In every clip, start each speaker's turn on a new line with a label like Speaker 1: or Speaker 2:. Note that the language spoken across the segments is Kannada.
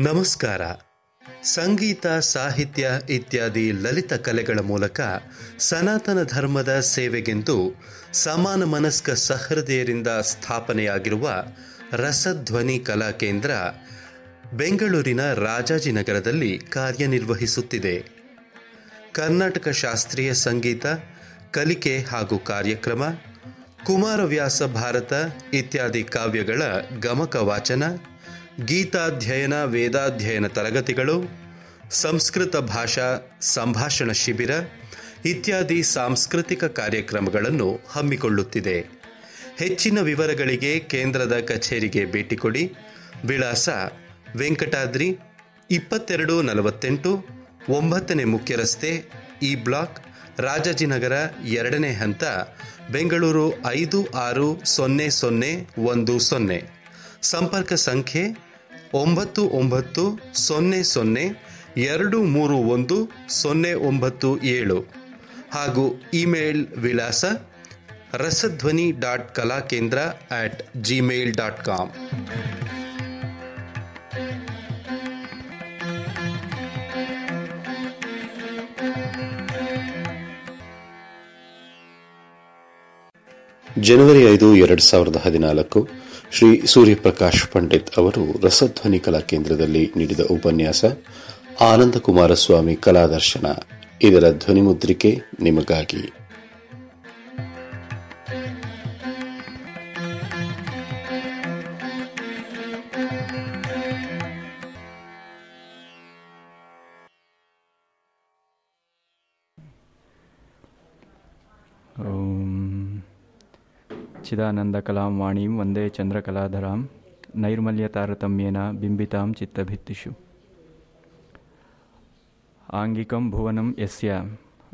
Speaker 1: ನಮಸ್ಕಾರ. ಸಂಗೀತ, ಸಾಹಿತ್ಯ ಇತ್ಯಾದಿ ಲಲಿತ ಕಲೆಗಳ ಮೂಲಕ ಸನಾತನ ಧರ್ಮದ ಸೇವೆಗೆಂದು ಸಮಾನ ಮನಸ್ಕ ಸಹೃದಯರಿಂದ ಸ್ಥಾಪನೆಯಾಗಿರುವ ರಸಧ್ವನಿ ಕಲಾ ಕೇಂದ್ರ ಬೆಂಗಳೂರಿನ ರಾಜಾಜಿನಗರದಲ್ಲಿ ಕಾರ್ಯನಿರ್ವಹಿಸುತ್ತಿದೆ. ಕರ್ನಾಟಕ ಶಾಸ್ತ್ರೀಯ ಸಂಗೀತ, ಕಲಿಕೆ ಹಾಗೂ ಕಾರ್ಯಕ್ರಮ, ಕುಮಾರವ್ಯಾಸ ಭಾರತ ಇತ್ಯಾದಿ ಕಾವ್ಯಗಳ ಗಮಕ ವಾಚನ ಗೀತಾಧ್ಯಯನ, ವೇದಾಧ್ಯಯನ ತರಗತಿಗಳು, ಸಂಸ್ಕೃತ ಭಾಷಾ ಸಂಭಾಷಣ ಶಿಬಿರ ಇತ್ಯಾದಿ ಸಾಂಸ್ಕೃತಿಕ ಕಾರ್ಯಕ್ರಮಗಳನ್ನು ಹಮ್ಮಿಕೊಳ್ಳುತ್ತಿದೆ. ಹೆಚ್ಚಿನ ವಿವರಗಳಿಗೆ ಕೇಂದ್ರದ ಕಚೇರಿಗೆ ಭೇಟಿ ಕೊಡಿ. ವಿಳಾಸ ವೆಂಕಟಾದ್ರಿ ಇಪ್ಪತ್ತೆರಡು ನಲವತ್ತೆಂಟು ಒಂಬತ್ತನೇ ಮುಖ್ಯ ರಸ್ತೆ ಇ ಬ್ಲಾಕ್ ರಾಜಾಜಿನಗರ ಎರಡನೇ ಹಂತ, ಬೆಂಗಳೂರು ಐದು ಆರು ಸೊನ್ನೆ ಸೊನ್ನೆ ಒಂದು ಸೊನ್ನೆ. ಸಂಪರ್ಕ ಸಂಖ್ಯೆ ಒಂಬತ್ತು ಒಂಬತ್ತು ಸೊನ್ನೆ ಸೊನ್ನೆ ಎರಡು ಮೂರು ಒಂದು ಸೊನ್ನೆ ಒಂಬತ್ತು ಏಳು. ಹಾಗೂ ಇಮೇಲ್ ವಿಳಾಸ Rasadhwani dot Kalakendra at Gmail dot com. ಜನವರಿ ಐದು, ಎರಡು ಸಾವಿರದ ಹದಿನಾಲ್ಕು. ಶ್ರೀ ಸೂರ್ಯಪ್ರಕಾಶ್ ಪಂಡಿತ್ ಅವರು ರಸಧ್ವನಿ ಕಲಾ ಕೇಂದ್ರದಲ್ಲಿ ನೀಡಿದ ಉಪನ್ಯಾಸ ಆನಂದ ಕುಮಾರಸ್ವಾಮಿ ಕಲಾದರ್ಶನ ಇದರ ಧ್ವನಿಮುದ್ರಿಕೆ ನಿಮಗಾಗಿ.
Speaker 2: चिदानन्दकलां वाणीं वन्दे चन्द्रकलाधरां नैर्मल्यतारतम्येन बिम्बितां चित्तभित्तिषु ఆంగికం భువనం ఎస్య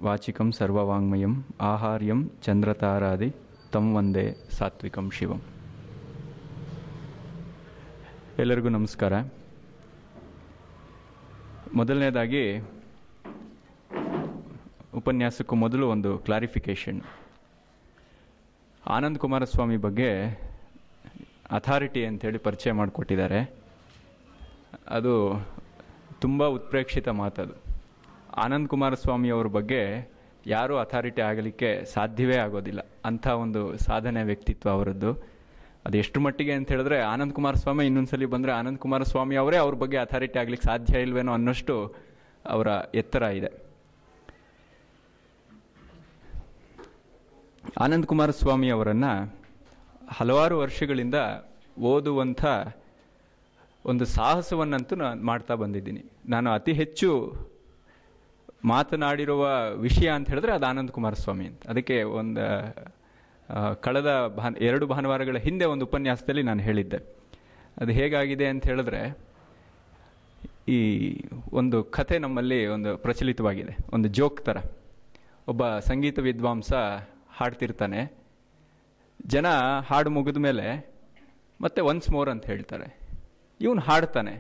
Speaker 2: వాచికం సర్వవాంగ్మయం ఆహార్యం చంద్రతారాది తం వందే సాత్వికం ಶಿವಂ ಎಲ್ಲರಿಗೂ ನಮಸ್ಕಾರ ಮೊದಲನೇದಾಗಿ ಉಪನ್ಯಾಸಕ್ಕೂ ಮೊದಲು ಒಂದು ಕ್ಲಾರಿಫಿಕೇಷನ್ ಆನಂದ್ ಕುಮಾರಸ್ವಾಮಿ ಬಗ್ಗೆ ಅಥಾರಿಟಿ ಅಂಥೇಳಿ ಪರಿಚಯ ಮಾಡಿಕೊಟ್ಟಿದ್ದಾರೆ. ಅದು ತುಂಬ ಉತ್ಪ್ರೇಕ್ಷಿತ ಮಾತದು ಆನಂದ್ ಕುಮಾರಸ್ವಾಮಿ ಅವ್ರ ಬಗ್ಗೆ ಯಾರೂ ಅಥಾರಿಟಿ ಆಗಲಿಕ್ಕೆ ಸಾಧ್ಯವೇ ಆಗೋದಿಲ್ಲ. ಅಂಥ ಒಂದು ಸಾಧನೆ ವ್ಯಕ್ತಿತ್ವ ಅವರದ್ದು. ಅದು ಎಷ್ಟು ಮಟ್ಟಿಗೆ ಅಂತ ಹೇಳಿದ್ರೆ ಆನಂದ್ ಕುಮಾರಸ್ವಾಮಿ ಇನ್ನೊಂದ್ಸಲಿ ಬಂದರೆ ಆನಂದ್ ಕುಮಾರಸ್ವಾಮಿ ಅವರೇ ಅವ್ರ ಬಗ್ಗೆ ಅಥಾರಿಟಿ ಆಗ್ಲಿಕ್ಕೆ ಸಾಧ್ಯ ಇಲ್ವೇನೋ ಅನ್ನೋಷ್ಟು ಅವರ ಎತ್ತರ ಇದೆ. ಆನಂದ್ ಕುಮಾರ ಸ್ವಾಮಿ ಅವರನ್ನು ಹಲವಾರು ವರ್ಷಗಳಿಂದ ಓದುವಂಥ ಒಂದು ಸಾಹಸವನ್ನಂತೂ ನಾನು ಮಾಡ್ತಾ ಬಂದಿದ್ದೀನಿ. ನಾನು ಅತಿ ಹೆಚ್ಚು ಮಾತನಾಡಿರುವ ವಿಷಯ ಅಂತ ಹೇಳಿದ್ರೆ ಅದು ಆನಂದ್ ಕುಮಾರಸ್ವಾಮಿ ಅಂತ. ಅದಕ್ಕೆ ಒಂದು ಕಳೆದ ಭಾನ್, ಎರಡು ಭಾನುವಾರಗಳ ಹಿಂದೆ ಒಂದು ಉಪನ್ಯಾಸದಲ್ಲಿ ನಾನು ಹೇಳಿದ್ದೆ. ಅದು ಹೇಗಾಗಿದೆ ಅಂತ ಹೇಳಿದ್ರೆ, ಈ ಒಂದು ಕಥೆ ನಮ್ಮಲ್ಲಿ ಒಂದು ಪ್ರಚಲಿತವಾಗಿದೆ. ಒಂದು ಜೋಕ್ ಥರ ಒಬ್ಬ ಸಂಗೀತ ವಿದ್ವಾಂಸ ಹಾಡ್ತಿರ್ತಾನೆ. ಜನ ಹಾಡು ಮುಗಿದ ಮೇಲೆ ಮತ್ತೆ ಒನ್ಸ್ ಮೋರ್ ಅಂತ ಹೇಳ್ತಾರೆ. ಇವನು ಹಾಡ್ತಾನೆ.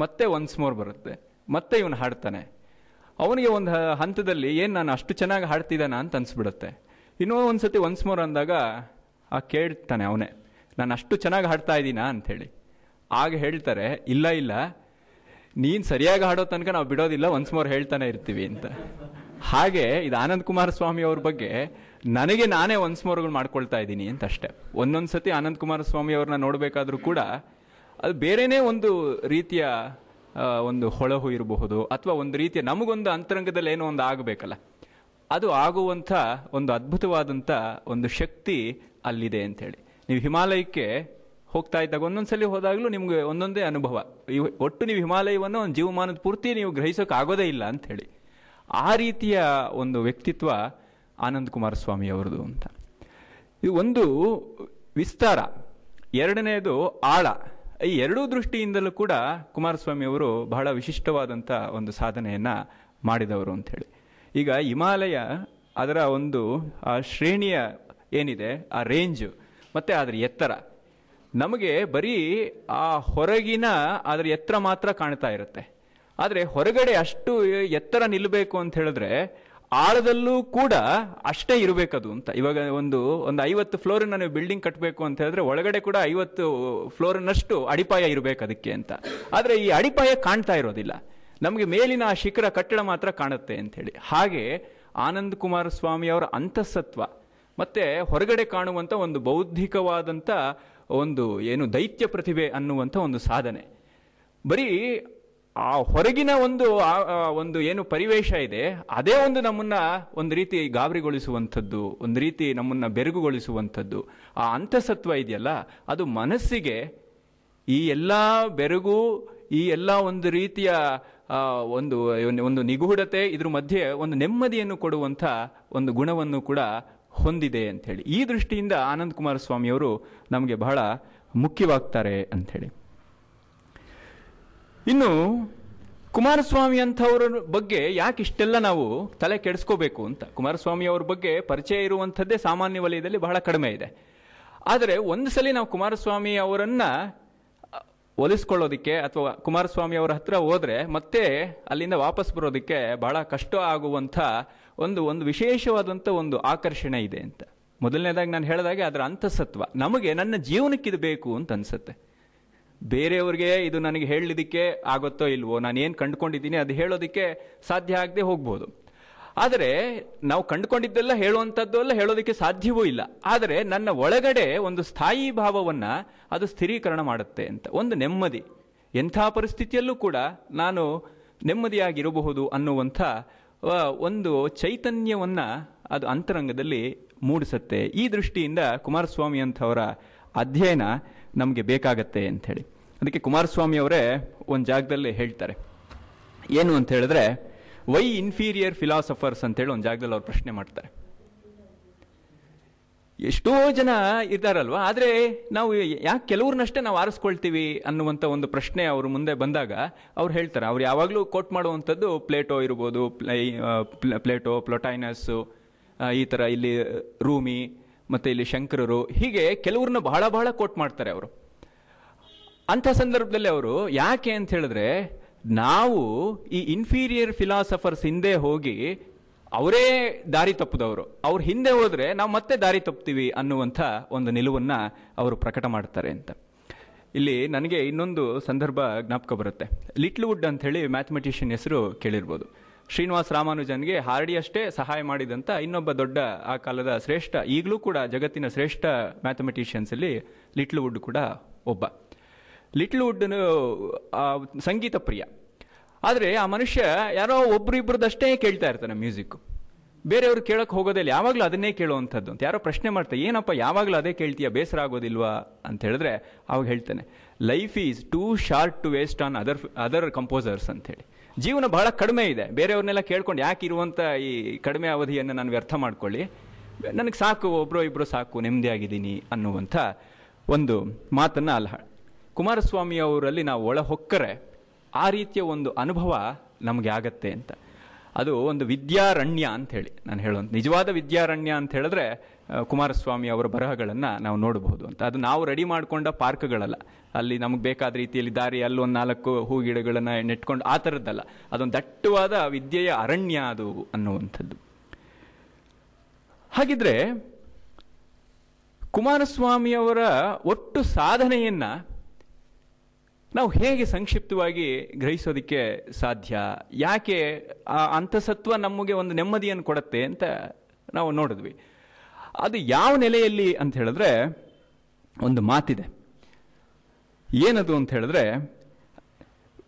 Speaker 2: ಮತ್ತೆ ಒನ್ಸ್ ಮೋರ್ ಬರುತ್ತೆ. ಮತ್ತೆ ಇವನು ಹಾಡ್ತಾನೆ. ಅವನಿಗೆ ಒಂದು ಹಂತದಲ್ಲಿ ಏನು ನಾನು ಅಷ್ಟು ಚೆನ್ನಾಗಿ ಹಾಡ್ತಿದ್ದಾನ ಅಂತ ಅನ್ಸ್ಬಿಡುತ್ತೆ. ಇನ್ನೂ ಒಂದ್ಸತಿ ಒನ್ಸ್ ಮೋರ್ ಅಂದಾಗ ಆ ಕೇಳ್ತಾನೆ ಅವನೇ, ನಾನು ಅಷ್ಟು ಚೆನ್ನಾಗಿ ಹಾಡ್ತಾ ಇದ್ದೀನಾ? ಅಂಥೇಳಿ. ಆಗ ಹೇಳ್ತಾರೆ, ಇಲ್ಲ ಇಲ್ಲ. ನೀನು ಸರಿಯಾಗಿ ಹಾಡೋ ತನಕ ನಾವು ಬಿಡೋದಿಲ್ಲ ಒನ್ಸ್ ಮೋರ್ ಹೇಳ್ತಾನೆ ಇರ್ತೀವಿ ಅಂತ. ಹಾಗೆ ಇದು ಆನಂದ್ ಕುಮಾರಸ್ವಾಮಿ ಅವ್ರ ಬಗ್ಗೆ ನನಗೆ ನಾನೇ ಒನ್ಸ್ ಮೋರ್ಗಳು ಮಾಡ್ಕೊಳ್ತಾ ಇದ್ದೀನಿ ಅಂತ ಅಷ್ಟೇ. ಒಂದೊಂದು ಸತಿ ಆನಂದ್ ಕುಮಾರಸ್ವಾಮಿ ಅವ್ರನ್ನ ನೋಡಬೇಕಾದ್ರೂ ಕೂಡ ಅದು ಬೇರೆನೇ ಒಂದು ರೀತಿಯ ಒಂದು ಹೊಳಹು ಇರಬಹುದು ಅಥವಾ ಒಂದು ರೀತಿಯ ನಮಗೊಂದು ಅಂತರಂಗದಲ್ಲಿ ಏನೋ ಒಂದು ಆಗಬೇಕಲ್ಲ. ಅದು ಆಗುವಂಥ ಒಂದು ಅದ್ಭುತವಾದಂಥ ಒಂದು ಶಕ್ತಿ ಅಲ್ಲಿದೆ ಅಂಥೇಳಿ ನೀವು ಹಿಮಾಲಯಕ್ಕೆ ಹೋಗ್ತಾ ಇದ್ದಾಗ ಒಂದೊಂದ್ಸಲಿ ಹೋದಾಗಲೂ ನಿಮಗೆ ಒಂದೊಂದೇ ಅನುಭವ. ಒಟ್ಟು ನೀವು ಹಿಮಾಲಯವನ್ನು ಒಂದು ಜೀವಮಾನದ ಪೂರ್ತಿ ನೀವು ಗ್ರಹಿಸೋಕ್ಕಾಗೋದೇ ಇಲ್ಲ ಅಂಥೇಳಿ ಆ ರೀತಿಯ ಒಂದು ವ್ಯಕ್ತಿತ್ವ ಆನಂದ್ ಕುಮಾರಸ್ವಾಮಿ ಅವರದು ಅಂತ. ಇದು ಒಂದು ವಿಸ್ತಾರ. ಎರಡನೆಯದು ಆಳ. ಈ ಎರಡೂ ದೃಷ್ಟಿಯಿಂದಲೂ ಕೂಡ ಕುಮಾರಸ್ವಾಮಿ ಅವರು ಬಹಳ ವಿಶಿಷ್ಟವಾದಂಥ ಒಂದು ಸಾಧನೆಯನ್ನು ಮಾಡಿದವರು ಅಂಥೇಳಿ. ಈಗ ಹಿಮಾಲಯ ಅದರ ಒಂದು, ಆ ಶ್ರೇಣಿಯ ಏನಿದೆ, ಆ ರೇಂಜು ಮತ್ತು ಅದರ ಎತ್ತರ. ನಮಗೆ ಬರೀ ಆ ಹೊರಗಿನ ಅದರ ಎತ್ತರ ಮಾತ್ರ ಕಾಣ್ತಾ ಇರುತ್ತೆ. ಆದರೆ ಹೊರಗಡೆ ಅಷ್ಟು ಎತ್ತರ ನಿಲ್ಲಬೇಕು ಅಂತ ಹೇಳಿದ್ರೆ ಆಳದಲ್ಲೂ ಕೂಡ ಅಷ್ಟೇ ಇರಬೇಕದು ಅಂತ. ಇವಾಗ ಒಂದು ಒಂದು ಐವತ್ತು ಫ್ಲೋರಿನ ನೀವು ಬಿಲ್ಡಿಂಗ್ ಕಟ್ಟಬೇಕು ಅಂತ ಹೇಳಿದ್ರೆ ಒಳಗಡೆ ಕೂಡ ಐವತ್ತು ಫ್ಲೋರಿನಷ್ಟು ಅಡಿಪಾಯ ಇರಬೇಕು ಅದಕ್ಕೆ ಅಂತ. ಆದರೆ ಈ ಅಡಿಪಾಯ ಕಾಣ್ತಾ ಇರೋದಿಲ್ಲ. ನಮಗೆ ಮೇಲಿನ ಆ ಶಿಖರ ಕಟ್ಟಡ ಮಾತ್ರ ಕಾಣುತ್ತೆ ಅಂತ ಹೇಳಿ. ಹಾಗೆ ಆನಂದ್ ಕುಮಾರ ಸ್ವಾಮಿ ಅವರ ಅಂತಸತ್ವ, ಮತ್ತೆ ಹೊರಗಡೆ ಕಾಣುವಂಥ ಒಂದು ಬೌದ್ಧಿಕವಾದಂಥ ಒಂದು ಏನು ದೈತ್ಯ ಪ್ರತಿಭೆ ಅನ್ನುವಂಥ ಒಂದು ಸಾಧನೆ. ಬರೀ ಆ ಹೊರಗಿನ ಒಂದು ಒಂದು ಏನು ಪರಿವೇಶ ಇದೆ, ಅದೇ ಒಂದು ನಮ್ಮನ್ನ ಒಂದು ರೀತಿ ಗಾಬರಿಗೊಳಿಸುವಂಥದ್ದು, ಒಂದು ರೀತಿ ನಮ್ಮನ್ನ ಬೆರಗುಗೊಳಿಸುವಂಥದ್ದು. ಆ ಅಂತಸತ್ವ ಇದೆಯಲ್ಲ, ಅದು ಮನಸ್ಸಿಗೆ ಈ ಎಲ್ಲ ಬೆರಗು, ಈ ಎಲ್ಲ ಒಂದು ರೀತಿಯ ಒಂದು ಒಂದು ನಿಗೂಢತೆ ಇದ್ರ ಮಧ್ಯೆ ಒಂದು ನೆಮ್ಮದಿಯನ್ನು ಕೊಡುವಂಥ ಒಂದು ಗುಣವನ್ನು ಕೂಡ ಹೊಂದಿದೆ ಅಂಥೇಳಿ. ಈ ದೃಷ್ಟಿಯಿಂದ ಆನಂದ್ ಕುಮಾರ ಸ್ವಾಮಿಯವರು ನಮಗೆ ಬಹಳ ಮುಖ್ಯವಾಗ್ತಾರೆ ಅಂತ ಹೇಳಿ ಇನ್ನು ಕುಮಾರಸ್ವಾಮಿ ಅಂಥವ್ರ ಬಗ್ಗೆ ಯಾಕೆ ಇಷ್ಟೆಲ್ಲ ನಾವು ತಲೆ ಕೆಡಿಸ್ಕೋಬೇಕು ಅಂತ? ಕುಮಾರಸ್ವಾಮಿ ಅವ್ರ ಬಗ್ಗೆ ಪರಿಚಯ ಇರುವಂಥದ್ದೇ ಸಾಮಾನ್ಯ ವಲಯದಲ್ಲಿ ಬಹಳ ಕಡಿಮೆ ಇದೆ. ಆದರೆ ಒಂದು ಸಲ ನಾವು ಕುಮಾರಸ್ವಾಮಿ ಅವರನ್ನ ಒಲಿಸ್ಕೊಳ್ಳೋದಕ್ಕೆ ಅಥವಾ ಕುಮಾರಸ್ವಾಮಿ ಅವರ ಹತ್ರ ಹೋದ್ರೆ ಮತ್ತೆ ಅಲ್ಲಿಂದ ವಾಪಸ್ ಬರೋದಕ್ಕೆ ಬಹಳ ಕಷ್ಟ ಆಗುವಂಥ ಒಂದು ಒಂದು ವಿಶೇಷವಾದಂಥ ಒಂದು ಆಕರ್ಷಣೆ ಇದೆ ಅಂತ. ಮೊದಲನೇದಾಗಿ ನಾನು ಹೇಳಿದಾಗೆ ಅದರ ಅಂತಸತ್ವ. ನಮಗೆ ನನ್ನ ಜೀವನಕ್ಕಿದು ಬೇಕು ಅಂತ ಅನ್ಸುತ್ತೆ. ಬೇರೆಯವ್ರಿಗೆ ಇದು ನನಗೆ ಹೇಳಿದಕ್ಕೆ ಆಗುತ್ತೋ ಇಲ್ವೋ ನಾನು ಏನು ಕಂಡುಕೊಂಡಿದ್ದೀನಿ ಅದು ಹೇಳೋದಕ್ಕೆ ಸಾಧ್ಯ ಆಗದೆ ಹೋಗ್ಬೋದು. ಆದರೆ ನಾವು ಕಂಡುಕೊಂಡಿದ್ದೆಲ್ಲ ಹೇಳುವಂಥದ್ದು ಎಲ್ಲ ಹೇಳೋದಕ್ಕೆ ಸಾಧ್ಯವೂ ಇಲ್ಲ. ಆದರೆ ನನ್ನ ಒಳಗಡೆ ಒಂದು ಸ್ಥಾಯಿ ಭಾವವನ್ನು ಅದು ಸ್ಥಿರೀಕರಣ ಮಾಡುತ್ತೆ ಅಂತ, ಒಂದು ನೆಮ್ಮದಿ. ಎಂಥ ಪರಿಸ್ಥಿತಿಯಲ್ಲೂ ಕೂಡ ನಾನು ನೆಮ್ಮದಿಯಾಗಿರಬಹುದು ಅನ್ನುವಂಥ ಒಂದು ಚೈತನ್ಯವನ್ನು ಅದು ಅಂತರಂಗದಲ್ಲಿ ಮೂಡಿಸುತ್ತೆ. ಈ ದೃಷ್ಟಿಯಿಂದ ಕುಮಾರಸ್ವಾಮಿ ಅಂಥವರ ಅಧ್ಯಯನ ನಮಗೆ ಬೇಕಾಗತ್ತೆ ಅಂಥೇಳಿ. ಅದಕ್ಕೆ ಕುಮಾರಸ್ವಾಮಿ ಅವರೇ ಒಂದು ಜಾಗದಲ್ಲಿ ಹೇಳ್ತಾರೆ. ಏನು ಅಂತ ಹೇಳಿದ್ರೆ ವೈ ಇನ್ಫೀರಿಯರ್ ಫಿಲಾಸಫರ್ಸ್ ಅಂತೇಳಿ ಒಂದು ಜಾಗದಲ್ಲಿ ಅವ್ರು ಪ್ರಶ್ನೆ ಮಾಡ್ತಾರೆ. ಎಷ್ಟೋ ಜನ ಇದ್ದಾರಲ್ವಾ? ಆದರೆ ನಾವು ಯಾಕೆ ಕೆಲವ್ರನ್ನಷ್ಟೇ ನಾವು ಆರಿಸ್ಕೊಳ್ತೀವಿ ಅನ್ನುವಂಥ ಒಂದು ಪ್ರಶ್ನೆ ಅವರು ಮುಂದೆ ಬಂದಾಗ ಅವ್ರು ಹೇಳ್ತಾರೆ. ಅವ್ರು ಯಾವಾಗಲೂ ಕೋಟ್ ಮಾಡುವಂಥದ್ದು ಪ್ಲೇಟೋ ಇರ್ಬೋದು, ಪ್ಲೈ ಪ್ಲೇಟೋ, ಪ್ಲೊಟೈನಸ್ಸು ಈ ಥರ ಇಲ್ಲಿ ರೂಮಿ ಮತ್ತೆ ಇಲ್ಲಿ ಶಂಕರರು ಹೀಗೆ ಕೆಲವ್ರನ್ನ ಬಹಳ ಬಹಳ ಕೋಟ್ ಮಾಡ್ತಾರೆ ಅವರು. ಅಂಥ ಸಂದರ್ಭದಲ್ಲಿ ಅವರು ಯಾಕೆ ಅಂತ ಹೇಳಿದ್ರೆ ನಾವು ಈ ಇನ್ಫೀರಿಯರ್ ಫಿಲಾಸಫರ್ಸ್ ಹಿಂದೆ ಹೋಗಿ ಅವರೇ ದಾರಿ ತಪ್ಪದವರು. ಅವ್ರ ಹಿಂದೆ ಹೋದ್ರೆ ನಾವು ಮತ್ತೆ ದಾರಿ ತಪ್ತೀವಿ ಅನ್ನುವಂಥ ಒಂದು ನಿಲುವನ್ನ ಅವರು ಪ್ರಕಟ ಮಾಡ್ತಾರೆ ಅಂತ. ಇಲ್ಲಿ ನನಗೆ ಇನ್ನೊಂದು ಸಂದರ್ಭ ಜ್ಞಾಪಕ ಬರುತ್ತೆ. ಲಿಟ್ಲ್ ವುಡ್ ಅಂತ ಹೇಳಿ ಮ್ಯಾಥಮೆಟಿಷಿಯನ್ ಹೆಸರು ಕೇಳಿರ್ಬೋದು. ಶ್ರೀನಿವಾಸ್ ರಾಮಾನುಜನ್ಗೆ ಹಾರ್ಡಿ ಅಷ್ಟೇ ಸಹಾಯ ಮಾಡಿದಂಥ ಇನ್ನೊಬ್ಬ ದೊಡ್ಡ ಆ ಕಾಲದ ಶ್ರೇಷ್ಠ, ಈಗಲೂ ಕೂಡ ಜಗತ್ತಿನ ಶ್ರೇಷ್ಠ ಮ್ಯಾಥಮೆಟಿಷಿಯನ್ಸಲ್ಲಿ ಲಿಟ್ಲ್ ವುಡ್ ಕೂಡ ಒಬ್ಬ. ಲಿಟ್ಲ್ ವುಡ್ ಸಂಗೀತ ಪ್ರಿಯ. ಆದರೆ ಆ ಮನುಷ್ಯ ಯಾರೋ ಒಬ್ರು ಇಬ್ಬರದಷ್ಟೇ ಕೇಳ್ತಾ ಇರ್ತಾನೆ ಮ್ಯೂಸಿಕ್ ಬೇರೆಯವ್ರು ಕೇಳೋಕೆ ಹೋಗೋದಿಲ್ಲ ಯಾವಾಗಲೂ ಅದನ್ನೇ ಕೇಳುವಂಥದ್ದು ಅಂತ. ಯಾರೋ ಪ್ರಶ್ನೆ ಮಾಡ್ತಾರೆ ಏನಪ್ಪ ಯಾವಾಗಲೂ ಅದೇ ಕೇಳ್ತೀಯ, ಬೇಸರ ಆಗೋದಿಲ್ವಾ ಅಂತ ಹೇಳಿದ್ರೆ ಅವಾಗ ಹೇಳ್ತಾನೆ life is too short to waste on other other composers ಅಂತ ಹೇಳಿ. ಜೀವನ ಬಹಳ ಕಡಿಮೆ ಇದೆ. ಬೇರೆಯವ್ರನ್ನೆಲ್ಲ ಕೇಳ್ಕೊಂಡು ಯಾಕೆ ಇರುವಂಥ ಈ ಕಡಿಮೆ ಅವಧಿಯನ್ನು ನಾನು ವ್ಯರ್ಥ ಮಾಡ್ಕೊಳ್ಳಿ. ನನಗೆ ಸಾಕು ಒಬ್ಬರು ಇಬ್ಬರು ಸಾಕು, ನೆಮ್ಮದಿಯಾಗಿದ್ದೀನಿ ಅನ್ನುವಂಥ ಒಂದು ಮಾತನ್ನು ಅಲ್ಲ ಕುಮಾರಸ್ವಾಮಿ ಅವರಲ್ಲಿ ನಾವು ಒಳ ಹೊಕ್ಕರೆ ಆ ರೀತಿಯ ಒಂದು ಅನುಭವ ನಮಗೆ ಆಗತ್ತೆ ಅಂತ. ಅದು ಒಂದು ವಿದ್ಯಾರಣ್ಯ ಅಂತ ಹೇಳಿ ನಾನು ಹೇಳೋದು. ನಿಜವಾದ ವಿದ್ಯಾರಣ್ಯ ಅಂತ ಹೇಳಿದ್ರೆ ಕುಮಾರಸ್ವಾಮಿ ಅವರ ಬರಹಗಳನ್ನು ನಾವು ನೋಡಬಹುದು ಅಂತ. ಅದು ನಾವು ರೆಡಿ ಮಾಡಿಕೊಂಡ ಪಾರ್ಕ್ಗಳಲ್ಲ. ಅಲ್ಲಿ ನಮಗೆ ಬೇಕಾದ ರೀತಿಯಲ್ಲಿ ದಾರಿ ಅಲ್ಲಿ ಒಂದು ನಾಲ್ಕು ಹೂ ಗಿಡಗಳನ್ನು ನೆಟ್ಕೊಂಡು ಆ ಥರದ್ದಲ್ಲ. ಅದೊಂದು ದಟ್ಟವಾದ ವಿದ್ಯೆಯ ಅರಣ್ಯ ಅದು ಅನ್ನುವಂಥದ್ದು. ಹಾಗಿದ್ರೆ ಕುಮಾರಸ್ವಾಮಿಯವರ ಒಟ್ಟು ಸಾಧನೆಯನ್ನು ನಾವು ಹೇಗೆ ಸಂಕ್ಷಿಪ್ತವಾಗಿ ಗ್ರಹಿಸೋದಕ್ಕೆ ಸಾಧ್ಯ? ಯಾಕೆ ಆ ಅಂತಸತ್ವ ನಮಗೆ ಒಂದು ನೆಮ್ಮದಿಯನ್ನು ಕೊಡುತ್ತೆ ಅಂತ ನಾವು ನೋಡಿದ್ವಿ. ಅದು ಯಾವ ನೆಲೆಯಲ್ಲಿ ಅಂತ ಹೇಳಿದ್ರೆ ಒಂದು ಮಾತಿದೆ. ಏನದು ಅಂತ ಹೇಳಿದ್ರೆ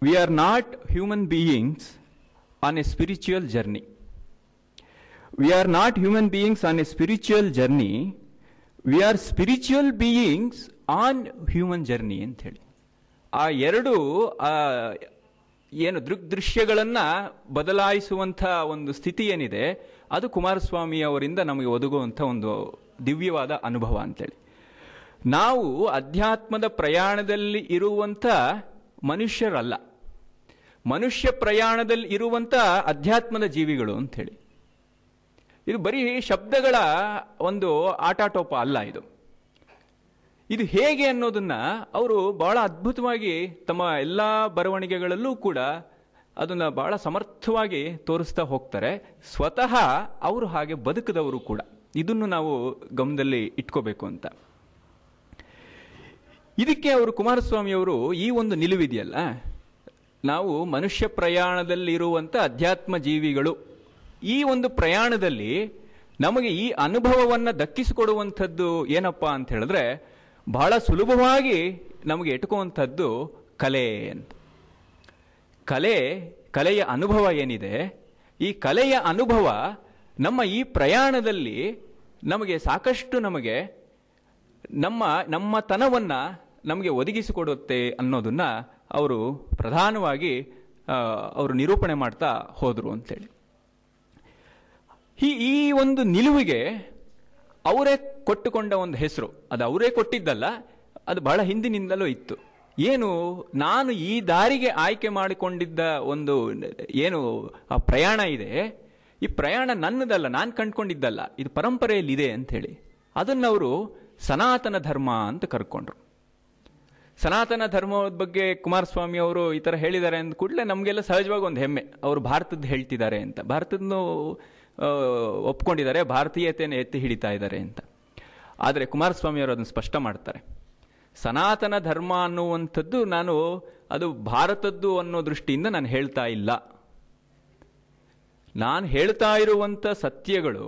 Speaker 2: we are not human beings on a spiritual journey we are not human beings on a spiritual journey we are spiritual beings on human journey ಅಂತ ಹೇಳಿ. ಆ ಎರಡು ಏನು ದೃಗ್ದೃಶ್ಯಗಳನ್ನ ಬದಲಾಯಿಸುವಂಥ ಒಂದು ಸ್ಥಿತಿ ಏನಿದೆ ಅದು ಕುಮಾರಸ್ವಾಮಿ ಅವರಿಂದ ನಮಗೆ ಒದಗುವಂಥ ಒಂದು ದಿವ್ಯವಾದ ಅನುಭವ ಅಂತೇಳಿ. ನಾವು ಅಧ್ಯಾತ್ಮದ ಪ್ರಯಾಣದಲ್ಲಿ ಇರುವಂಥ ಮನುಷ್ಯರಲ್ಲ. ಮನುಷ್ಯ ಪ್ರಯಾಣದಲ್ಲಿ ಇರುವಂಥ ಅಧ್ಯಾತ್ಮದ ಜೀವಿಗಳು ಅಂಥೇಳಿ ಇದು ಬರೀ ಶಬ್ದಗಳ ಒಂದು ಆಟಾಟೋಪ ಅಲ್ಲ ಇದು. ಇದು ಹೇಗೆ ಅನ್ನೋದನ್ನು ಅವರು ಬಹಳ ಅದ್ಭುತವಾಗಿ ತಮ್ಮ ಎಲ್ಲ ಬರವಣಿಗೆಗಳಲ್ಲೂ ಕೂಡ ಅದನ್ನ ಬಹಳ ಸಮರ್ಥವಾಗಿ ತೋರಿಸ್ತಾ ಹೋಗ್ತಾರೆ. ಸ್ವತಃ ಅವರು ಹಾಗೆ ಬದುಕದವರು ಕೂಡ. ಇದನ್ನು ನಾವು ಗಮನದಲ್ಲಿ ಇಟ್ಕೋಬೇಕು ಅಂತ. ಇದಕ್ಕೆ ಅವರು ಕುಮಾರಸ್ವಾಮಿ ಅವರು ಈ ಒಂದು ನಿಲುವಿದೆಯಲ್ಲ. ನಾವು ಮನುಷ್ಯ ಪ್ರಯಾಣದಲ್ಲಿರುವಂಥ ಅಧ್ಯಾತ್ಮ ಜೀವಿಗಳು. ಈ ಒಂದು ಪ್ರಯಾಣದಲ್ಲಿ ನಮಗೆ ಈ ಅನುಭವವನ್ನು ದಕ್ಕಿಸಿಕೊಡುವಂಥದ್ದು ಏನಪ್ಪ ಅಂತ ಹೇಳಿದ್ರೆ ಬಹಳ ಸುಲಭವಾಗಿ ನಮಗೆ ಎಟುಕುವಂಥದ್ದು ಕಲೆ ಅಂತ. ಕಲೆ, ಕಲೆಯ ಅನುಭವ ಏನಿದೆ? ಈ ಕಲೆಯ ಅನುಭವ ನಮ್ಮ ಈ ಪ್ರಯಾಣದಲ್ಲಿ ನಮಗೆ ಸಾಕಷ್ಟು ನಮಗೆ ನಮ್ಮ ನಮ್ಮ ತನವನ್ನು ನಮಗೆ ಒದಗಿಸಿಕೊಡುತ್ತೆ ಅನ್ನೋದನ್ನು ಅವರು ಪ್ರಧಾನವಾಗಿ ಅವರು ನಿರೂಪಣೆ ಮಾಡ್ತಾ ಹೋದರು ಅಂತೇಳಿ. ಈ ಈ ಒಂದು ನಿಲುವಿಗೆ ಅವರೇ ಕೊಟ್ಟುಕೊಂಡ ಒಂದು ಹೆಸರು. ಅದು ಅವರೇ ಕೊಟ್ಟಿದ್ದಲ್ಲ, ಅದು ಬಹಳ ಹಿಂದಿನಿಂದಲೂ ಇತ್ತು. ಏನು, ನಾನು ಈ ದಾರಿಗೆ ಆಯ್ಕೆ ಮಾಡಿಕೊಂಡಿದ್ದ ಒಂದು, ಏನು, ಆ ಪ್ರಯಾಣ ಇದೆ. ಈ ಪ್ರಯಾಣ ನನ್ನದಲ್ಲ, ನಾನು ಕಂಡ್ಕೊಂಡಿದ್ದಲ್ಲ. ಇದು ಪರಂಪರೆಯಲ್ಲಿದೆ ಅಂಥೇಳಿ. ಅದನ್ನವರು ಸನಾತನ ಧರ್ಮ ಅಂತ ಕರ್ಕೊಂಡ್ರು. ಸನಾತನ ಧರ್ಮದ ಬಗ್ಗೆ ಕುಮಾರಸ್ವಾಮಿ ಅವರು ಈ ಥರ ಹೇಳಿದ್ದಾರೆ ಅಂದ ಕೂಡಲೇ ನಮಗೆಲ್ಲ ಸಹಜವಾಗಿ ಒಂದು ಹೆಮ್ಮೆ. ಅವರು ಭಾರತದ ಹೇಳ್ತಿದ್ದಾರೆ ಅಂತ. ಭಾರತದನ್ನು ಒಪ್ಕೊಂಡಿದ್ದಾರೆ ಭಾರತೀಯತೆಯನ್ನು ಎತ್ತಿ ಹಿಡಿತಾ ಇದ್ದಾರೆ ಅಂತ. ಆದರೆ ಕುಮಾರಸ್ವಾಮಿ ಅವರು ಅದನ್ನು ಸ್ಪಷ್ಟ ಮಾಡ್ತಾರೆ. ಸನಾತನ ಧರ್ಮ ಅನ್ನುವಂಥದ್ದು ನಾನು, ಅದು ಭಾರತದ್ದು ಅನ್ನೋ ದೃಷ್ಟಿಯಿಂದ ನಾನು ಹೇಳ್ತಾ ಇಲ್ಲ. ನಾನು ಹೇಳ್ತಾ ಇರುವಂಥ ಸತ್ಯಗಳು,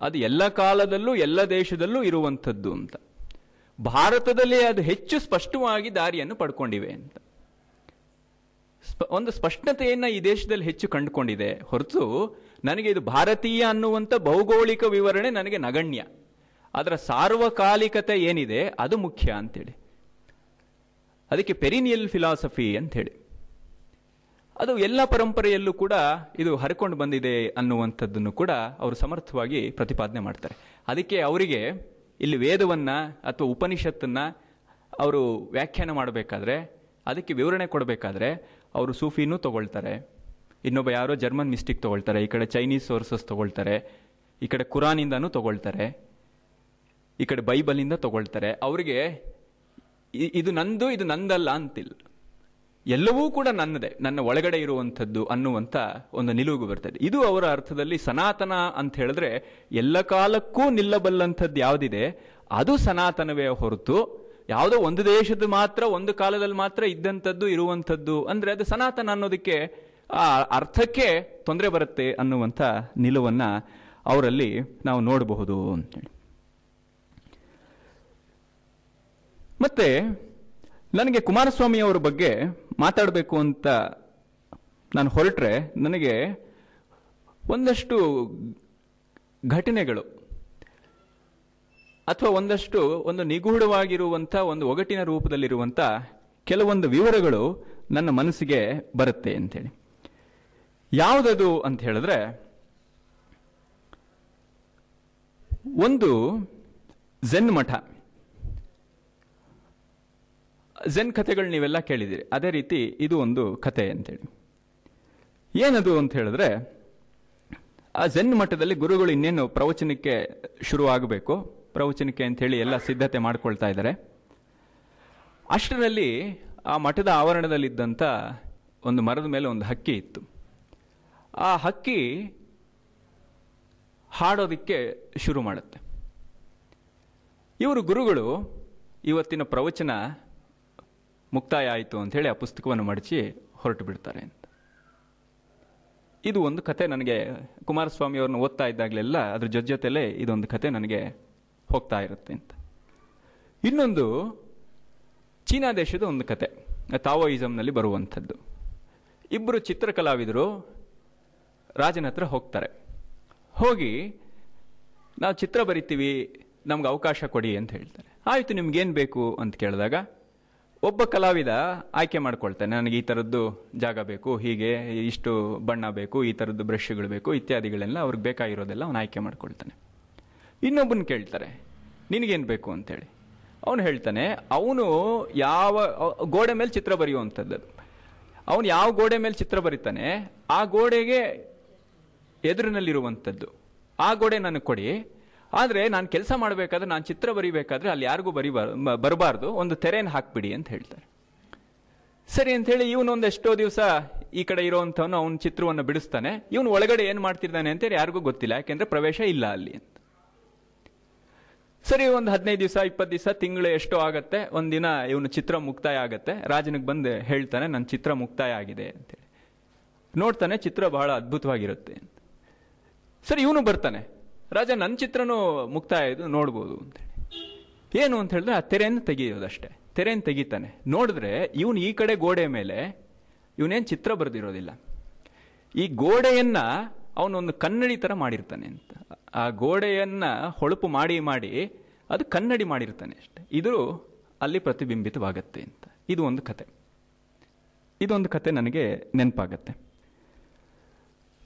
Speaker 2: ಅದು ಎಲ್ಲ ಕಾಲದಲ್ಲೂ, ಎಲ್ಲ ದೇಶದಲ್ಲೂ ಇರುವಂಥದ್ದು ಅಂತ. ಭಾರತದಲ್ಲಿ ಅದು ಹೆಚ್ಚು ಸ್ಪಷ್ಟವಾಗಿ ದಾರಿಯನ್ನು ಪಡ್ಕೊಂಡಿವೆ ಅಂತ. ಒಂದು ಸ್ಪಷ್ಟತೆಯನ್ನು ಈ ದೇಶದಲ್ಲಿ ಹೆಚ್ಚು ಕಂಡುಕೊಂಡಿದೆ ಹೊರತು ನನಗೆ ಇದು ಭಾರತೀಯ ಅನ್ನುವಂಥ ಭೌಗೋಳಿಕ ವಿವರಣೆ ನನಗೆ ನಗಣ್ಯ. ಅದರ ಸಾರ್ವಕಾಲಿಕತೆ ಏನಿದೆ ಅದು ಮುಖ್ಯ ಅಂತೇಳಿ. ಅದಕ್ಕೆ ಪೆರಿನಿಯಲ್ ಫಿಲಾಸಫಿ ಅಂಥೇಳಿ. ಅದು ಎಲ್ಲ ಪರಂಪರೆಯಲ್ಲೂ ಕೂಡ ಇದು ಹರ್ಕೊಂಡು ಬಂದಿದೆ ಅನ್ನುವಂಥದ್ದನ್ನು ಕೂಡ ಅವರು ಸಮರ್ಥವಾಗಿ ಪ್ರತಿಪಾದನೆ ಮಾಡ್ತಾರೆ. ಅದಕ್ಕೆ ಅವರಿಗೆ ಇಲ್ಲಿ ವೇದವನ್ನು ಅಥವಾ ಉಪನಿಷತ್ತನ್ನು ಅವರು ವ್ಯಾಖ್ಯಾನ ಮಾಡಬೇಕಾದ್ರೆ, ಅದಕ್ಕೆ ವಿವರಣೆ ಕೊಡಬೇಕಾದ್ರೆ ಅವರು ಸೂಫಿನೂ ತಗೊಳ್ತಾರೆ. ಇನ್ನೊಬ್ಬ ಯಾರೋ ಜರ್ಮನ್ ಮಿಸ್ಟಿಕ್ ತಗೊಳ್ತಾರೆ, ಈ ಕಡೆ ಚೈನೀಸ್ ಸೋರ್ಸಸ್ ತಗೊಳ್ತಾರೆ, ಈ ಕಡೆ ಕುರಾನಿಂದನೂ ತಗೊಳ್ತಾರೆ. ಈ ಕಡೆ ಬೈಬಲಿಂದ ತಗೊಳ್ತಾರೆ. ಅವರಿಗೆ ಇದು ನಂದು, ಇದು ನಂದಲ್ಲ ಅಂತಿಲ್ಲ. ಎಲ್ಲವೂ ಕೂಡ ನನ್ನದೇ. ನನ್ನ ಒಳಗಡೆ ಇರುವಂಥದ್ದು ಅನ್ನುವಂಥ ಒಂದು ನಿಲುವು ಬರ್ತದೆ. ಇದು ಅವರ ಅರ್ಥದಲ್ಲಿ ಸನಾತನ ಅಂತ ಹೇಳಿದ್ರೆ, ಎಲ್ಲ ಕಾಲಕ್ಕೂ ನಿಲ್ಲಬಲ್ಲಂಥದ್ದು ಯಾವುದಿದೆ? ಅದು ಸನಾತನವೇ ಹೊರತು, ಯಾವುದೋ ಒಂದು ದೇಶದ ಮಾತ್ರ, ಒಂದು ಕಾಲದಲ್ಲಿ ಮಾತ್ರ ಇದ್ದಂಥದ್ದು, ಇರುವಂಥದ್ದು. ಅಂದ್ರೆ ಅದು ಸನಾತನ ಅನ್ನೋದಕ್ಕೆ, ಆ ಅರ್ಥಕ್ಕೆ ತೊಂದರೆ ಬರುತ್ತೆ ಅನ್ನುವಂಥ ನಿಲುವನ್ನ ಅವರಲ್ಲಿ ನಾವು ನೋಡಬಹುದು ಅಂತೇಳಿ ಮತ್ತೆ ನನಗೆ ಕುಮಾರಸ್ವಾಮಿ ಅವರ ಬಗ್ಗೆ ಮಾತಾಡಬೇಕು ಅಂತ ನಾನು ಹೊರಟ್ರೆ ನನಗೆ ಒಂದಷ್ಟು ಘಟನೆಗಳು ಅಥವಾ ಒಂದಷ್ಟು ಒಂದು ನಿಗೂಢವಾಗಿರುವಂಥ ಒಂದು ಒಗಟಿನ ರೂಪದಲ್ಲಿರುವಂಥ ಕೆಲವೊಂದು ವಿವರಗಳು ನನ್ನ ಮನಸ್ಸಿಗೆ ಬರುತ್ತೆ ಅಂತೇಳಿ ಯಾವುದದು ಅಂತ ಹೇಳಿದ್ರೆ, ಒಂದು ಝೆನ್ ಮಠ ಝೆನ್ ಕಥೆಗಳು ನೀವೆಲ್ಲ ಕೇಳಿದಿರಿ ಅದೇ ರೀತಿ ಇದು ಒಂದು ಕತೆ ಅಂತೇಳಿ. ಏನದು ಅಂತ ಹೇಳಿದ್ರೆ, ಆ ಝೆನ್ ಮಠದಲ್ಲಿ ಗುರುಗಳು ಇನ್ನೇನು ಪ್ರವಚನಕ್ಕೆ ಶುರು ಆಗಬೇಕು, ಪ್ರವಚನಕ್ಕೆ ಅಂಥೇಳಿ ಎಲ್ಲ ಸಿದ್ಧತೆ ಮಾಡ್ಕೊಳ್ತಾ ಇದ್ದಾರೆ. ಅಷ್ಟರಲ್ಲಿ ಆ ಮಠದ ಆವರಣದಲ್ಲಿದ್ದಂಥ ಒಂದು ಮರದ ಮೇಲೆ ಒಂದು ಹಕ್ಕಿ ಇತ್ತು. ಆ ಹಕ್ಕಿ ಹಾಡೋದಕ್ಕೆ ಶುರು ಮಾಡುತ್ತೆ. ಇವರು ಗುರುಗಳು ಇವತ್ತಿನ ಪ್ರವಚನ ಮುಕ್ತಾಯ ಆಯಿತು ಅಂತ ಹೇಳಿ ಆ ಪುಸ್ತಕವನ್ನು ಮಡಚಿ ಹೊರಟು ಬಿಡ್ತಾರೆ ಅಂತ. ಇದು ಒಂದು ಕತೆ ನನಗೆ ಕುಮಾರಸ್ವಾಮಿ ಅವ್ರನ್ನ ಓದ್ತಾ ಇದ್ದಾಗಲೆಲ್ಲ ಅದ್ರ ಜೊತೆ ಜೊತೆಲೇ ಇದೊಂದು ಕತೆ ನನಗೆ ಹೋಗ್ತಾ ಇರುತ್ತೆ ಅಂತ. ಇನ್ನೊಂದು ಚೀನಾ ದೇಶದ ಒಂದು ಕತೆ ತಾವೋಯಿಸಮ್ನಲ್ಲಿ ಬರುವಂಥದ್ದು. ಇಬ್ಬರು ಚಿತ್ರಕಲಾವಿದರು ರಾಜನ ಹತ್ರ ಹೋಗ್ತಾರೆ. ಹೋಗಿ, ನಾವು ಚಿತ್ರ ಬರಿತೀವಿ, ನಮ್ಗೆ ಅವಕಾಶ ಕೊಡಿ ಅಂತ ಹೇಳ್ತಾರೆ. ಆಯಿತು, ನಿಮ್ಗೇನು ಬೇಕು? ಅಂತ ಕೇಳಿದಾಗ ಒಬ್ಬ ಕಲಾವಿದ ಆಯ್ಕೆ ಮಾಡ್ಕೊಳ್ತಾನೆ. ನನಗೆ ಈ ಥರದ್ದು ಜಾಗ ಬೇಕು, ಹೀಗೆ ಇಷ್ಟು ಬಣ್ಣ ಬೇಕು, ಈ ಥರದ್ದು ಬ್ರಷ್ಗಳು ಬೇಕು, ಇತ್ಯಾದಿಗಳೆಲ್ಲ ಅವ್ರಿಗೆ ಬೇಕಾಗಿರೋದೆಲ್ಲ ಅವನು ಆಯ್ಕೆ ಮಾಡ್ಕೊಳ್ತಾನೆ. ಇನ್ನೊಬ್ಬನ ಕೇಳ್ತಾರೆ, ನಿನಗೇನು ಬೇಕು ಅಂತೇಳಿ. ಅವನು ಹೇಳ್ತಾನೆ, ಅವನು ಯಾವ, ಗೋಡೆ ಮೇಲೆ ಚಿತ್ರ ಬರೆಯುವಂಥದ್ದು. ಅವನು ಯಾವ ಗೋಡೆ ಮೇಲೆ ಚಿತ್ರ ಬರೀತಾನೆ, ಆ ಗೋಡೆಗೆ ಎದುರಿನಲ್ಲಿರುವಂಥದ್ದು. ಆ ಗೋಡೆ ನನಗೆ ಕೊಡಿ ಆದರೆ ನಾನು ಕೆಲಸ ಮಾಡಬೇಕಾದ್ರೆ, ನಾನು ಚಿತ್ರ ಬರಿಬೇಕಾದ್ರೆ ಅಲ್ಲಿ ಯಾರಿಗೂ ಬರಿಬಾರ್ ಬರಬಾರ್ದು. ಒಂದು ತೆರೆಯನ್ನು ಹಾಕ್ಬಿಡಿ ಅಂತ ಹೇಳ್ತಾರೆ. ಸರಿ ಅಂತ ಹೇಳಿ ಇವನು ಒಂದು ಎಷ್ಟೋ ದಿವಸ ಈ ಕಡೆ ಇರೋವಂಥವನು ಅವನ ಚಿತ್ರವನ್ನು ಬಿಡಿಸ್ತಾನೆ. ಇವನು ಒಳಗಡೆ ಏನು ಮಾಡ್ತಿದ್ದಾನೆ ಅಂತೇಳಿ ಯಾರಿಗೂ ಗೊತ್ತಿಲ್ಲ. ಯಾಕೆಂದ್ರೆ ಪ್ರವೇಶ ಇಲ್ಲ ಅಲ್ಲಿ ಅಂತ. ಸರಿ, ಒಂದು ಹದಿನೈದು ದಿವಸ ಇಪ್ಪತ್ತು ದಿವಸ, ತಿಂಗಳು ಎಷ್ಟೋ ಆಗತ್ತೆ. ದಿನ ಇವನು ಚಿತ್ರ ಮುಕ್ತಾಯ ಆಗತ್ತೆ. ರಾಜನಿಗೆ ಬಂದು ಹೇಳ್ತಾನೆ ನನ್ನ ಚಿತ್ರ ಮುಕ್ತಾಯ ಆಗಿದೆ ಅಂತೇಳಿ ನೋಡ್ತಾನೆ ಚಿತ್ರ ಬಹಳ ಅದ್ಭುತವಾಗಿರುತ್ತೆ ಸರಿ, ಇವನು ಬರ್ತಾನೆ. ರಾಜ ನನ್ನ ಚಿತ್ರನೂ ಮುಕ್ತಾಯ ಇದು ನೋಡ್ಬೋದು ಅಂತೇಳಿ. ಏನು ಅಂತ ಹೇಳಿದ್ರೆ, ಆ ತೆರೆಯನ್ನು ತೆಗೆಯೋದಷ್ಟೇ. ತೆರೆಯನ್ನು ತೆಗಿತಾನೆ. ನೋಡಿದ್ರೆ, ಇವನು ಈ ಕಡೆ ಗೋಡೆ ಮೇಲೆ ಇವನೇನು ಚಿತ್ರ ಬರೆದಿರೋದಿಲ್ಲ. ಈ ಗೋಡೆಯನ್ನು ಅವನೊಂದು ಕನ್ನಡಿ ಥರ ಮಾಡಿರ್ತಾನೆ ಅಂತ. ಆ ಗೋಡೆಯನ್ನು ಹೊಳಪು ಮಾಡಿ ಮಾಡಿ ಅದು ಕನ್ನಡಿ ಮಾಡಿರ್ತಾನೆ ಅಷ್ಟೆ. ಇದು ಅಲ್ಲಿ ಪ್ರತಿಬಿಂಬಿತವಾಗತ್ತೆ ಅಂತ. ಇದು ಒಂದು ಕತೆ. ಇದೊಂದು ಕತೆ ನನಗೆ ನೆನಪಾಗತ್ತೆ.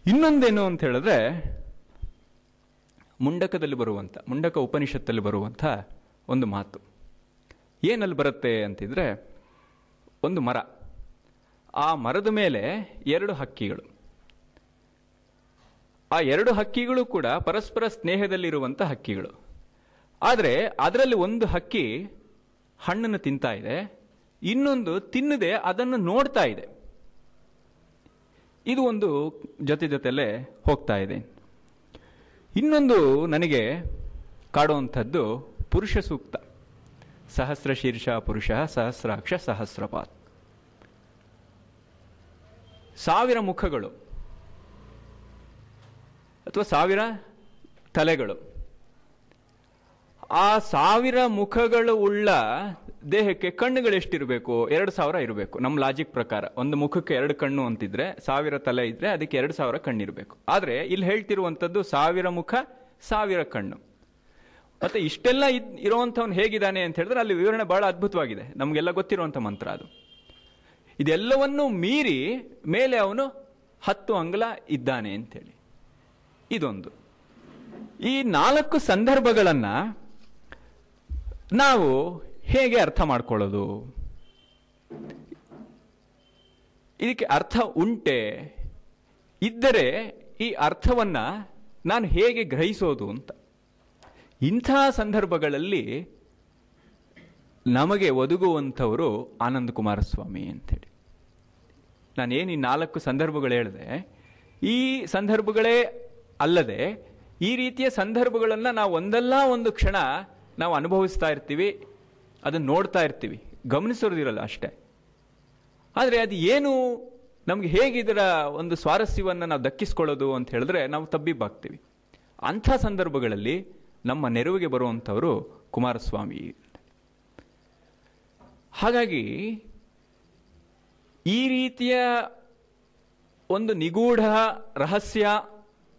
Speaker 2: ಇನ್ನೊಂದೇನು ಅಂತ ಹೇಳಿದ್ರೆ ಮುಂಡಕದಲ್ಲಿ ಬರುವಂಥ ಮುಂಡಕ ಉಪನಿಷತ್ತಲ್ಲಿ ಬರುವಂಥ ಒಂದು ಮಾತು. ಏನಲ್ಲಿ ಬರುತ್ತೆ ಅಂತಿದ್ರೆ, ಒಂದು ಮರ. ಆ ಮರದ ಮೇಲೆ ಎರಡು ಹಕ್ಕಿಗಳು. ಆ ಎರಡು ಹಕ್ಕಿಗಳು ಕೂಡ ಪರಸ್ಪರ ಸ್ನೇಹದಲ್ಲಿರುವಂಥ ಹಕ್ಕಿಗಳು. ಆದರೆ ಅದರಲ್ಲಿ ಒಂದು ಹಕ್ಕಿ ಹಣ್ಣನ್ನು ತಿಂತಾ ಇದೆ, ಇನ್ನೊಂದು ತಿನ್ನದೆ ಅದನ್ನು ನೋಡ್ತಾ ಇದೆ. ಇದು ಒಂದು ಜೊತೆ ಜೊತೆಲೇ ಹೋಗ್ತಾ ಇದೆ. ಇನ್ನೊಂದು ನನಗೆ ಕಾಡುವಂಥದ್ದು ಪುರುಷ ಸೂಕ್ತ. ಸಹಸ್ರ ಶೀರ್ಷ ಪುರುಷ, ಸಹಸ್ರಾಕ್ಷ ಸಹಸ್ರಪಾತ್. ಸಾವಿರ ಮುಖಗಳು ಅಥವಾ ಸಾವಿರ ತಲೆಗಳು. ಆ ಸಾವಿರ ಮುಖಗಳು ಉಳ್ಳ ದೇಹಕ್ಕೆ ಕಣ್ಣುಗಳು ಎಷ್ಟಿರಬೇಕು ಎರಡು ಸಾವಿರ ಇರಬೇಕು, ನಮ್ಮ ಲಾಜಿಕ್ ಪ್ರಕಾರ. ಒಂದು ಮುಖಕ್ಕೆ ಎರಡು ಕಣ್ಣು ಅಂತಿದ್ರೆ, ಸಾವಿರ ತಲೆ ಇದ್ರೆ ಅದಕ್ಕೆ ಎರಡು ಸಾವಿರ ಕಣ್ಣಿರಬೇಕು. ಆದರೆ ಇಲ್ಲಿ ಹೇಳ್ತಿರುವಂಥದ್ದು ಸಾವಿರ ಮುಖ, ಸಾವಿರ ಕಣ್ಣು. ಮತ್ತೆ ಇಷ್ಟೆಲ್ಲ ಇದ್ ಇರುವಂಥವ್ನು ಹೇಗಿದ್ದಾನೆ ಅಂತ ಹೇಳಿದ್ರೆ ಅಲ್ಲಿ ವಿವರಣೆ ಬಹಳ ಅದ್ಭುತವಾಗಿದೆ. ನಮಗೆಲ್ಲ ಗೊತ್ತಿರುವಂಥ ಮಂತ್ರ ಅದು. ಇದೆಲ್ಲವನ್ನು ಮೀರಿ ಮೇಲೆ ಅವನು ಹತ್ತು ಅಂಗಲ ಇದ್ದಾನೆ ಅಂತೇಳಿ ಇದೊಂದು. ಈ ನಾಲ್ಕು ಸಂದರ್ಭಗಳನ್ನ ನಾವು ಹೇಗೆ ಅರ್ಥ ಮಾಡ್ಕೊಳ್ಳೋದು? ಇದಕ್ಕೆ ಅರ್ಥ ಉಂಟೆ, ಇದ್ದರೆ ಈ ಅರ್ಥವನ್ನ ನಾನು ಹೇಗೆ ಗ್ರಹಿಸೋದು ಅಂತ. ಇಂಥ ಸಂದರ್ಭಗಳಲ್ಲಿ ನಮಗೆ ಒದಗುವಂಥವರು ಆನಂದ ಕುಮಾರಸ್ವಾಮಿ ಅಂಥೇಳಿ. ನಾನೇನು ಈ ನಾಲ್ಕು ಸಂದರ್ಭಗಳು ಹೇಳಿದೆ, ಈ ಸಂದರ್ಭಗಳೇ ಅಲ್ಲದೆ ಈ ರೀತಿಯ ಸಂದರ್ಭಗಳನ್ನು ನಾವು ಒಂದಲ್ಲ ಒಂದು ಕ್ಷಣ ನಾವು ಅನುಭವಿಸ್ತಾ ಇರ್ತೀವಿ, ಅದನ್ನು ನೋಡ್ತಾ ಇರ್ತೀವಿ. ಗಮನಿಸೋದಿರಲ್ಲ ಅಷ್ಟೇ. ಆದರೆ ಅದು ಏನು, ನಮ್ಗೆ ಹೇಗಿದರ ಒಂದು ಸ್ವಾರಸ್ಯವನ್ನು ನಾವು ದಕ್ಕಿಸ್ಕೊಳ್ಳೋದು ಅಂತ ಹೇಳಿದ್ರೆ ನಾವು ತಬ್ಬಿಬ್ಬಾಗ್ತೀವಿ. ಅಂಥ ಸಂದರ್ಭಗಳಲ್ಲಿ ನಮ್ಮ ನೆರವಿಗೆ ಬರುವಂಥವರು ಕುಮಾರಸ್ವಾಮಿ. ಹಾಗಾಗಿ, ಈ ರೀತಿಯ ಒಂದು ನಿಗೂಢ ರಹಸ್ಯ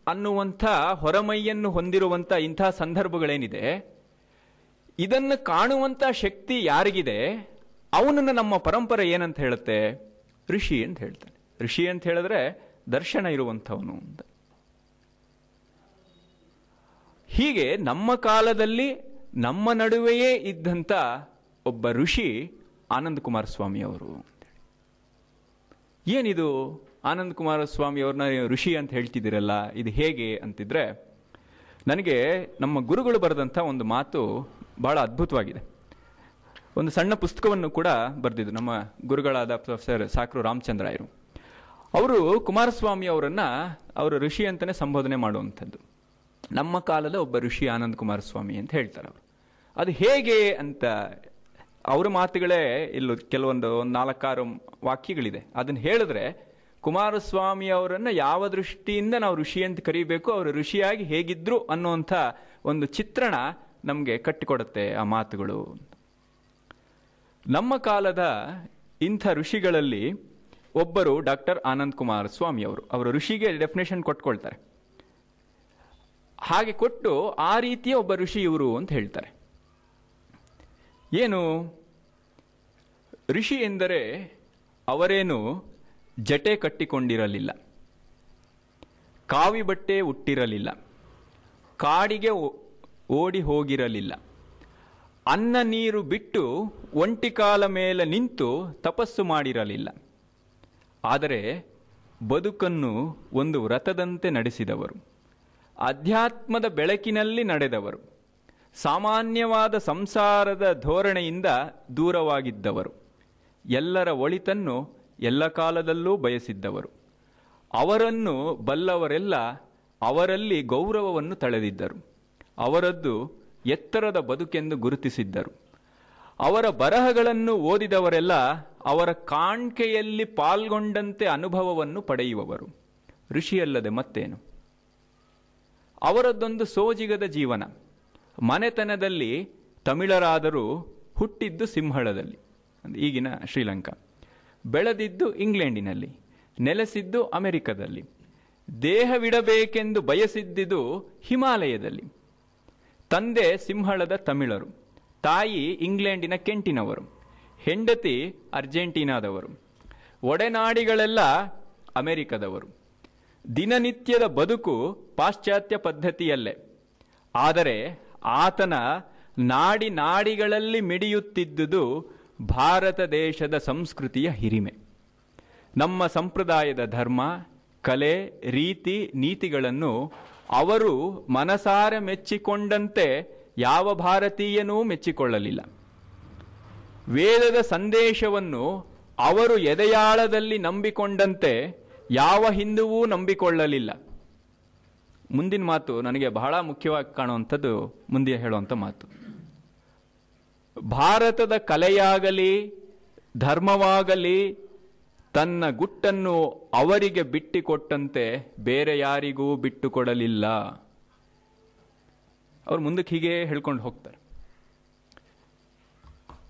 Speaker 2: ಅನ್ನುವಂಥ ಹೊರಮೈಯನ್ನು ಹೊಂದಿರುವಂಥ ಇಂಥ ಸಂದರ್ಭಗಳೇನಿದೆ ಇದನ್ನು ಕಾಣುವಂತ ಶಕ್ತಿ ಯಾರಿಗಿದೆ? ಅವನನ್ನು ನಮ್ಮ ಪರಂಪರೆ ಏನಂತ ಹೇಳುತ್ತೆ? ಋಷಿ ಅಂತ ಹೇಳ್ತಾನೆ. ಋಷಿ ಅಂತ ಹೇಳಿದ್ರೆ ದರ್ಶನ ಇರುವಂಥವನು ಅಂತ. ಹೀಗೆ ನಮ್ಮ ಕಾಲದಲ್ಲಿ ನಮ್ಮ ನಡುವೆಯೇ ಇದ್ದಂಥ ಒಬ್ಬ ಋಷಿ ಆನಂದ್ ಕುಮಾರ ಸ್ವಾಮಿ ಅವರು ಏನಿದು? ಆನಂದ್ ಕುಮಾರ ಸ್ವಾಮಿ ಅವ್ರನ್ನ ಋಷಿ ಅಂತ ಹೇಳ್ತಿದ್ದೀರಲ್ಲ, ಇದು ಹೇಗೆ ಅಂತಿದ್ರೆ, ನನಗೆ ನಮ್ಮ ಗುರುಗಳು ಬರೆದಂಥ ಒಂದು ಮಾತು ಬಹಳ ಅದ್ಭುತವಾಗಿದೆ. ಒಂದು ಸಣ್ಣ ಪುಸ್ತಕವನ್ನು ಕೂಡ ಬರೆದಿದ್ದು ನಮ್ಮ ಗುರುಗಳಾದ ಪ್ರೊಫೆಸರ್ ಸಾಕ್ರು ರಾಮಚಂದ್ರಾಯರು ಅವರು ಕುಮಾರಸ್ವಾಮಿ ಅವರನ್ನು ಅವರು ಋಷಿ ಅಂತಲೇ ಸಂಬೋಧನೆ ಮಾಡುವಂಥದ್ದು. ನಮ್ಮ ಕಾಲದ ಒಬ್ಬ ಋಷಿ ಆನಂದ್ ಕುಮಾರಸ್ವಾಮಿ ಅಂತ ಹೇಳ್ತಾರೆ ಅವರು. ಅದು ಹೇಗೆ ಅಂತ ಅವರ ಮಾತುಗಳೇ ಇಲ್ಲೂ ಕೆಲವೊಂದು ಒಂದು ನಾಲ್ಕಾರು ವಾಕ್ಯಗಳಿದೆ. ಅದನ್ನು ಹೇಳಿದ್ರೆ ಕುಮಾರಸ್ವಾಮಿ ಅವರನ್ನು ಯಾವ ದೃಷ್ಟಿಯಿಂದ ನಾವು ಋಷಿ ಅಂತ ಕರಿಬೇಕು, ಅವರು ಋಷಿಯಾಗಿ ಹೇಗಿದ್ರು ಅನ್ನುವಂಥ ಒಂದು ಚಿತ್ರಣ ನಮಗೆ ಕಟ್ಟಿಕೊಡುತ್ತೆ ಆ ಮಾತುಗಳು. ನಮ್ಮ ಕಾಲದ ಇಂಥ ಋಷಿಗಳಲ್ಲಿ ಒಬ್ಬರು ಡಾಕ್ಟರ್ ಆನಂದ್ ಕುಮಾರ್ ಸ್ವಾಮಿ ಅವರು. ಅವರು ಋಷಿಗೆ ಡೆಫಿನೇಷನ್ ಕೊಟ್ಕೊಳ್ತಾರೆ. ಹಾಗೆ ಕೊಟ್ಟು ಆ ರೀತಿಯ ಒಬ್ಬ ಋಷಿ ಇವರು ಅಂತ ಹೇಳ್ತಾರೆ. ಏನು? ಋಷಿ ಎಂದರೆ ಅವರೇನು ಜಟೆ ಕಟ್ಟಿಕೊಂಡಿರಲಿಲ್ಲ. ಕಾವಿ ಬಟ್ಟೆ ಉಟ್ಟಿರಲಿಲ್ಲ. ಕಾಡಿಗೆ ಓಡಿ ಹೋಗಿರಲಿಲ್ಲ. ಅನ್ನ ನೀರು ಬಿಟ್ಟು ಒಂಟಿ ಕಾಲ ಮೇಲೆ ನಿಂತು ತಪಸ್ಸು ಮಾಡಿರಲಿಲ್ಲ. ಆದರೆ ಬದುಕನ್ನು ಒಂದು ವ್ರತದಂತೆ ನಡೆಸಿದವರು. ಅಧ್ಯಾತ್ಮದ ಬೆಳಕಿನಲ್ಲಿ ನಡೆದವರು. ಸಾಮಾನ್ಯವಾದ ಸಂಸಾರದ ಧೋರಣೆಯಿಂದ ದೂರವಾಗಿದ್ದವರು. ಎಲ್ಲರ ಒಳಿತನ್ನು ಎಲ್ಲ ಕಾಲದಲ್ಲೂ ಬಯಸಿದ್ದವರು. ಅವರನ್ನು ಬಲ್ಲವರೆಲ್ಲ ಅವರಲ್ಲಿ ಗೌರವವನ್ನು ತಳೆದಿದ್ದರು. ಅವರದ್ದು ಎತ್ತರದ ಬದುಕೆಂದು ಗುರುತಿಸಿದ್ದರು. ಅವರ ಬರಹಗಳನ್ನು ಓದಿದವರೆಲ್ಲ ಅವರ ಕಾಣ್ಕೆಯಲ್ಲಿ ಪಾಲ್ಗೊಂಡಂತೆ ಅನುಭವವನ್ನು ಪಡೆಯುವವರು. ಋಷಿಯಲ್ಲದೆ ಮತ್ತೇನು? ಅವರದ್ದೊಂದು ಸೋಜಿಗದ ಜೀವನ. ಮನೆತನದಲ್ಲಿ ತಮಿಳರಾದರೂ ಹುಟ್ಟಿದ್ದು ಸಿಂಹಳದಲ್ಲಿ ಈಗಿನ ಶ್ರೀಲಂಕಾ. ಬೆಳೆದಿದ್ದು ಇಂಗ್ಲೆಂಡಿನಲ್ಲಿ, ನೆಲೆಸಿದ್ದು ಅಮೆರಿಕದಲ್ಲಿ. ದೇಹವಿಡಬೇಕೆಂದು ಬಯಸಿದ್ದುದು ಹಿಮಾಲಯದಲ್ಲಿ. ತಂದೆ ಸಿಂಹಳದ ತಮಿಳರು, ತಾಯಿ ಇಂಗ್ಲೆಂಡಿನ ಕೆಂಟಿನವರು, ಹೆಂಡತಿ ಅರ್ಜೆಂಟೀನಾದವರು, ಒಡೆನಾಡಿಗಳೆಲ್ಲ ಅಮೆರಿಕದವರು. ದಿನನಿತ್ಯದ ಬದುಕು ಪಾಶ್ಚಾತ್ಯ ಪದ್ಧತಿಯಲ್ಲೇ. ಆದರೆ ಆತನ ನಾಡಿ ನಾಡಿಗಳಲ್ಲಿ ಮಿಡಿಯುತ್ತಿದ್ದುದು ಭಾರತ ದೇಶದ ಸಂಸ್ಕೃತಿಯ ಹಿರಿಮೆ. ನಮ್ಮ ಸಂಪ್ರದಾಯದ ಧರ್ಮ, ಕಲೆ, ರೀತಿ, ನೀತಿಗಳನ್ನು ಅವರು ಮನಸಾರ ಮೆಚ್ಚಿಕೊಂಡಂತೆ ಯಾವ ಭಾರತೀಯನೂ ಮೆಚ್ಚಿಕೊಳ್ಳಲಿಲ್ಲ. ವೇದದ ಸಂದೇಶವನ್ನು ಅವರು ಎದೆಯಾಳದಲ್ಲಿ ನಂಬಿಕೊಂಡಂತೆ ಯಾವ ಹಿಂದುವೂ ನಂಬಿಕೊಳ್ಳಲಿಲ್ಲ. ಮುಂದಿನ ಮಾತು ನನಗೆ ಬಹಳ ಮುಖ್ಯವಾಗಿ ಕಾಣುವಂಥದ್ದು ಮುಂದೆ ಹೇಳುವಂಥ ಮಾತು. ಭಾರತದ ಕಲೆಯಾಗಲಿ, ಧರ್ಮವಾಗಲಿ ತನ್ನ ಗುಟ್ಟನ್ನು ಅವರಿಗೆ ಬಿಟ್ಟಿಕೊಟ್ಟಂತೆ ಬೇರೆ ಯಾರಿಗೂ ಬಿಟ್ಟುಕೊಡಲಿಲ್ಲ. ಅವ್ರು ಮುಂದಕ್ಕೆ ಹೀಗೆ ಹೇಳ್ಕೊಂಡು ಹೋಗ್ತಾರೆ.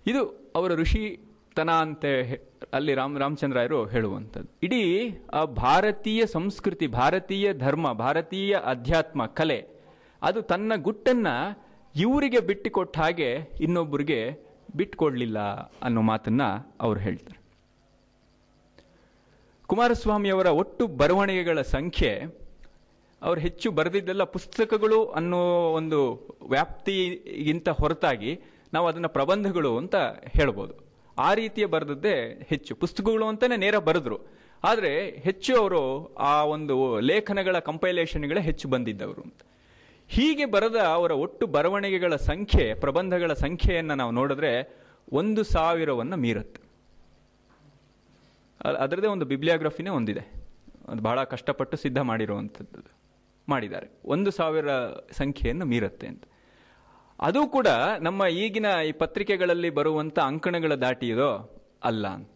Speaker 2: ಇದು ಅವರ ಋಷಿತನ ಅಂತ ಅಲ್ಲಿ ರಾಮ್ ರಾಮಚಂದ್ರಾಯರು ಹೇಳುವಂಥದ್ದು. ಇಡೀ ಆ ಭಾರತೀಯ ಸಂಸ್ಕೃತಿ, ಭಾರತೀಯ ಧರ್ಮ, ಭಾರತೀಯ ಅಧ್ಯಾತ್ಮ, ಕಲೆ, ಅದು ತನ್ನ ಗುಟ್ಟನ್ನು ಇವರಿಗೆ ಬಿಟ್ಟುಕೊಟ್ಟ ಹಾಗೆ ಇನ್ನೊಬ್ಬರಿಗೆ ಬಿಟ್ಕೊಡ್ಲಿಲ್ಲ ಅನ್ನೋ ಮಾತನ್ನು ಅವ್ರು ಹೇಳ್ತಾರೆ. ಕುಮಾರಸ್ವಾಮಿಯವರ ಒಟ್ಟು ಬರವಣಿಗೆಗಳ ಸಂಖ್ಯೆ, ಅವರು ಹೆಚ್ಚು ಬರೆದಿದ್ದೆಲ್ಲ ಪುಸ್ತಕಗಳು ಅನ್ನೋ ಒಂದು ವ್ಯಾಪ್ತಿಗಿಂತ ಹೊರತಾಗಿ ನಾವು ಅದನ್ನು ಪ್ರಬಂಧಗಳು ಅಂತ ಹೇಳ್ಬೋದು. ಆ ರೀತಿಯ ಬರೆದದ್ದೇ ಹೆಚ್ಚು. ಪುಸ್ತಕಗಳು ಅಂತಲೇ ನೇರ ಬರೆದ್ರು. ಆದರೆ ಹೆಚ್ಚು ಅವರು ಆ ಒಂದು ಲೇಖನಗಳ ಕಂಪೈಲೇಷನ್ಗಳೇ ಹೆಚ್ಚು ಬಂದಿದ್ದವರು ಹೀಗೆ ಬರೆದ ಅವರ ಒಟ್ಟು ಬರವಣಿಗೆಗಳ ಸಂಖ್ಯೆ, ಪ್ರಬಂಧಗಳ ಸಂಖ್ಯೆಯನ್ನು ನಾವು ನೋಡಿದ್ರೆ ಒಂದು ಸಾವಿರವನ್ನು ಮೀರುತ್ತೆ. ಅದರದೇ ಒಂದು ಬಿಬ್ಲಿಯೋಗ್ರಫಿನೇ ಒಂದಿದೆ. ಅದು ಬಹಳ ಕಷ್ಟಪಟ್ಟು ಸಿದ್ಧ ಮಾಡಿರುವಂಥದ್ದು ಮಾಡಿದ್ದಾರೆ. ಒಂದು ಸಾವಿರ ಸಂಖ್ಯೆಯನ್ನು ಮೀರುತ್ತೆ ಅಂತ. ಅದು ಕೂಡ ನಮ್ಮ ಈಗಿನ ಈ ಪತ್ರಿಕೆಗಳಲ್ಲಿ ಬರುವಂಥ ಅಂಕಣಗಳ ದಾಟಿಯೋ ಅಲ್ಲ ಅಂತ.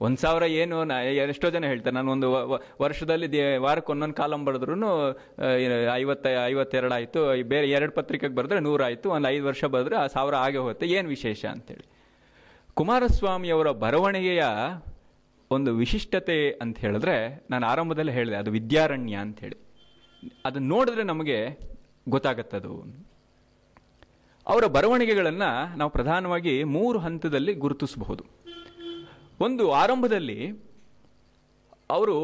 Speaker 2: ಒಂದು ಸಾವಿರ ಏನು ಎಷ್ಟೋ ಜನ ಹೇಳ್ತಾರೆ. ನಾನು ಒಂದು ವರ್ಷದಲ್ಲಿ ದೇ- ವಾರಕ್ಕೆ ಒಂದೊಂದು ಕಾಲಂ ಬರೆದ್ರೂ ಐವತ್ತ, ಐವತ್ತೆರಡು ಆಯಿತು. ಬೇರೆ ಎರಡು ಪತ್ರಿಕೆಗೆ ಬರೆದ್ರೆ ನೂರಾಯಿತು ಒಂದು ಐದು ವರ್ಷ ಬರೆದ್ರೆ ಆ ಸಾವಿರ ಆಗೇ ಹೋಗುತ್ತೆ. ಏನು ವಿಶೇಷ ಅಂತೇಳಿ. ಕುಮಾರಸ್ವಾಮಿಯವರ ಬರವಣಿಗೆಯ ಒಂದು ವಿಶಿಷ್ಟತೆ ಅಂತ ಹೇಳಿದ್ರೆ ನಾನು ಆರಂಭದಲ್ಲಿ ಹೇಳಿದೆ, ಅದು ವಿದ್ಯಾರಣ್ಯ ಅಂತ ಹೇಳಿ. ಅದು ನೋಡಿದ್ರೆ ನಮಗೆ ಗೊತ್ತಾಗತ್ತದು. ಅವರ ಬರವಣಿಗೆಗಳನ್ನು ನಾವು ಪ್ರಧಾನವಾಗಿ ಮೂರು ಹಂತದಲ್ಲಿ ಗುರುತಿಸಬಹುದು. ಒಂದು, ಆರಂಭದಲ್ಲಿ ಅವರು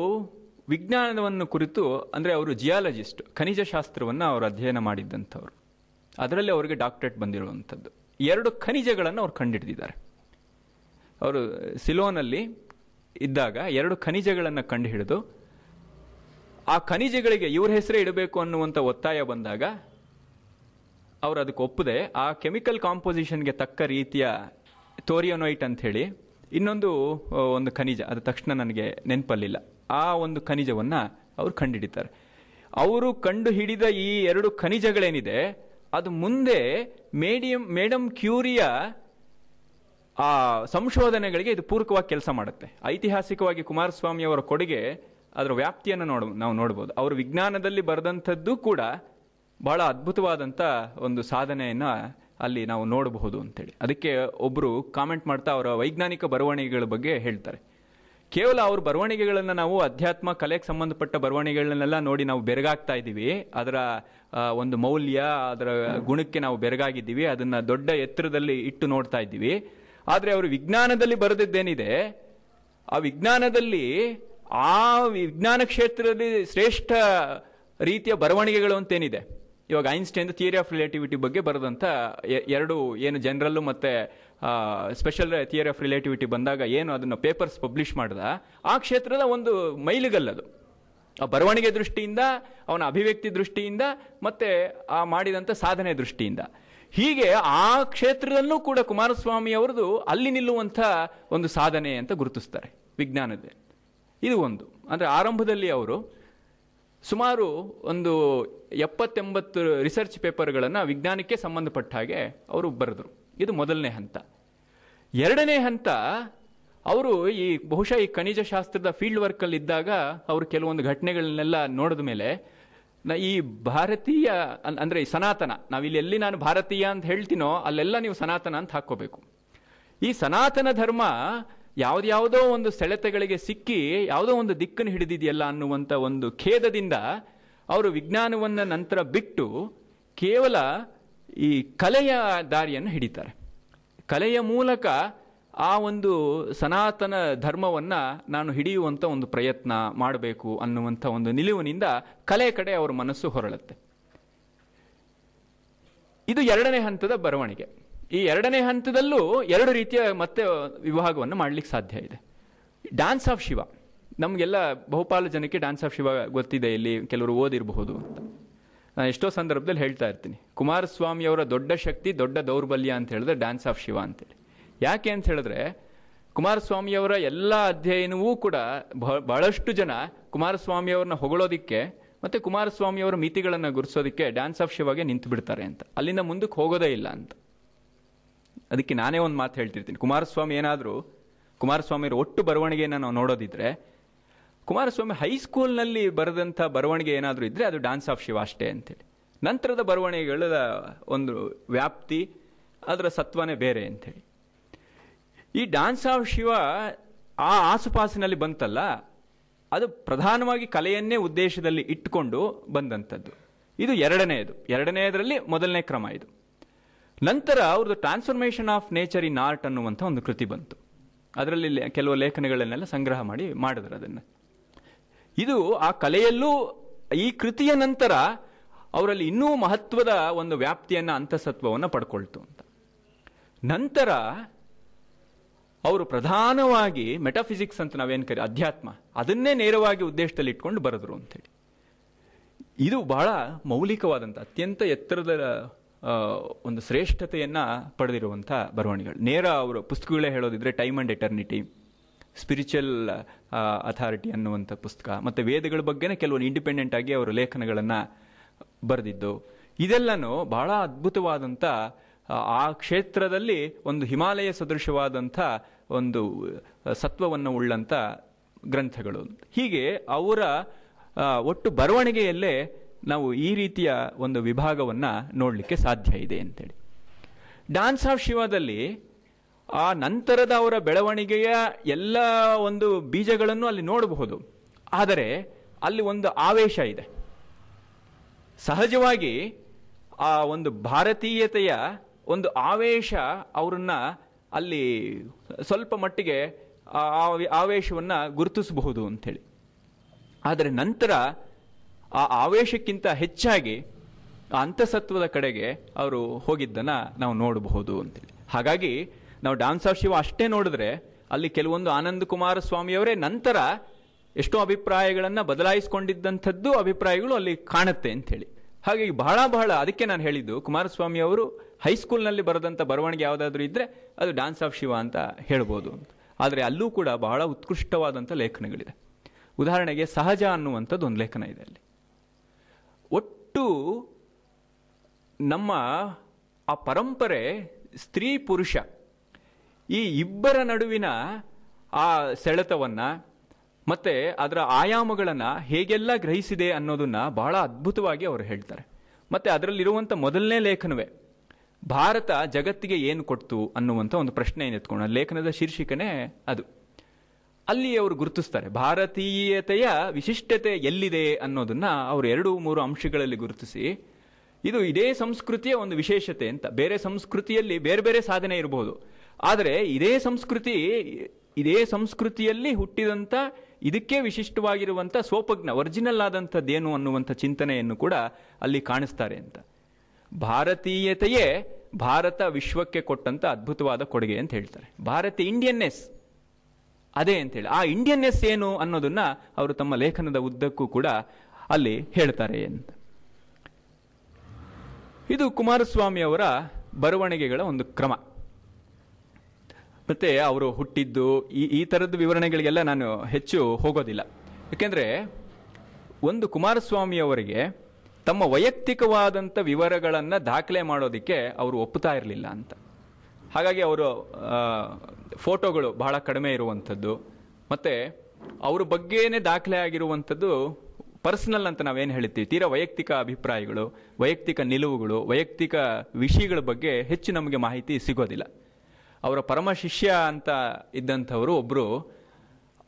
Speaker 2: ವಿಜ್ಞಾನವನ್ನು ಕುರಿತು, ಅಂದರೆ ಅವರು ಜಿಯಾಲಜಿಸ್ಟ್ ಖನಿಜ ಶಾಸ್ತ್ರವನ್ನು ಅವರು ಅಧ್ಯಯನ ಮಾಡಿದ್ದಂಥವ್ರು. ಅದರಲ್ಲಿ ಅವರಿಗೆ ಡಾಕ್ಟರೇಟ್ ಬಂದಿರುವಂಥದ್ದು. ಎರಡು ಖನಿಜಗಳನ್ನು ಅವ್ರು ಕಂಡುಹಿಡಿದಿದ್ದಾರೆ ಅವರು ಸಿಲೋನಲ್ಲಿ ಇದ್ದಾಗ ಎರಡು ಖನಿಜಗಳನ್ನು ಕಂಡುಹಿಡಿದು, ಆ ಖನಿಜಗಳಿಗೆ ಇವ್ರ ಹೆಸರೇ ಇಡಬೇಕು ಅನ್ನುವಂಥ ಒತ್ತಾಯ ಬಂದಾಗ, ಅವರು ಅದಕ್ಕೆ ಒಪ್ಪದೆ ಆ ಕೆಮಿಕಲ್ ಕಾಂಪೋಸಿಷನ್ಗೆ ತಕ್ಕ ರೀತಿಯ ತೋರಿಯೋನೈಟ್ ಅಂತ ಹೇಳಿ ಇನ್ನೊಂದು ಒಂದು ಖನಿಜ, ಅದು ತಕ್ಷಣ ನನಗೆ ನೆನಪಲ್ಲಿಲ್ಲ. ಆ ಒಂದು ಖನಿಜವನ್ನು ಅವರು ಕಂಡುಹಿಡಿತಾರೆ. ಅವರು ಕಂಡು ಹಿಡಿದ ಈ ಎರಡು ಖನಿಜಗಳೇನಿದೆ, ಅದು ಮುಂದೆ ಮೇಡಿಯಂ ಮೇಡಮ್ ಕ್ಯೂರಿಯ ಆ ಸಂಶೋಧನೆಗಳಿಗೆ ಇದು ಪೂರಕವಾಗಿ ಕೆಲಸ ಮಾಡುತ್ತೆ. ಐತಿಹಾಸಿಕವಾಗಿ ಕುಮಾರಸ್ವಾಮಿ ಅವರ ಕೊಡುಗೆ ಅದರ ವ್ಯಾಪ್ತಿಯನ್ನು ನೋಡ, ನಾವು ನೋಡ್ಬೋದು. ಅವರು ವಿಜ್ಞಾನದಲ್ಲಿ ಬರೆದಂಥದ್ದು ಕೂಡ ಬಹಳ ಅದ್ಭುತವಾದಂಥ ಒಂದು ಸಾಧನೆಯನ್ನು ಅಲ್ಲಿ ನಾವು ನೋಡಬಹುದು ಅಂತೇಳಿ. ಅದಕ್ಕೆ ಒಬ್ಬರು ಕಾಮೆಂಟ್ ಮಾಡ್ತಾ ಅವರ ವೈಜ್ಞಾನಿಕ ಬರವಣಿಗೆಗಳ ಬಗ್ಗೆ ಹೇಳ್ತಾರೆ. ಕೇವಲ ಅವ್ರ ಬರವಣಿಗೆಗಳನ್ನು ನಾವು ಅಧ್ಯಾತ್ಮ, ಕಲೆಗೆ ಸಂಬಂಧಪಟ್ಟ ಬರವಣಿಗೆಗಳನ್ನೆಲ್ಲ ನೋಡಿ ನಾವು ಬೆರಗಾಗ್ತಾ ಇದ್ದೀವಿ. ಅದರ ಒಂದು ಮೌಲ್ಯ, ಅದರ ಗುಣಕ್ಕೆ ನಾವು ಬೆರಗಾಗಿದ್ದೀವಿ. ಅದನ್ನು ದೊಡ್ಡ ಎತ್ತರದಲ್ಲಿ ಇಟ್ಟು ನೋಡ್ತಾ ಇದ್ದೀವಿ. ಆದರೆ ಅವರು ವಿಜ್ಞಾನದಲ್ಲಿ ಬರೆದಿದ್ದೇನಿದೆ, ಆ ವಿಜ್ಞಾನದಲ್ಲಿ, ಆ ವಿಜ್ಞಾನ ಕ್ಷೇತ್ರದಲ್ಲಿ ಶ್ರೇಷ್ಠ ರೀತಿಯ ಬರವಣಿಗೆಗಳು ಅಂತೇನಿದೆ. ಇವಾಗ ಐನ್ಸ್ಟೈನ್ ಥಿಯರಿ ಆಫ್ ರಿಲೇಟಿವಿಟಿ ಬಗ್ಗೆ ಬರೆದಂಥ ಎರಡು, ಏನು ಜನರಲ್ಲು ಮತ್ತು ಸ್ಪೆಷಲ್ ಥಿಯರಿ ಆಫ್ ರಿಲೇಟಿವಿಟಿ ಬಂದಾಗ ಏನು ಅದನ್ನು ಪೇಪರ್ಸ್ ಪಬ್ಲಿಷ್ ಮಾಡಿದ, ಆ ಕ್ಷೇತ್ರದ ಒಂದು ಮೈಲಿಗಲ್ಲದು ಆ ಬರವಣಿಗೆ ದೃಷ್ಟಿಯಿಂದ, ಅವನ ಅಭಿವ್ಯಕ್ತಿ ದೃಷ್ಟಿಯಿಂದ, ಮತ್ತು ಆ ಮಾಡಿದಂಥ ಸಾಧನೆ ದೃಷ್ಟಿಯಿಂದ. ಹೀಗೆ ಆ ಕ್ಷೇತ್ರದಲ್ಲೂ ಕೂಡ ಕುಮಾರಸ್ವಾಮಿ ಅವರದು ಅಲ್ಲಿ ನಿಲ್ಲುವಂಥ ಒಂದು ಸಾಧನೆ ಅಂತ ಗುರುತಿಸ್ತಾರೆ ವಿಜ್ಞಾನದ. ಇದು ಒಂದು. ಅಂದರೆ ಆರಂಭದಲ್ಲಿ ಅವರು ಸುಮಾರು ಒಂದು ಎಪ್ಪತ್ತೆಂಬತ್ತು ರಿಸರ್ಚ್ ಪೇಪರ್ಗಳನ್ನು ವಿಜ್ಞಾನಕ್ಕೆ ಸಂಬಂಧಪಟ್ಟ ಹಾಗೆ ಅವರು ಬರೆದರು. ಇದು ಮೊದಲನೇ ಹಂತ. ಎರಡನೇ ಹಂತ, ಅವರು ಈ ಬಹುಶಃ ಈ ಖನಿಜ ಶಾಸ್ತ್ರದ ಫೀಲ್ಡ್ ವರ್ಕಲ್ಲಿ ಇದ್ದಾಗ ಅವರು ಕೆಲವೊಂದು ಘಟನೆಗಳನ್ನೆಲ್ಲ ನೋಡಿದ ಮೇಲೆ ಈ ಭಾರತೀಯ ಅಂದರೆ ಸನಾತನ, ನಾವಿಲ್ಲಿ ಎಲ್ಲಿ ನಾನು ಭಾರತೀಯ ಅಂತ ಹೇಳ್ತೀನೋ ಅಲ್ಲೆಲ್ಲ ನೀವು ಸನಾತನ ಅಂತ ಹಾಕೋಬೇಕು ಈ ಸನಾತನ ಧರ್ಮ ಯಾವುದ್ಯಾವುದೋ ಒಂದು ಸೆಳೆತಗಳಿಗೆ ಸಿಕ್ಕಿ ಯಾವುದೋ ಒಂದು ದಿಕ್ಕನ್ನು ಹಿಡಿದಿದೆಯಲ್ಲ ಅನ್ನುವಂಥ ಒಂದು ಖೇದದಿಂದ ಅವರು ವಿಜ್ಞಾನವನ್ನು ನಂತರ ಬಿಟ್ಟು ಕೇವಲ ಈ ಕಲೆಯ ದಾರಿಯನ್ನು ಹಿಡಿತಾರೆ. ಕಲೆಯ ಮೂಲಕ ಆ ಒಂದು ಸನಾತನ ಧರ್ಮವನ್ನು ನಾನು ಹಿಡಿಯುವಂಥ ಒಂದು ಪ್ರಯತ್ನ ಮಾಡಬೇಕು ಅನ್ನುವಂಥ ಒಂದು ನಿಲುವಿನಿಂದ ಕಲೆ ಕಡೆ ಅವರ ಮನಸ್ಸು ಹೊರಳುತ್ತೆ. ಇದು ಎರಡನೇ ಹಂತದ ಬರವಣಿಗೆ. ಈ ಎರಡನೇ ಹಂತದಲ್ಲೂ ಎರಡು ರೀತಿಯ ಮತ್ತೆ ವಿಭಾಗವನ್ನು ಮಾಡಲಿಕ್ಕೆ ಸಾಧ್ಯ ಇದೆ. ಡ್ಯಾನ್ಸ್ ಆಫ್ ಶಿವ ನಮಗೆಲ್ಲ ಬಹುಪಾಲು ಜನಕ್ಕೆ ಡ್ಯಾನ್ಸ್ ಆಫ್ ಶಿವ ಗೊತ್ತಿದೆ ಇಲ್ಲಿ, ಕೆಲವರು ಓದಿರಬಹುದು ಅಂತ. ನಾನು ಎಷ್ಟೋ ಸಂದರ್ಭದಲ್ಲಿ ಹೇಳ್ತಾ ಇರ್ತೀನಿ. ಕುಮಾರಸ್ವಾಮಿ ಅವರ ದೊಡ್ಡ ಶಕ್ತಿ, ದೊಡ್ಡ ದೌರ್ಬಲ್ಯ ಅಂತ ಹೇಳಿದ್ರೆ ಡ್ಯಾನ್ಸ್ ಆಫ್ ಶಿವ ಅಂತೇಳಿ. ಯಾಕೆ ಅಂತ ಹೇಳಿದ್ರೆ, ಕುಮಾರಸ್ವಾಮಿಯವರ ಎಲ್ಲ ಅಧ್ಯಯನವೂ ಕೂಡ ಬಹ- ಬಹಳಷ್ಟು ಜನ ಕುಮಾರಸ್ವಾಮಿಯವ್ರನ್ನ ಹೊಗಳೋದಿಕ್ಕೆ ಮತ್ತೆ ಕುಮಾರಸ್ವಾಮಿಯವರ ಮಿತಿಗಳನ್ನು ಗುರುಸೋದಕ್ಕೆ ಡ್ಯಾನ್ಸ್ ಆಫ್ ಶಿವಾಗೆ ನಿಂತು ಬಿಡ್ತಾರೆ ಅಂತ. ಅಲ್ಲಿಂದ ಮುಂದಕ್ಕೆ ಹೋಗೋದೇ ಇಲ್ಲ ಅಂತ. ಅದಕ್ಕೆ ನಾನೇ ಒಂದು ಮಾತು ಹೇಳ್ತಿರ್ತೀನಿ. ಕುಮಾರಸ್ವಾಮಿ ಏನಾದರೂ, ಕುಮಾರಸ್ವಾಮಿಯವರ ಒಟ್ಟು ಬರವಣಿಗೆಯನ್ನು ನಾವು ನೋಡೋದಿದ್ರೆ, ಕುಮಾರಸ್ವಾಮಿ ಹೈಸ್ಕೂಲ್ನಲ್ಲಿ ಬರೆದಂಥ ಬರವಣಿಗೆ ಏನಾದರೂ ಇದ್ದರೆ ಅದು ಡ್ಯಾನ್ಸ್ ಆಫ್ ಶಿವ ಅಷ್ಟೇ ಅಂತೇಳಿ. ನಂತರದ ಬರವಣಿಗೆಗಳ ಒಂದು ವ್ಯಾಪ್ತಿ, ಅದರ ಸತ್ವನೇ ಬೇರೆ ಅಂತೇಳಿ. ಈ ಡಾನ್ಸ್ ಆಫ್ ಶಿವ ಆ ಆಸುಪಾಸಿನಲ್ಲಿ ಬಂತಲ್ಲ, ಅದು ಪ್ರಧಾನವಾಗಿ ಕಲೆಯನ್ನೇ ಉದ್ದೇಶದಲ್ಲಿ ಇಟ್ಟುಕೊಂಡು ಬಂದಂಥದ್ದು. ಇದು ಎರಡನೆಯದು ಎರಡನೆಯದರಲ್ಲಿ ಮೊದಲನೇ ಕ್ರಮ ಇದು. ನಂತರ ಅವ್ರದ್ದು transformation of nature in art ಅನ್ನುವಂಥ ಒಂದು ಕೃತಿ ಬಂತು. ಅದರಲ್ಲಿ ಕೆಲವು ಲೇಖನಗಳನ್ನೆಲ್ಲ ಸಂಗ್ರಹ ಮಾಡಿ ಮಾಡಿದ್ರು ಅದನ್ನು. ಇದು ಆ ಕಲೆಯಲ್ಲೂ ಈ ಕೃತಿಯ ನಂತರ ಅವರಲ್ಲಿ ಇನ್ನೂ ಮಹತ್ವದ ಒಂದು ವ್ಯಾಪ್ತಿಯನ್ನು, ಅಂತಸತ್ವವನ್ನು ಪಡ್ಕೊಳ್ತು ಅಂತ. ನಂತರ ಅವರು ಪ್ರಧಾನವಾಗಿ ಮೆಟಾಫಿಸಿಕ್ಸ್ ಅಂತ ನಾವೇನು ಕರಿ, ಅಧ್ಯಾತ್ಮ, ಅದನ್ನೇ ನೇರವಾಗಿ ಉದ್ದೇಶದಲ್ಲಿ ಇಟ್ಕೊಂಡು ಬರೆದ್ರು ಅಂತೇಳಿ ಇದು ಬಹಳ ಮೌಲಿಕವಾದಂಥ, ಅತ್ಯಂತ ಎತ್ತರದ ಒಂದು ಶ್ರೇಷ್ಠತೆಯನ್ನು ಪಡೆದಿರುವಂಥ ಬರವಣಿಗೆಗಳು. ನೇರ ಅವರು ಪುಸ್ತಕಗಳೇ ಹೇಳೋದಿದ್ರೆ time and eternity spiritual authority ಅನ್ನುವಂಥ ಪುಸ್ತಕ, ಮತ್ತು ವೇದಗಳ ಬಗ್ಗೆನೇ ಕೆಲವೊಂದು ಇಂಡಿಪೆಂಡೆಂಟ್ ಆಗಿ ಅವರು ಲೇಖನಗಳನ್ನು ಬರೆದಿದ್ದು. ಇದೆಲ್ಲನೂ ಬಹಳ ಅದ್ಭುತವಾದಂಥ ಆ, ಕ್ಷೇತ್ರದಲ್ಲಿ ಒಂದು ಹಿಮಾಲಯ ಸದೃಶವಾದಂಥ ಒಂದು ಸತ್ವವನ್ನು ಉಳ್ಳಂಥ ಗ್ರಂಥಗಳು. ಹೀಗೆ ಅವರ ಒಟ್ಟು ಬರವಣಿಗೆಯಲ್ಲೇ ನಾವು ಈ ರೀತಿಯ ಒಂದು ವಿಭಾಗವನ್ನು ನೋಡಲಿಕ್ಕೆ ಸಾಧ್ಯ ಇದೆ ಅಂತೇಳಿ. ಡಾನ್ಸ್ ಆಫ್ ಶಿವದಲ್ಲಿ ಆ ನಂತರದ ಅವರ ಬೆಳವಣಿಗೆಯ ಎಲ್ಲ ಒಂದು ಬೀಜಗಳನ್ನು ಅಲ್ಲಿ ನೋಡಬಹುದು. ಆದರೆ ಅಲ್ಲಿ ಒಂದು ಆವೇಶ ಇದೆ. ಸಹಜವಾಗಿ ಆ ಒಂದು ಭಾರತೀಯತೆಯ ಒಂದು ಆವೇಶ ಅವರನ್ನ ಅಲ್ಲಿ ಸ್ವಲ್ಪ ಮಟ್ಟಿಗೆ ಆವೇಶವನ್ನ ಗುರುತಿಸಬಹುದು ಅಂಥೇಳಿ. ಆದರೆ ನಂತರ ಆ ಆವೇಶಕ್ಕಿಂತ ಹೆಚ್ಚಾಗಿ ಅಂತಸತ್ವದ ಕಡೆಗೆ ಅವರು ಹೋಗಿದ್ದನ್ನು ನಾವು ನೋಡಬಹುದು ಅಂತೇಳಿ ಹಾಗಾಗಿ ನಾವು ಡಾನ್ಸ್ ಆಫ್ ಶಿವ ಅಷ್ಟೇ ನೋಡಿದ್ರೆ ಅಲ್ಲಿ ಕೆಲವೊಂದು ಆನಂದ ಕುಮಾರ ಸ್ವಾಮಿಯವರೇ ನಂತರ ಎಷ್ಟೋ ಅಭಿಪ್ರಾಯಗಳನ್ನು ಬದಲಾಯಿಸಿಕೊಂಡಿದ್ದಂಥದ್ದು ಅಭಿಪ್ರಾಯಗಳು ಅಲ್ಲಿ ಕಾಣುತ್ತೆ ಅಂತೇಳಿ ಹಾಗಾಗಿ ಬಹಳ ಬಹಳ ಅದಕ್ಕೆ ನಾನು ಹೇಳಿದ್ದು ಕುಮಾರಸ್ವಾಮಿ ಅವರು ಹೈಸ್ಕೂಲ್ನಲ್ಲಿ ಬರೆದಂಥ ಬರವಣಿಗೆ ಯಾವುದಾದ್ರೂ ಇದ್ದರೆ ಅದು ಡ್ಯಾನ್ಸ್ ಆಫ್ ಶಿವ ಅಂತ ಹೇಳ್ಬೋದು ಅಂತ. ಆದರೆ ಅಲ್ಲೂ ಕೂಡ ಬಹಳ ಉತ್ಕೃಷ್ಟವಾದಂಥ ಲೇಖನಗಳಿದೆ. ಉದಾಹರಣೆಗೆ ಸಹಜ ಅನ್ನುವಂಥದ್ದು ಒಂದು ಲೇಖನ ಇದೆ ಅಲ್ಲಿ. ಒಟ್ಟು ನಮ್ಮ ಆ ಪರಂಪರೆ ಸ್ತ್ರೀ ಪುರುಷ ಈ ಇಬ್ಬರ ನಡುವಿನ ಆ ಸೆಳೆತವನ್ನು ಮತ್ತು ಅದರ ಆಯಾಮಗಳನ್ನು ಹೇಗೆಲ್ಲ ಗ್ರಹಿಸಿದೆ ಅನ್ನೋದನ್ನು ಬಹಳ ಅದ್ಭುತವಾಗಿ ಅವರು ಹೇಳ್ತಾರೆ. ಮತ್ತು ಅದರಲ್ಲಿರುವಂಥ ಮೊದಲನೇ ಲೇಖನವೇ. ಭಾರತ ಜಗತ್ತಿಗೆ ಏನು ಕೊಡ್ತು ಅನ್ನುವಂಥ ಒಂದು ಪ್ರಶ್ನೆ ಎತ್ಕೊಂಡು ಲೇಖನದ ಶೀರ್ಷಿಕೆನೇ ಅದು. ಅಲ್ಲಿ ಅವರು ಗುರುತಿಸ್ತಾರೆ, ಭಾರತೀಯತೆಯ ವಿಶಿಷ್ಟತೆ ಎಲ್ಲಿದೆ ಅನ್ನೋದನ್ನ ಅವರು ಎರಡು ಮೂರು ಅಂಶಗಳಲ್ಲಿ ಗುರುತಿಸಿ, ಇದು ಇದೇ ಸಂಸ್ಕೃತಿಯ ಒಂದು ವಿಶೇಷತೆ ಅಂತ. ಬೇರೆ ಸಂಸ್ಕೃತಿಯಲ್ಲಿ ಬೇರೆ ಬೇರೆ ಸಾಧನೆ ಇರಬಹುದು ಆದರೆ ಇದೇ ಸಂಸ್ಕೃತಿ, ಇದೇ ಸಂಸ್ಕೃತಿಯಲ್ಲಿ ಹುಟ್ಟಿದಂಥ ಇದಕ್ಕೆ ವಿಶಿಷ್ಟವಾಗಿರುವಂಥ ಸೋಪಜ್ಞ ಒರಿಜಿನಲ್ ಆದಂಥದ್ದೇನು ಅನ್ನುವಂಥ ಚಿಂತನೆಯನ್ನು ಕೂಡ ಅಲ್ಲಿ ಕಾಣಿಸ್ತಾರೆ ಅಂತ. ಭಾರತೀಯತೆಯೇ ಭಾರತ ವಿಶ್ವಕ್ಕೆ ಕೊಟ್ಟಂತ ಅದ್ಭುತವಾದ ಕೊಡುಗೆ ಅಂತ ಹೇಳ್ತಾರೆ. ಭಾರತ ಇಂಡಿಯನ್ನೆಸ್. ಅದೇ ಅಂತೇಳಿ ಆ ಇಂಡಿಯನ್ನೆಸ್ ಏನು ಅನ್ನೋದನ್ನ ಅವರು ತಮ್ಮ ಲೇಖನದ ಉದ್ದಕ್ಕೂ ಕೂಡ ಅಲ್ಲಿ ಹೇಳ್ತಾರೆ ಅಂತ. ಇದು ಕುಮಾರಸ್ವಾಮಿ ಅವರ ಬರವಣಿಗೆಗಳ ಒಂದು ಕ್ರಮ. ಮತ್ತೆ ಅವರು ಹುಟ್ಟಿದ್ದು ಈ ಈ ಥರದ ವಿವರಣೆಗಳಿಗೆಲ್ಲ ನಾನು ಹೆಚ್ಚು ಹೋಗೋದಿಲ್ಲ. ಯಾಕೆಂದರೆ ಒಂದು ಕುಮಾರಸ್ವಾಮಿ ಅವರಿಗೆ ತಮ್ಮ ವೈಯಕ್ತಿಕವಾದಂಥ ವಿವರಗಳನ್ನು ದಾಖಲೆ ಮಾಡೋದಕ್ಕೆ ಅವರು ಒಪ್ಪುತ್ತಾ ಇರಲಿಲ್ಲ ಅಂತ. ಹಾಗಾಗಿ ಅವರು ಫೋಟೋಗಳು ಬಹಳ ಕಡಿಮೆ ಇರುವಂಥದ್ದು. ಮತ್ತು ಅವ್ರ ಬಗ್ಗೆನೇ ದಾಖಲೆ ಆಗಿರುವಂಥದ್ದು ಪರ್ಸನಲ್ ಅಂತ ನಾವೇನು ಹೇಳ್ತೀವಿ. ತೀರಾ ವೈಯಕ್ತಿಕ ಅಭಿಪ್ರಾಯಗಳು, ವೈಯಕ್ತಿಕ ನಿಲುವುಗಳು, ವೈಯಕ್ತಿಕ ವಿಷಯಗಳ ಬಗ್ಗೆ ಹೆಚ್ಚು ನಮಗೆ ಮಾಹಿತಿ ಸಿಗೋದಿಲ್ಲ. ಅವರ ಪರಮ ಶಿಷ್ಯ ಅಂತ ಇದ್ದಂಥವರು ಒಬ್ಬರು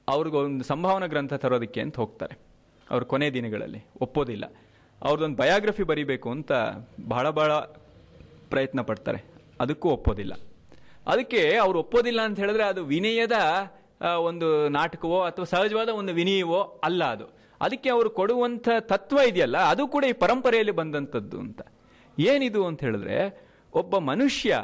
Speaker 2: ಅವ್ರಿಗೊಂದು ಸಂಭಾವನಾ ಗ್ರಂಥ ತರೋದಕ್ಕೆ ಅಂತ ಹೋಗ್ತಾರೆ. ಅವ್ರ ಕೊನೆ ದಿನಗಳಲ್ಲಿ ಒಪ್ಪೋದಿಲ್ಲ. ಅವ್ರದ್ದೊಂದು ಬಯೋಗ್ರಫಿ ಬರಿಬೇಕು ಅಂತ ಬಹಳ ಬಹಳ ಪ್ರಯತ್ನ ಪಡ್ತಾರೆ. ಅದಕ್ಕೂ ಒಪ್ಪೋದಿಲ್ಲ. ಅದಕ್ಕೆ ಅವ್ರು ಒಪ್ಪೋದಿಲ್ಲ ಅಂತ ಹೇಳಿದ್ರೆ ಅದು ವಿನಯದ ಒಂದು ನಾಟಕವೋ ಅಥವಾ ಸಹಜವಾದ ಒಂದು ವಿನಯವೋ ಅಲ್ಲ ಅದು. ಅದಕ್ಕೆ ಅವರು ಕೊಡುವಂಥ ತತ್ವ ಇದೆಯಲ್ಲ, ಅದು ಕೂಡ ಈ ಪರಂಪರೆಯಲ್ಲಿ ಬಂದಂಥದ್ದು ಅಂತ. ಏನಿದು ಅಂತ ಹೇಳಿದ್ರೆ, ಒಬ್ಬ ಮನುಷ್ಯ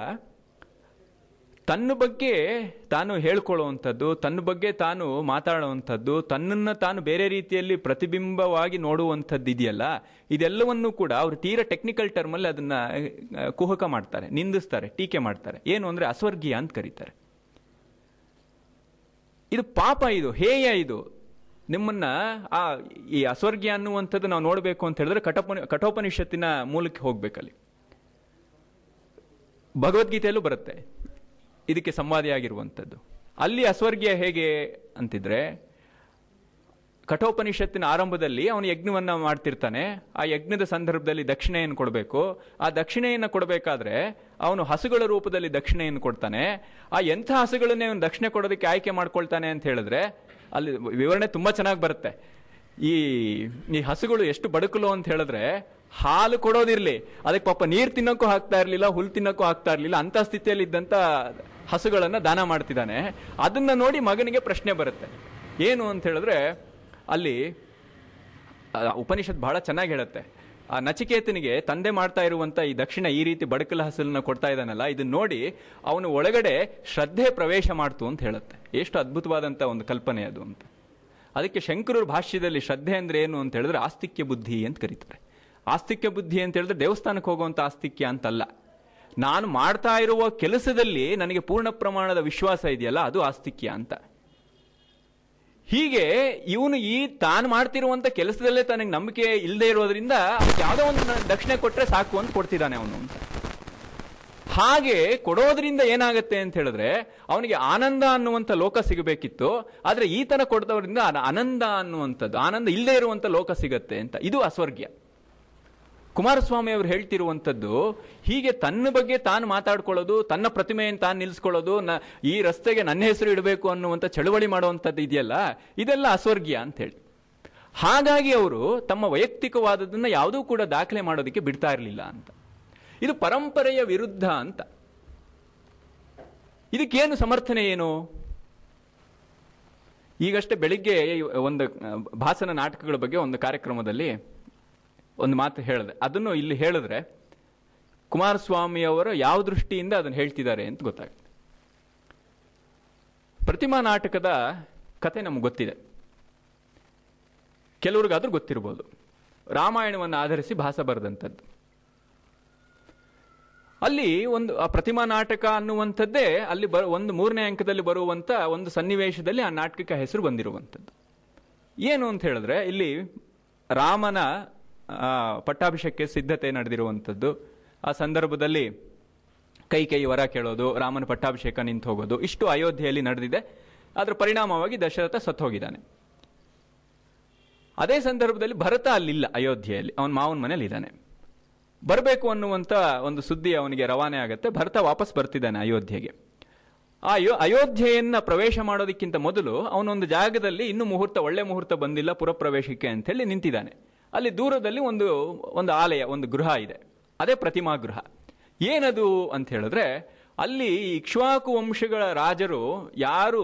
Speaker 2: ತನ್ನ ಬಗ್ಗೆ ತಾನು ಹೇಳ್ಕೊಳ್ಳುವಂಥದ್ದು, ತನ್ನ ಬಗ್ಗೆ ತಾನು ಮಾತಾಡುವಂಥದ್ದು, ತನ್ನನ್ನು ತಾನು ಬೇರೆ ರೀತಿಯಲ್ಲಿ ಪ್ರತಿಬಿಂಬವಾಗಿ ನೋಡುವಂಥದ್ದು ಇದೆಯಲ್ಲ ಇದೆಲ್ಲವನ್ನೂ ಕೂಡ ಅವರು ತೀರಾ ಟೆಕ್ನಿಕಲ್ ಟರ್ಮಲ್ಲಿ ಅದನ್ನ ಕುಹಕ ಮಾಡ್ತಾರೆ, ನಿಂದಿಸ್ತಾರೆ, ಟೀಕೆ ಮಾಡ್ತಾರೆ. ಏನು ಅಂದ್ರೆ ಅಸ್ವರ್ಗೀಯ ಅಂತ ಕರೀತಾರೆ. ಇದು ಪಾಪ ಇದು, ಹೇಯ ಇದು. ನಿಮ್ಮನ್ನ ಆ, ಈ ಅಸ್ವರ್ಗೀಯ ಅನ್ನುವಂಥದ್ದು ನಾವು ನೋಡಬೇಕು ಅಂತ ಹೇಳಿದ್ರೆ ಕಠೋಪನಿ, ಕಠೋಪನಿಷತ್ತಿನ ಮೂಲಕ್ಕೆ ಹೋಗ್ಬೇಕಲ್ಲಿ. ಭಗವದ್ಗೀತೆಯಲ್ಲೂ ಬರುತ್ತೆ. ಇದಕ್ಕೆ ಸಂವಾದಿಯಾಗಿರುವಂಥದ್ದು ಅಲ್ಲಿ ಅಸ್ವರ್ಗೀಯ ಹೇಗೆ ಅಂತಿದ್ರೆ, ಕಠೋಪನಿಷತ್ತಿನ ಆರಂಭದಲ್ಲಿ ಅವನು ಯಜ್ಞವನ್ನು ಮಾಡ್ತಿರ್ತಾನೆ. ಆ ಯಜ್ಞದ ಸಂದರ್ಭದಲ್ಲಿ ದಕ್ಷಿಣೆಯನ್ನು ಕೊಡಬೇಕು. ಆ ದಕ್ಷಿಣೆಯನ್ನು ಕೊಡಬೇಕಾದ್ರೆ ಅವನು ಹಸುಗಳ ರೂಪದಲ್ಲಿ ದಕ್ಷಿಣೆಯನ್ನು ಕೊಡ್ತಾನೆ. ಆ ಎಂಥ ಹಸುಗಳನ್ನೇ ಅವನು ದಕ್ಷಿಣೆ ಕೊಡೋದಕ್ಕೆ ಆಯ್ಕೆ ಮಾಡ್ಕೊಳ್ತಾನೆ ಅಂತ ಹೇಳಿದ್ರೆ, ಅಲ್ಲಿ ವಿವರಣೆ ತುಂಬ ಚೆನ್ನಾಗಿ ಬರುತ್ತೆ. ಈ ಈ ಹಸುಗಳು ಎಷ್ಟು ಬಡಕಲು ಅಂತ ಹೇಳಿದ್ರೆ, ಹಾಲು ಕೊಡೋದಿರಲಿ. ಅದಕ್ಕೆ ಪಾಪ ನೀರು ತಿನ್ನೋಕ್ಕೂ ಹಾಕ್ತಾ ಇರಲಿಲ್ಲ ಹುಲ್ಲು ತಿನ್ನೋಕ್ಕೂ ಹಾಕ್ತಾ ಇರಲಿಲ್ಲ. ಅಂತ ಸ್ಥಿತಿಯಲ್ಲಿ ಇದ್ದಂತ ಹಸುಗಳನ್ನ ದಾನ ಮಾಡ್ತಿದ್ದಾನೆ. ಅದನ್ನ ನೋಡಿ ಮಗನಿಗೆ ಪ್ರಶ್ನೆ ಬರುತ್ತೆ. ಏನು ಅಂತ ಹೇಳಿದ್ರೆ, ಅಲ್ಲಿ ಉಪನಿಷತ್ ಬಹಳ ಚೆನ್ನಾಗಿ ಹೇಳುತ್ತೆ. ಆ, ನಚಿಕೇತನಿಗೆ ತಂದೆ ಮಾಡ್ತಾ ಇರುವಂಥ ಈ ದಕ್ಷಿಣ ಈ ರೀತಿ ಬಡಕಲ ಹಸಲನ್ನ ಕೊಡ್ತಾ ಇದ್ದಾನಲ್ಲ ಇದನ್ನ ನೋಡಿ ಅವನು ಒಳಗಡೆ ಶ್ರದ್ಧೆ ಪ್ರವೇಶ ಮಾಡ್ತು ಅಂತ ಹೇಳುತ್ತೆ. ಎಷ್ಟು ಅದ್ಭುತವಾದಂತ ಒಂದು ಕಲ್ಪನೆ ಅದು ಅಂತ. ಅದಕ್ಕೆ ಶಂಕರರ ಭಾಷ್ಯದಲ್ಲಿ ಶ್ರದ್ಧೆ ಅಂದ್ರೆ ಏನು ಅಂತ ಹೇಳಿದ್ರೆ ಆಸ್ತಿಕ್ಯ ಬುದ್ಧಿ ಅಂತ ಕರೀತಾರೆ. ಆಸ್ತಿಕ್ಯ ಬುದ್ಧಿ ಅಂತ ಹೇಳಿದ್ರೆ ದೇವಸ್ಥಾನಕ್ಕೆ ಹೋಗುವಂತ ಆಸ್ತಿಕ್ಯ ಅಂತಲ್ಲ. ನಾನು ಮಾಡ್ತಾ ಇರುವ ಕೆಲಸದಲ್ಲಿ ನನಗೆ ಪೂರ್ಣ ಪ್ರಮಾಣದ ವಿಶ್ವಾಸ ಇದೆಯಲ್ಲ, ಅದು ಆಸ್ತಿಕ್ಯ ಅಂತ. ಹೀಗೆ ಇವನು ಈ ತಾನು ಮಾಡ್ತಿರುವಂತ ಕೆಲಸದಲ್ಲೇ ತನಗೆ ನಂಬಿಕೆ ಇಲ್ಲದೆ ಇರೋದ್ರಿಂದ ಯಾವುದೋ ಒಂದು ದಕ್ಷಿಣೆ ಕೊಟ್ರೆ ಸಾಕು ಅಂತ ಕೊಡ್ತಿದ್ದಾನೆ ಅವನು ಅಂತ. ಹಾಗೆ ಕೊಡೋದ್ರಿಂದ ಏನಾಗುತ್ತೆ ಅಂತ ಹೇಳಿದ್ರೆ, ಅವನಿಗೆ ಆನಂದ ಅನ್ನುವಂಥ ಲೋಕ ಸಿಗಬೇಕಿತ್ತು, ಆದರೆ ಈತನ ಕೊಡ್ತವ್ರಿಂದ ಆನಂದ ಅನ್ನುವಂಥದ್ದು, ಆನಂದ ಇಲ್ಲದೆ ಇರುವಂಥ ಲೋಕ ಸಿಗತ್ತೆ ಅಂತ. ಇದು ಅಸ್ವರ್ಗ್ಯ. ಕುಮಾರಸ್ವಾಮಿ ಅವರು ಹೇಳ್ತಿರುವಂಥದ್ದು, ಹೀಗೆ ತನ್ನ ಬಗ್ಗೆ ತಾನು ಮಾತಾಡ್ಕೊಳ್ಳೋದು, ತನ್ನ ಪ್ರತಿಮೆಯನ್ನು ತಾನು ನಿಲ್ಲಿಸ್ಕೊಳ್ಳೋದು ನ- ಈ ರಸ್ತೆಗೆ ನನ್ನ ಹೆಸರು ಇಡಬೇಕು ಅನ್ನುವಂಥ ಚಳುವಳಿ ಮಾಡುವಂಥದ್ದು ಇದೆಯಲ್ಲ? ಇದೆಲ್ಲ ಅಸ್ವರ್ಗೀಯ ಅಂತ ಹೇಳಿ. ಹಾಗಾಗಿ ಅವರು ತಮ್ಮ ವೈಯಕ್ತಿಕವಾದದನ್ನು ಯಾವುದೂ ಕೂಡ ದಾಖಲೆ ಮಾಡೋದಕ್ಕೆ ಬಿಡ್ತಾ ಇರಲಿಲ್ಲ ಅಂತ. ಇದು ಪರಂಪರೆಯ ವಿರುದ್ಧ ಅಂತ. ಇದಕ್ಕೇನು ಸಮರ್ಥನೆ ಏನು? ಈಗಷ್ಟೇ ಬೆಳಿಗ್ಗೆ ಒಂದು ಭಾಸನ ನಾಟಕಗಳ ಬಗ್ಗೆ ಒಂದು ಕಾರ್ಯಕ್ರಮದಲ್ಲಿ ಒಂದು ಮಾತು ಹೇಳಿದೆ. ಅದನ್ನು ಇಲ್ಲಿ ಹೇಳಿದ್ರೆ ಕುಮಾರಸ್ವಾಮಿ ಅವರು ಯಾವ ದೃಷ್ಟಿಯಿಂದ ಅದನ್ನು ಹೇಳ್ತಿದ್ದಾರೆ ಅಂತ ಗೊತ್ತಾಗುತ್ತೆ. ಪ್ರತಿಮಾ ನಾಟಕದ ಕತೆ ನಮ್ಗೆ ಗೊತ್ತಿದೆ. ಕೆಲವ್ರಿಗಾದ್ರೂ ಗೊತ್ತಿರ್ಬೋದು. ರಾಮಾಯಣವನ್ನು ಆಧರಿಸಿ ಭಾಸ ಬರೆದಂಥದ್ದು. ಅಲ್ಲಿ ಒಂದು ಆ ಪ್ರತಿಮಾ ನಾಟಕ ಅನ್ನುವಂಥದ್ದೇ ಅಲ್ಲಿ ಬ ಒಂದು ಮೂರನೇ ಅಂಕದಲ್ಲಿ ಬರುವಂಥ ಒಂದು ಸನ್ನಿವೇಶದಲ್ಲಿ ಆ ನಾಟಕಕ್ಕೆ ಹೆಸರು ಬಂದಿರುವಂಥದ್ದು. ಏನು ಅಂತ ಹೇಳಿದ್ರೆ ಇಲ್ಲಿ ರಾಮನ ಪಟ್ಟಾಭಿಷೇಕಕ್ಕೆ ಸಿದ್ಧತೆ ನಡೆದಿರುವಂಥದ್ದು. ಆ ಸಂದರ್ಭದಲ್ಲಿ ಕೈ ಕೈ ವರ ಕೇಳೋದು, ರಾಮನ ಪಟ್ಟಾಭಿಷೇಕ ನಿಂತು ಹೋಗೋದು, ಇಷ್ಟು ಅಯೋಧ್ಯೆಯಲ್ಲಿ ನಡೆದಿದೆ. ಅದರ ಪರಿಣಾಮವಾಗಿ ದಶರಥ ಸತ್ತು ಹೋಗಿದ್ದಾನೆ. ಅದೇ ಸಂದರ್ಭದಲ್ಲಿ ಭರತ ಅಲ್ಲಿಲ್ಲ ಅಯೋಧ್ಯೆಯಲ್ಲಿ. ಅವನ ಮಾವನ ಮನೇಲಿ ಇದ್ದಾನೆ. ಬರಬೇಕು ಅನ್ನುವಂಥ ಒಂದು ಸುದ್ದಿ ಅವನಿಗೆ ರವಾನೆ ಆಗುತ್ತೆ. ಭರತ ವಾಪಸ್ ಬರ್ತಿದ್ದಾನೆ ಅಯೋಧ್ಯೆಗೆ. ಆ ಅಯೋ ಅಯೋಧ್ಯೆಯನ್ನ ಪ್ರವೇಶ ಮಾಡೋದಕ್ಕಿಂತ ಮೊದಲು ಅವನೊಂದು ಜಾಗದಲ್ಲಿ ಇನ್ನು ಮುಹೂರ್ತ, ಒಳ್ಳೆ ಮುಹೂರ್ತ ಬಂದಿಲ್ಲ, ಪುರಪ್ರವೇಶಕ್ಕೆ ಅಂತ ಹೇಳಿ ನಿಂತಿದ್ದಾನೆ. ಅಲ್ಲಿ ದೂರದಲ್ಲಿ ಒಂದು ಒಂದು ಆಲಯ, ಒಂದು ಗೃಹ ಇದೆ. ಅದೇ ಪ್ರತಿಮಾ ಗೃಹ. ಏನದು ಅಂತ ಹೇಳಿದ್ರೆ, ಅಲ್ಲಿ ಇಕ್ಷ್ವಾಕು ವಂಶಗಳ ರಾಜರು ಯಾರು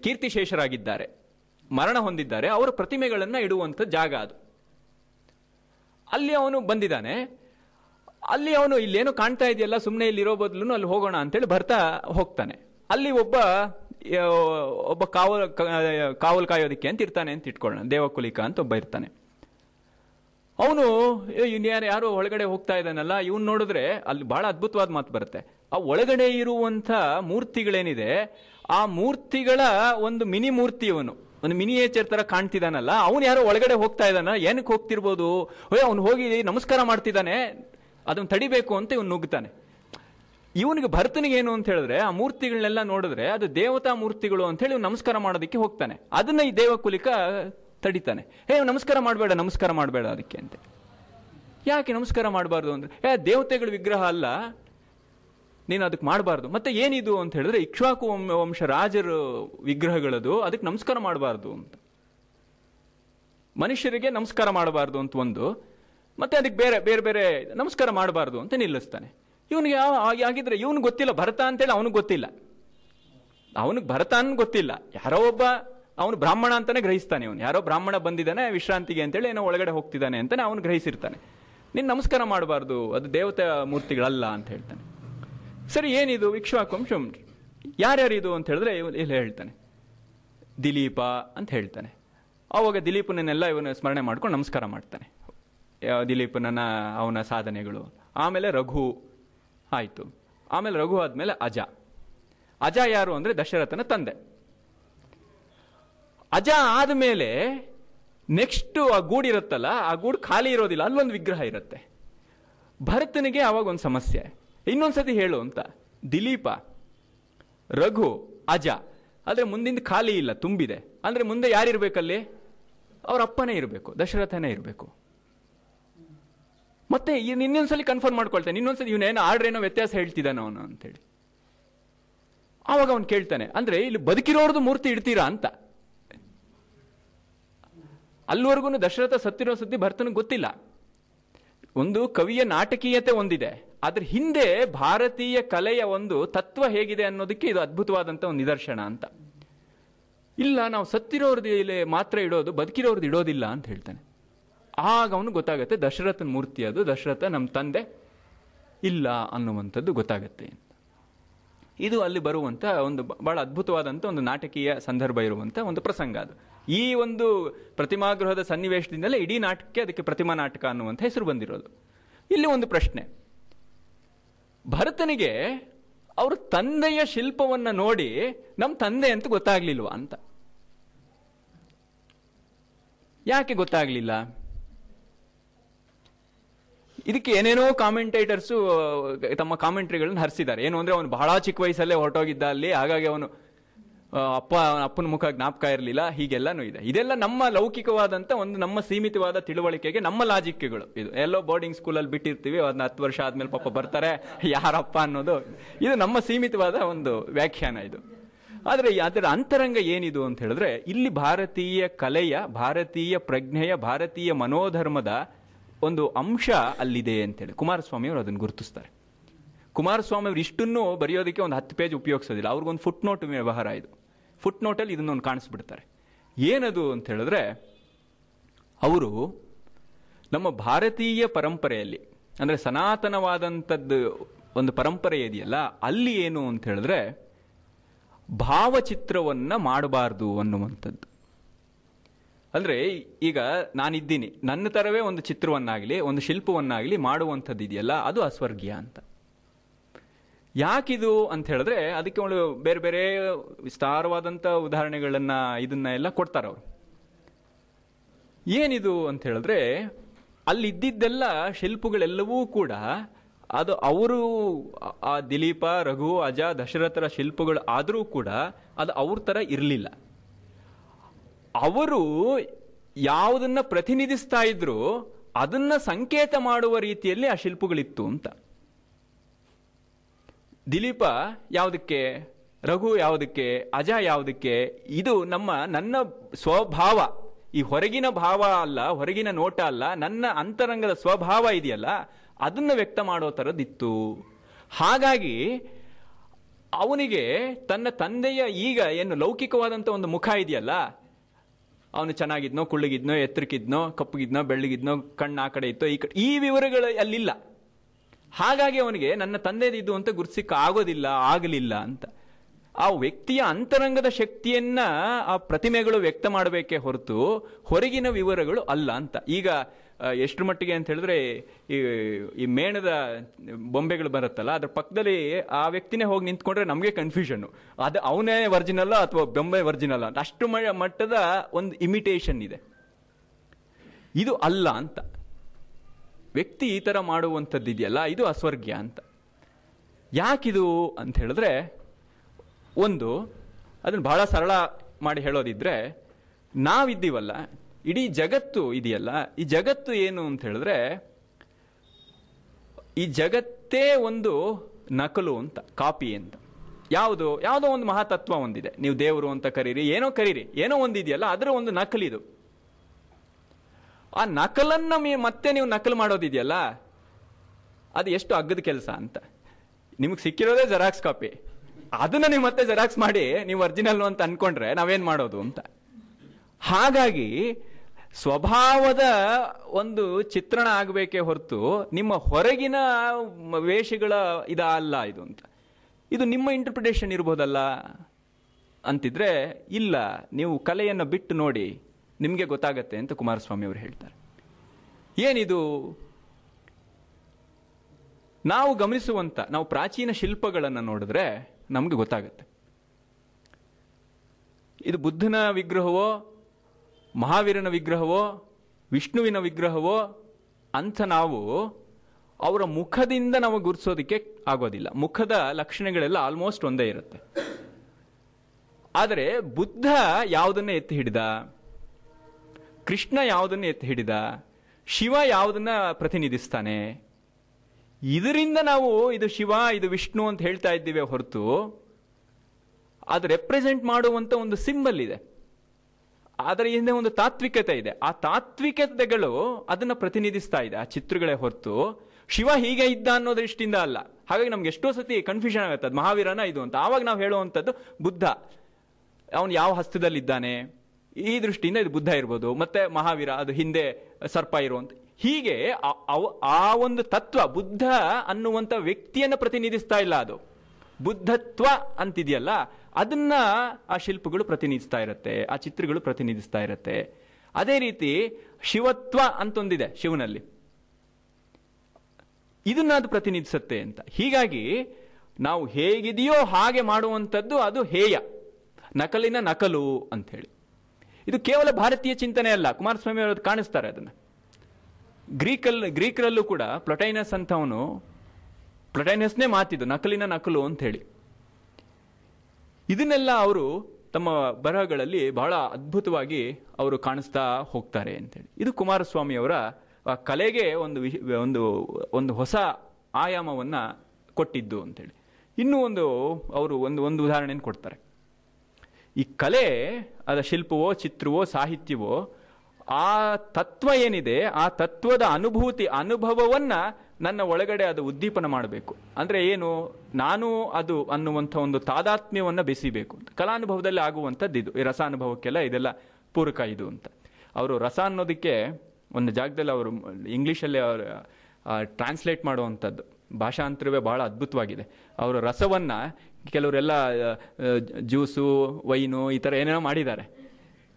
Speaker 2: ಕೀರ್ತಿಶೇಷರಾಗಿದ್ದಾರೆ, ಮರಣ ಹೊಂದಿದ್ದಾರೆ, ಅವರ ಪ್ರತಿಮೆಗಳನ್ನು ಇಡುವಂಥ ಜಾಗ ಅದು. ಅಲ್ಲಿ ಅವನು ಬಂದಿದ್ದಾನೆ. ಅಲ್ಲಿ ಅವನು ಇಲ್ಲೇನೋ ಕಾಣ್ತಾ ಇದೆಯಲ್ಲ ಸುಮ್ಮನೆ ಇಲ್ಲಿರೋ ಬದಲು ಅಲ್ಲಿ ಹೋಗೋಣ ಅಂತೇಳಿ ಬರ್ತಾ ಹೋಗ್ತಾನೆ. ಅಲ್ಲಿ ಒಬ್ಬ ಒಬ್ಬ ಕಾವಲ್ ಕಾವಲ್ ಕಾಯೋದಿಕ್ಕೆ ಅಂತ ಇರ್ತಾನೆ ಅಂತ ಇಟ್ಕೊಳ್ಳೋಣ. ದೇವಕುಲಿಕ ಅಂತ ಒಬ್ಬ ಇರ್ತಾನೆ. ಅವನು ಇನ್ಯಾರು ಯಾರು ಒಳಗಡೆ ಹೋಗ್ತಾ ಇದ್ದಾನಲ್ಲ, ಇವನು ನೋಡಿದ್ರೆ ಅಲ್ಲಿ ಬಹಳ ಅದ್ಭುತವಾದ ಮಾತು ಬರುತ್ತೆ. ಆ ಒಳಗಡೆ ಇರುವಂಥ ಮೂರ್ತಿಗಳೇನಿದೆ, ಆ ಮೂರ್ತಿಗಳ ಒಂದು ಮಿನಿ ಮೂರ್ತಿ ಇವನು. ಒಂದು ಮಿನಿಯೇಚರ್ ತರ ಕಾಣ್ತಿದ್ದಾನಲ್ಲ ಅವನು ಯಾರೋ ಒಳಗಡೆ ಹೋಗ್ತಾ ಇದ್ದಾನ, ಏನಕ್ಕೆ ಹೋಗ್ತಿರ್ಬೋದು? ಅವನು ಹೋಗಿ ನಮಸ್ಕಾರ ಮಾಡ್ತಿದ್ದಾನೆ, ಅದನ್ನು ತಡಿಬೇಕು ಅಂತ ಇವನು ನುಗ್ತಾನೆ ಇವನಿಗೆ ಭರತನಿಗೆ ಏನು ಅಂತ ಹೇಳಿದ್ರೆ, ಆ ಮೂರ್ತಿಗಳನ್ನೆಲ್ಲ ನೋಡಿದ್ರೆ ಅದು ದೇವತಾ ಮೂರ್ತಿಗಳು ಅಂತ ಹೇಳಿ ನಮಸ್ಕಾರ ಮಾಡೋದಕ್ಕೆ ಹೋಗ್ತಾನೆ. ಅದನ್ನ ಈ ದೇವಕುಲಿಕ ತಡಿತಾನೆ. ಹೇ ನಮಸ್ಕಾರ ಮಾಡಬೇಡ ನಮಸ್ಕಾರ ಮಾಡಬೇಡ ಅದಕ್ಕೆ ಅಂತ. ಯಾಕೆ ನಮಸ್ಕಾರ ಮಾಡಬಾರ್ದು ಅಂದ್ರೆ ಏ ದೇವತೆಗಳ ವಿಗ್ರಹ ಅಲ್ಲ, ನೀನು ಅದಕ್ಕೆ ಮಾಡಬಾರ್ದು. ಮತ್ತೆ ಏನಿದು ಅಂತ ಹೇಳಿದ್ರೆ, ಇಕ್ಷ್ವಾಕು ವಂಶ ರಾಜರ ವಿಗ್ರಹಗಳದು, ಅದಕ್ಕೆ ನಮಸ್ಕಾರ ಮಾಡಬಾರ್ದು ಅಂತ. ಮನುಷ್ಯರಿಗೆ ನಮಸ್ಕಾರ ಮಾಡಬಾರ್ದು ಅಂತ ಒಂದು, ಮತ್ತೆ ಅದಕ್ಕೆ ಬೇರೆ ಬೇರೆ ಬೇರೆ ನಮಸ್ಕಾರ ಮಾಡಬಾರ್ದು ಅಂತ ನಿಲ್ಲಿಸ್ತಾನೆ. ಇವನಿಗೆ ಆಗಿದ್ರೆ ಇವನು ಗೊತ್ತಿಲ್ಲ, ಭರತ ಅಂತೇಳಿ ಅವನಿಗೆ ಗೊತ್ತಿಲ್ಲ. ಅವನಿಗೆ ಭರತ ಅನ್ ಗೊತ್ತಿಲ್ಲ. ಯಾರೋ ಒಬ್ಬ ಅವನು ಬ್ರಾಹ್ಮಣ ಅಂತಾನೆ ಗ್ರಹಿಸ್ತಾನೆ ಇವನು. ಯಾರೋ ಬ್ರಾಹ್ಮಣ ಬಂದಿದ್ದಾನೆ, ವಿಶ್ರಾಂತಿಗೆ ಅಂತೇಳಿ ಏನೋ ಒಳಗಡೆ ಹೋಗ್ತಿದ್ದಾನೆ ಅಂತಾನೆ ಅವನು ಗ್ರಹಿಸಿರ್ತಾನೆ. ನೀನು ನಮಸ್ಕಾರ ಮಾಡಬಾರ್ದು, ಅದು ದೇವತಾ ಮೂರ್ತಿಗಳಲ್ಲ ಅಂತ ಹೇಳ್ತಾನೆ. ಸರಿ, ಏನಿದು? ವಿಕ್ಷ್ವಾಕಂಶಂ ಯಾರ್ಯಾರು ಇದು ಅಂತ ಹೇಳಿದ್ರೆ ಇಲ್ಲಿ ಹೇಳ್ತಾನೆ. ದಿಲೀಪ ಅಂತ ಹೇಳ್ತಾನೆ. ಆವಾಗ ದಿಲೀಪನನ್ನೆಲ್ಲ ಇವನು ಸ್ಮರಣೆ ಮಾಡ್ಕೊಂಡು ನಮಸ್ಕಾರ ಮಾಡ್ತಾನೆ. ದಿಲೀಪನನ್ನ ಅವನ ಸಾಧನೆಗಳು. ಆಮೇಲೆ ರಘು. ಆಯಿತು. ಆಮೇಲೆ ರಘು ಆದಮೇಲೆ ಅಜ. ಅಜ ಯಾರು ಅಂದರೆ ದಶರಥನ ತಂದೆ. ಅಜ ಆದಮೇಲೆ ನೆಕ್ಸ್ಟ್ ಆ ಗೂಡು ಇರುತ್ತಲ್ಲ, ಆ ಗೂಡು ಖಾಲಿ ಇರೋದಿಲ್ಲ, ಅಲ್ಲೊಂದು ವಿಗ್ರಹ ಇರುತ್ತೆ. ಭರತನಿಗೆ ಅವಾಗ ಒಂದು ಸಮಸ್ಯೆ. ಇನ್ನೊಂದ್ಸತಿ ಹೇಳು ಅಂತ. ದಿಲೀಪ, ರಘು, ಅಜ. ಆದರೆ ಮುಂದಿಂದ ಖಾಲಿ ಇಲ್ಲ, ತುಂಬಿದೆ. ಅಂದ್ರೆ ಮುಂದೆ ಯಾರಿರಬೇಕಲ್ಲಿ? ಅವರ ಅಪ್ಪನೇ ಇರಬೇಕು, ದಶರಥನೇ ಇರಬೇಕು. ಮತ್ತೆ ಇನ್ನೊಂದ್ಸಲಿ ಕನ್ಫರ್ಮ್ ಮಾಡ್ಕೊಳ್ತಾನೆ. ಇನ್ನೊಂದ್ಸಲಿ ಇವನೇನು ಆರ್ಡ್ರ್ ಏನೋ ವ್ಯತ್ಯಾಸ ಹೇಳ್ತಿದ್ದಾನೆ ಅವನು ಅಂತೇಳಿ. ಆವಾಗ ಅವನು ಕೇಳ್ತಾನೆ, ಅಂದ್ರೆ ಇಲ್ಲಿ ಬದುಕಿರೋರ್ದು ಮೂರ್ತಿ ಇಡ್ತೀರಾ ಅಂತ. ಅಲ್ಲಿವರೆಗೂ ದಶರಥ ಸತ್ತಿರೋ ಸುದ್ದಿ ಭರ್ತನಿಗೆ ಗೊತ್ತಿಲ್ಲ. ಒಂದು ಕವಿಯ ನಾಟಕೀಯತೆ ಒಂದಿದೆ. ಅದ್ರ ಹಿಂದೆ ಭಾರತೀಯ ಕಲೆಯ ಒಂದು ತತ್ವ ಹೇಗಿದೆ ಅನ್ನೋದಕ್ಕೆ ಇದು ಅದ್ಭುತವಾದಂಥ ಒಂದು ನಿದರ್ಶನ ಅಂತ. ಇಲ್ಲ, ನಾವು ಸತ್ತಿರೋರ್ದು ಇಲ್ಲಿ ಮಾತ್ರ ಇಡೋದು, ಬದುಕಿರೋರ್ದು ಇಡೋದಿಲ್ಲ ಅಂತ ಹೇಳ್ತಾನೆ. ಆಗ ಅವನು ಗೊತ್ತಾಗುತ್ತೆ ದಶರಥನ ಮೂರ್ತಿ ಅದು, ದಶರಥ ನಮ್ಮ ತಂದೆ. ಇಲ್ಲ ಅನ್ನುವಂಥದ್ದು ಗೊತ್ತಾಗುತ್ತೆ ಇದು ಅಲ್ಲಿ ಬರುವಂಥ ಒಂದು ಬಹಳ ಅದ್ಭುತವಾದಂಥ ಒಂದು ನಾಟಕೀಯ ಸಂದರ್ಭ ಇರುವಂಥ ಒಂದು ಪ್ರಸಂಗ ಅದು. ಈ ಒಂದು ಪ್ರತಿಮಾಗೃಹದ ಸನ್ನಿವೇಶದಿಂದಲೇ ಇಡೀ ನಾಟಕಕ್ಕೆ ಅದಕ್ಕೆ ಪ್ರತಿಮಾ ನಾಟಕ ಅನ್ನುವಂಥ ಹೆಸರು ಬಂದಿರೋದು. ಇಲ್ಲಿ ಒಂದು ಪ್ರಶ್ನೆ. ಭರತನಿಗೆ ಅವ್ರ ತಂದೆಯ ಶಿಲ್ಪವನ್ನು ನೋಡಿ ನಮ್ಮ ತಂದೆ ಅಂತ ಗೊತ್ತಾಗ್ಲಿಲ್ವಾ ಅಂತ? ಯಾಕೆ ಗೊತ್ತಾಗ್ಲಿಲ್ಲ? ಇದಕ್ಕೆ ಏನೇನೋ ಕಾಮೆಂಟೇಟರ್ಸು ತಮ್ಮ ಕಾಮೆಂಟ್ರಿಗಳನ್ನ ಹರಿಸಿದ್ದಾರೆ. ಏನು ಅಂದ್ರೆ ಅವನು ಬಹಳ ಚಿಕ್ಕ ವಯಸ್ಸಲ್ಲೇ ಹೊರಟೋಗಿದ್ದ ಅಲ್ಲಿ, ಹಾಗಾಗಿ ಅವನು ಅಪ್ಪ, ಅಪ್ಪನ ಮುಖ ಜ್ಞಾಪಕ ಇರಲಿಲ್ಲ, ಹೀಗೆಲ್ಲಾನು ಇದೆ. ಇದೆಲ್ಲ ನಮ್ಮ ಲೌಕಿಕವಾದಂತ ಒಂದು ನಮ್ಮ ಸೀಮಿತವಾದ ತಿಳುವಳಿಕೆಗೆ ನಮ್ಮ ಲಾಜಿಕ್ಗಳು ಇದು ಎಲ್ಲೋ ಬೋರ್ಡಿಂಗ್ ಸ್ಕೂಲಲ್ಲಿ ಬಿಟ್ಟಿರ್ತೀವಿ ಅದನ್ನ ಹತ್ತು ವರ್ಷ ಆದ್ಮೇಲೆ ಪಾಪ ಬರ್ತಾರೆ, ಯಾರಪ್ಪ ಅನ್ನೋದು. ಇದು ನಮ್ಮ ಸೀಮಿತವಾದ ಒಂದು ವ್ಯಾಖ್ಯಾನ ಇದು. ಆದರೆ ಅದರ ಅಂತರಂಗ ಏನಿದು ಅಂತ ಹೇಳಿದ್ರೆ, ಇಲ್ಲಿ ಭಾರತೀಯ ಕಲೆಯ, ಭಾರತೀಯ ಪ್ರಜ್ಞೆಯ, ಭಾರತೀಯ ಮನೋಧರ್ಮದ ಒಂದು ಅಂಶ ಅಲ್ಲಿದೆ ಅಂತೇಳಿ. ಕುಮಾರಸ್ವಾಮಿ ಅವರು ಅದನ್ನು ಗುರುತಿಸ್ತಾರೆ. ಕುಮಾರಸ್ವಾಮಿ ಅವರು ಇಷ್ಟನ್ನು ಬರೆಯೋದಕ್ಕೆ ಒಂದು ಹತ್ತು ಪೇಜ್ ಉಪಯೋಗಿಸೋದಿಲ್ಲ. ಅವ್ರಿಗೊಂದು ಫುಟ್ ನೋಟ್ ವ್ಯವಹಾರ ಇದು. ಫುಟ್ ನೋಟಲ್ಲಿ ಇದನ್ನೊಂದು ಕಾಣಿಸ್ಬಿಡ್ತಾರೆ. ಏನದು ಅಂತ ಹೇಳಿದ್ರೆ, ಅವರು ನಮ್ಮ ಭಾರತೀಯ ಪರಂಪರೆಯಲ್ಲಿ, ಅಂದರೆ ಸನಾತನವಾದಂಥದ್ದು ಒಂದು ಪರಂಪರೆ ಇದೆಯಲ್ಲ, ಅಲ್ಲಿ ಏನು ಅಂತ ಹೇಳಿದ್ರೆ ಭಾವಚಿತ್ರವನ್ನು ಮಾಡಬಾರ್ದು ಅನ್ನುವಂಥದ್ದು. ಅಂದ್ರೆ ಈಗ ನಾನಿದ್ದೀನಿ. ನನ್ನ ತರವೇ ಒಂದು ಚಿತ್ರವನ್ನಾಗಲಿ, ಒಂದು ಶಿಲ್ಪವನ್ನಾಗಲಿ ಮಾಡುವಂಥದ್ದು ಇದೆಯಲ್ಲ ಅದು ಅಸ್ವರ್ಗೀಯ ಅಂತ. ಯಾಕಿದು ಅಂತ ಹೇಳಿದ್ರೆ ಅದಕ್ಕೆ ಒಂದು ಬೇರೆ ಬೇರೆ ವಿಸ್ತಾರವಾದಂಥ ಉದಾಹರಣೆಗಳನ್ನ ಇದನ್ನ ಎಲ್ಲ ಕೊಡ್ತಾರೆ ಅವರು. ಏನಿದು ಅಂತ ಹೇಳಿದ್ರೆ ಅಲ್ಲಿ ಇದ್ದಿದ್ದೆಲ್ಲ ಶಿಲ್ಪಗಳೆಲ್ಲವೂ ಕೂಡ ಅದು ಅವರು, ಆ ದಿಲೀಪ, ರಘು ಅಜ ದಶರಥರ ಶಿಲ್ಪಗಳು ಆದರೂ ಕೂಡ ಅದು ಅವ್ರ ಥರ ಇರಲಿಲ್ಲ. ಅವರು ಯಾವುದನ್ನ ಪ್ರತಿನಿಧಿಸ್ತಾ ಇದ್ರು, ಅದನ್ನ ಸಂಕೇತ ಮಾಡುವ ರೀತಿಯಲ್ಲಿ ಆ ಶಿಲ್ಪಗಳಿತ್ತು ಅಂತ. ದಿಲೀಪ ಯಾವುದಕ್ಕೆ, ರಘು ಯಾವುದಕ್ಕೆ, ಅಜ ಯಾವುದಕ್ಕೆ, ಇದು ನಮ್ಮ, ನನ್ನ ಸ್ವಭಾವ. ಈ ಹೊರಗಿನ ಭಾವ ಅಲ್ಲ, ಹೊರಗಿನ ನೋಟ ಅಲ್ಲ, ನನ್ನ ಅಂತರಂಗದ ಸ್ವಭಾವ ಇದೆಯಲ್ಲ, ಅದನ್ನ ವ್ಯಕ್ತ ಮಾಡೋ ಥರದ್ದಿತ್ತು ಹಾಗಾಗಿ, ಅವನಿಗೆ ತನ್ನ ತಂದೆಯ ಈಗ ಏನು ಲೌಕಿಕವಾದಂಥ ಒಂದು ಮುಖ ಇದೆಯಲ್ಲ ಅವನು ಚೆನ್ನಾಗಿದ್ನೋ, ಕುಳ್ಳಗಿದ್ನೋ, ಎತ್ತರಕ್ಕಿದ್ನೋ, ಕಪ್ಪಗಿದ್ನೋ, ಬೆಳ್ಳಗಿದ್ನೋ, ಕಣ್ಣು ಆ ಕಡೆ ಇತ್ತೋ, ಈ ಕಡೆ ಈ ವಿವರಗಳು ಅಲ್ಲಿಲ್ಲ. ಹಾಗಾಗಿ ಅವನಿಗೆ ನನ್ನ ತಂದೆದಿದ್ದು ಅಂತ ಗುರ್ಸಿಕ್ಕ ಆಗೋದಿಲ್ಲ, ಆಗಲಿಲ್ಲ ಅಂತ. ಆ ವ್ಯಕ್ತಿಯ ಅಂತರಂಗದ ಶಕ್ತಿಯನ್ನ ಆ ಪ್ರತಿಮೆಗಳು ವ್ಯಕ್ತ ಮಾಡಬೇಕೇ ಹೊರತು ಹೊರಗಿನ ವಿವರಗಳು ಅಲ್ಲ ಅಂತ. ಈಗ ಎಷ್ಟ್ರ ಮಟ್ಟಿಗೆ ಅಂತ ಹೇಳಿದ್ರೆ ಈ ಈ ಮೇಣದ ಬೊಂಬೆಗಳು ಬರುತ್ತಲ್ಲ, ಅದ್ರ ಪಕ್ಕದಲ್ಲಿ ಆ ವ್ಯಕ್ತಿನೇ ಹೋಗಿ ನಿಂತ್ಕೊಂಡ್ರೆ ನಮಗೆ ಕನ್ಫ್ಯೂಷನ್ ಅದು ಅವನೇ ವರ್ಜಿನಲ್ಲ ಅಥವಾ ಬೊಂಬೆ ವರ್ಜಿನಲ್ಲ ಅಷ್ಟು ಮಟ್ಟದ ಒಂದು ಇಮಿಟೇಷನ್ ಇದೆ. ಇದು ಅಲ್ಲ ಅಂತ. ವ್ಯಕ್ತಿ ಈ ಥರ ಮಾಡುವಂಥದ್ದು ಇದೆಯಲ್ಲ, ಇದು ಅಸ್ವರ್ಗ್ಯ ಅಂತ. ಯಾಕಿದು ಅಂತ ಹೇಳಿದ್ರೆ, ಒಂದು, ಅದನ್ನು ಬಹಳ ಸರಳ ಮಾಡಿ ಹೇಳೋದಿದ್ರೆ, ನಾವಿದ್ದೀವಲ್ಲ ಇಡೀ ಜಗತ್ತು ಇದೆಯಲ್ಲ? ಈ ಜಗತ್ತು ಏನು ಅಂತ ಹೇಳಿದ್ರೆ, ಈ ಜಗತ್ತೇ ಒಂದು ನಕಲು ಅಂತ, ಕಾಪಿ ಅಂತ. ಯಾವುದು? ಯಾವುದೋ ಒಂದು ಮಹಾತತ್ವ ಒಂದಿದೆ. ನೀವು ದೇವರು ಅಂತ ಕರೀರಿ, ಏನೋ ಕರೀರಿ, ಏನೋ ಒಂದಿದೆಯಲ್ಲ ಅದರ ಒಂದು ನಕಲಿದು. ಆ ನಕಲನ್ನ ಮತ್ತೆ ನೀವು ನಕಲು ಮಾಡೋದಿದೆಯಲ್ಲ? ಅದು ಎಷ್ಟು ಅಗ್ಗದ ಕೆಲಸ ಅಂತ. ನಿಮಗೆ ಸಿಕ್ಕಿರೋದೇ ಜೆರಾಕ್ಸ್ ಕಾಪಿ ಅದನ್ನ ನೀವು ಮತ್ತೆ ಜೆರಾಕ್ಸ್ ಮಾಡಿ, ನೀವು ಒರಿಜಿನಲ್ ಅಂತ ಅನ್ಕೊಂಡ್ರೆ ನಾವೇನ್ ಮಾಡೋದು ಅಂತ. ಹಾಗಾಗಿ ಸ್ವಭಾವದ ಒಂದು ಚಿತ್ರಣ ಆಗಬೇಕೇ ಹೊರತು ನಿಮ್ಮ ಹೊರಗಿನ ವೇಷಗಳ ಇದ ಅಲ್ಲ ಇದು ಅಂತ. ಇದು ನಿಮ್ಮ ಇಂಟರ್ಪ್ರಿಟೇಷನ್ ಇರ್ಬೋದಲ್ಲ ಅಂತಿದ್ರೆ ಇಲ್ಲ, ನೀವು ಕಲೆಯನ್ನು ಬಿಟ್ಟು ನೋಡಿ ನಿಮಗೆ ಗೊತ್ತಾಗತ್ತೆ ಅಂತ ಕುಮಾರಸ್ವಾಮಿ ಅವರು ಹೇಳ್ತಾರೆ. ಏನಿದು? ನಾವು ಗಮನಿಸುವಂತ, ನಾವು ಪ್ರಾಚೀನ ಶಿಲ್ಪಗಳನ್ನು ನೋಡಿದ್ರೆ ನಮಗೆ ಗೊತ್ತಾಗುತ್ತೆ. ಇದು ಬುದ್ಧನ ವಿಗ್ರಹವೋ ಮಹಾವೀರನ ವಿಗ್ರಹವೋ, ವಿಷ್ಣುವಿನ ವಿಗ್ರಹವೋ ಅಂತ ನಾವು ಅವರ ಮುಖದಿಂದ ನಾವು ಗುರುತಿಸೋದಕ್ಕೆ ಆಗೋದಿಲ್ಲ. ಮುಖದ ಲಕ್ಷಣಗಳೆಲ್ಲ ಆಲ್ಮೋಸ್ಟ್ ಒಂದೇ ಇರುತ್ತೆ. ಆದರೆ ಬುದ್ಧ ಯಾವುದನ್ನ ಎತ್ತಿ ಹಿಡಿದ? ಕೃಷ್ಣ ಯಾವುದನ್ನ ಎತ್ತಿ ಹಿಡಿದ? ಶಿವ ಯಾವುದನ್ನ ಪ್ರತಿನಿಧಿಸ್ತಾನೆ? ಇದರಿಂದ ನಾವು ಇದು ಶಿವ, ಇದು ವಿಷ್ಣು ಅಂತ ಹೇಳ್ತಾ ಇದ್ದೀವಿ ಹೊರತು, ಅದು ರೆಪ್ರೆಸೆಂಟ್ ಮಾಡುವಂಥ ಒಂದು ಸಿಂಬಲ್ ಇದೆ. ಅದರ ಹಿಂದೆ ಒಂದು ತಾತ್ವಿಕತೆ ಇದೆ. ಆ ತಾತ್ವಿಕತೆಗಳು ಅದನ್ನ ಪ್ರತಿನಿಧಿಸ್ತಾ ಇದೆ, ಆ ಚಿತ್ರಗಳೇ ಹೊರತು. ಶಿವ ಹೀಗೆ ಇದ್ದ ಅನ್ನೋ ದೃಷ್ಟಿಯಿಂದ ಅಲ್ಲ. ಹಾಗಾಗಿ ನಮ್ಗೆ ಎಷ್ಟೋ ಸತಿ ಕನ್ಫ್ಯೂಷನ್ ಆಗುತ್ತೆ. ಅದು ಮಹಾವೀರನ ಇದು ಅಂತ. ಆವಾಗ ನಾವು ಹೇಳುವಂಥದ್ದು ಬುದ್ಧ. ಅವನು ಯಾವ ಹಸ್ತದಲ್ಲಿದ್ದಾನೆ? ಈ ದೃಷ್ಟಿಯಿಂದ ಇದು ಬುದ್ಧ ಇರ್ಬೋದು. ಮತ್ತೆ ಮಹಾವೀರ, ಅದು ಹಿಂದೆ ಸರ್ಪ ಇರುವಂತ ಹೀಗೆ ಆ ಒಂದು ತತ್ವ ಬುದ್ಧ ಅನ್ನುವಂಥ ವ್ಯಕ್ತಿಯನ್ನು ಪ್ರತಿನಿಧಿಸ್ತಾ ಇಲ್ಲ ಅದು. ಬುದ್ಧತ್ವ ಅಂತಿದೆಯಲ್ಲ, ಅದನ್ನ ಆ ಶಿಲ್ಪಗಳು ಪ್ರತಿನಿಧಿಸ್ತಾ ಇರುತ್ತೆ, ಆ ಚಿತ್ರಗಳು ಪ್ರತಿನಿಧಿಸ್ತಾ ಇರುತ್ತೆ. ಅದೇ ರೀತಿ ಶಿವತ್ವ ಅಂತೊಂದಿದೆ ಶಿವನಲ್ಲಿ. ಇದನ್ನ ಅದು ಪ್ರತಿನಿಧಿಸುತ್ತೆ ಅಂತ. ಹೀಗಾಗಿ ನಾವು ಹೇಗಿದೆಯೋ ಹಾಗೆ ಮಾಡುವಂಥದ್ದು ಅದು ಹೇಯ. ನಕಲಿನ ನಕಲು ಅಂತ ಹೇಳಿ ಇದು ಕೇವಲ ಭಾರತೀಯ ಚಿಂತನೆ ಅಲ್ಲ, ಕುಮಾರಸ್ವಾಮಿ ಅವರು ಕಾಣಿಸ್ತಾರೆ ಅದನ್ನ. ಗ್ರೀಕಲ್, ಗ್ರೀಕರಲ್ಲೂ ಕೂಡ, ಪ್ಲೊಟೈನಸ್ ಅಂತವನು ಪ್ಲೊಟೈನಸ್ನೇ ಮಾತಿದ್ದು, ನಕಲಿನ ನಕಲು ಅಂತ ಹೇಳಿ ಇದನ್ನೆಲ್ಲ ಅವರು ತಮ್ಮ ಬರಹಗಳಲ್ಲಿ ಬಹಳ ಅದ್ಭುತವಾಗಿ ಅವರು ಕಾಣಿಸ್ತಾ ಹೋಗ್ತಾರೆ ಅಂತೇಳಿ ಇದು ಕುಮಾರಸ್ವಾಮಿ ಅವರ, ಆ, ಕಲೆಗೆ ಒಂದು ಒಂದು ಒಂದು ಹೊಸ ಆಯಾಮವನ್ನು ಕೊಟ್ಟಿದ್ದು ಅಂತೇಳಿ ಇನ್ನೂ ಒಂದು ಅವರು ಒಂದು ಒಂದು ಉದಾಹರಣೆಯನ್ನು ಕೊಡ್ತಾರೆ. ಈ ಕಲೆ, ಅದ ಶಿಲ್ಪವೋ, ಚಿತ್ರವೋ, ಸಾಹಿತ್ಯವೋ ಆ ತತ್ವ ಏನಿದೆ, ಆ ತತ್ವದ ಅನುಭೂತಿ, ಅನುಭವವನ್ನ ನನ್ನ ಒಳಗಡೆ ಅದು ಉದ್ದೀಪನ ಮಾಡಬೇಕು. ಅಂದ್ರೆ ಏನು, ನಾನು ಅದು ಅನ್ನುವಂಥ ಒಂದು ತಾದಾತ್ಮ್ಯವನ್ನ ಬೆಸಿಬೇಕು ಕಲಾನುಭವದಲ್ಲಿ ಆಗುವಂಥದ್ದು ಇದು. ಈ ರಸ ಅನುಭವಕ್ಕೆಲ್ಲ ಇದೆಲ್ಲ ಪೂರಕ ಇದು ಅಂತ. ಅವರು ರಸ ಅನ್ನೋದಕ್ಕೆ ಒಂದು ಜಾಗದಲ್ಲಿ ಅವರು ಇಂಗ್ಲೀಷಲ್ಲಿ ಅವರು ಟ್ರಾನ್ಸ್ಲೇಟ್ ಮಾಡುವಂಥದ್ದು. ಭಾಷಾಂತರವೇ ಬಹಳ ಅದ್ಭುತವಾಗಿದೆ. ಅವರು ರಸವನ್ನ ಕೆಲವರೆಲ್ಲ ಜ್ಯೂಸು, ವೈನು ಈ ಥರ ಏನೇನೋ ಮಾಡಿದ್ದಾರೆ.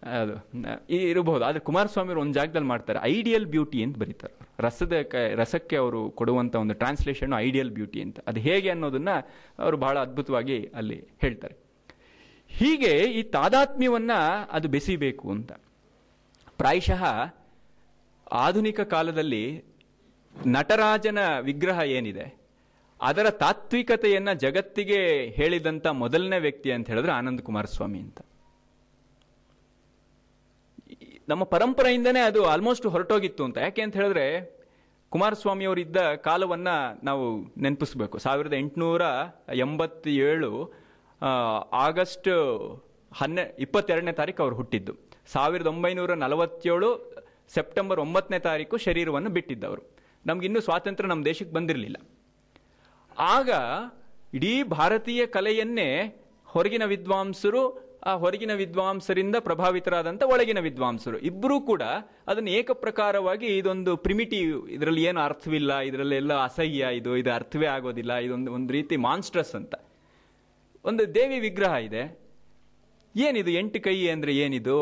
Speaker 2: ಅದು ಈ ಇರಬಹುದು. ಆದರೆ ಕುಮಾರಸ್ವಾಮಿ ಅವರು ಒಂದು ಜಾಗದಲ್ಲಿ ಮಾಡ್ತಾರೆ. ಐಡಿಯಲ್ ಬ್ಯೂಟಿ ಅಂತ ಬರೀತಾರೆ ರಸದ ರಸಕ್ಕೆ ಅವರು ಕೊಡುವಂಥ ಒಂದು ಟ್ರಾನ್ಸ್ಲೇಷನ್ ಐಡಿಯಲ್ ಬ್ಯೂಟಿ ಅಂತ. ಅದು ಹೇಗೆ ಅನ್ನೋದನ್ನು ಅವರು ಬಹಳ ಅದ್ಭುತವಾಗಿ ಅಲ್ಲಿ ಹೇಳ್ತಾರೆ. ಹೀಗೆ ಈ ತಾದಾತ್ಮ್ಯವನ್ನು ಅದು ಬೆಸಿಬೇಕು ಅಂತ. ಪ್ರಾಯಶಃ ಆಧುನಿಕ ಕಾಲದಲ್ಲಿ ನಟರಾಜನ ವಿಗ್ರಹ ಏನಿದೆ, ಅದರ ತಾತ್ವಿಕತೆಯನ್ನು ಜಗತ್ತಿಗೆ ಹೇಳಿದಂಥ ಮೊದಲನೇ ವ್ಯಕ್ತಿ ಅಂತ ಹೇಳಿದ್ರೆ ಆನಂದ್ ಕುಮಾರಸ್ವಾಮಿ ಅಂತ ಈ- ನಮ್ಮ ಪರಂಪರೆಯಿಂದನೇ ಅದು ಆಲ್ಮೋಸ್ಟ್ ಹೊರಟೋಗಿತ್ತು ಅಂತ. ಯಾಕೆ ಅಂತ ಹೇಳಿದ್ರೆ ಕುಮಾರಸ್ವಾಮಿ ಅವರಿದ್ದ ಕಾಲವನ್ನ ನಾವು ನೆನಪಿಸ್ಬೇಕು. ಸಾವಿರದ ಎಂಟುನೂರ ಎಂಬತ್ತೇಳು ಆಗಸ್ಟ್ ಹನ್ನೆ, ಇಪ್ಪತ್ತೆರಡನೇ ತಾರೀಕು ಅವರು ಹುಟ್ಟಿದ್ದು. ಸಾವಿರದ ಒಂಬೈನೂರ ನಲವತ್ತೇಳು, ಸೆಪ್ಟೆಂಬರ್ ಒಂಬತ್ತನೇ ತಾರೀಕು ಶರೀರವನ್ನು ಬಿಟ್ಟಿದ್ದವರು. ನಮಗಿನ್ನೂ ಸ್ವಾತಂತ್ರ್ಯ ನಮ್ಮ ದೇಶಕ್ಕೆ ಬಂದಿರಲಿಲ್ಲ. ಆಗ ಇಡೀ ಭಾರತೀಯ ಕಲೆಯನ್ನೇ ಹೊರಗಿನ ವಿದ್ವಾಂಸರು ಆ ಹೊರಗಿನ ವಿದ್ವಾಂಸರಿಂದ ಪ್ರಭಾವಿತರಾದಂಥ ಒಳಗಿನ ವಿದ್ವಾಂಸರು. ಇಬ್ಬರೂ ಕೂಡ ಅದನ್ನು ಏಕಪ್ರಕಾರವಾಗಿ ಇದೊಂದು ಪ್ರಿಮಿಟಿವ್ ಇದರಲ್ಲಿ ಏನು ಅರ್ಥವಿಲ್ಲ ಇದರಲ್ಲೆಲ್ಲ ಅಸಹ್ಯ, ಇದು ಇದು ಅರ್ಥವೇ ಆಗೋದಿಲ್ಲ, ಇದೊಂದು ಒಂದು ರೀತಿ ಮಾನ್ಸ್ಟ್ರಸ್ ಅಂತ. ಒಂದು ದೇವಿ ವಿಗ್ರಹ ಇದೆ. ಏನಿದು ಎಂಟು ಕೈ ಅಂದರೆ ಏನಿದು,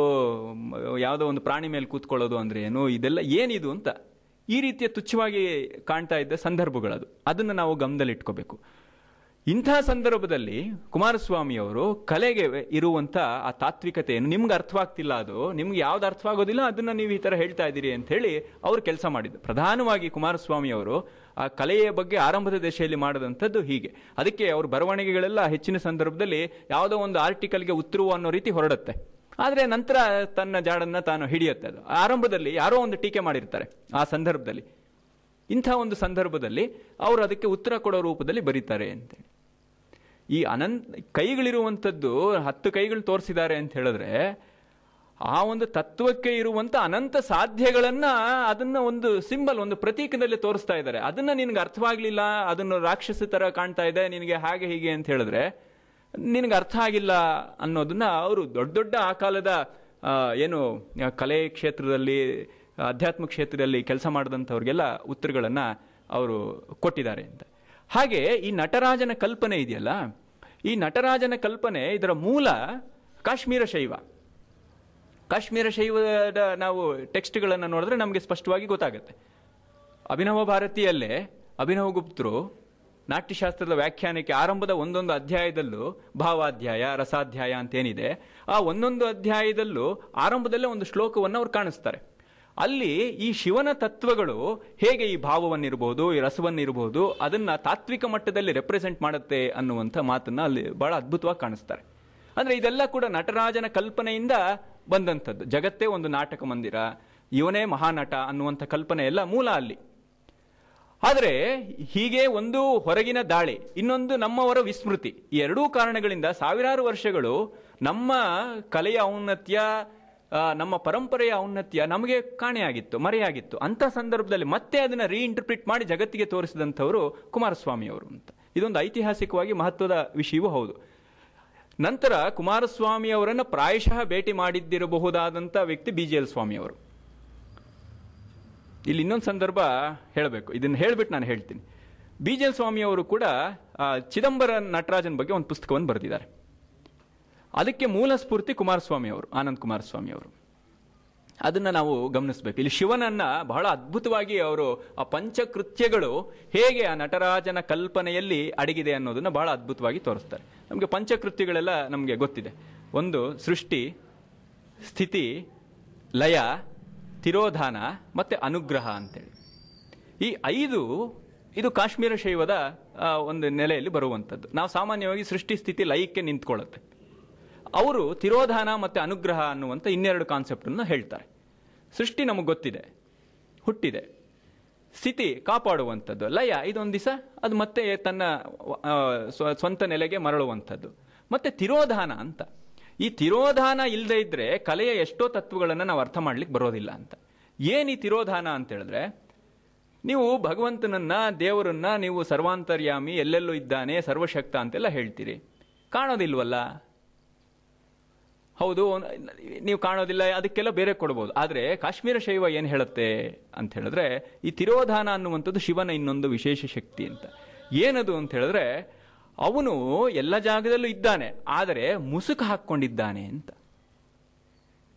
Speaker 2: ಯಾವುದೋ ಒಂದು ಪ್ರಾಣಿ ಮೇಲೆ ಕೂತ್ಕೊಳ್ಳೋದು ಅಂದರೆ ಏನು, ಇದೆಲ್ಲ ಏನಿದು ಅಂತ ಈ ರೀತಿಯ ತುಚ್ಛವಾಗಿ ಕಾಣ್ತಾ ಇದ್ದ ಸಂದರ್ಭಗಳದು. ಅದನ್ನು ನಾವು ಗಮನದಲ್ಲಿಟ್ಕೋಬೇಕು. ಇಂತಹ ಸಂದರ್ಭದಲ್ಲಿ ಕುಮಾರಸ್ವಾಮಿ ಅವರು ಕಲೆಗೆ ಇರುವಂಥ ಆ ತಾತ್ವಿಕತೆಯನ್ನು ನಿಮ್ಗೆ ಅರ್ಥವಾಗ್ತಿಲ್ಲ ಅದು, ನಿಮ್ಗೆ ಯಾವ್ದು ಅರ್ಥವಾಗೋದಿಲ್ಲ, ಅದನ್ನ ನೀವು ಈ ತರ ಹೇಳ್ತಾ ಇದ್ದೀರಿ ಅಂತ ಹೇಳಿ ಅವರು ಕೆಲಸ ಮಾಡಿದ್ದು ಪ್ರಧಾನವಾಗಿ ಕುಮಾರಸ್ವಾಮಿ ಅವರು ಆ ಕಲೆಯ ಬಗ್ಗೆ ಆರಂಭದ ದಶೆಯಲ್ಲಿ ಮಾಡಿದಂಥದ್ದು ಹೀಗೆ. ಅದಕ್ಕೆ ಅವ್ರ ಬರವಣಿಗೆಗಳೆಲ್ಲ ಹೆಚ್ಚಿನ ಸಂದರ್ಭದಲ್ಲಿ ಯಾವುದೋ ಒಂದು ಆರ್ಟಿಕಲ್ಗೆ ಉತ್ತರವು ಅನ್ನೋ ರೀತಿ ಹೊರಡುತ್ತೆ. ಆದರೆ ನಂತರ ತನ್ನ ಜಾಡನ್ನು ತಾನು ಹಿಡಿಯುತ್ತೆ ಅದು. ಆರಂಭದಲ್ಲಿ ಯಾರೋ ಒಂದು ಟೀಕೆ ಮಾಡಿರ್ತಾರೆ ಆ ಸಂದರ್ಭದಲ್ಲಿ. ಇಂಥ ಒಂದು ಸಂದರ್ಭದಲ್ಲಿ ಅವರು ಅದಕ್ಕೆ ಉತ್ತರ ಕೊಡೋ ರೂಪದಲ್ಲಿ ಬರೀತಾರೆ ಅಂತೇಳಿ ಈ ಅನಂತ ಕೈಗಳಿರುವಂಥದ್ದು ಹತ್ತು ಕೈಗಳು ತೋರಿಸಿದ್ದಾರೆ ಅಂತ ಹೇಳಿದ್ರೆ ಆ ಒಂದು ತತ್ವಕ್ಕೆ ಇರುವಂಥ ಅನಂತ ಸಾಧ್ಯಗಳನ್ನು ಅದನ್ನ ಒಂದು ಸಿಂಬಲ್, ಒಂದು ಪ್ರತೀಕದಲ್ಲಿ ತೋರಿಸ್ತಾ ಇದ್ದಾರೆ. ಅದನ್ನ ನಿನ್ಗೆ ಅರ್ಥವಾಗಲಿಲ್ಲ, ಅದನ್ನು ರಾಕ್ಷಸ ತರ ಕಾಣ್ತಾ ಇದೆ, ನಿನಗೆ ಹಾಗೆ ಹೀಗೆ ಅಂತ ಹೇಳಿದ್ರೆ ನಿನಗೆ ಅರ್ಥ ಆಗಿಲ್ಲ ಅನ್ನೋದನ್ನ ಅವರು ದೊಡ್ಡ ದೊಡ್ಡ ಆ ಕಾಲದ ಏನು, ಕಲೆ ಕ್ಷೇತ್ರದಲ್ಲಿ, ಅಧ್ಯಾತ್ಮ ಕ್ಷೇತ್ರದಲ್ಲಿ ಕೆಲಸ ಮಾಡಿದಂಥವ್ರಿಗೆಲ್ಲ ಉತ್ತರಗಳನ್ನು ಅವರು ಕೊಟ್ಟಿದ್ದಾರೆ ಅಂತ. ಹಾಗೆ ಈ ನಟರಾಜನ ಕಲ್ಪನೆ ಇದೆಯಲ್ಲ? ಈ ನಟರಾಜನ ಕಲ್ಪನೆ ಇದರ ಮೂಲ ಕಾಶ್ಮೀರ ಶೈವ. ಕಾಶ್ಮೀರ ಶೈವದ ನಾವು ಟೆಕ್ಸ್ಟ್ಗಳನ್ನು ನೋಡಿದ್ರೆ ನಮಗೆ ಸ್ಪಷ್ಟವಾಗಿ ಗೊತ್ತಾಗುತ್ತೆ. ಅಭಿನವ ಭಾರತಿಯಲ್ಲೇ ಅಭಿನವ ಗುಪ್ತರು ನಾಟ್ಯಶಾಸ್ತ್ರದ ವ್ಯಾಖ್ಯಾನಕ್ಕೆ ಆರಂಭದ ಒಂದೊಂದು ಅಧ್ಯಾಯದಲ್ಲೂ ಭಾವಾಧ್ಯಾಯ, ರಸಾಧ್ಯಾಯ ಅಂತೇನಿದೆ, ಆ ಒಂದೊಂದು ಅಧ್ಯಾಯದಲ್ಲೂ ಆರಂಭದಲ್ಲೇ ಒಂದು ಶ್ಲೋಕವನ್ನು ಅವ್ರು ಕಾಣಿಸ್ತಾರೆ. ಅಲ್ಲಿ ಈ ಶಿವನ ತತ್ವಗಳು ಹೇಗೆ ಈ ಭಾವವನ್ನಿರಬಹುದು ಈ ರಸವನ್ನಿರಬಹುದು ಅದನ್ನ ತಾತ್ವಿಕ ಮಟ್ಟದಲ್ಲಿ ರೆಪ್ರೆಸೆಂಟ್ ಮಾಡುತ್ತೆ ಅನ್ನುವಂಥ ಮಾತನ್ನ ಅಲ್ಲಿ ಬಹಳ ಅದ್ಭುತವಾಗಿ ಕಾಣಿಸ್ತಾರೆ. ಅಂದ್ರೆ ಇದೆಲ್ಲ ಕೂಡ ನಟರಾಜನ ಕಲ್ಪನೆಯಿಂದ ಬಂದಂಥದ್ದು. ಜಗತ್ತೇ ಒಂದು ನಾಟಕ ಮಂದಿರ, ಇವನೇ ಮಹಾನಟ ಅನ್ನುವಂಥ ಕಲ್ಪನೆ ಎಲ್ಲ ಮೂಲ ಅಲ್ಲಿ. ಆದರೆ ಹೀಗೆ ಒಂದು ಹೊರಗಿನ ದಾಳಿ, ಇನ್ನೊಂದು ನಮ್ಮವರ ವಿಸ್ಮೃತಿ, ಈ ಎರಡೂ ಕಾರಣಗಳಿಂದ ಸಾವಿರಾರು ವರ್ಷಗಳು ನಮ್ಮ ಕಲೆಯ ಔನ್ನತ್ಯ ನಮ್ಮ ಪರಂಪರೆಯ ಔನ್ನತ್ಯ ನಮಗೆ ಕಾಣೆಯಾಗಿತ್ತು, ಮರೆಯಾಗಿತ್ತು. ಅಂತ ಸಂದರ್ಭದಲ್ಲಿ ಮತ್ತೆ ಅದನ್ನು ರೀಇಂಟರ್ಪ್ರಿಟ್ ಮಾಡಿ ಜಗತ್ತಿಗೆ ತೋರಿಸಿದಂಥವರು ಕುಮಾರಸ್ವಾಮಿಯವರು ಅಂತ. ಇದೊಂದು ಐತಿಹಾಸಿಕವಾಗಿ ಮಹತ್ವದ ವಿಷಯವೂ ಹೌದು. ನಂತರ ಕುಮಾರಸ್ವಾಮಿ ಅವರನ್ನ ಪ್ರಾಯಶಃ ಭೇಟಿ ಮಾಡಿದ್ದಿರಬಹುದಾದಂಥ ವ್ಯಕ್ತಿ ಬಿ ಜಿ ಎಲ್ ಸ್ವಾಮಿ ಅವರು. ಇಲ್ಲಿ ಇನ್ನೊಂದು ಸಂದರ್ಭ ಹೇಳಬೇಕು. ಇದನ್ನು ಹೇಳಿಬಿಟ್ಟು ನಾನು ಹೇಳ್ತೀನಿ. ಬಿ ಜಿ ಸ್ವಾಮಿಯವರು ಕೂಡ ಚಿದಂಬರ ನಟರಾಜನ್ ಬಗ್ಗೆ ಒಂದು ಪುಸ್ತಕವನ್ನು ಬರೆದಿದ್ದಾರೆ. ಅದಕ್ಕೆ ಮೂಲ ಸ್ಫೂರ್ತಿ ಕುಮಾರಸ್ವಾಮಿ ಅವರು, ಆನಂದ್ ಕುಮಾರಸ್ವಾಮಿ ಅವರು. ಅದನ್ನು ನಾವು ಗಮನಿಸಬೇಕು. ಇಲ್ಲಿ ಶಿವನನ್ನ ಬಹಳ ಅದ್ಭುತವಾಗಿ ಅವರು ಆ ಪಂಚಕೃತ್ಯಗಳು ಹೇಗೆ ಆ ನಟರಾಜನ ಕಲ್ಪನೆಯಲ್ಲಿ ಅಡಗಿದೆ ಅನ್ನೋದನ್ನು ಬಹಳ ಅದ್ಭುತವಾಗಿ ತೋರಿಸ್ತಾರೆ. ನಮಗೆ ಪಂಚಕೃತ್ಯಗಳೆಲ್ಲ ನಮಗೆ ಗೊತ್ತಿದೆ. ಒಂದು, ಸೃಷ್ಟಿ, ಸ್ಥಿತಿ, ಲಯ, ತಿರೋಧಾನ ಮತ್ತು ಅನುಗ್ರಹ ಅಂತೇಳಿ. ಈ ಐದು ಇದು ಕಾಶ್ಮೀರ ಶೈವದ ಒಂದು ನೆಲೆಯಲ್ಲಿ ಬರುವಂಥದ್ದು ನಾವು ಸಾಮಾನ್ಯವಾಗಿ ಸೃಷ್ಟಿ, ಸ್ಥಿತಿ, ಲಯಕ್ಕೆ ನಿಂತ್ಕೊಳ್ಳುತ್ತೆ ಅವರು ತಿರೋಧಾನ ಮತ್ತೆ ಅನುಗ್ರಹ ಅನ್ನುವಂಥ ಇನ್ನೆರಡು ಕಾನ್ಸೆಪ್ಟನ್ನು ಹೇಳ್ತಾರೆ. ಸೃಷ್ಟಿ ನಮಗೆ ಗೊತ್ತಿದೆ, ಹುಟ್ಟಿದೆ. ಸ್ಥಿತಿ ಕಾಪಾಡುವಂಥದ್ದು. ಲಯ, ಇದೊಂದು ದಿವಸ ಅದು ಮತ್ತೆ ತನ್ನ ಸ್ವ- ಸ್ವಂತ ನೆಲೆಗೆ ಮರಳುವಂಥದ್ದು. ಮತ್ತೆ ತಿರೋಧಾನ ಅಂತ. ಈ ತಿರೋಧಾನ ಇಲ್ಲದೇ ಇದ್ದರೆ ಕಲೆಯ ಎಷ್ಟೋ ತತ್ವಗಳನ್ನು ನಾವು ಅರ್ಥ ಮಾಡ್ಲಿಕ್ಕೆ ಬರೋದಿಲ್ಲ ಅಂತ. ಏನು ಈ ತಿರೋಧಾನ ಅಂತ ಹೇಳಿದ್ರೆ, ನೀವು ಭಗವಂತನನ್ನ, ದೇವರನ್ನ ನೀವು ಸರ್ವಾಂತರ್ಯಾಮಿ, ಎಲ್ಲೆಲ್ಲೂ ಇದ್ದಾನೆ, ಸರ್ವಶಕ್ತ ಅಂತೆಲ್ಲ ಹೇಳ್ತೀರಿ. ಕಾಣೋದಿಲ್ವಲ್ಲ? ಹೌದು, ನೀವು ಕಾಣೋದಿಲ್ಲ, ಅದಕ್ಕೆಲ್ಲ ಬೇರೆ ಕೊಡ್ಬೋದು. ಆದರೆ ಕಾಶ್ಮೀರ ಶೈವ ಏನು ಹೇಳುತ್ತೆ ಅಂತ ಹೇಳಿದ್ರೆ, ಈ ತಿರೋಧಾನ ಅನ್ನುವಂಥದ್ದು ಶಿವನ ಇನ್ನೊಂದು ವಿಶೇಷ ಶಕ್ತಿ ಅಂತ. ಏನದು ಅಂತ ಹೇಳಿದ್ರೆ, ಅವನು ಎಲ್ಲ ಜಾಗದಲ್ಲೂ ಇದ್ದಾನೆ, ಆದರೆ ಮುಸುಕು ಹಾಕ್ಕೊಂಡಿದ್ದಾನೆ ಅಂತ.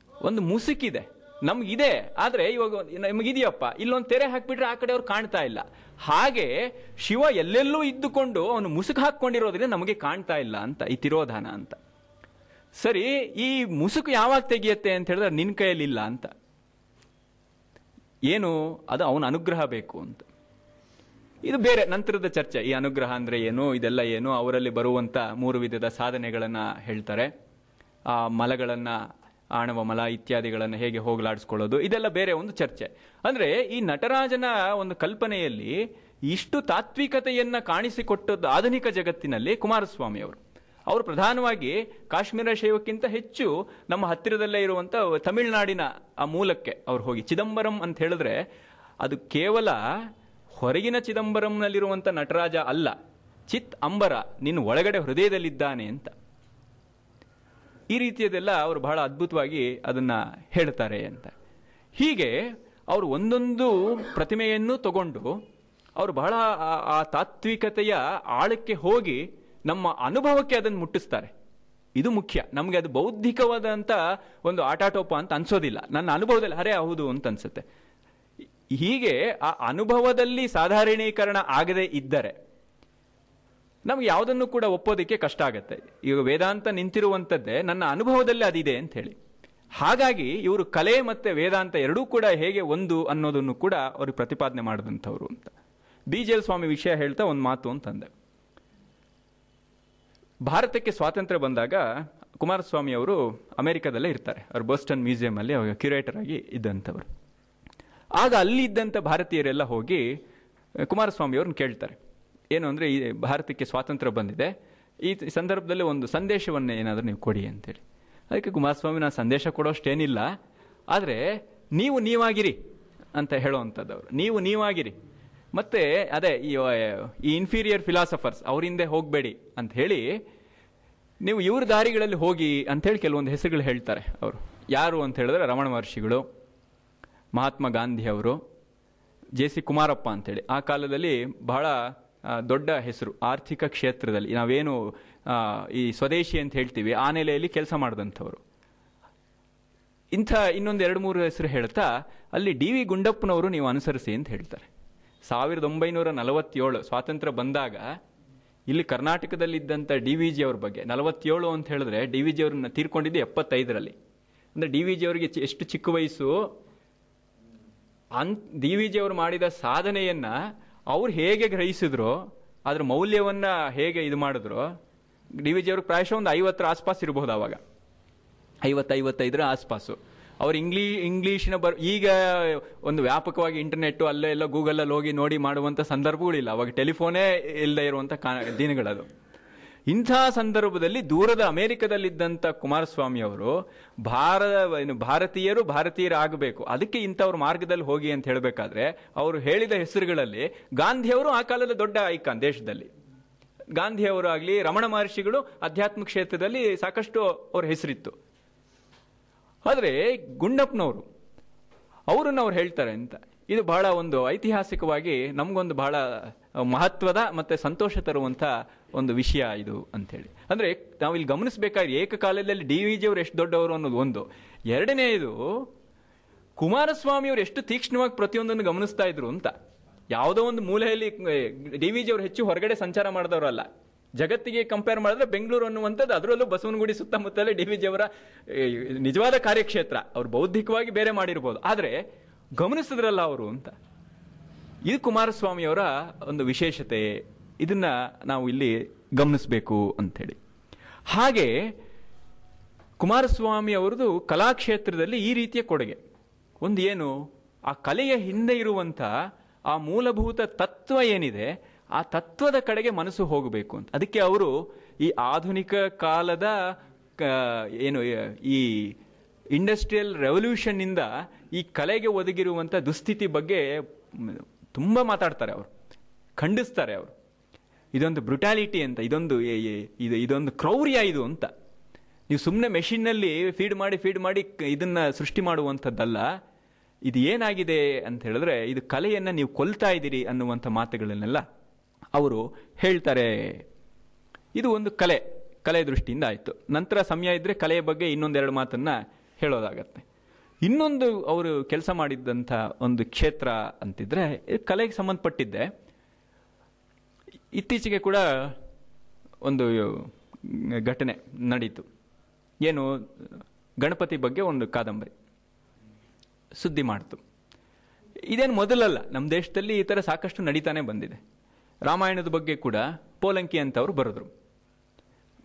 Speaker 2: ಒಂದು ಮುಸುಕಿದೆ, ನಮ್ಗಿದೆ, ಆದರೆ ಇವಾಗ ನಮಗಿದೆಯಪ್ಪ, ಇಲ್ಲೊಂದು ತೆರೆ ಹಾಕಿಬಿಟ್ರೆ ಆ ಕಡೆ ಅವ್ರು ಕಾಣ್ತಾ ಇಲ್ಲ. ಹಾಗೆ ಶಿವ ಎಲ್ಲೆಲ್ಲೂ ಇದ್ದುಕೊಂಡು ಅವನು ಮುಸುಕು ಹಾಕ್ಕೊಂಡಿರೋದ್ರಿಂದ ನಮಗೆ ಕಾಣ್ತಾ ಇಲ್ಲ ಅಂತ, ಈ ತಿರೋಧಾನ ಅಂತ. ಸರಿ, ಈ ಮುಸುಕು ಯಾವಾಗ ತೆಗೆಯುತ್ತೆ ಅಂತ ಹೇಳಿದ್ರೆ ನಿನ್ನ ಕೈಯಲ್ಲಿ ಇಲ್ಲ ಅಂತ. ಏನು? ಅದು ಅವನ ಅನುಗ್ರಹ ಬೇಕು ಅಂತ. ಇದು ಬೇರೆ ನಂತರದ ಚರ್ಚೆ. ಈ ಅನುಗ್ರಹ ಅಂದರೆ ಏನು? ಇದೆಲ್ಲ ಏನು? ಅವರಲ್ಲಿ ಬರುವಂಥ ಮೂರು ವಿಧದ ಸಾಧನೆಗಳನ್ನು ಹೇಳ್ತಾರೆ. ಆ ಮಲಗಳನ್ನು, ಆಣವ ಮಲ ಇತ್ಯಾದಿಗಳನ್ನು ಹೇಗೆ ಹೋಗಲಾಡಿಸ್ಕೊಳ್ಳೋದು, ಇದೆಲ್ಲ ಬೇರೆ ಒಂದು ಚರ್ಚೆ. ಅಂದರೆ ಈ ನಟರಾಜನ ಒಂದು ಕಲ್ಪನೆಯಲ್ಲಿ ಇಷ್ಟು ತಾತ್ವಿಕತೆಯನ್ನು ಕಾಣಿಸಿಕೊಟ್ಟದ್ದು ಆಧುನಿಕ ಜಗತ್ತಿನಲ್ಲಿ ಕುಮಾರಸ್ವಾಮಿ ಅವರು ಪ್ರಧಾನವಾಗಿ ಕಾಶ್ಮೀರ ಶೈವಕ್ಕಿಂತ ಹೆಚ್ಚು ನಮ್ಮ ಹತ್ತಿರದಲ್ಲೇ ಇರುವಂಥ ತಮಿಳುನಾಡಿನ ಆ ಮೂಲಕ್ಕೆ ಅವ್ರು ಹೋಗಿ. ಚಿದಂಬರಂ ಅಂತ ಹೇಳಿದ್ರೆ ಅದು ಕೇವಲ ಹೊರಗಿನ ಚಿದಂಬರಂನಲ್ಲಿರುವಂಥ ನಟರಾಜ ಅಲ್ಲ. ಚಿತ್ ಅಂಬರ ನಿನ್ನ ಒಳಗಡೆ ಹೃದಯದಲ್ಲಿದ್ದಾನೆ ಅಂತ. ಈ ರೀತಿಯದೆಲ್ಲ ಅವರು ಬಹಳ ಅದ್ಭುತವಾಗಿ ಅದನ್ನು ಹೇಳ್ತಾರೆ ಅಂತ. ಹೀಗೆ ಅವರು ಒಂದೊಂದು ಪ್ರತಿಮೆಯನ್ನು ತಗೊಂಡು ಅವರು ಬಹಳ ಆ ತಾತ್ವಿಕತೆಯ ಆಳಕ್ಕೆ ಹೋಗಿ ನಮ್ಮ ಅನುಭವಕ್ಕೆ ಅದನ್ನು ಮುಟ್ಟಿಸ್ತಾರೆ. ಇದು ಮುಖ್ಯ. ನಮಗೆ ಅದು ಬೌದ್ಧಿಕವಾದಂಥ ಒಂದು ಆಟಾಟೋಪ ಅಂತ ಅನ್ಸೋದಿಲ್ಲ. ನನ್ನ ಅನುಭವದಲ್ಲಿ ಅರೆ ಹೌದು ಅಂತ ಅನ್ಸುತ್ತೆ. ಹೀಗೆ ಆ ಅನುಭವದಲ್ಲಿ ಸಾಧಾರಣೀಕರಣ ಆಗದೆ ಇದ್ದರೆ ನಮ್ಗೆ ಯಾವುದನ್ನು ಕೂಡ ಒಪ್ಪೋದಕ್ಕೆ ಕಷ್ಟ ಆಗುತ್ತೆ. ಈಗ ವೇದಾಂತ ನಿಂತಿರುವಂಥದ್ದೇ ನನ್ನ ಅನುಭವದಲ್ಲಿ ಅದಿದೆ ಅಂತ ಹೇಳಿ. ಹಾಗಾಗಿ ಇವರು ಕಲೆ ಮತ್ತೆ ವೇದಾಂತ ಎರಡೂ ಕೂಡ ಹೇಗೆ ಒಂದು ಅನ್ನೋದನ್ನು ಕೂಡ ಅವರು ಪ್ರತಿಪಾದನೆ ಮಾಡಿದಂಥವ್ರು ಅಂತ. ಬಿ. ಜಿ ಎಲ್ ಸ್ವಾಮಿ ವಿಷಯ ಹೇಳ್ತಾ ಒಂದು ಮಾತು ಅಂತಂದೆ. ಭಾರತಕ್ಕೆ ಸ್ವಾತಂತ್ರ್ಯ ಬಂದಾಗ ಕುಮಾರಸ್ವಾಮಿ ಅವರು ಅಮೆರಿಕದಲ್ಲೇ ಇರ್ತಾರೆ. ಅವ್ರು ಬೋಸ್ಟನ್ ಮ್ಯೂಸಿಯಂ ಅಲ್ಲಿ ಕ್ಯೂರೇಟರ್ ಆಗಿ ಇದ್ದಂಥವ್ರು. ಆಗ ಅಲ್ಲಿ ಇದ್ದಂಥ ಭಾರತೀಯರೆಲ್ಲ ಹೋಗಿ ಕುಮಾರಸ್ವಾಮಿ ಅವ್ರನ್ನ ಕೇಳ್ತಾರೆ. ಏನು ಅಂದರೆ ಈ ಭಾರತಕ್ಕೆ ಸ್ವಾತಂತ್ರ್ಯ ಬಂದಿದೆ. ಈ ಸಂದರ್ಭದಲ್ಲಿ ಒಂದು ಸಂದೇಶವನ್ನು ಏನಾದರೂ ನೀವು ಕೊಡಿ ಅಂತೇಳಿ. ಅದಕ್ಕೆ ಕುಮಾರಸ್ವಾಮಿ ನಾನು ಸಂದೇಶ ಕೊಡೋಷ್ಟೇನಿಲ್ಲ. ಆದರೆ ನೀವು ನೀವಾಗಿರಿ ಅಂತ ಹೇಳುವಂಥದ್ದವರು. ನೀವು ನೀವಾಗಿರಿ. ಮತ್ತೆ ಅದೇ ಈ ಇನ್ಫೀರಿಯರ್ ಫಿಲಾಸಫರ್ಸ್ ಅವರಿಂದೆ ಹೋಗಬೇಡಿ ಅಂತ ಹೇಳಿ ನೀವು ಇವ್ರ ದಾರಿಗಳಲ್ಲಿ ಹೋಗಿ ಅಂತೇಳಿ ಕೆಲವೊಂದು ಹೆಸರುಗಳು ಹೇಳ್ತಾರೆ ಅವರು. ಯಾರು ಅಂತ ಹೇಳಿದ್ರೆ ರಮಣ ಮಹರ್ಷಿಗಳು, ಮಹಾತ್ಮ ಗಾಂಧಿ ಅವರು, ಜೆ ಸಿ ಕುಮಾರಪ್ಪ ಅಂತೇಳಿ ಆ ಕಾಲದಲ್ಲಿ ಬಹಳ ದೊಡ್ಡ ಹೆಸರು ಆರ್ಥಿಕ ಕ್ಷೇತ್ರದಲ್ಲಿ. ನಾವೇನು ಈ ಸ್ವದೇಶಿ ಅಂತ ಹೇಳ್ತೀವಿ, ಆ ನೆಲೆಯಲ್ಲಿ ಕೆಲಸ ಮಾಡಿದಂಥವ್ರು. ಇಂಥ ಇನ್ನೊಂದು ಎರಡು ಮೂರು ಹೆಸರು ಹೇಳ್ತಾ ಅಲ್ಲಿ ಡಿ ವಿ ಗುಂಡಪ್ಪನವರು ನೀವು ಅನುಸರಿಸಿ ಅಂತ ಹೇಳ್ತಾರೆ. ಸಾವಿರದ ಒಂಬೈನೂರ ನಲವತ್ತೇಳು ಸ್ವಾತಂತ್ರ್ಯ ಬಂದಾಗ, ಇಲ್ಲಿ ಕರ್ನಾಟಕದಲ್ಲಿದ್ದಂಥ ಡಿ ವಿ ಜಿ ಅವ್ರ ಬಗ್ಗೆ, ನಲವತ್ತೇಳು ಅಂತ ಹೇಳಿದ್ರೆ ಡಿ ವಿ ಜಿ ಅವ್ರನ್ನ ತೀರ್ಕೊಂಡಿದ್ದು ಎಪ್ಪತ್ತೈದರಲ್ಲಿ. ಅಂದರೆ ಡಿ ವಿ ಜಿ ಅವರಿಗೆ ಎಷ್ಟು ಚಿಕ್ಕ ವಯಸ್ಸು, ಅನ್, ಡಿ ವಿ ಜಿ ಅವರು ಮಾಡಿದ ಸಾಧನೆಯನ್ನು ಅವ್ರು ಹೇಗೆ ಗ್ರಹಿಸಿದ್ರು, ಅದ್ರ ಮೌಲ್ಯವನ್ನು ಹೇಗೆ ಇದು ಮಾಡಿದ್ರು, ಡಿ ವಿ ಜಿ ಅವ್ರಿಗೆ ಪ್ರಾಯಶಃ ಒಂದು ಐವತ್ತರ ಆಸ್ಪಾಸ್ ಇರಬಹುದು ಅವಾಗ. ಐವತ್ತು ಐವತ್ತೈದರ ಆಸ್ಪಾಸು. ಅವ್ರು ಇಂಗ್ಲೀ, ಇಂಗ್ಲೀಷಿನ ಬರ್, ಈಗ ಒಂದು ವ್ಯಾಪಕವಾಗಿ ಇಂಟರ್ನೆಟ್ ಅಲ್ಲೇ ಎಲ್ಲ ಗೂಗಲಲ್ಲಿ ಹೋಗಿ ನೋಡಿ ಮಾಡುವಂಥ ಸಂದರ್ಭಗಳಿಲ್ಲ. ಅವಾಗ ಟೆಲಿಫೋನೇ ಇಲ್ಲದೆ ಇರುವಂಥ ಕಾ, ದಿನಗಳದು. ಇಂಥ ಸಂದರ್ಭದಲ್ಲಿ ದೂರದ ಅಮೇರಿಕದಲ್ಲಿದ್ದಂಥ ಕುಮಾರಸ್ವಾಮಿ ಅವರು ಭಾರ ಭಾರತೀಯರು ಭಾರತೀಯರಾಗಬೇಕು. ಅದಕ್ಕೆ ಇಂಥವ್ರ ಮಾರ್ಗದಲ್ಲಿ ಹೋಗಿ ಅಂತ ಹೇಳಬೇಕಾದ್ರೆ ಅವರು ಹೇಳಿದ ಹೆಸರುಗಳಲ್ಲಿ ಗಾಂಧಿಯವರು ಆ ಕಾಲದ ದೊಡ್ಡ ಐಕಾನ್ ದೇಶದಲ್ಲಿ. ಗಾಂಧಿಯವರು ಆಗಲಿ ರಮಣ ಮಹರ್ಷಿಗಳು ಅಧ್ಯಾತ್ಮ ಕ್ಷೇತ್ರದಲ್ಲಿ ಸಾಕಷ್ಟು ಅವ್ರ ಹೆಸರಿತ್ತು. ಆದರೆ ಗುಂಡಪ್ಪನವರು, ಅವರನ್ನು ಅವ್ರು ಹೇಳ್ತಾರೆ ಅಂತ. ಇದು ಬಹಳ ಒಂದು ಐತಿಹಾಸಿಕವಾಗಿ ನಮಗೊಂದು ಬಹಳ ಮಹತ್ವದ ಮತ್ತು ಸಂತೋಷ ತರುವಂಥ ಒಂದು ವಿಷಯ ಇದು ಅಂಥೇಳಿ. ಅಂದರೆ ನಾವು ಇಲ್ಲಿ ಗಮನಿಸಬೇಕಾದ್ರೆ ಏಕಕಾಲದಲ್ಲಿ ಡಿ ವಿ ಜಿಯವರು ಎಷ್ಟು ದೊಡ್ಡವರು ಅನ್ನೋದು ಒಂದು. ಎರಡನೆಯದು ಕುಮಾರಸ್ವಾಮಿ ಅವರು ಎಷ್ಟು ತೀಕ್ಷ್ಣವಾಗಿ ಪ್ರತಿಯೊಂದನ್ನು ಗಮನಿಸ್ತಾ ಇದ್ರು ಅಂತ. ಯಾವುದೋ ಒಂದು ಮೂಲೆಯಲ್ಲಿ ಡಿ ವಿ ಜಿಯವರು ಹೆಚ್ಚು ಹೊರಗಡೆ ಸಂಚಾರ ಮಾಡಿದವರಲ್ಲ. ಜಗತ್ತಿಗೆ ಕಂಪೇರ್ ಮಾಡಿದ್ರೆ ಬೆಂಗಳೂರು ಅನ್ನುವಂಥದ್ದು ಅದರಲ್ಲೂ ಬಸವನಗುಡಿ ಸುತ್ತಮುತ್ತಲೇ ಡಿ ವಿ ಜಿ ಅವರ ನಿಜವಾದ ಕಾರ್ಯಕ್ಷೇತ್ರ. ಅವ್ರು ಬೌದ್ಧಿಕವಾಗಿ ಬೇರೆ ಮಾಡಿರ್ಬೋದು. ಆದರೆ ಗಮನಿಸಿದ್ರಲ್ಲ ಅವರು ಅಂತ? ಇದು ಕುಮಾರಸ್ವಾಮಿಯವರ ಒಂದು ವಿಶೇಷತೆ. ಇದನ್ನ ನಾವು ಇಲ್ಲಿ ಗಮನಿಸಬೇಕು ಅಂಥೇಳಿ. ಹಾಗೆ ಕುಮಾರಸ್ವಾಮಿ ಅವರದು ಕಲಾಕ್ಷೇತ್ರದಲ್ಲಿ ಈ ರೀತಿಯ ಕೊಡುಗೆ. ಒಂದು ಏನು? ಆ ಕಲೆಯ ಹಿಂದೆ ಇರುವಂಥ ಆ ಮೂಲಭೂತ ತತ್ವ ಏನಿದೆ? ಆ ತತ್ವದ ಕಡೆಗೆ ಮನಸ್ಸು ಹೋಗಬೇಕು ಅಂತ. ಅದಕ್ಕೆ ಅವರು ಈ ಆಧುನಿಕ ಕಾಲದ ಏನು, ಈ ಇಂಡಸ್ಟ್ರಿಯಲ್ ರೆವಲ್ಯೂಷನ್ನಿಂದ ಈ ಕಲೆಗೆ ಒದಗಿರುವಂಥ ದುಸ್ಥಿತಿ ಬಗ್ಗೆ ತುಂಬ ಮಾತಾಡ್ತಾರೆ ಅವರು. ಖಂಡಿಸ್ತಾರೆ ಅವರು. ಇದೊಂದು ಬ್ರುಟಾಲಿಟಿ ಅಂತ, ಇದೊಂದು ಇದು, ಇದೊಂದು ಕ್ರೌರ್ಯ ಇದು ಅಂತ. ನೀವು ಸುಮ್ಮನೆ ಮೆಷಿನ್ನಲ್ಲಿ ಫೀಡ್ ಮಾಡಿ ಫೀಡ್ ಮಾಡಿ ಇದನ್ನ ಸೃಷ್ಟಿ ಮಾಡುವಂಥದ್ದಲ್ಲ. ಇದು ಏನಾಗಿದೆ ಅಂತ ಹೇಳಿದ್ರೆ, ಇದು ಕಲೆಯನ್ನು ನೀವು ಕೊಲ್ತಾ ಇದ್ದೀರಿ ಅನ್ನುವಂಥ ಮಾತುಗಳನ್ನೆಲ್ಲ ಅವರು ಹೇಳ್ತಾರೆ, ಇದು ಒಂದು ಕಲೆ ಕಲೆ ದೃಷ್ಟಿಯಿಂದ ಆಯಿತು. ನಂತರ ಸಮಯ ಇದ್ದರೆ ಕಲೆಯ ಬಗ್ಗೆ ಇನ್ನೊಂದೆರಡು ಮಾತನ್ನು ಹೇಳೋದಾಗತ್ತೆ. ಇನ್ನೊಂದು ಅವರು ಕೆಲಸ ಮಾಡಿದ್ದಂಥ ಒಂದು ಕ್ಷೇತ್ರ ಅಂತಿದ್ರೆ, ಕಲೆಗೆ ಸಂಬಂಧಪಟ್ಟಿದ್ದೆ. ಇತ್ತೀಚೆಗೆ ಕೂಡ ಒಂದು ಘಟನೆ ನಡೀತು. ಏನು, ಗಣಪತಿ ಬಗ್ಗೆ ಒಂದು ಕಾದಂಬರಿ ಸುದ್ದಿ ಮಾಡ್ತು. ಇದೇನು ಮೊದಲಲ್ಲ ನಮ್ಮ ದೇಶದಲ್ಲಿ ಈ ಥರ ಸಾಕಷ್ಟು ನಡೀತಾನೆ ಬಂದಿದೆ. ರಾಮಾಯಣದ ಬಗ್ಗೆ ಕೂಡ ಪೋಲಂಕಿ ಅವರು ಬರೆದ್ರು.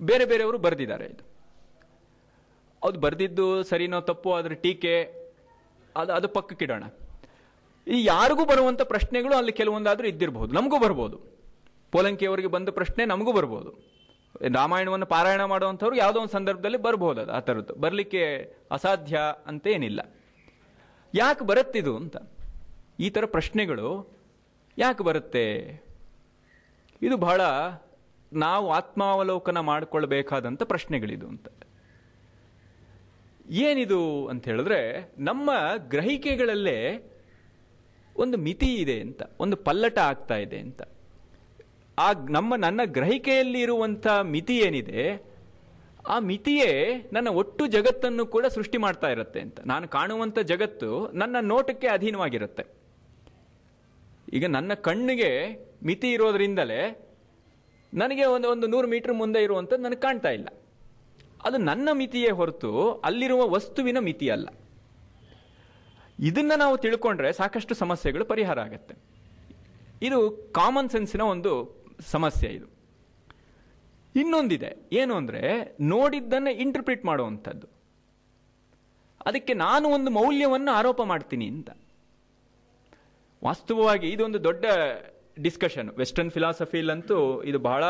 Speaker 2: ಬೇರೆ ಬೇರೆಯವರು ಬರೆದಿದ್ದಾರೆ ಇದು. ಅದು ಬರೆದಿದ್ದು ಸರಿನೋ ತಪ್ಪು ಅದ್ರ ಟೀಕೆ, ಅದು ಅದು ಪಕ್ಕಕ್ಕಿಡೋಣ ಈ ಯಾರಿಗೂ ಬರುವಂಥ ಪ್ರಶ್ನೆಗಳು ಅಲ್ಲಿ ಕೆಲವೊಂದಾದರೂ ಇದ್ದಿರಬಹುದು. ನಮಗೂ ಬರ್ಬೋದು. ಪೋಲಂಕಿಯವರಿಗೆ ಬಂದ ಪ್ರಶ್ನೆ ನಮಗೂ ಬರ್ಬೋದು. ರಾಮಾಯಣವನ್ನು ಪಾರಾಯಣ ಮಾಡುವಂಥವ್ರು ಯಾವುದೋ ಒಂದು ಸಂದರ್ಭದಲ್ಲಿ ಬರ್ಬೋದು ಅದು, ಆ ಥರದ್ದು. ಬರಲಿಕ್ಕೆ ಅಸಾಧ್ಯ ಅಂತ ಏನಿಲ್ಲ. ಯಾಕೆ ಬರುತ್ತಿದು ಅಂತ? ಈ ಥರ ಪ್ರಶ್ನೆಗಳು ಯಾಕೆ ಬರುತ್ತೆ? ಇದು ಬಹಳ ನಾವು ಆತ್ಮಾವಲೋಕನ ಮಾಡಿಕೊಳ್ಬೇಕಾದಂಥ ಪ್ರಶ್ನೆಗಳಿದು ಅಂತ. ಏನಿದು ಅಂತ ಹೇಳಿದ್ರೆ ನಮ್ಮ ಗ್ರಹಿಕೆಗಳಲ್ಲೇ ಒಂದು ಮಿತಿ ಇದೆ ಅಂತ, ಒಂದು ಪಲ್ಲಟ ಆಗ್ತಾ ಇದೆ ಅಂತ. ಆ ನಮ್ಮ, ನನ್ನ ಗ್ರಹಿಕೆಯಲ್ಲಿ ಇರುವಂಥ ಮಿತಿ ಏನಿದೆ, ಆ ಮಿತಿಯೇ ನನ್ನ ಒಟ್ಟು ಜಗತ್ತನ್ನು ಕೂಡ ಸೃಷ್ಟಿ ಮಾಡ್ತಾ ಇರುತ್ತೆ ಅಂತ. ನಾನು ಕಾಣುವಂಥ ಜಗತ್ತು ನನ್ನ ನೋಟಕ್ಕೆ ಅಧೀನವಾಗಿರುತ್ತೆ. ಈಗ ನನ್ನ ಕಣ್ಣಿಗೆ ಮಿತಿ ಇರೋದ್ರಿಂದಲೇ ನನಗೆ ಒಂದು ಒಂದು ನೂರು ಮೀಟರ್ ಮುಂದೆ ಇರುವಂಥದ್ದು ನನಗೆ ಕಾಣ್ತಾ ಇಲ್ಲ. ಅದು ನನ್ನ ಮಿತಿಯೇ ಹೊರತು ಅಲ್ಲಿರುವ ವಸ್ತುವಿನ ಮಿತಿ ಅಲ್ಲ. ಇದನ್ನು ನಾವು ತಿಳ್ಕೊಂಡ್ರೆ ಸಾಕಷ್ಟು ಸಮಸ್ಯೆಗಳು ಪರಿಹಾರ ಆಗುತ್ತೆ. ಇದು ಕಾಮನ್ ಸೆನ್ಸಿನ ಒಂದು ಸಮಸ್ಯೆ ಇದು. ಇನ್ನೊಂದಿದೆ, ಏನು ಅಂದರೆ ನೋಡಿದ್ದನ್ನು ಇಂಟರ್ಪ್ರಿಟ್ ಮಾಡುವಂಥದ್ದು. ಅದಕ್ಕೆ ನಾನು ಒಂದು ಮೌಲ್ಯವನ್ನು ಆರೋಪ ಮಾಡ್ತೀನಿ ಅಂತ. ವಾಸ್ತವವಾಗಿ ಇದೊಂದು ದೊಡ್ಡ ಡಿಸ್ಕಷನ್ ವೆಸ್ಟರ್ನ್ ಫಿಲಾಸಫಿಲಂತೂ ಇದು ಬಹಳ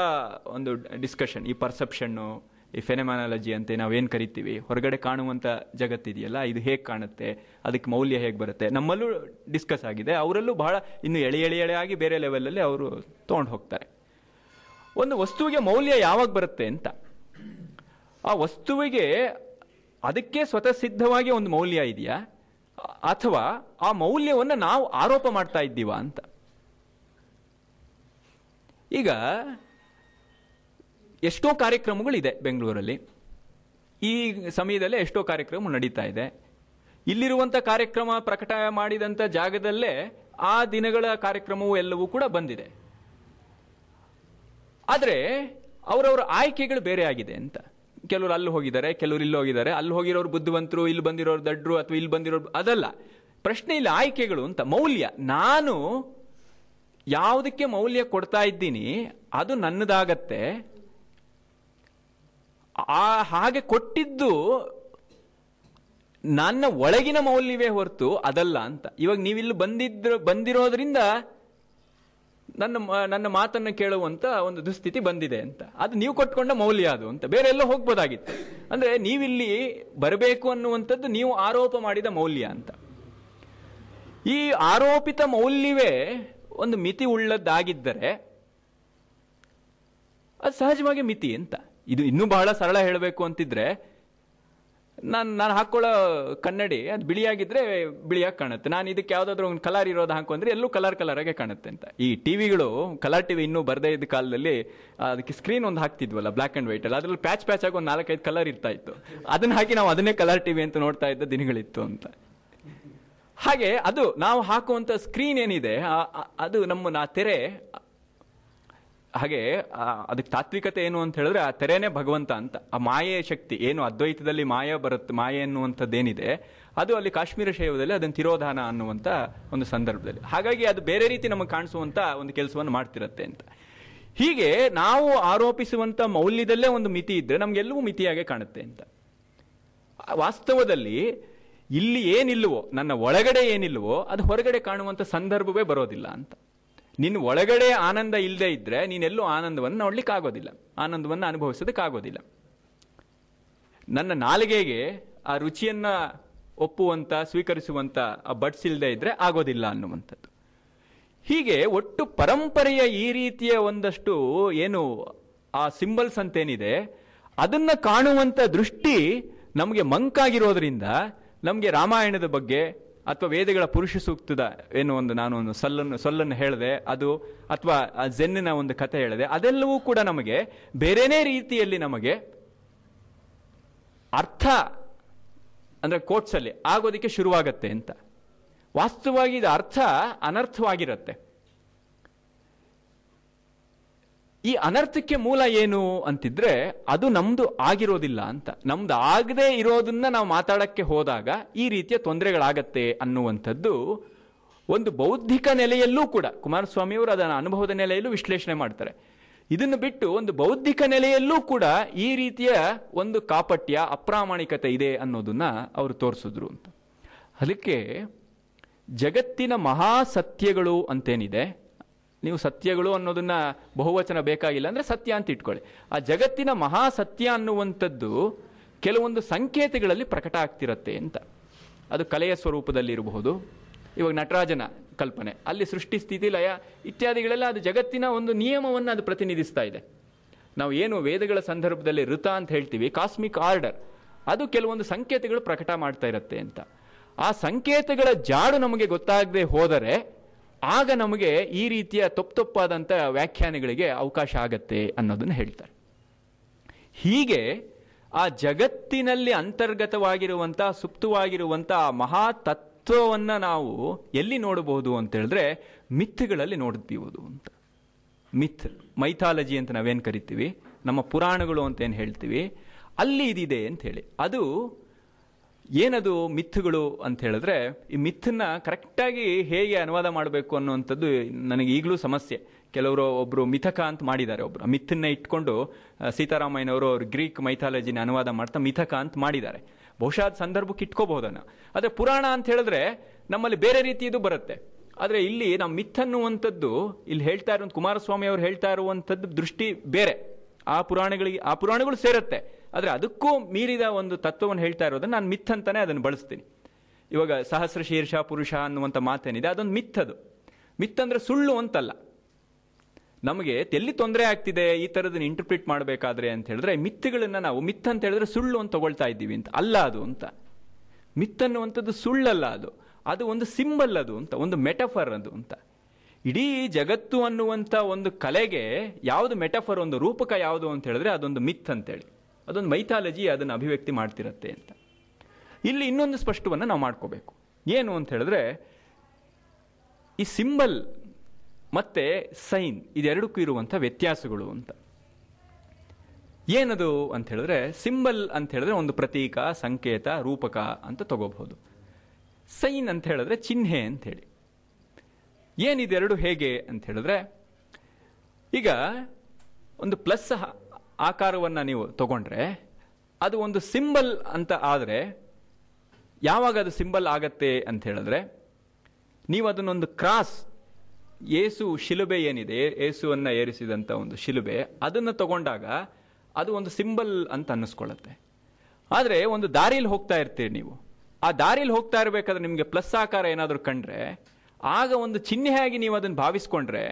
Speaker 2: ಒಂದು ಡಿಸ್ಕಷನ್ ಈ ಪರ್ಸೆಪ್ಷನ್ನು ಈ ಫೆನೆಮಾನಾಲಜಿ ಅಂತ ನಾವೇನು ಕರಿತೀವಿ? ಹೊರಗಡೆ ಕಾಣುವಂಥ ಜಗತ್ತಿದೆಯಲ್ಲ, ಇದು ಹೇಗೆ ಕಾಣುತ್ತೆ? ಅದಕ್ಕೆ ಮೌಲ್ಯ ಹೇಗೆ ಬರುತ್ತೆ? ನಮ್ಮಲ್ಲೂ ಡಿಸ್ಕಸ್ ಆಗಿದೆ. ಅವರಲ್ಲೂ ಬಹಳ ಇನ್ನು ಎಳೆ ಎಳೆ ಎಳೆಯಾಗಿ ಬೇರೆ ಲೆವೆಲಲ್ಲಿ ಅವರು ತೊಗೊಂಡು ಹೋಗ್ತಾರೆ. ಒಂದು ವಸ್ತುವಿಗೆ ಮೌಲ್ಯ ಯಾವಾಗ ಬರುತ್ತೆ ಅಂತ? ಆ ವಸ್ತುವಿಗೆ ಅದಕ್ಕೆ ಸ್ವತಃ ಸಿದ್ಧವಾಗಿ ಒಂದು ಮೌಲ್ಯ ಇದೆಯಾ? ಅಥವಾ ಆ ಮೌಲ್ಯವನ್ನು ನಾವು ಆರೋಪ ಮಾಡ್ತಾ ಇದ್ದೀವಾ ಅಂತ? ಈಗ ಎಷ್ಟೋ ಕಾರ್ಯಕ್ರಮಗಳಿದೆ ಬೆಂಗಳೂರಲ್ಲಿ. ಈ ಸಮಯದಲ್ಲೇ ಎಷ್ಟೋ ಕಾರ್ಯಕ್ರಮ ನಡೀತಾ ಇದೆ. ಇಲ್ಲಿರುವಂಥ ಕಾರ್ಯಕ್ರಮ ಪ್ರಕಟ ಮಾಡಿದಂಥ ಜಾಗದಲ್ಲೇ ಆ ದಿನಗಳ ಕಾರ್ಯಕ್ರಮವು ಎಲ್ಲವೂ ಕೂಡ ಬಂದಿದೆ. ಆದರೆ ಅವರವರ ಆಯ್ಕೆಗಳು ಬೇರೆ ಆಗಿದೆ ಅಂತ. ಕೆಲವರು ಅಲ್ಲಿ ಹೋಗಿದ್ದಾರೆ, ಕೆಲವರು ಇಲ್ಲಿ ಹೋಗಿದ್ದಾರೆ. ಅಲ್ಲಿ ಹೋಗಿರೋರು ಬುದ್ಧಿವಂತರು, ಇಲ್ಲಿ ಬಂದಿರೋರು ದಡ್ರು ಅಥವಾ ಇಲ್ಲಿ ಬಂದಿರೋರು ಅದಲ್ಲ. ಪ್ರಶ್ನೆ ಇಲ್ಲಿ ಆಯ್ಕೆಗಳು ಅಂತ, ಮೌಲ್ಯ. ನಾನು ಯಾವುದಕ್ಕೆ ಮೌಲ್ಯ ಕೊಡ್ತಾ ಇದ್ದೀನಿ, ಅದು ನನ್ನದಾಗತ್ತೆ. ಆ ಹಾಗೆ ಕೊಟ್ಟಿದ್ದು ನನ್ನ ಒಳಗಿನ ಮೌಲ್ಯವೇ ಹೊರತು ಅದಲ್ಲ ಅಂತ. ಇವಾಗ ನೀವಿಲ್ಲಿ ಬಂದಿದ್ರ, ಬಂದಿರೋದ್ರಿಂದ ನನ್ನ ನನ್ನ ಮಾತನ್ನು ಕೇಳುವಂತ ಒಂದು ದುಸ್ಥಿತಿ ಬಂದಿದೆ ಅಂತ. ಅದು ನೀವು ಕೊಟ್ಕೊಂಡ ಮೌಲ್ಯ ಅದು ಅಂತ. ಬೇರೆ ಎಲ್ಲ ಹೋಗ್ಬೋದಾಗಿತ್ತು. ಅಂದ್ರೆ ನೀವಿಲ್ಲಿ ಬರಬೇಕು ಅನ್ನುವಂಥದ್ದು ನೀವು ಆರೋಪ ಮಾಡಿದ ಮೌಲ್ಯ ಅಂತ. ಈ ಆರೋಪಿತ ಮೌಲ್ಯವೇ ಒಂದು ಮಿತಿ ಉಳ್ಳದ್ದಾಗಿದ್ದರೆ ಅದು ಸಹಜವಾಗಿ ಮಿತಿ ಅಂತ. ಇದು ಇನ್ನೂ ಬಹಳ ಸರಳ ಹೇಳಬೇಕು ಅಂತಿದ್ರೆ, ನಾನು ನಾನು ಹಾಕ್ಕೊಳ್ಳೋ ಕನ್ನಡಿ ಅದು ಬಿಳಿಯಾಗಿದ್ದರೆ ಬಿಳಿಯಾಗಿ ಕಾಣುತ್ತೆ. ನಾನು ಇದಕ್ಕೆ ಯಾವುದಾದ್ರೂ ಒಂದು ಕಲರ್ ಇರೋದು ಹಾಕೊಂಡ್ರೆ ಎಲ್ಲೂ ಕಲರ್ ಕಲರಾಗೆ ಕಾಣುತ್ತೆ ಅಂತ. ಈ ಟಿವಿಗಳು, ಕಲರ್ ಟಿವಿ ಇನ್ನೂ ಬರದೇ ಇದ್ದ ಕಾಲದಲ್ಲಿ ಅದಕ್ಕೆ ಸ್ಕ್ರೀನ್ ಒಂದು ಹಾಕ್ತಿದ್ವಲ್ಲ ಬ್ಲಾಕ್ ಆ್ಯಂಡ್ ವೈಟ್ ಅದರಲ್ಲಿ ಅದ್ರಲ್ಲಿ ಪ್ಯಾಚ್ ಪ್ಯಾಚ್ ಆಗಿ ಒಂದು ನಾಲ್ಕೈದು ಕಲರ್ ಇರ್ತಾ ಇತ್ತು. ಅದನ್ನ ಹಾಕಿ ನಾವು ಅದನ್ನೇ ಕಲರ್ ಟಿವಿ ಅಂತ ನೋಡ್ತಾ ಇದ್ದ ದಿನಗಳಿತ್ತು ಅಂತ. ಹಾಗೆ ಅದು ನಾವು ಹಾಕುವಂಥ ಸ್ಕ್ರೀನ್ ಏನಿದೆ ಅದು ನಮ್ಮ ನಾ ತೆರೆ, ಹಾಗೆ ಅದಕ್ಕೆ ತಾತ್ವಿಕತೆ ಏನು ಅಂತ ಹೇಳಿದ್ರೆ ಆ ತೆರೆನೇ ಭಗವಂತ ಅಂತ. ಆ ಮಾಯೆಯ ಶಕ್ತಿ, ಏನು ಅದ್ವೈತದಲ್ಲಿ ಮಾಯ ಬರುತ್ತೆ ಮಾಯೆ ಅನ್ನುವಂಥದ್ದೇನಿದೆ ಅದು ಅಲ್ಲಿ ಕಾಶ್ಮೀರ ಶೈವದಲ್ಲಿ ಅದನ್ನು ತಿರೋಧಾನ ಅನ್ನುವಂಥ ಒಂದು ಸಂದರ್ಭದಲ್ಲಿ. ಹಾಗಾಗಿ ಅದು ಬೇರೆ ರೀತಿ ನಮಗೆ ಕಾಣಿಸುವಂಥ ಒಂದು ಕೆಲಸವನ್ನು ಮಾಡ್ತಿರತ್ತೆ ಅಂತ. ಹೀಗೆ ನಾವು ಆರೋಪಿಸುವಂಥ ಮೌಲ್ಯದಲ್ಲೇ ಒಂದು ಮಿತಿ ಇದ್ದರೆ ನಮಗೆಲ್ಲವೂ ಮಿತಿಯಾಗೆ ಕಾಣುತ್ತೆ ಅಂತ. ವಾಸ್ತವದಲ್ಲಿ ಇಲ್ಲಿ ಏನಿಲ್ಲವೋ, ನನ್ನ ಒಳಗಡೆ ಏನಿಲ್ಲವೋ, ಅದು ಹೊರಗಡೆ ಕಾಣುವಂಥ ಸಂದರ್ಭವೇ ಬರೋದಿಲ್ಲ ಅಂತ. ನಿನ್ನ ಒಳಗಡೆ ಆನಂದ ಇಲ್ಲದೆ ಇದ್ದರೆ ನೀನೆಲ್ಲೂ ಆನಂದವನ್ನು ನೋಡ್ಲಿಕ್ಕೆ ಆಗೋದಿಲ್ಲ. ಆನಂದವನ್ನು ಅನುಭವಿಸೋದಕ್ಕಾಗೋದಿಲ್ಲ ನನ್ನ ನಾಲಿಗೆಗೆ ಆ ರುಚಿಯನ್ನು ಒಪ್ಪುವಂತ, ಸ್ವೀಕರಿಸುವಂತ ಆ ಬಡ್ಸ್ ಇಲ್ಲದೆ ಇದ್ದರೆ ಆಗೋದಿಲ್ಲ ಅನ್ನುವಂಥದ್ದು. ಹೀಗೆ ಒಟ್ಟು ಪರಂಪರೆಯ ಈ ರೀತಿಯ ಒಂದಷ್ಟು ಏನು ಆ ಸಿಂಬಲ್ಸ್ ಅಂತೇನಿದೆ, ಅದನ್ನು ಕಾಣುವಂಥ ದೃಷ್ಟಿ ನಮಗೆ ಮಂಕಾಗಿರೋದ್ರಿಂದ ನಮಗೆ ರಾಮಾಯಣದ ಬಗ್ಗೆ ಅಥವಾ ವೇದಗಳ ಪುರುಷ ಸೂಕ್ತದ ಏನು ಒಂದು ನಾನು ಒಂದು ಸಲ್ಲನ್ನು, ಸೊಲ್ಲನ್ನು ಹೇಳಿದೆ. ಅದು ಅಥವಾ ಜೆನ್ನಿನ ಒಂದು ಕಥೆ ಹೇಳಿದೆ. ಅದೆಲ್ಲವೂ ಕೂಡ ನಮಗೆ ಬೇರೆನೇ ರೀತಿಯಲ್ಲಿ ನಮಗೆ ಅರ್ಥ, ಅಂದರೆ ಕೋಟ್ಸಲ್ಲಿ ಆಗೋದಕ್ಕೆ ಶುರುವಾಗತ್ತೆ ಅಂತ. ವಾಸ್ತವವಾಗಿ ಇದು ಅರ್ಥ ಅನರ್ಥವಾಗಿರುತ್ತೆ. ಈ ಅನರ್ಥಕ್ಕೆ ಮೂಲ ಏನು ಅಂತಿದ್ರೆ ಅದು ನಮ್ದು ಆಗಿರೋದಿಲ್ಲ ಅಂತ. ನಮ್ದು ಆಗದೆ ಇರೋದನ್ನ ನಾವು ಮಾತಾಡಕ್ಕೆ ಹೋದಾಗ ಈ ರೀತಿಯ ತೊಂದರೆಗಳಾಗತ್ತೆ ಅನ್ನುವಂಥದ್ದು ಒಂದು ಬೌದ್ಧಿಕ ನೆಲೆಯಲ್ಲೂ ಕೂಡ ಕುಮಾರಸ್ವಾಮಿಯವರು ಅದನ್ನ ಅನುಭವದ ನೆಲೆಯಲ್ಲೂ ವಿಶ್ಲೇಷಣೆ ಮಾಡ್ತಾರೆ. ಇದನ್ನು ಬಿಟ್ಟು ಒಂದು ಬೌದ್ಧಿಕ ನೆಲೆಯಲ್ಲೂ ಕೂಡ ಈ ರೀತಿಯ ಒಂದು ಕಾಪಟ್ಯ, ಅಪ್ರಾಮಾಣಿಕತೆ ಇದೆ ಅನ್ನೋದನ್ನ ಅವರು ತೋರಿಸಿದ್ರು ಅಂತ. ಅದಕ್ಕೆ ಜಗತ್ತಿನ ಮಹಾಸತ್ಯಗಳು ಅಂತೇನಿದೆ ನೀವು ಸತ್ಯಗಳು ಅನ್ನೋದನ್ನ ಬಹುವಚನ ಬೇಕಾಗಿಲ್ಲ ಅಂದ್ರೆ ಸತ್ಯ ಅಂತ ಇಟ್ಕೊಳ್ಳಿ. ಆ ಜಗತ್ತಿನ ಮಹಾಸತ್ಯ ಅನ್ನುವಂಥದ್ದು ಕೆಲವೊಂದು ಸಂಕೇತಗಳಲ್ಲಿ ಪ್ರಕಟ ಆಗ್ತಿರತ್ತೆ ಅಂತ. ಅದು ಕಲೆಯ ಸ್ವರೂಪದಲ್ಲಿ ಇರಬಹುದು. ಇವಾಗ ನಟರಾಜನ ಕಲ್ಪನೆ. ಅಲ್ಲಿ ಸೃಷ್ಟಿ, ಸ್ಥಿತಿ, ಲಯ ಇತ್ಯಾದಿಗಳೆಲ್ಲ ಅದು ಜಗತ್ತಿನ ಒಂದು ನಿಯಮವನ್ನು ಅದು ಪ್ರತಿನಿಧಿಸ್ತಾ ಇದೆ. ನಾವು ಏನು ವೇದಗಳ ಸಂದರ್ಭದಲ್ಲಿ ಋತ ಅಂತ ಹೇಳ್ತೀವಿ, ಕಾಸ್ಮಿಕ್ ಆರ್ಡರ್, ಅದು ಕೆಲವೊಂದು ಸಂಕೇತಗಳು ಪ್ರಕಟ ಮಾಡ್ತಾ ಇರುತ್ತೆ ಅಂತ. ಆ ಸಂಕೇತಗಳ ಜಾಡು ನಮಗೆ ಗೊತ್ತಾಗದೆ ಹೋದರೆ ಆಗ ನಮಗೆ ಈ ರೀತಿಯ ತಪ್ಪು ತಪ್ಪಾದಂಥ ವ್ಯಾಖ್ಯಾನಗಳಿಗೆ ಅವಕಾಶ ಆಗತ್ತೆ ಅನ್ನೋದನ್ನು ಹೇಳ್ತಾರೆ. ಹೀಗೆ ಆ ಜಗತ್ತಿನಲ್ಲಿ ಅಂತರ್ಗತವಾಗಿರುವಂಥ ಸುಪ್ತವಾಗಿರುವಂಥ ಮಹಾ ತತ್ ತತ್ವವನ್ನ ನಾವು ಎಲ್ಲಿ ನೋಡಬಹುದು ಅಂತ ಹೇಳಿದ್ರೆ ಮಿಥ್ಗಳಲ್ಲಿ ನೋಡ್ತೀವುದು ಅಂತ. ಮಿಥ್, ಮೈಥಾಲಜಿ ಅಂತ ನಾವೇನು ಕರಿತೀವಿ? ನಮ್ಮ ಪುರಾಣಗಳು ಅಂತ ಏನು ಹೇಳ್ತೀವಿ? ಅಲ್ಲಿ ಇದಿದೆ ಅಂತ ಹೇಳಿ. ಅದು ಏನದು ಮಿಥ್ಗಳು ಅಂತ ಹೇಳಿದ್ರೆ, ಈ ಮಿಥನ್ನ ಕರೆಕ್ಟಾಗಿ ಹೇಗೆ ಅನುವಾದ ಮಾಡಬೇಕು ಅನ್ನುವಂಥದ್ದು ನನಗೆ ಈಗಲೂ ಸಮಸ್ಯೆ. ಕೆಲವರು ಒಬ್ರು ಮಿಥಕ ಅಂತ ಮಾಡಿದ್ದಾರೆ ಒಬ್ರು. ಮಿಥನ್ನ ಇಟ್ಕೊಂಡು ಸೀತಾರಾಮಯ್ಯನವರು ಅವ್ರು ಗ್ರೀಕ್ ಮೈಥಾಲಜಿನ ಅನುವಾದ ಮಾಡ್ತಾ ಮಿಥಕ ಅಂತ ಮಾಡಿದ್ದಾರೆ. ಬಹುಶಃ ಸಂದರ್ಭಕ್ಕೆ ಇಟ್ಕೋಬಹುದನ್ನು ಆದರೆ ಪುರಾಣ ಅಂತ ಹೇಳಿದ್ರೆ ನಮ್ಮಲ್ಲಿ ಬೇರೆ ರೀತಿಯದು ಬರುತ್ತೆ. ಆದರೆ ಇಲ್ಲಿ ನಾವು ಮಿಥ್ ಅನ್ನುವಂಥದ್ದು, ಇಲ್ಲಿ ಹೇಳ್ತಾ ಇರುವಂಥ ಕುಮಾರಸ್ವಾಮಿ ಅವರು ಹೇಳ್ತಾ ಇರುವಂಥದ್ದು ದೃಷ್ಟಿ ಬೇರೆ. ಆ ಪುರಾಣಗಳಿಗೆ, ಆ ಪುರಾಣಗಳು ಸೇರುತ್ತೆ. ಆದರೆ ಅದಕ್ಕೂ ಮೀರಿದ ಒಂದು ತತ್ವವನ್ನು ಹೇಳ್ತಾ ಇರೋದನ್ನು ನಾನು ಮಿಥ್ ಅಂತಾನೆ ಅದನ್ನು ಬಳಸ್ತೀನಿ. ಇವಾಗ ಸಹಸ್ರ ಶೀರ್ಷ ಪುರುಷ ಅನ್ನುವಂಥ ಮಾತೇನಿದೆ, ಅದೊಂದು ಮಿಥ್ ಅದು. ಮಿಥ್ ಅಂದರೆ ಸುಳ್ಳು ಅಂತಲ್ಲ. ನಮಗೆ ಎಲ್ಲಿ ತೊಂದರೆ ಆಗ್ತಿದೆ, ಈ ಥರದನ್ನು ಇಂಟರ್ಪ್ರಿಟ್ ಮಾಡಬೇಕಾದ್ರೆ ಅಂತ ಹೇಳಿದ್ರೆ ಮಿತ್ತುಗಳನ್ನು ನಾವು ಮಿತ್ ಅಂತ ಹೇಳಿದ್ರೆ ಸುಳ್ಳು ಅಂತ ತಗೊಳ್ತಾ ಇದ್ದೀವಿ ಅಂತ. ಅಲ್ಲ ಅದು ಅಂತ. ಮಿತ್ ಅನ್ನುವಂಥದ್ದು ಸುಳ್ಳಲ್ಲ ಅದು. ಅದು ಒಂದು ಸಿಂಬಲ್ ಅದು ಅಂತ, ಒಂದು ಮೆಟಫರ್ ಅದು ಅಂತ. ಇಡೀ ಜಗತ್ತು ಅನ್ನುವಂಥ ಒಂದು ಕಲೆಗೆ ಯಾವುದು ಮೆಟಫರ್ ಒಂದು ರೂಪಕ ಯಾವುದು ಅಂತ ಹೇಳಿದ್ರೆ ಅದೊಂದು ಮಿತ್ ಅಂತೇಳಿ. ಅದೊಂದು ಮೈಥಾಲಜಿ ಅದನ್ನು ಅಭಿವ್ಯಕ್ತಿ ಮಾಡ್ತಿರತ್ತೆ ಅಂತ. ಇಲ್ಲಿ ಇನ್ನೊಂದು ಸ್ಪಷ್ಟವನ್ನು ನಾವು ಮಾಡ್ಕೋಬೇಕು. ಏನು ಅಂತ ಹೇಳಿದ್ರೆ, ಈ ಸಿಂಬಲ್ ಮತ್ತೆ ಸೈನ್ ಇದೆರಡಕ್ಕೂ ಇರುವಂಥ ವ್ಯತ್ಯಾಸಗಳು ಅಂತ. ಏನದು ಅಂತ ಹೇಳಿದ್ರೆ, ಸಿಂಬಲ್ ಅಂತ ಹೇಳಿದ್ರೆ ಒಂದು ಪ್ರತೀಕ, ಸಂಕೇತ, ರೂಪಕ ಅಂತ ತಗೋಬಹುದು. ಸೈನ್ ಅಂತ ಹೇಳಿದ್ರೆ ಚಿಹ್ನೆ ಅಂತ ಹೇಳಿ. ಏನಿದೆರಡು ಹೇಗೆ ಅಂತ ಹೇಳಿದ್ರೆ, ಈಗ ಒಂದು ಪ್ಲಸ್ ಆಕಾರವನ್ನು ನೀವು ತಗೊಂಡ್ರೆ ಅದು ಒಂದು ಸಿಂಬಲ್ ಅಂತ ಆದರೆ ಯಾವಾಗ ಅದು ಸಿಂಬಲ್ ಆಗತ್ತೆ ಅಂತ ಹೇಳಿದ್ರೆ ನೀವು ಅದನ್ನೊಂದು ಕ್ರಾಸ್ ಏಸು ಶಿಲುಬೆ ಏನಿದೆ, ಏಸುವನ್ನು ಏರಿಸಿದಂಥ ಒಂದು ಶಿಲುಬೆ, ಅದನ್ನು ತಗೊಂಡಾಗ ಅದು ಒಂದು ಸಿಂಬಲ್ ಅಂತ ಅನ್ನಿಸ್ಕೊಳ್ಳುತ್ತೆ. ಆದರೆ ಒಂದು ದಾರಿಯಲ್ಲಿ ಹೋಗ್ತಾ ಇರ್ತೀರಿ ನೀವು. ಆ ದಾರಿಯಲ್ಲಿ ಹೋಗ್ತಾ ಇರಬೇಕಾದ್ರೆ ನಿಮಗೆ ಪ್ಲಸ್ ಆಕಾರ ಏನಾದರೂ ಕಂಡ್ರೆ, ಆಗ ಒಂದು ಚಿಹ್ನೆಯಾಗಿ ನೀವು ಅದನ್ನು ಭಾವಿಸ್ಕೊಂಡ್ರೆ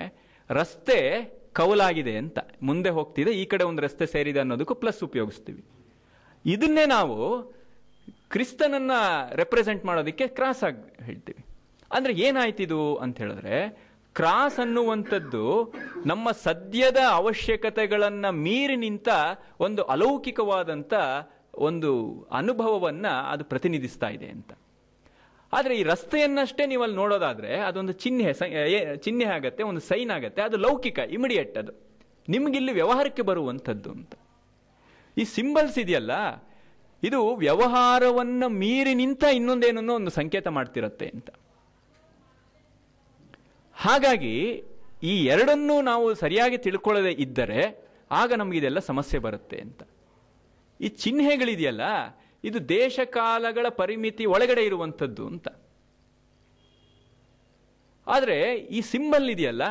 Speaker 2: ರಸ್ತೆ ಕವಲಾಗಿದೆ ಅಂತ, ಮುಂದೆ ಹೋಗ್ತಿದೆ, ಈ ಕಡೆ ಒಂದು ರಸ್ತೆ ಸೇರಿದೆ ಅನ್ನೋದಕ್ಕೂ ಪ್ಲಸ್ ಉಪಯೋಗಿಸ್ತೀವಿ. ಇದನ್ನೇ ನಾವು ಕ್ರಿಸ್ತನನ್ನ ರೆಪ್ರೆಸೆಂಟ್ ಮಾಡೋದಕ್ಕೆ ಕ್ರಾಸ್ ಆಗಿ ಹೇಳ್ತೀವಿ. ಅಂದ್ರೆ ಏನಾಯ್ತಿದು ಅಂತ ಹೇಳಿದ್ರೆ ಕ್ರಾಸ್ ಅನ್ನುವಂಥದ್ದು ನಮ್ಮ ಸದ್ಯದ ಅವಶ್ಯಕತೆಗಳನ್ನ ಮೀರಿ ನಿಂತ ಒಂದು ಅಲೌಕಿಕವಾದಂಥ ಒಂದು ಅನುಭವವನ್ನ ಅದು ಪ್ರತಿನಿಧಿಸ್ತಾ ಇದೆ ಅಂತ. ಆದರೆ ಈ ರಸ್ತೆಯನ್ನಷ್ಟೇ ನೀವು ಅಲ್ಲಿ ನೋಡೋದಾದ್ರೆ ಅದೊಂದು ಚಿಹ್ನೆ ಚಿಹ್ನೆ ಆಗತ್ತೆ, ಒಂದು ಸೈನ್ ಆಗತ್ತೆ, ಅದು ಲೌಕಿಕ ಇಮಿಡಿಯೇಟ್ ಅದು. ನಿಮಗಿಲ್ಲಿ ವ್ಯವಹಾರಕ್ಕೆ ಬರುವಂಥದ್ದು ಅಂತ. ಈ ಸಿಂಬಲ್ಸ್ ಇದೆಯಲ್ಲ, ಇದು ವ್ಯವಹಾರವನ್ನು ಮೀರಿ ನಿಂತ ಇನ್ನೊಂದೇನನ್ನೋ ಒಂದು ಸಂಕೇತ ಮಾಡ್ತಿರತ್ತೆ ಅಂತ. ಹಾಗಾಗಿ, ಈ ಎರಡನ್ನೂ ನಾವು ಸರಿಯಾಗಿ ತಿಳ್ಕೊಳ್ಳದೆ ಇದ್ದರೆ, ಆಗ ನಮಗಿದೆಲ್ಲ ಸಮಸ್ಯೆ ಬರುತ್ತೆ ಅಂತ. ಈ ಚಿಹ್ನೆಗಳಿದೆಯಲ್ಲ ಇದು ದೇಶಕಾಲಗಳ ಪರಿಮಿತಿ ಒಳಗಡೆ ಇರುವಂಥದ್ದು ಅಂತ. ಆದರೆ ಈ ಸಿಂಬಲ್ ಇದೆಯಲ್ಲ,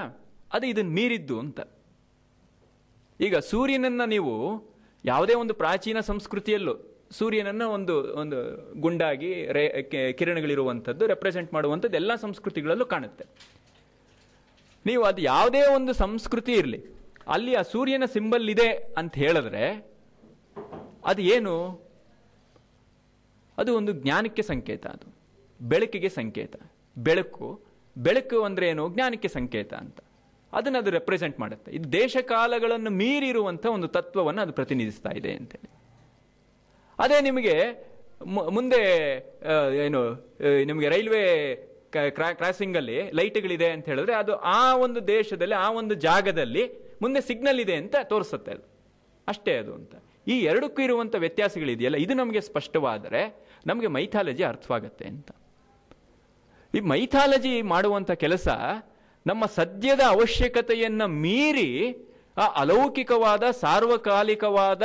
Speaker 2: ಅದು ಇದನ್ನು ಮೀರಿದ್ದು ಅಂತ. ಈಗ ಸೂರ್ಯನನ್ನು ನೀವು ಯಾವುದೇ ಒಂದು ಪ್ರಾಚೀನ ಸಂಸ್ಕೃತಿಯಲ್ಲೂ ಸೂರ್ಯನನ್ನು ಒಂದು ಒಂದು ಗುಂಡಾಗಿ ರೇ ಕಿರಣಗಳಿರುವಂಥದ್ದು ರೆಪ್ರೆಸೆಂಟ್ ಮಾಡುವಂಥದ್ದು ಎಲ್ಲ ಸಂಸ್ಕೃತಿಗಳಲ್ಲೂ ಕಾಣುತ್ತೆ. ನೀವು ಅದು ಯಾವುದೇ ಒಂದು ಸಂಸ್ಕೃತಿ ಇರಲಿ, ಅಲ್ಲಿ ಆ ಸೂರ್ಯನ ಸಿಂಬಲ್ ಇದೆ ಅಂತ ಹೇಳಿದ್ರೆ, ಅದು ಏನು? ಅದು ಒಂದು ಜ್ಞಾನಕ್ಕೆ ಸಂಕೇತ ಅದು. ಬೆಳಕಿಗೆ ಸಂಕೇತ. ಬೆಳಕು ಬೆಳಕು ಅಂದರೆ ಏನು? ಜ್ಞಾನಕ್ಕೆ ಸಂಕೇತ ಅಂತ. ಅದನ್ನು ಅದು ರೆಪ್ರೆಸೆಂಟ್ ಮಾಡುತ್ತೆ. ಇದು ದೇಶ ಕಾಲಗಳನ್ನು ಮೀರಿರುವಂಥ ಒಂದು ತತ್ವವನ್ನು ಅದು ಪ್ರತಿನಿಧಿಸ್ತಾ ಇದೆ ಅಂತೇಳಿ. ಅದೇ ನಿಮಗೆ ಮುಂದೆ ಏನು ನಿಮಗೆ ರೈಲ್ವೆ ಕ್ರಾಸಿಂಗಲ್ಲಿ ಲೈಟ್ಗಳಿದೆ ಅಂತ ಹೇಳಿದ್ರೆ ಅದು ಆ ಒಂದು ದೇಶದಲ್ಲಿ, ಆ ಒಂದು ಜಾಗದಲ್ಲಿ ಮುಂದೆ ಸಿಗ್ನಲ್ ಇದೆ ಅಂತ ತೋರಿಸುತ್ತೆ ಅದು. ಅಷ್ಟೇ ಅದು ಅಂತ. ಈ ಎರಡಕ್ಕೂ ಇರುವಂಥ ವ್ಯತ್ಯಾಸಗಳಿದೆಯಲ್ಲ, ಇದು ನಮಗೆ ಸ್ಪಷ್ಟವಾದರೆ ನಮಗೆ ಮೈಥಾಲಜಿ ಅರ್ಥವಾಗತ್ತೆ ಅಂತ. ಈ ಮೈಥಾಲಜಿ ಮಾಡುವಂಥ ಕೆಲಸ ನಮ್ಮ ಸದ್ಯದ ಅವಶ್ಯಕತೆಯನ್ನು ಮೀರಿ ಆ ಅಲೌಕಿಕವಾದ, ಸಾರ್ವಕಾಲಿಕವಾದ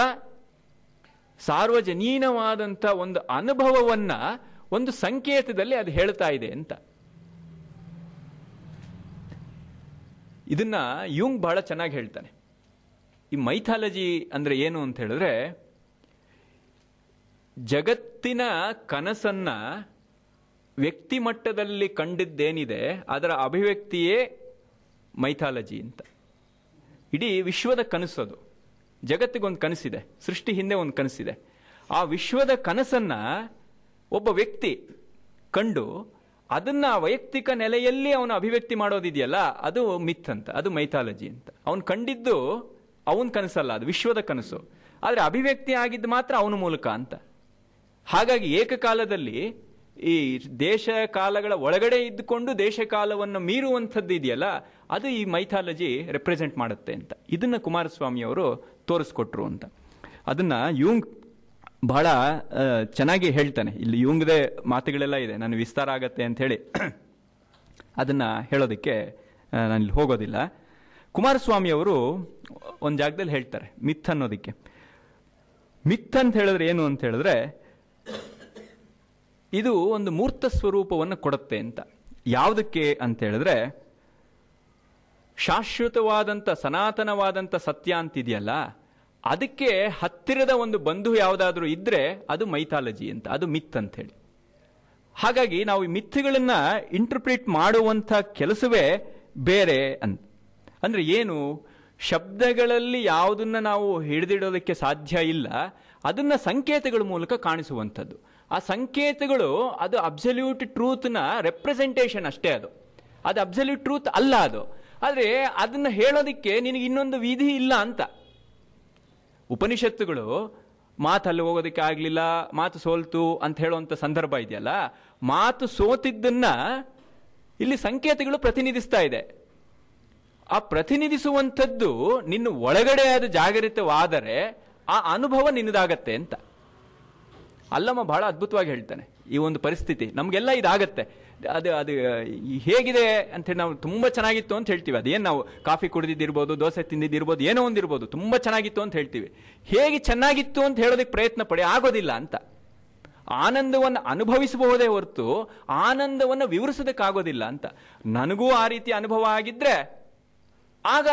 Speaker 2: ಸಾರ್ವಜನೀನವಾದಂಥ ಒಂದು ಅನುಭವವನ್ನು ಒಂದು ಸಂಕೇತದಲ್ಲಿ ಅದು ಹೇಳ್ತಾ ಇದೆ ಅಂತ. ಇದನ್ನ ಯುಂಗ್ ಬಹಳ ಚೆನ್ನಾಗಿ ಹೇಳ್ತಾನೆ. ಈ ಮೈಥಾಲಜಿ ಅಂದರೆ ಏನು ಅಂತ ಹೇಳಿದ್ರೆ ಜಗತ್ತಿನ ಕನಸನ್ನ ವ್ಯಕ್ತಿ ಮಟ್ಟದಲ್ಲಿ ಕಂಡಿದ್ದೇನಿದೆ, ಅದರ ಅಭಿವ್ಯಕ್ತಿಯೇ ಮೈಥಾಲಜಿ ಅಂತ. ಇಡೀ ವಿಶ್ವದ ಕನಸು ಅದು ಜಗತ್ತಿಗೊಂದು ಕನಸಿದೆ, ಸೃಷ್ಟಿ ಹಿಂದೆ ಒಂದು ಕನಸಿದೆ. ಆ ವಿಶ್ವದ ಕನಸನ್ನ ಒಬ್ಬ ವ್ಯಕ್ತಿ ಕಂಡು, ಅದನ್ನ ವೈಯಕ್ತಿಕ ನೆಲೆಯಲ್ಲಿ ಅವನು ಅಭಿವ್ಯಕ್ತಿ ಮಾಡೋದಿದೆಯಲ್ಲ, ಅದು ಮಿತ್ ಅಂತ, ಅದು ಮೈಥಾಲಜಿ ಅಂತ. ಅವನು ಕಂಡಿದ್ದು ಅವನ ಕನಸಲ್ಲ, ಅದು ವಿಶ್ವದ ಕನಸು. ಆದರೆ ಅಭಿವ್ಯಕ್ತಿ ಆಗಿದ್ದು ಮಾತ್ರ ಅವನ ಮೂಲಕ ಅಂತ. ಹಾಗಾಗಿ ಏಕಕಾಲದಲ್ಲಿ ಈ ದೇಶ ಕಾಲಗಳ ಒಳಗಡೆ ಇದ್ದುಕೊಂಡು ದೇಶ ಕಾಲವನ್ನು ಮೀರುವಂಥದ್ದು ಇದೆಯಲ್ಲ, ಅದು ಈ ಮೈಥಾಲಜಿ ರೆಪ್ರೆಸೆಂಟ್ ಮಾಡುತ್ತೆ ಅಂತ. ಇದನ್ನು ಕುಮಾರಸ್ವಾಮಿ ಅವರು ತೋರಿಸ್ಕೊಟ್ರು ಅಂತ. ಅದನ್ನು ಯೂಂಗ್ ಬಹಳ ಚೆನ್ನಾಗಿ ಹೇಳ್ತಾನೆ. ಇಲ್ಲಿ ಯೂಂಗ್ದೇ ಮಾತುಗಳೆಲ್ಲ ಇದೆ. ನಾನು ವಿಸ್ತಾರ ಆಗತ್ತೆ ಅಂತ ಹೇಳಿ ಅದನ್ನ ಹೇಳೋದಕ್ಕೆ ನಾನು ಇಲ್ಲಿ ಹೋಗೋದಿಲ್ಲ. ಕುಮಾರಸ್ವಾಮಿ ಅವರು ಒಂದು ಜಾಗದಲ್ಲಿ ಹೇಳ್ತಾರೆ ಮಿತ್ ಅನ್ನೋದಕ್ಕೆ. ಮಿತ್ ಅಂತ ಹೇಳಿದ್ರೆ ಏನು ಅಂತ ಹೇಳಿದ್ರೆ ಇದು ಒಂದು ಮೂರ್ತ ಸ್ವರೂಪವನ್ನು ಕೊಡುತ್ತೆ ಅಂತ. ಯಾವುದಕ್ಕೆ ಅಂತ ಹೇಳಿದ್ರೆ ಶಾಶ್ವತವಾದಂಥ ಸನಾತನವಾದಂಥ ಸತ್ಯ ಅಂತಿದೆಯಲ್ಲ, ಅದಕ್ಕೆ ಹತ್ತಿರದ ಒಂದು ಬಂಧು ಯಾವುದಾದ್ರೂ ಇದ್ರೆ ಅದು ಮೈಥಾಲಜಿ ಅಂತ, ಅದು ಮಿತ್ ಅಂತ ಹೇಳಿ ಹಾಗಾಗಿ ನಾವು ಈ ಮಿಥ್ಗಳನ್ನ ಇಂಟರ್ಪ್ರಿಟ್ ಮಾಡುವಂಥ ಕೆಲಸವೇ ಬೇರೆ ಅಂತ ಅಂದ್ರೆ ಏನು, ಶಬ್ದಗಳಲ್ಲಿ ಯಾವುದನ್ನ ನಾವು ಹಿಡಿದಿಡೋದಕ್ಕೆ ಸಾಧ್ಯ ಇಲ್ಲ, ಅದನ್ನ ಸಂಕೇತಗಳ ಮೂಲಕ ಕಾಣಿಸುವಂಥದ್ದು. ಆ ಸಂಕೇತಗಳು ಅದು ಅಬ್ಸಲ್ಯೂಟ್ ಟ್ರೂತ್ನ ರೆಪ್ರೆಸೆಂಟೇಷನ್ ಅಷ್ಟೇ ಅದು. ಅದು ಅಬ್ಸಲ್ಯೂಟ್ ಟ್ರೂತ್ ಅಲ್ಲ ಅದು. ಆದರೆ ಅದನ್ನು ಹೇಳೋದಕ್ಕೆ ನಿನಗೆ ಇನ್ನೊಂದು ವಿಧಿ ಇಲ್ಲ ಅಂತ. ಉಪನಿಷತ್ತುಗಳು ಮಾತು ಅಲ್ಲಿ ಹೋಗೋದಕ್ಕೆ ಆಗಲಿಲ್ಲ, ಮಾತು ಸೋಲ್ತು ಅಂತ ಹೇಳುವಂಥ ಸಂದರ್ಭ ಇದೆಯಲ್ಲ, ಮಾತು ಸೋತಿದ್ದನ್ನ ಇಲ್ಲಿ ಸಂಕೇತಗಳು ಪ್ರತಿನಿಧಿಸ್ತಾ ಇದೆ. ಆ ಪ್ರತಿನಿಧಿಸುವಂಥದ್ದು ನಿನ್ನ ಒಳಗಡೆ ಅದು ಜಾಗರಿತವಾದರೆ ಆ ಅನುಭವ ನಿನ್ನದಾಗತ್ತೆ ಅಂತ. ಅಲ್ಲಮ್ಮ ಬಹಳ ಅದ್ಭುತವಾಗಿ ಹೇಳ್ತಾನೆ. ಈ ಒಂದು ಪರಿಸ್ಥಿತಿ ನಮಗೆಲ್ಲ ಇದಾಗತ್ತೆ. ಅದು ಅದು ಹೇಗಿದೆ ಅಂತ ಹೇಳಿ ನಾವು ತುಂಬ ಚೆನ್ನಾಗಿತ್ತು ಅಂತ ಹೇಳ್ತೀವಿ. ಅದೇನು ನಾವು ಕಾಫಿ ಕುಡಿದಿದ್ದಿರ್ಬೋದು, ದೋಸೆ ತಿಂದಿದ್ದಿರ್ಬೋದು, ಏನೋ ಒಂದಿರ್ಬೋದು, ತುಂಬ ಚೆನ್ನಾಗಿತ್ತು ಅಂತ ಹೇಳ್ತೀವಿ. ಹೇಗೆ ಚೆನ್ನಾಗಿತ್ತು ಅಂತ ಹೇಳೋದಕ್ಕೆ ಪ್ರಯತ್ನ ಪಡಿ, ಆಗೋದಿಲ್ಲ ಅಂತ. ಆನಂದವನ್ನು ಅನುಭವಿಸಬಹುದೇ ಹೊರತು ಆನಂದವನ್ನು ವಿವರಿಸೋದಕ್ಕಾಗೋದಿಲ್ಲ ಅಂತ. ನನಗೂ ಆ ರೀತಿ ಅನುಭವ ಆಗಿದ್ರೆ ಆಗ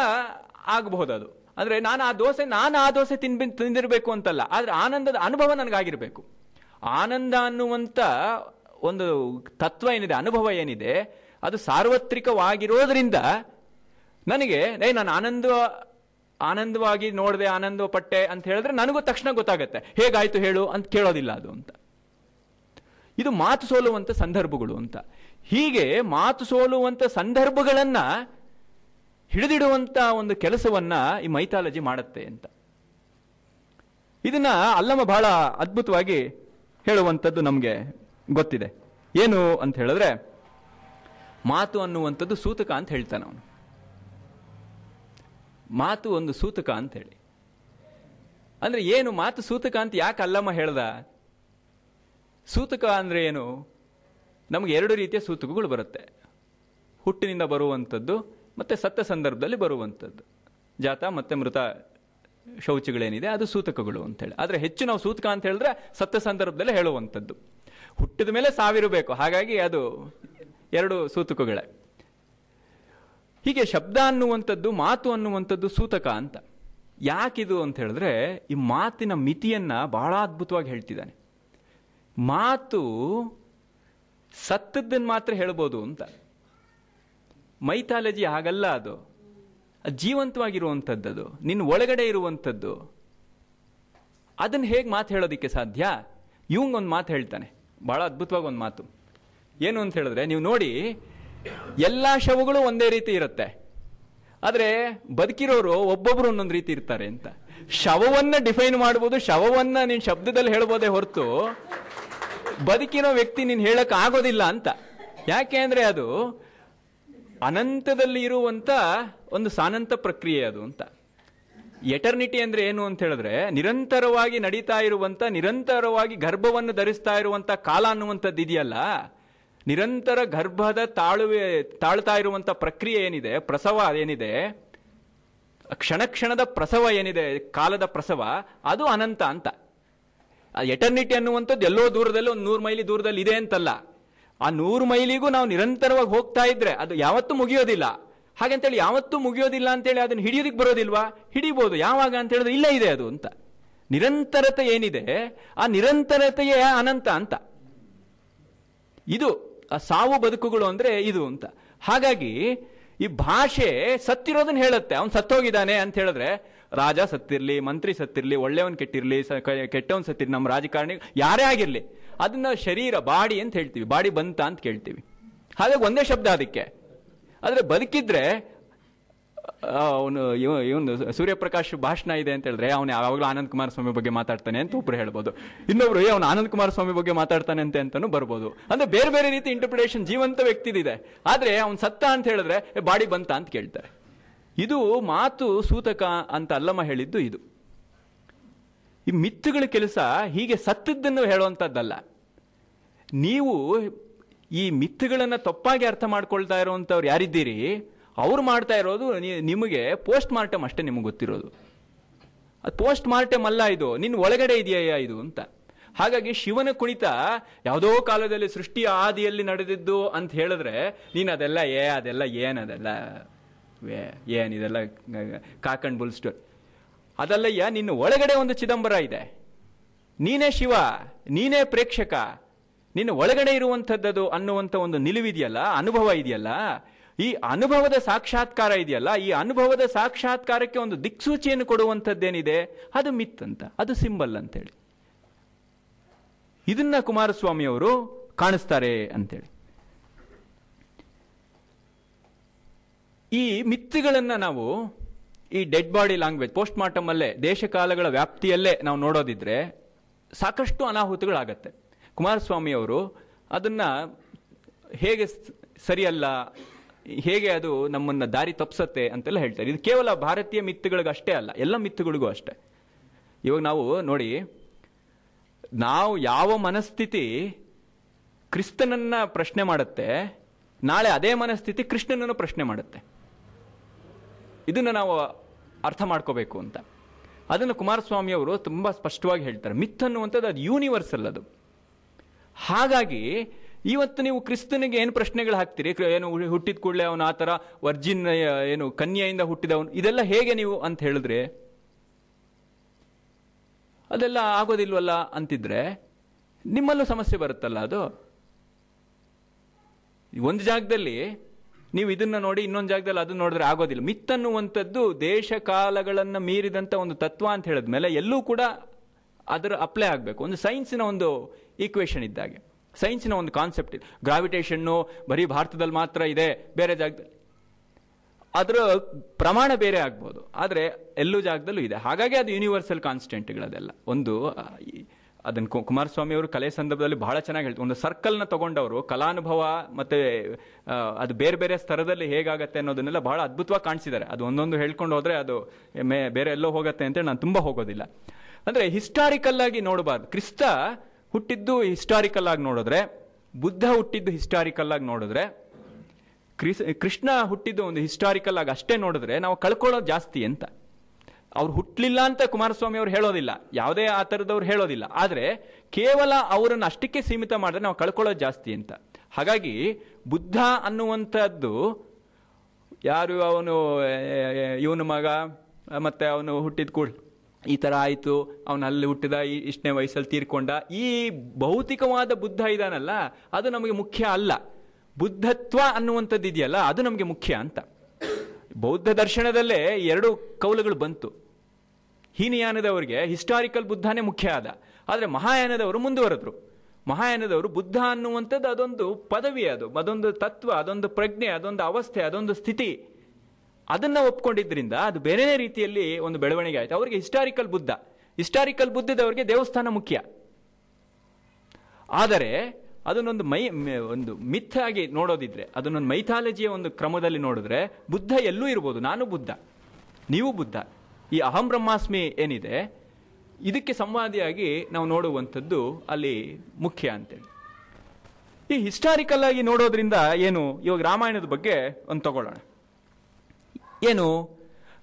Speaker 2: ಆಗಬಹುದು ಅದು ಅಂದ್ರೆ ನಾನು ಆ ದೋಸೆ, ನಾನು ಆ ದೋಸೆ ತಿನ್ಬಿ ತಿಂದಿರಬೇಕು ಅಂತಲ್ಲ. ಆದರೆ ಆನಂದದ ಅನುಭವ ನನಗಾಗಿರ್ಬೇಕು. ಆನಂದ ಅನ್ನುವಂಥ ಒಂದು ತತ್ವ ಏನಿದೆ, ಅನುಭವ ಏನಿದೆ, ಅದು ಸಾರ್ವತ್ರಿಕವಾಗಿರೋದ್ರಿಂದ ನನಗೆ, ಏ, ನಾನು ಆನಂದ, ಆನಂದವಾಗಿ ನೋಡಿದೆ, ಆನಂದ ಪಟ್ಟೆ ಅಂತ ಹೇಳಿದ್ರೆ ನನಗೂ ತಕ್ಷಣ ಗೊತ್ತಾಗುತ್ತೆ. ಹೇಗಾಯ್ತು ಹೇಳು ಅಂತ ಕೇಳೋದಿಲ್ಲ ಅದು ಅಂತ. ಇದು ಮಾತು ಸೋಲುವಂಥ ಸಂದರ್ಭಗಳು ಅಂತ. ಹೀಗೆ ಮಾತು ಸೋಲುವಂಥ ಸಂದರ್ಭಗಳನ್ನ ಹಿಡಿದಿಡುವಂತ ಒಂದು ಕೆಲಸವನ್ನ ಈ ಮೈಥಾಲಜಿ ಮಾಡುತ್ತೆ ಅಂತ. ಇದನ್ನ ಅಲ್ಲಮ್ಮ ಬಹಳ ಅದ್ಭುತವಾಗಿ ಹೇಳುವಂಥದ್ದು ನಮಗೆ ಗೊತ್ತಿದೆ. ಏನು ಅಂತ ಹೇಳಿದ್ರೆ, ಮಾತು ಅನ್ನುವಂಥದ್ದು ಸೂತಕ ಅಂತ ಹೇಳ್ತಾನೆ ಅವನು. ಮಾತು ಒಂದು ಸೂತಕ ಅಂತ ಹೇಳಿ. ಅಂದ್ರೆ ಏನು ಮಾತು ಸೂತಕ ಅಂತ ಯಾಕೆ ಅಲ್ಲಮ್ಮ ಹೇಳ್ದ? ಸೂತಕ ಅಂದ್ರೆ ಏನು? ನಮಗೆ ಎರಡು ರೀತಿಯ ಸೂತಕಗಳು ಬರುತ್ತೆ. ಹುಟ್ಟಿನಿಂದ ಬರುವಂಥದ್ದು ಮತ್ತೆ ಸತ್ತ ಸಂದರ್ಭದಲ್ಲಿ ಬರುವಂಥದ್ದು. ಜಾತ ಮತ್ತೆ ಮೃತ ಶೌಚಗಳೇನಿದೆ, ಅದು ಸೂತಕಗಳು ಅಂತೇಳಿ. ಆದರೆ ಹೆಚ್ಚು ನಾವು ಸೂತಕ ಅಂತ ಹೇಳಿದ್ರೆ ಸತ್ತ ಸಂದರ್ಭದಲ್ಲಿ ಹೇಳುವಂಥದ್ದು. ಹುಟ್ಟಿದ ಮೇಲೆ ಸಾವಿರಬೇಕು, ಹಾಗಾಗಿ ಅದು ಎರಡು ಸೂತಕಗಳೇ. ಹೀಗೆ ಶಬ್ದ ಅನ್ನುವಂಥದ್ದು, ಮಾತು ಅನ್ನುವಂಥದ್ದು ಸೂತಕ ಅಂತ. ಯಾಕಿದು ಅಂತ ಹೇಳಿದ್ರೆ, ಈ ಮಾತಿನ ಮಿತಿಯನ್ನ ಬಹಳ ಅದ್ಭುತವಾಗಿ ಹೇಳ್ತಿದ್ದಾನೆ. ಮಾತು ಸತ್ತದ್ದನ್ನು ಮಾತ್ರ ಹೇಳ್ಬೋದು ಅಂತ. ಮೈಥಾಲಜಿ ಹಾಗಲ್ಲ ಅದು. ಜೀವಂತವಾಗಿರುವಂಥದ್ದು ನಿನ್ನ ಒಳಗಡೆ ಇರುವಂಥದ್ದು ಅದನ್ನು ಹೇಗೆ ಮಾತು ಹೇಳೋದಕ್ಕೆ ಸಾಧ್ಯ? ಇವಂಗೆ ಒಂದು ಮಾತು ಹೇಳ್ತಾನೆ. ಬಹಳ ಅದ್ಭುತವಾಗಿ ಒಂದು ಮಾತು. ಏನು ಅಂತ ಹೇಳಿದ್ರೆ, ನೀವು ನೋಡಿ, ಎಲ್ಲ ಶವಗಳು ಒಂದೇ ರೀತಿ ಇರುತ್ತೆ. ಆದರೆ ಬದುಕಿರೋರು ಒಬ್ಬೊಬ್ಬರು ಒಂದೊಂದು ರೀತಿ ಇರ್ತಾರೆ ಅಂತ. ಶವವನ್ನು ಡಿಫೈನ್ ಮಾಡ್ಬೋದು, ಶವವನ್ನು ನೀನು ಶಬ್ದದಲ್ಲಿ ಹೇಳ್ಬೋದೇ ಹೊರತು ಬದುಕಿರೋ ವ್ಯಕ್ತಿ ನೀನು ಹೇಳೋಕ್ಕಾಗೋದಿಲ್ಲ ಅಂತ. ಯಾಕೆ ಅಂದರೆ ಅದು ಅನಂತದಲ್ಲಿ ಇರುವಂತ ಒಂದು ಸಾನಂತ ಪ್ರಕ್ರಿಯೆ ಅದು ಅಂತ. ಎಟರ್ನಿಟಿ ಅಂದ್ರೆ ಏನು ಅಂತ ಹೇಳಿದ್ರೆ, ನಿರಂತರವಾಗಿ ನಡೀತಾ ಇರುವಂತ, ನಿರಂತರವಾಗಿ ಗರ್ಭವನ್ನು ಧರಿಸ್ತಾ ಇರುವಂತ ಕಾಲ ಅನ್ನುವಂಥದ್ದು ಇದೆಯಲ್ಲ? ನಿರಂತರ ಗರ್ಭದ ತಾಳುವೆ, ತಾಳ್ತಾ ಇರುವಂತ ಪ್ರಕ್ರಿಯೆ ಏನಿದೆ? ಪ್ರಸವ ಏನಿದೆ? ಕ್ಷಣ ಕ್ಷಣದ ಪ್ರಸವ ಏನಿದೆ? ಕಾಲದ ಪ್ರಸವ, ಅದು ಅನಂತ ಅಂತ. ಎಟರ್ನಿಟಿ ಅನ್ನುವಂಥದ್ದು ಎಲ್ಲೋ ದೂರದಲ್ಲಿ, ಒಂದು ನೂರು ಮೈಲಿ ದೂರದಲ್ಲಿ ಇದೆ ಅಂತಲ್ಲ. ಆ ನೂರು ಮೈಲಿಗೂ ನಾವು ನಿರಂತರವಾಗಿ ಹೋಗ್ತಾ ಇದ್ರೆ ಅದು ಯಾವತ್ತೂ ಮುಗಿಯೋದಿಲ್ಲ. ಹಾಗಂತೇಳಿ ಯಾವತ್ತೂ ಮುಗಿಯೋದಿಲ್ಲ ಅಂತೇಳಿ ಅದನ್ನ ಹಿಡಿಯೋದಿಕ್ಕೆ ಬರೋದಿಲ್ವಾ? ಹಿಡಿಬೋದು. ಯಾವಾಗ ಅಂತ ಹೇಳಿದ್ರೆ ಇಲ್ಲೇ ಇದೆ ಅದು ಅಂತ. ನಿರಂತರತೆ ಏನಿದೆ? ಆ ನಿರಂತರತೆಯೇ ಅನಂತ ಅಂತ. ಇದು ಆ ಸಾವು ಬದುಕುಗಳು ಅಂದ್ರೆ ಇದು ಅಂತ. ಹಾಗಾಗಿ ಈ ಭಾಷೆ ಸತ್ತಿರೋದನ್ನ ಹೇಳುತ್ತೆ. ಅವನು ಸತ್ತೋಗಿದ್ದಾನೆ ಅಂತ ಹೇಳಿದ್ರೆ, ರಾಜ ಸತ್ತಿರ್ಲಿ, ಮಂತ್ರಿ ಸತ್ತಿರ್ಲಿ, ಒಳ್ಳೆಯವನ್ ಕೆಟ್ಟಿರ್ಲಿ ಕೆಟ್ಟವನ್ ಸತ್ತಿರಲಿ, ನಮ್ಮ ರಾಜಕಾರಣಿ ಯಾರೇ ಆಗಿರ್ಲಿ ಅದನ್ನ ಶರೀರ ಬಾಡಿ ಅಂತ ಹೇಳ್ತೀವಿ. ಬಾಡಿ ಬಂತ ಅಂತ ಕೇಳ್ತೀವಿ. ಹಾಗಾಗಿ ಒಂದೇ ಶಬ್ದ ಅದಕ್ಕೆ. ಆದರೆ ಬದುಕಿದ್ರೆ ಅವನು ಇವನು ಸೂರ್ಯಪ್ರಕಾಶ್ ಭಾಷಣ ಇದೆ ಅಂತ ಹೇಳಿದ್ರೆ ಅವನು ಯಾವಾಗಲೂ ಆನಂದ್ ಕುಮಾರ್ ಸ್ವಾಮಿ ಬಗ್ಗೆ ಮಾತಾಡ್ತಾನೆ ಅಂತ ಒಬ್ರು ಹೇಳ್ಬೋದು. ಇನ್ನೊಬ್ರು ಏ ಅವನು ಆನಂದ್ ಕುಮಾರ್ ಸ್ವಾಮಿ ಬಗ್ಗೆ ಮಾತಾಡ್ತಾನೆ ಅಂತ ಅಂತಾನು ಬರ್ಬೋದು. ಅಂದ್ರೆ ಬೇರೆ ಬೇರೆ ರೀತಿ ಇಂಟರ್ಪ್ರಿಟೇಷನ್ ಜೀವಂತ ವ್ಯಕ್ತಿದಿದೆ. ಆದ್ರೆ ಅವನು ಸತ್ತ ಅಂತ ಹೇಳಿದ್ರೆ "ಏ, ಬಾಡಿ ಬಂತ ಅಂತ ಕೇಳ್ತಾರೆ. ಇದು ಮಾತು ಸೂತಕ ಅಂತ ಅಲ್ಲಮ್ಮ ಹೇಳಿದ್ದು ಇದು. ಈ ಮಿತ್ತುಗಳ ಕೆಲಸ ಹೀಗೆ ಸತ್ತದ್ದನ್ನು ಹೇಳುವಂಥದ್ದಲ್ಲ ನೀವು ಈ ಮಿಥುಗಳನ್ನು ತಪ್ಪಾಗಿ ಅರ್ಥ ಮಾಡ್ಕೊಳ್ತಾ ಇರೋವಂಥವ್ರು ಯಾರಿದ್ದೀರಿ? ಅವ್ರು ಮಾಡ್ತಾ ಇರೋದು ನಿಮಗೆ ಪೋಸ್ಟ್ ಮಾರ್ಟಮ್ ಅಷ್ಟೇ ನಿಮಗೆ ಗೊತ್ತಿರೋದು. ಅದು ಪೋಸ್ಟ್ ಮಾರ್ಟಮ್ ಅಲ್ಲ ಇದು ನಿನ್ನ ಒಳಗಡೆ ಇದೆಯಾ ಇದು ಅಂತ. ಹಾಗಾಗಿ ಶಿವನ ಕುಣಿತ ಯಾವುದೋ ಕಾಲದಲ್ಲಿ ಸೃಷ್ಟಿಯ ಆದಿಯಲ್ಲಿ ನಡೆದಿದ್ದು ಅಂತ ಹೇಳಿದ್ರೆ, ನೀನು ಅದೆಲ್ಲ ಏ, ಅದೆಲ್ಲ ಏನದೆಲ್ಲ ಏನು, ಇದೆಲ್ಲ ಕಾಕಂಡ್ ಬುಲ್ ಸ್ಟೋರಿ. ಅದಲ್ಲಯ್ಯ, ನಿನ್ನ ಒಳಗಡೆ ಒಂದು ಚಿದಂಬರ ಇದೆ. ನೀನೇ ಶಿವ, ನೀನೇ ಪ್ರೇಕ್ಷಕ ನಿನ್ನ ಒಳಗಡೆ ಇರುವಂಥದ್ದದು ಅನ್ನುವಂಥ ಒಂದು ನಿಲುವಿದೆಯಲ್ಲ, ಅನುಭವ ಇದೆಯಲ್ಲ? ಈ ಅನುಭವದ ಸಾಕ್ಷಾತ್ಕಾರ ಇದೆಯಲ್ಲ? ಈ ಅನುಭವದ ಸಾಕ್ಷಾತ್ಕಾರಕ್ಕೆ ಒಂದು ದಿಕ್ಸೂಚಿಯನ್ನು ಕೊಡುವಂಥದ್ದೇನಿದೆ? ಅದು ಮಿತ್ ಅಂತ, ಅದು ಸಿಂಬಲ್ ಅಂತೇಳಿ. ಇದನ್ನ ಕುಮಾರಸ್ವಾಮಿ ಅವರು ಕಾಣಿಸ್ತಾರೆ ಅಂತೇಳಿ. ಈ ಮಿತ್ತುಗಳನ್ನು ನಾವು ಈ ಡೆಡ್ ಬಾಡಿ ಲ್ಯಾಂಗ್ವೇಜ್ ಪೋಸ್ಟ್ ಮಾರ್ಟಮಲ್ಲೇ ದೇಶಕಾಲಗಳ ವ್ಯಾಪ್ತಿಯಲ್ಲೇ ನಾವು ನೋಡೋದಿದ್ರೆ ಸಾಕಷ್ಟು ಅನಾಹುತಗಳಾಗತ್ತೆ. ಕುಮಾರಸ್ವಾಮಿ ಅವರು ಅದನ್ನ ಹೇಗೆ ಸರಿಯಲ್ಲ, ಹೇಗೆ ಅದು ನಮ್ಮನ್ನು ದಾರಿ ತಪ್ಸತ್ತೆ ಅಂತೆಲ್ಲ ಹೇಳ್ತಾರೆ. ಇದು ಕೇವಲ ಭಾರತೀಯ ಮಿತ್ತುಗಳಿಗಷ್ಟೇ ಅಲ್ಲ, ಎಲ್ಲ ಮಿತ್ತುಗಳಿಗೂ ಅಷ್ಟೇ. ಇವಾಗ ನಾವು ನೋಡಿ, ನಾವು ಯಾವ ಮನಸ್ಥಿತಿ ಕ್ರಿಸ್ತನನ್ನು ಪ್ರಶ್ನೆ ಮಾಡುತ್ತೆ, ನಾಳೆ ಅದೇ ಮನಸ್ಥಿತಿ ಕೃಷ್ಣನನ್ನು ಪ್ರಶ್ನೆ ಮಾಡುತ್ತೆ. ಇದನ್ನು ನಾವು ಅರ್ಥ ಮಾಡ್ಕೋಬೇಕು ಅಂತ. ಅದನ್ನು ಕುಮಾರಸ್ವಾಮಿ ಅವರು ತುಂಬ ಸ್ಪಷ್ಟವಾಗಿ ಹೇಳ್ತಾರೆ. ಮಿತ್ ಅನ್ನುವಂಥದ್ದು ಅದು ಯೂನಿವರ್ಸಲ್ ಅದು. ಹಾಗಾಗಿ ಇವತ್ತು ನೀವು ಕ್ರಿಸ್ತನಿಗೆ ಏನು ಪ್ರಶ್ನೆಗಳು ಹಾಕ್ತೀರಿ? ಏನು ಹುಟ್ಟಿದ ಕೂಡಲೇ ಅವನು ಆ ಥರ ವರ್ಜಿನ್ ಏನು ಕನ್ಯೆಯಿಂದ ಹುಟ್ಟಿದವನು, ಇದೆಲ್ಲ ಹೇಗೆ ನೀವು ಅಂತ ಹೇಳಿದ್ರೆ, ಅದೆಲ್ಲ ಆಗೋದಿಲ್ವಲ್ಲ ಅಂತಿದ್ರೆ ನಿಮ್ಮಲ್ಲೂ ಸಮಸ್ಯೆ ಬರುತ್ತಲ್ಲ ಅದು? ಒಂದು ಜಾಗದಲ್ಲಿ ನೀವು ಇದನ್ನ ನೋಡಿ ಇನ್ನೊಂದು ಜಾಗದಲ್ಲಿ ಅದನ್ನ ನೋಡಿದ್ರೆ ಆಗೋದಿಲ್ಲ. ಮಿತ್ತನ್ನುವಂಥದ್ದು ದೇಶ ಕಾಲಗಳನ್ನು ಮೀರಿದಂಥ ಒಂದು ತತ್ವ ಅಂತ ಹೇಳಿದ್ಮೇಲೆ ಎಲ್ಲೂ ಕೂಡ ಅದರ ಅಪ್ಲೈ ಆಗಬೇಕು. ಒಂದು ಸೈನ್ಸಿನ ಒಂದು ಈಕ್ವೇಷನ್ ಇದ್ದಾಗೆ. ಸೈನ್ಸಿನ ಒಂದು ಕಾನ್ಸೆಪ್ಟ್ ಇದೆ. ಗ್ರಾವಿಟೇಷನ್ನು ಬರೀ ಭಾರತದಲ್ಲಿ ಮಾತ್ರ ಇದೆ, ಬೇರೆ ಜಾಗದಲ್ಲಿ ಅದರ ಪ್ರಮಾಣ ಬೇರೆ ಆಗ್ಬೋದು. ಆದರೆ ಎಲ್ಲೂ ಜಾಗದಲ್ಲೂ ಇದೆ. ಹಾಗಾಗಿ ಅದು ಯೂನಿವರ್ಸಲ್ ಕಾನ್ಸ್ಟೆಂಟ್ಗಳದೆಲ್ಲ ಒಂದು ಅದನ್ನು ಕುಮಾರಸ್ವಾಮಿ ಅವರು ಕಲೆ ಸಂದರ್ಭದಲ್ಲಿ ಬಹಳ ಚೆನ್ನಾಗಿ ಹೇಳ್ತಾರೆ ಒಂದು ಸರ್ಕಲ್ನ ತಗೊಂಡವರು, ಕಲಾನುಭವ ಮತ್ತು ಅದು ಬೇರೆ ಬೇರೆ ಸ್ತರದಲ್ಲಿ ಹೇಗಾಗತ್ತೆ ಅನ್ನೋದನ್ನೆಲ್ಲ ಬಹಳ ಅದ್ಭುತವಾಗಿ ಕಾಣಿಸಿದ್ದಾರೆ. ಅದು ಒಂದೊಂದು ಹೇಳ್ಕೊಂಡು ಹೋದರೆ ಅದು ಮೇ, ಬೇರೆ ಎಲ್ಲೋ ಹೋಗುತ್ತೆ ಅಂತೇಳಿ ನಾನು ತುಂಬ ಹೋಗೋದಿಲ್ಲ. ಅಂದ್ರೆ ಹಿಸ್ಟಾರಿಕಲ್ ಆಗಿ ನೋಡಬಾರ್ದು. ಕ್ರಿಸ್ತ ಹುಟ್ಟಿದ್ದು ಹಿಸ್ಟಾರಿಕಲ್ ಆಗಿ ನೋಡಿದ್ರೆ, ಬುದ್ಧ ಹುಟ್ಟಿದ್ದು ಹಿಸ್ಟಾರಿಕಲ್ ಆಗಿ ನೋಡಿದ್ರೆ, ಕ್ರಿಸ್, ಕೃಷ್ಣ ಹುಟ್ಟಿದ್ದು ಒಂದು ಹಿಸ್ಟಾರಿಕಲ್ ಆಗಿ ಅಷ್ಟೇ ನೋಡಿದ್ರೆ ನಾವು ಕಳ್ಕೊಳ್ಳೋದು ಜಾಸ್ತಿ ಅಂತ. ಅವ್ರು ಹುಟ್ಟಲಿಲ್ಲ ಅಂತ ಕುಮಾರಸ್ವಾಮಿ ಅವರು ಹೇಳೋದಿಲ್ಲ. ಯಾವುದೇ ಆ ಥರದವ್ರು ಹೇಳೋದಿಲ್ಲ. ಆದರೆ ಕೇವಲ ಅವರನ್ನು ಅಷ್ಟಕ್ಕೆ ಸೀಮಿತ ಮಾಡಿದ್ರೆ ನಾವು ಕಳ್ಕೊಳ್ಳೋದು ಜಾಸ್ತಿ ಅಂತ. ಹಾಗಾಗಿ ಬುದ್ಧ ಅನ್ನುವಂಥದ್ದು, ಯಾರು ಅವನು ಇವನ ಮಗ, ಮತ್ತೆ ಅವನು ಹುಟ್ಟಿದ ಕೂಡ ಈ ಥರ ಆಯಿತು, ಅವನು ಅಲ್ಲಿ ಹುಟ್ಟಿದ, ಈ ಇಷ್ಟನೇ ವಯಸ್ಸಲ್ಲಿ ತೀರ್ಕೊಂಡ. ಈ ಭೌತಿಕವಾದ ಬುದ್ಧ ಇದಾನಲ್ಲ, ಅದು ನಮಗೆ ಮುಖ್ಯ ಅಲ್ಲ. ಬುದ್ಧತ್ವ ಅನ್ನುವಂಥದ್ದು ಇದೆಯಲ್ಲ ಅದು ನಮಗೆ ಮುಖ್ಯ ಅಂತ. ಬೌದ್ಧ ದರ್ಶನದಲ್ಲೇ ಎರಡು ಕೌಲುಗಳು ಬಂತು. ಹೀನಯಾನದವರಿಗೆ ಹಿಸ್ಟಾರಿಕಲ್ ಬುದ್ಧನೇ ಮುಖ್ಯ ಆದ. ಆದರೆ ಮಹಾಯಾನದವರು ಮುಂದುವರೆದ್ರು. ಮಹಾಯಾನದವರು ಬುದ್ಧ ಅನ್ನುವಂಥದ್ದು ಅದೊಂದು ಪದವಿ ಅದು. ಅದೊಂದು ತತ್ವ, ಅದೊಂದು ಪ್ರಜ್ಞೆ, ಅದೊಂದು ಅವಸ್ಥೆ, ಅದೊಂದು ಸ್ಥಿತಿ. ಅದನ್ನ ಒಪ್ಕೊಂಡಿದ್ರಿಂದ ಅದು ಬೇರೆ ರೀತಿಯಲ್ಲಿ ಒಂದು ಬೆಳವಣಿಗೆ ಆಯಿತು. ಅವರಿಗೆ ಹಿಸ್ಟಾರಿಕಲ್ ಬುದ್ಧ. ಹಿಸ್ಟಾರಿಕಲ್ ಬುದ್ಧದವರಿಗೆ ದೇವಸ್ಥಾನ ಮುಖ್ಯ. ಆದರೆ, ಅದನ್ನೊಂದು ಮೈ, ಮ- ಒಂದು ಮಿಥ್ ಆಗಿ ನೋಡೋದಿದ್ರೆ, ಅದನ್ನೊಂದು ಮೈಥಾಲಜಿಯ ಒಂದು ಕ್ರಮದಲ್ಲಿ ನೋಡಿದ್ರೆ, ಬುದ್ಧ ಎಲ್ಲೂ ಇರ್ಬೋದು. ನಾನು ಬುದ್ಧ. ನೀವು ಬುದ್ಧ. ಈ ಅಹಂ ಬ್ರಹ್ಮಾಸ್ಮಿ ಏನಿದೆ, ಇದಕ್ಕೆ ಸಂವಾದಿಯಾಗಿ ನಾವು ನೋಡುವಂಥದ್ದು ಅಲ್ಲಿ ಮುಖ್ಯ ಅಂತೇಳಿ. ಈ ಹಿಸ್ಟಾರಿಕಲ್ ಆಗಿ ನೋಡೋದ್ರಿಂದ ಏನು, ಇವಾಗ ರಾಮಾಯಣದ ಬಗ್ಗೆ ಒಂದು ತಗೊಳ್ಳೋಣ. ಏನು?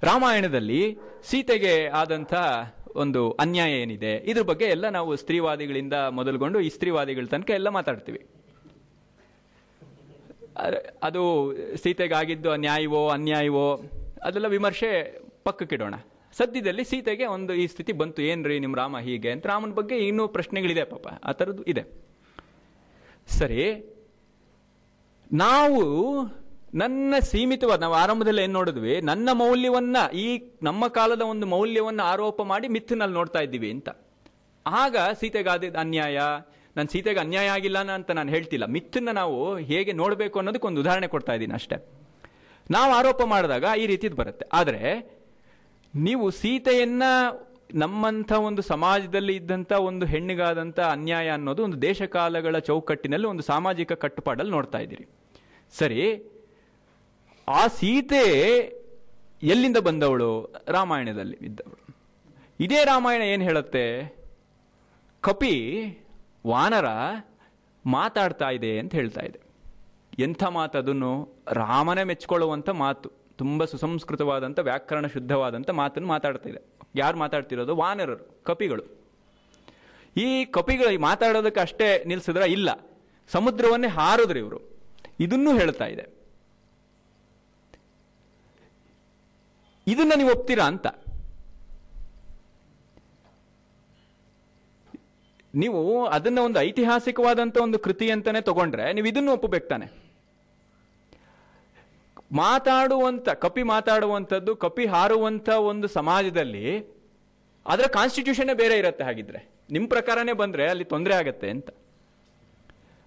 Speaker 2: ರಾಮಾಯಣದಲ್ಲಿ ಸೀತೆಗೆ ಆದಂಥ ಒಂದು ಅನ್ಯಾಯ ಏನಿದೆ? ಇದ್ರ ಬಗ್ಗೆ ಎಲ್ಲ ನಾವು ಸ್ತ್ರೀವಾದಿಗಳಿಂದ ಮೊದಲುಗೊಂಡು ಈ ಸ್ತ್ರೀವಾದಿಗಳ ತನಕ ಎಲ್ಲ ಮಾತಾಡ್ತೀವಿ. ಅದು ಸೀತೆಗಾಗಿದ್ದು ಅನ್ಯಾಯವೋ ಅನ್ಯಾಯವೋ, ಅದೆಲ್ಲ ವಿಮರ್ಶೆ ಪಕ್ಕಕ್ಕಿಡೋಣ ಸದ್ಯದಲ್ಲಿ ಸೀತೆಗೆ ಒಂದು ಈ ಸ್ಥಿತಿ ಬಂತು. ಏನ್ರಿ ನಿಮ್ಮ ರಾಮ ಹೀಗೆ ಅಂತ ರಾಮನ ಬಗ್ಗೆ ಇನ್ನೂ ಪ್ರಶ್ನೆಗಳಿದೆ ಪಾಪ. ಆ ಥರದ್ದು ಇದೆ. ಸರಿ, ನಾವು ನನ್ನ ಸೀಮಿತವಾದ, ನಾವು ಆರಂಭದಲ್ಲಿ ಏನು ನೋಡಿದ್ವಿ? ನನ್ನ ಮೌಲ್ಯವನ್ನ, ಈ ನಮ್ಮ ಕಾಲದ ಒಂದು ಮೌಲ್ಯವನ್ನು ಆರೋಪ ಮಾಡಿ ಮಿಥ್ನಲ್ಲಿ ನೋಡ್ತಾ ಇದ್ದೀವಿ ಅಂತ. ಆಗ ಸೀತೆಗಾದ ಅನ್ಯಾಯ ನನ್ನ ಸೀತೆಗೆ ಅನ್ಯಾಯ ಆಗಿಲ್ಲ ಅಂತ ನಾನು ಹೇಳ್ತಿಲ್ಲ. ಮಿಥನ್ನ ನಾವು ಹೇಗೆ ನೋಡಬೇಕು ಅನ್ನೋದಕ್ಕೆ ಒಂದು ಉದಾಹರಣೆ ಕೊಡ್ತಾ ಇದ್ದೀನಿ ಅಷ್ಟೇ. ನಾವು ಆರೋಪ ಮಾಡಿದಾಗ ಈ ರೀತಿದು ಬರುತ್ತೆ. ಆದರೆ, ನೀವು ಸೀತೆಯನ್ನ ನಮ್ಮಂಥ ಒಂದು ಸಮಾಜದಲ್ಲಿ ಇದ್ದಂಥ ಒಂದು ಹೆಣ್ಣಿಗಾದಂಥ ಅನ್ಯಾಯ ಅನ್ನೋದು ಒಂದು ದೇಶಕಾಲಗಳ ಚೌಕಟ್ಟಿನಲ್ಲಿ ಒಂದು ಸಾಮಾಜಿಕ ಕಟ್ಟುಪಾಡಲ್ಲಿ ನೋಡ್ತಾ ಇದ್ದೀರಿ. ಸರಿ ಆ ಸೀತೆ ಎಲ್ಲಿಂದ ಬಂದವಳು? ರಾಮಾಯಣದಲ್ಲಿ ಇದ್ದವಳು. ಇದೇ ರಾಮಾಯಣ ಏನು ಹೇಳುತ್ತೆ? ಕಪಿ ವಾನರ ಮಾತಾಡ್ತಾ ಇದೆ ಅಂತ ಹೇಳ್ತಾ ಇದೆ. ಎಂಥ ಮಾತು ಅದನ್ನು? ರಾಮನೇ ಮೆಚ್ಕೊಳ್ಳುವಂಥ ಮಾತು. ತುಂಬ ಸುಸಂಸ್ಕೃತವಾದಂಥ, ವ್ಯಾಕರಣ ಶುದ್ಧವಾದಂಥ ಮಾತನ್ನು ಮಾತಾಡ್ತಾ ಇದೆ. ಯಾರು ಮಾತಾಡ್ತಿರೋದು? ವಾನರರು, ಕಪಿಗಳು. ಈ ಕಪಿಗಳು ಮಾತಾಡೋದಕ್ಕೆ ಅಷ್ಟೇ ನಿಲ್ಸಿದ್ರೆ ಇಲ್ಲ. ಸಮುದ್ರವನ್ನೇ ಹಾರಿದ್ರು ಇವರು. ಇದನ್ನೂ ಹೇಳ್ತಾ ಇದೆ. ಇದನ್ನ ನೀವು ಒಪ್ತೀರಾ ಅಂತ? ನೀವು ಅದನ್ನ ಒಂದು ಐತಿಹಾಸಿಕವಾದಂತ ಒಂದು ಕೃತಿ ಅಂತಾನೆ ತಗೊಂಡ್ರೆ ನೀವು ಇದನ್ನು ಒಪ್ಪಬೇಕು ತಾನೆ. ಮಾತಾಡುವಂತ, ಕಪಿ ಮಾತಾಡುವಂಥದ್ದು, ಕಪಿ ಹಾರುವಂತ ಒಂದು ಸಮಾಜದಲ್ಲಿ ಅದರ ಕಾನ್ಸ್ಟಿಟ್ಯೂಷನ್ ಬೇರೆ ಇರುತ್ತೆ ಹಾಗಿದ್ರೆ. ನಿಮ್ ಪ್ರಕಾರನೇ ಬಂದ್ರೆ ಅಲ್ಲಿ ತೊಂದರೆ ಆಗತ್ತೆ ಅಂತ.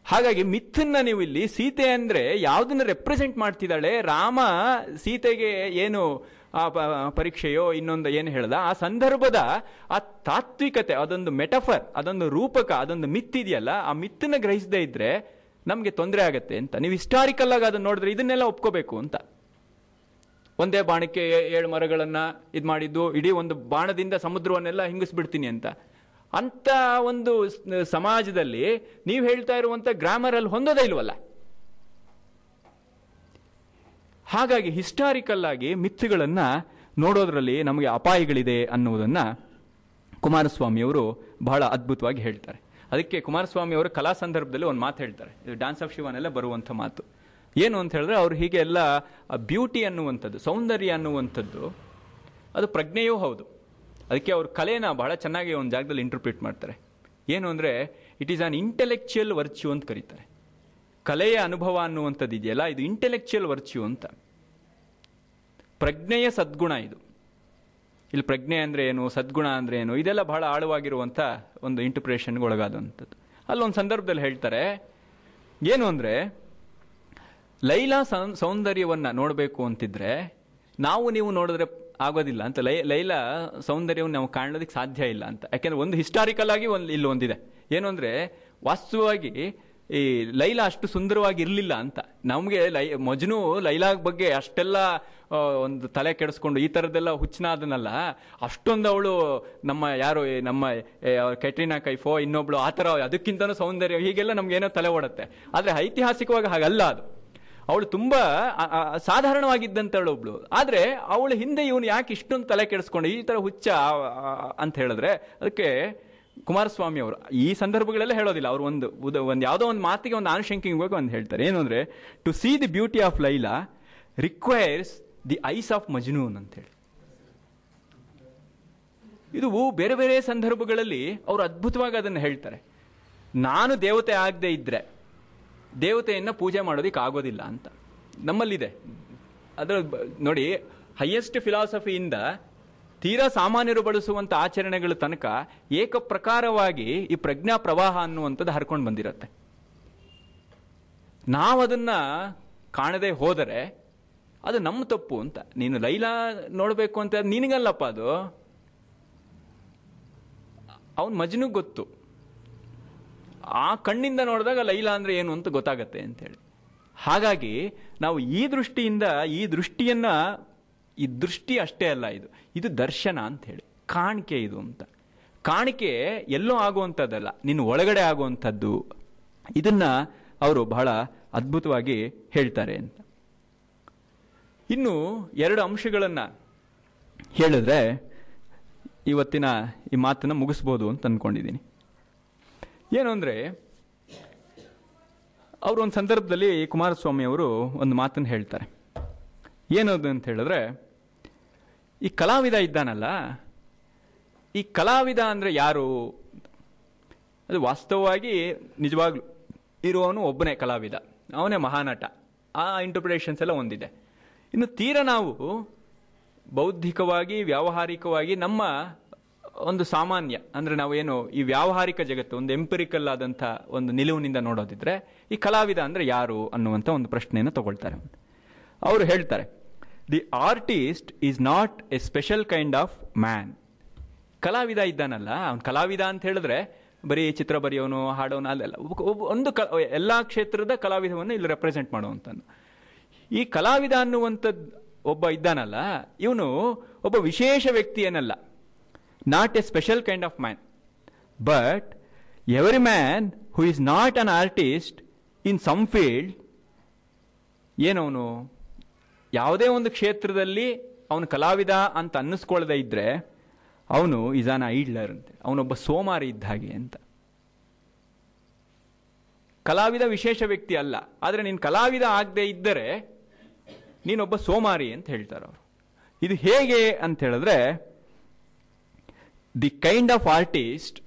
Speaker 2: ಹಾಗಾಗಿ ಮಿಥನ್ನ ನೀವು ಇಲ್ಲಿ ಸೀತೆ ಅಂದ್ರೆ ಯಾವ್ದನ್ನ ರೆಪ್ರೆಸೆಂಟ್ ಮಾಡ್ತಿದ್ದಾಳೆ? ರಾಮ ಸೀತೆಗೆ ಏನು ಆ ಪರೀಕ್ಷೆಯೋ ಇನ್ನೊಂದು ಏನು ಹೇಳ್ದ? ಆ ಸಂದರ್ಭದ ಆ ತಾತ್ವಿಕತೆ, ಅದೊಂದು ಮೆಟಫರ್, ಅದೊಂದು ರೂಪಕ, ಅದೊಂದು ಮಿತ್ತಿದೆಯಲ್ಲ ಆ ಮಿತ್ತನ್ನು ಗ್ರಹಿಸದೇ ಇದ್ರೆ ನಮಗೆ ತೊಂದರೆ ಆಗುತ್ತೆ ಅಂತ. ನೀವು ಹಿಸ್ಟಾರಿಕಲ್ ಆಗಿ ಅದನ್ನು ನೋಡಿದ್ರೆ ಇದನ್ನೆಲ್ಲ ಒಪ್ಕೋಬೇಕು ಅಂತ. ಒಂದೇ ಬಾಣಕ್ಕೆ ಏಳು ಮರಗಳನ್ನು ಇದು ಮಾಡಿದ್ದು, ಇಡೀ ಒಂದು ಬಾಣದಿಂದ ಸಮುದ್ರವನ್ನೆಲ್ಲ ಹಿಂಗಿಸ್ಬಿಡ್ತೀನಿ ಅಂತ. ಅಂತ ಒಂದು ಸಮಾಜದಲ್ಲಿ ನೀವು ಹೇಳ್ತಾ ಇರುವಂಥ ಗ್ರಾಮರಲ್ಲಿ ಹೊಂದೋದೇ ಇಲ್ವಲ್ಲ? ಹಾಗಾಗಿ ಹಿಸ್ಟಾರಿಕಲ್ ಆಗಿ ಮಿತ್ಗಳನ್ನ ನೋಡೋದ್ರಲ್ಲಿ ನಮಗೆ ಅಪಾಯಗಳಿದೆ ಅನ್ನುವುದನ್ನ ಕುಮಾರಸ್ವಾಮಿಯವರು ಬಹಳ ಅದ್ಭುತವಾಗಿ ಹೇಳ್ತಾರೆ. ಅದಕ್ಕೆ ಕುಮಾರಸ್ವಾಮಿ ಅವರು ಕಲಾ ಸಂದರ್ಭದಲ್ಲಿ ಒಂದು ಮಾತು ಹೇಳ್ತಾರೆ. ಇದು ಡ್ಯಾನ್ಸ್ ಆಫ್ ಶಿವನೆಲ್ಲ ಬರುವಂಥ ಮಾತು. ಏನು ಅಂತ ಹೇಳಿದ್ರೆ ಅವ್ರು ಹೀಗೆ ಎಲ್ಲ ಬ್ಯೂಟಿ ಅನ್ನುವಂಥದ್ದು, ಸೌಂದರ್ಯ ಅನ್ನುವಂಥದ್ದು, ಅದು ಪ್ರಜ್ಞೆಯೂ ಹೌದು. ಅದಕ್ಕೆ ಅವ್ರ ಕಲೆನ ಬಹಳ ಚೆನ್ನಾಗಿ ಒಂದು ಜಾಗದಲ್ಲಿ ಇಂಟರ್ಪ್ರಿಟ್ ಮಾಡ್ತಾರೆ. ಏನು ಅಂದರೆ it is an intellectual virtue ಅಂತ ಕರೀತಾರೆ. ಕಲೆಯ ಅನುಭವ ಅನ್ನುವಂಥದ್ದು ಇದೆಯಲ್ಲ ಇದು ಇಂಟೆಲೆಕ್ಚುಯಲ್ ವರ್ಚ್ಯೂ ಅಂತ. ಪ್ರಜ್ಞೆಯ ಸದ್ಗುಣ ಇದು. ಇಲ್ಲಿ ಪ್ರಜ್ಞೆ ಅಂದರೆ ಏನು, ಸದ್ಗುಣ ಅಂದರೆ ಏನು, ಇದೆಲ್ಲ ಬಹಳ ಆಳವಾಗಿರುವಂಥ ಒಂದು ಇಂಟರ್ಪ್ರೇಷನ್ಗೆ ಒಳಗಾದಂಥದ್ದು. ಅಲ್ಲೊಂದು ಸಂದರ್ಭದಲ್ಲಿ ಹೇಳ್ತಾರೆ, ಏನು ಅಂದರೆ, ಲೈಲಾ ಸೌಂದರ್ಯವನ್ನು ನೋಡಬೇಕು ಅಂತಿದ್ರೆ, ನಾವು ನೀವು ನೋಡಿದ್ರೆ ಆಗೋದಿಲ್ಲ ಅಂತ, ಲೈ, ಲೈಲಾ ಸೌಂದರ್ಯವನ್ನು ನಾವು ಕಾಣೋದಕ್ಕೆ ಸಾಧ್ಯ ಇಲ್ಲ ಅಂತ. ಯಾಕೆಂದ್ರೆ ಒಂದು ಹಿಸ್ಟಾರಿಕಲ್ ಆಗಿ ಒಂದು ಇಲ್ಲಿ ಒಂದಿದೆ. ಏನು ಅಂದರೆ, ವಾಸ್ತವವಾಗಿ ಈ ಲೈಲಾ ಅಷ್ಟು ಸುಂದರವಾಗಿ ಇರಲಿಲ್ಲ ಅಂತ. ನಮಗೆ ಲೈ ಮಜ್ನು ಲೈಲಾ ಬಗ್ಗೆ ಅಷ್ಟೆಲ್ಲ ಒಂದು ತಲೆ ಕೆಡಿಸ್ಕೊಂಡು ಈ ಥರದ್ದೆಲ್ಲ ಹುಚ್ಚನಾದನಲ್ಲ ಅಷ್ಟೊಂದು ಅವಳು ನಮ್ಮ ಯಾರು ನಮ್ಮ ಕೆಟ್ರಿನಾ ಕೈಫೋ ಇನ್ನೊಬ್ಳು ಆ ಥರ ಅದಕ್ಕಿಂತನೂ ಸೌಂದರ್ಯ ಹೀಗೆಲ್ಲ ನಮ್ಗೇನೋ ತಲೆ ಓಡುತ್ತೆ. ಆದರೆ ಐತಿಹಾಸಿಕವಾಗಿ ಹಾಗಲ್ಲ ಅದು. ಅವಳು ತುಂಬ ಆ, ಆದರೆ ಅವಳು ಒಬ್ಳು. ಆದ್ರೆ ಅವಳ ಹಿಂದೆ ಇವನು ಯಾಕೆ ಇಷ್ಟೊಂದು ತಲೆ ಕೆಡಿಸ್ಕೊಂಡು ಈ ಥರ ಹುಚ್ಚ ಅಂತ ಹೇಳಿದ್ರೆ ಅದಕ್ಕೆ ಕುಮಾರಸ್ವಾಮಿ ಅವರು ಈ ಸಂದರ್ಭಗಳೆಲ್ಲ ಹೇಳೋದಿಲ್ಲ. ಅವರು ಒಂದು ಒಂದು ಯಾವುದೋ ಒಂದು ಮಾತಿಗೆ ಒಂದು ಆನುಶಂಕಿಂಗ್ ಹೋಗಿ ಒಂದು ಹೇಳ್ತಾರೆ. ಏನು ಅಂದರೆ to see the beauty of Laila requires the eyes of Majnun ಅಂತ ಹೇಳಿ. ಇದು ಬೇರೆ ಬೇರೆ ಸಂದರ್ಭಗಳಲ್ಲಿ ಅವರು ಅದ್ಭುತವಾಗಿ ಅದನ್ನು ಹೇಳ್ತಾರೆ. ನಾನು ದೇವತೆ ಆಗದೆ ಇದ್ದರೆ ದೇವತೆಯನ್ನು ಪೂಜೆ ಮಾಡೋದಕ್ಕೆ ಆಗೋದಿಲ್ಲ ಅಂತ. ನಮ್ಮಲ್ಲಿದೆ. ಅದರ ನೋಡಿ ಹೈಯೆಸ್ಟ್ ಫಿಲಾಸಫಿಯಿಂದ ತೀರಾ ಸಾಮಾನ್ಯರು ಬಳಸುವಂಥ ಆಚರಣೆಗಳ ತನಕ ಏಕ ಪ್ರಕಾರವಾಗಿ ಈ ಪ್ರಜ್ಞಾ ಪ್ರವಾಹ ಅನ್ನುವಂಥದ್ದು ಹರ್ಕೊಂಡು ಬಂದಿರತ್ತೆ. ನಾವದನ್ನ ಕಾಣದೆ ಹೋದರೆ ಅದು ನಮ್ಮ ತಪ್ಪು ಅಂತ. ನೀನು ಲೈಲಾ ನೋಡಬೇಕು ಅಂತ ನಿನಗಲ್ಲಪ್ಪ ಅದು. ಅವನ್ ಮಜ್ನು ಗೊತ್ತು. ಆ ಕಣ್ಣಿಂದ ನೋಡಿದಾಗ ಲೈಲಾ ಅಂದ್ರೆ ಏನು ಅಂತ ಗೊತ್ತಾಗತ್ತೆ ಅಂತೇಳಿ ಹಾಗಾಗಿ ನಾವು ಈ ದೃಷ್ಟಿಯಿಂದ ಈ ದೃಷ್ಟಿಯನ್ನ ಈ ದೃಷ್ಟಿ ಅಷ್ಟೇ ಅಲ್ಲ ಇದು. ಇದು ದರ್ಶನ ಅಂತ ಹೇಳಿ. ಕಾಣಿಕೆ ಇದು ಅಂತ. ಕಾಣಿಕೆ ಎಲ್ಲೋ ಆಗುವಂಥದ್ದಲ್ಲ. ನಿನ್ನ ಒಳಗಡೆ ಆಗುವಂಥದ್ದು. ಇದನ್ನು ಅವರು ಬಹಳ ಅದ್ಭುತವಾಗಿ ಹೇಳ್ತಾರೆ ಅಂತ. ಇನ್ನು ಎರಡು ಅಂಶಗಳನ್ನು ಹೇಳಿದ್ರೆ ಇವತ್ತಿನ ಈ ಮಾತನ್ನು ಮುಗಿಸ್ಬೋದು ಅಂತ ಅಂದ್ಕೊಂಡಿದ್ದೀನಿ ಏನು ಅಂದರೆ, ಅವರು ಒಂದು ಸಂದರ್ಭದಲ್ಲಿ ಕುಮಾರಸ್ವಾಮಿ ಅವರು ಒಂದು ಮಾತನ್ನು ಹೇಳ್ತಾರೆ. ಏನದು ಅಂತ ಹೇಳಿದ್ರೆ, ಈ ಕಲಾವಿದ ಇದ್ದಾನಲ್ಲ, ಈ ಕಲಾವಿದ ಅಂದರೆ ಯಾರು? ಅದು ವಾಸ್ತವವಾಗಿ ನಿಜವಾಗ್ಲು ಇರುವವನು ಒಬ್ಬನೇ ಕಲಾವಿದ. ಅವನೇ ಮಹಾನಟ. ಆ ಇಂಟರ್ಪ್ರಿಟೇಷನ್ಸ್ ಎಲ್ಲ ಒಂದಿದೆ. ಇನ್ನು ತೀರ ನಾವು ಬೌದ್ಧಿಕವಾಗಿ, ವ್ಯಾವಹಾರಿಕವಾಗಿ ನಮ್ಮ ಒಂದು ಸಾಮಾನ್ಯ, ಅಂದ್ರೆ ನಾವೇನು ಈ ವ್ಯಾವಹಾರಿಕ ಜಗತ್ತು, ಒಂದು ಎಂಪಿರಿಕಲ್ ಆದಂಥ ಒಂದು ನಿಲುವಿನಿಂದ ನೋಡೋದಿದ್ರೆ, ಈ ಕಲಾವಿದ ಅಂದರೆ ಯಾರು ಅನ್ನುವಂಥ ಒಂದು ಪ್ರಶ್ನೆಯನ್ನು ತಗೊಳ್ತಾರೆ. ಅವರು ಹೇಳ್ತಾರೆ the artist is not a special kind of man ಕಲಾವಿದ ಇದ್ದಾನಲ್ಲ, ಅವ್ನು ಕಲಾವಿದ ಅಂತ ಹೇಳಿದ್ರೆ ಬರೀ ಚಿತ್ರ ಬರೆಯೋನು, ಹಾಡೋನು, ಅಲ್ಲೆಲ್ಲ ಒಂದು ಕ, ಎಲ್ಲ ಕ್ಷೇತ್ರದ ಕಲಾವಿದವನ್ನು ಇಲ್ಲಿ ರೆಪ್ರೆಸೆಂಟ್ ಮಾಡುವಂಥದ್ದು. ಈ ಕಲಾವಿದ ಅನ್ನುವಂಥದ್ದು ಒಬ್ಬ ಇದ್ದಾನಲ್ಲ, ಇವನು ಒಬ್ಬ ವಿಶೇಷ ವ್ಯಕ್ತಿ ಏನಲ್ಲ not a special kind of man but every man who is not an artist in some field ಏನವನು? ಯಾವುದೇ ಒಂದು ಕ್ಷೇತ್ರದಲ್ಲಿ ಅವನು ಕಲಾವಿದ ಅಂತ ಅನ್ನಿಸ್ಕೊಳ್ಳದೆ ಇದ್ದರೆ ಅವನು ಇಸಾನ ಐಡ್ಲರ್ ಅಂತ, ಅವನೊಬ್ಬ ಸೋಮಾರಿ ಇದ್ದ ಹಾಗೆ ಅಂತ. ಕಲಾವಿದ ವಿಶೇಷ ವ್ಯಕ್ತಿ ಅಲ್ಲ, ಆದರೆ ನೀನು ಕಲಾವಿದ ಆಗದೆ ಇದ್ದರೆ ನೀನೊಬ್ಬ ಸೋಮಾರಿ ಅಂತ ಹೇಳ್ತಾರೆ ಅವರು. ಇದು ಹೇಗೆ ಅಂತ ಹೇಳಿದ್ರೆ, ದಿ ಕೈಂಡ್ ಆಫ್ ಆರ್ಟಿಸ್ಟ್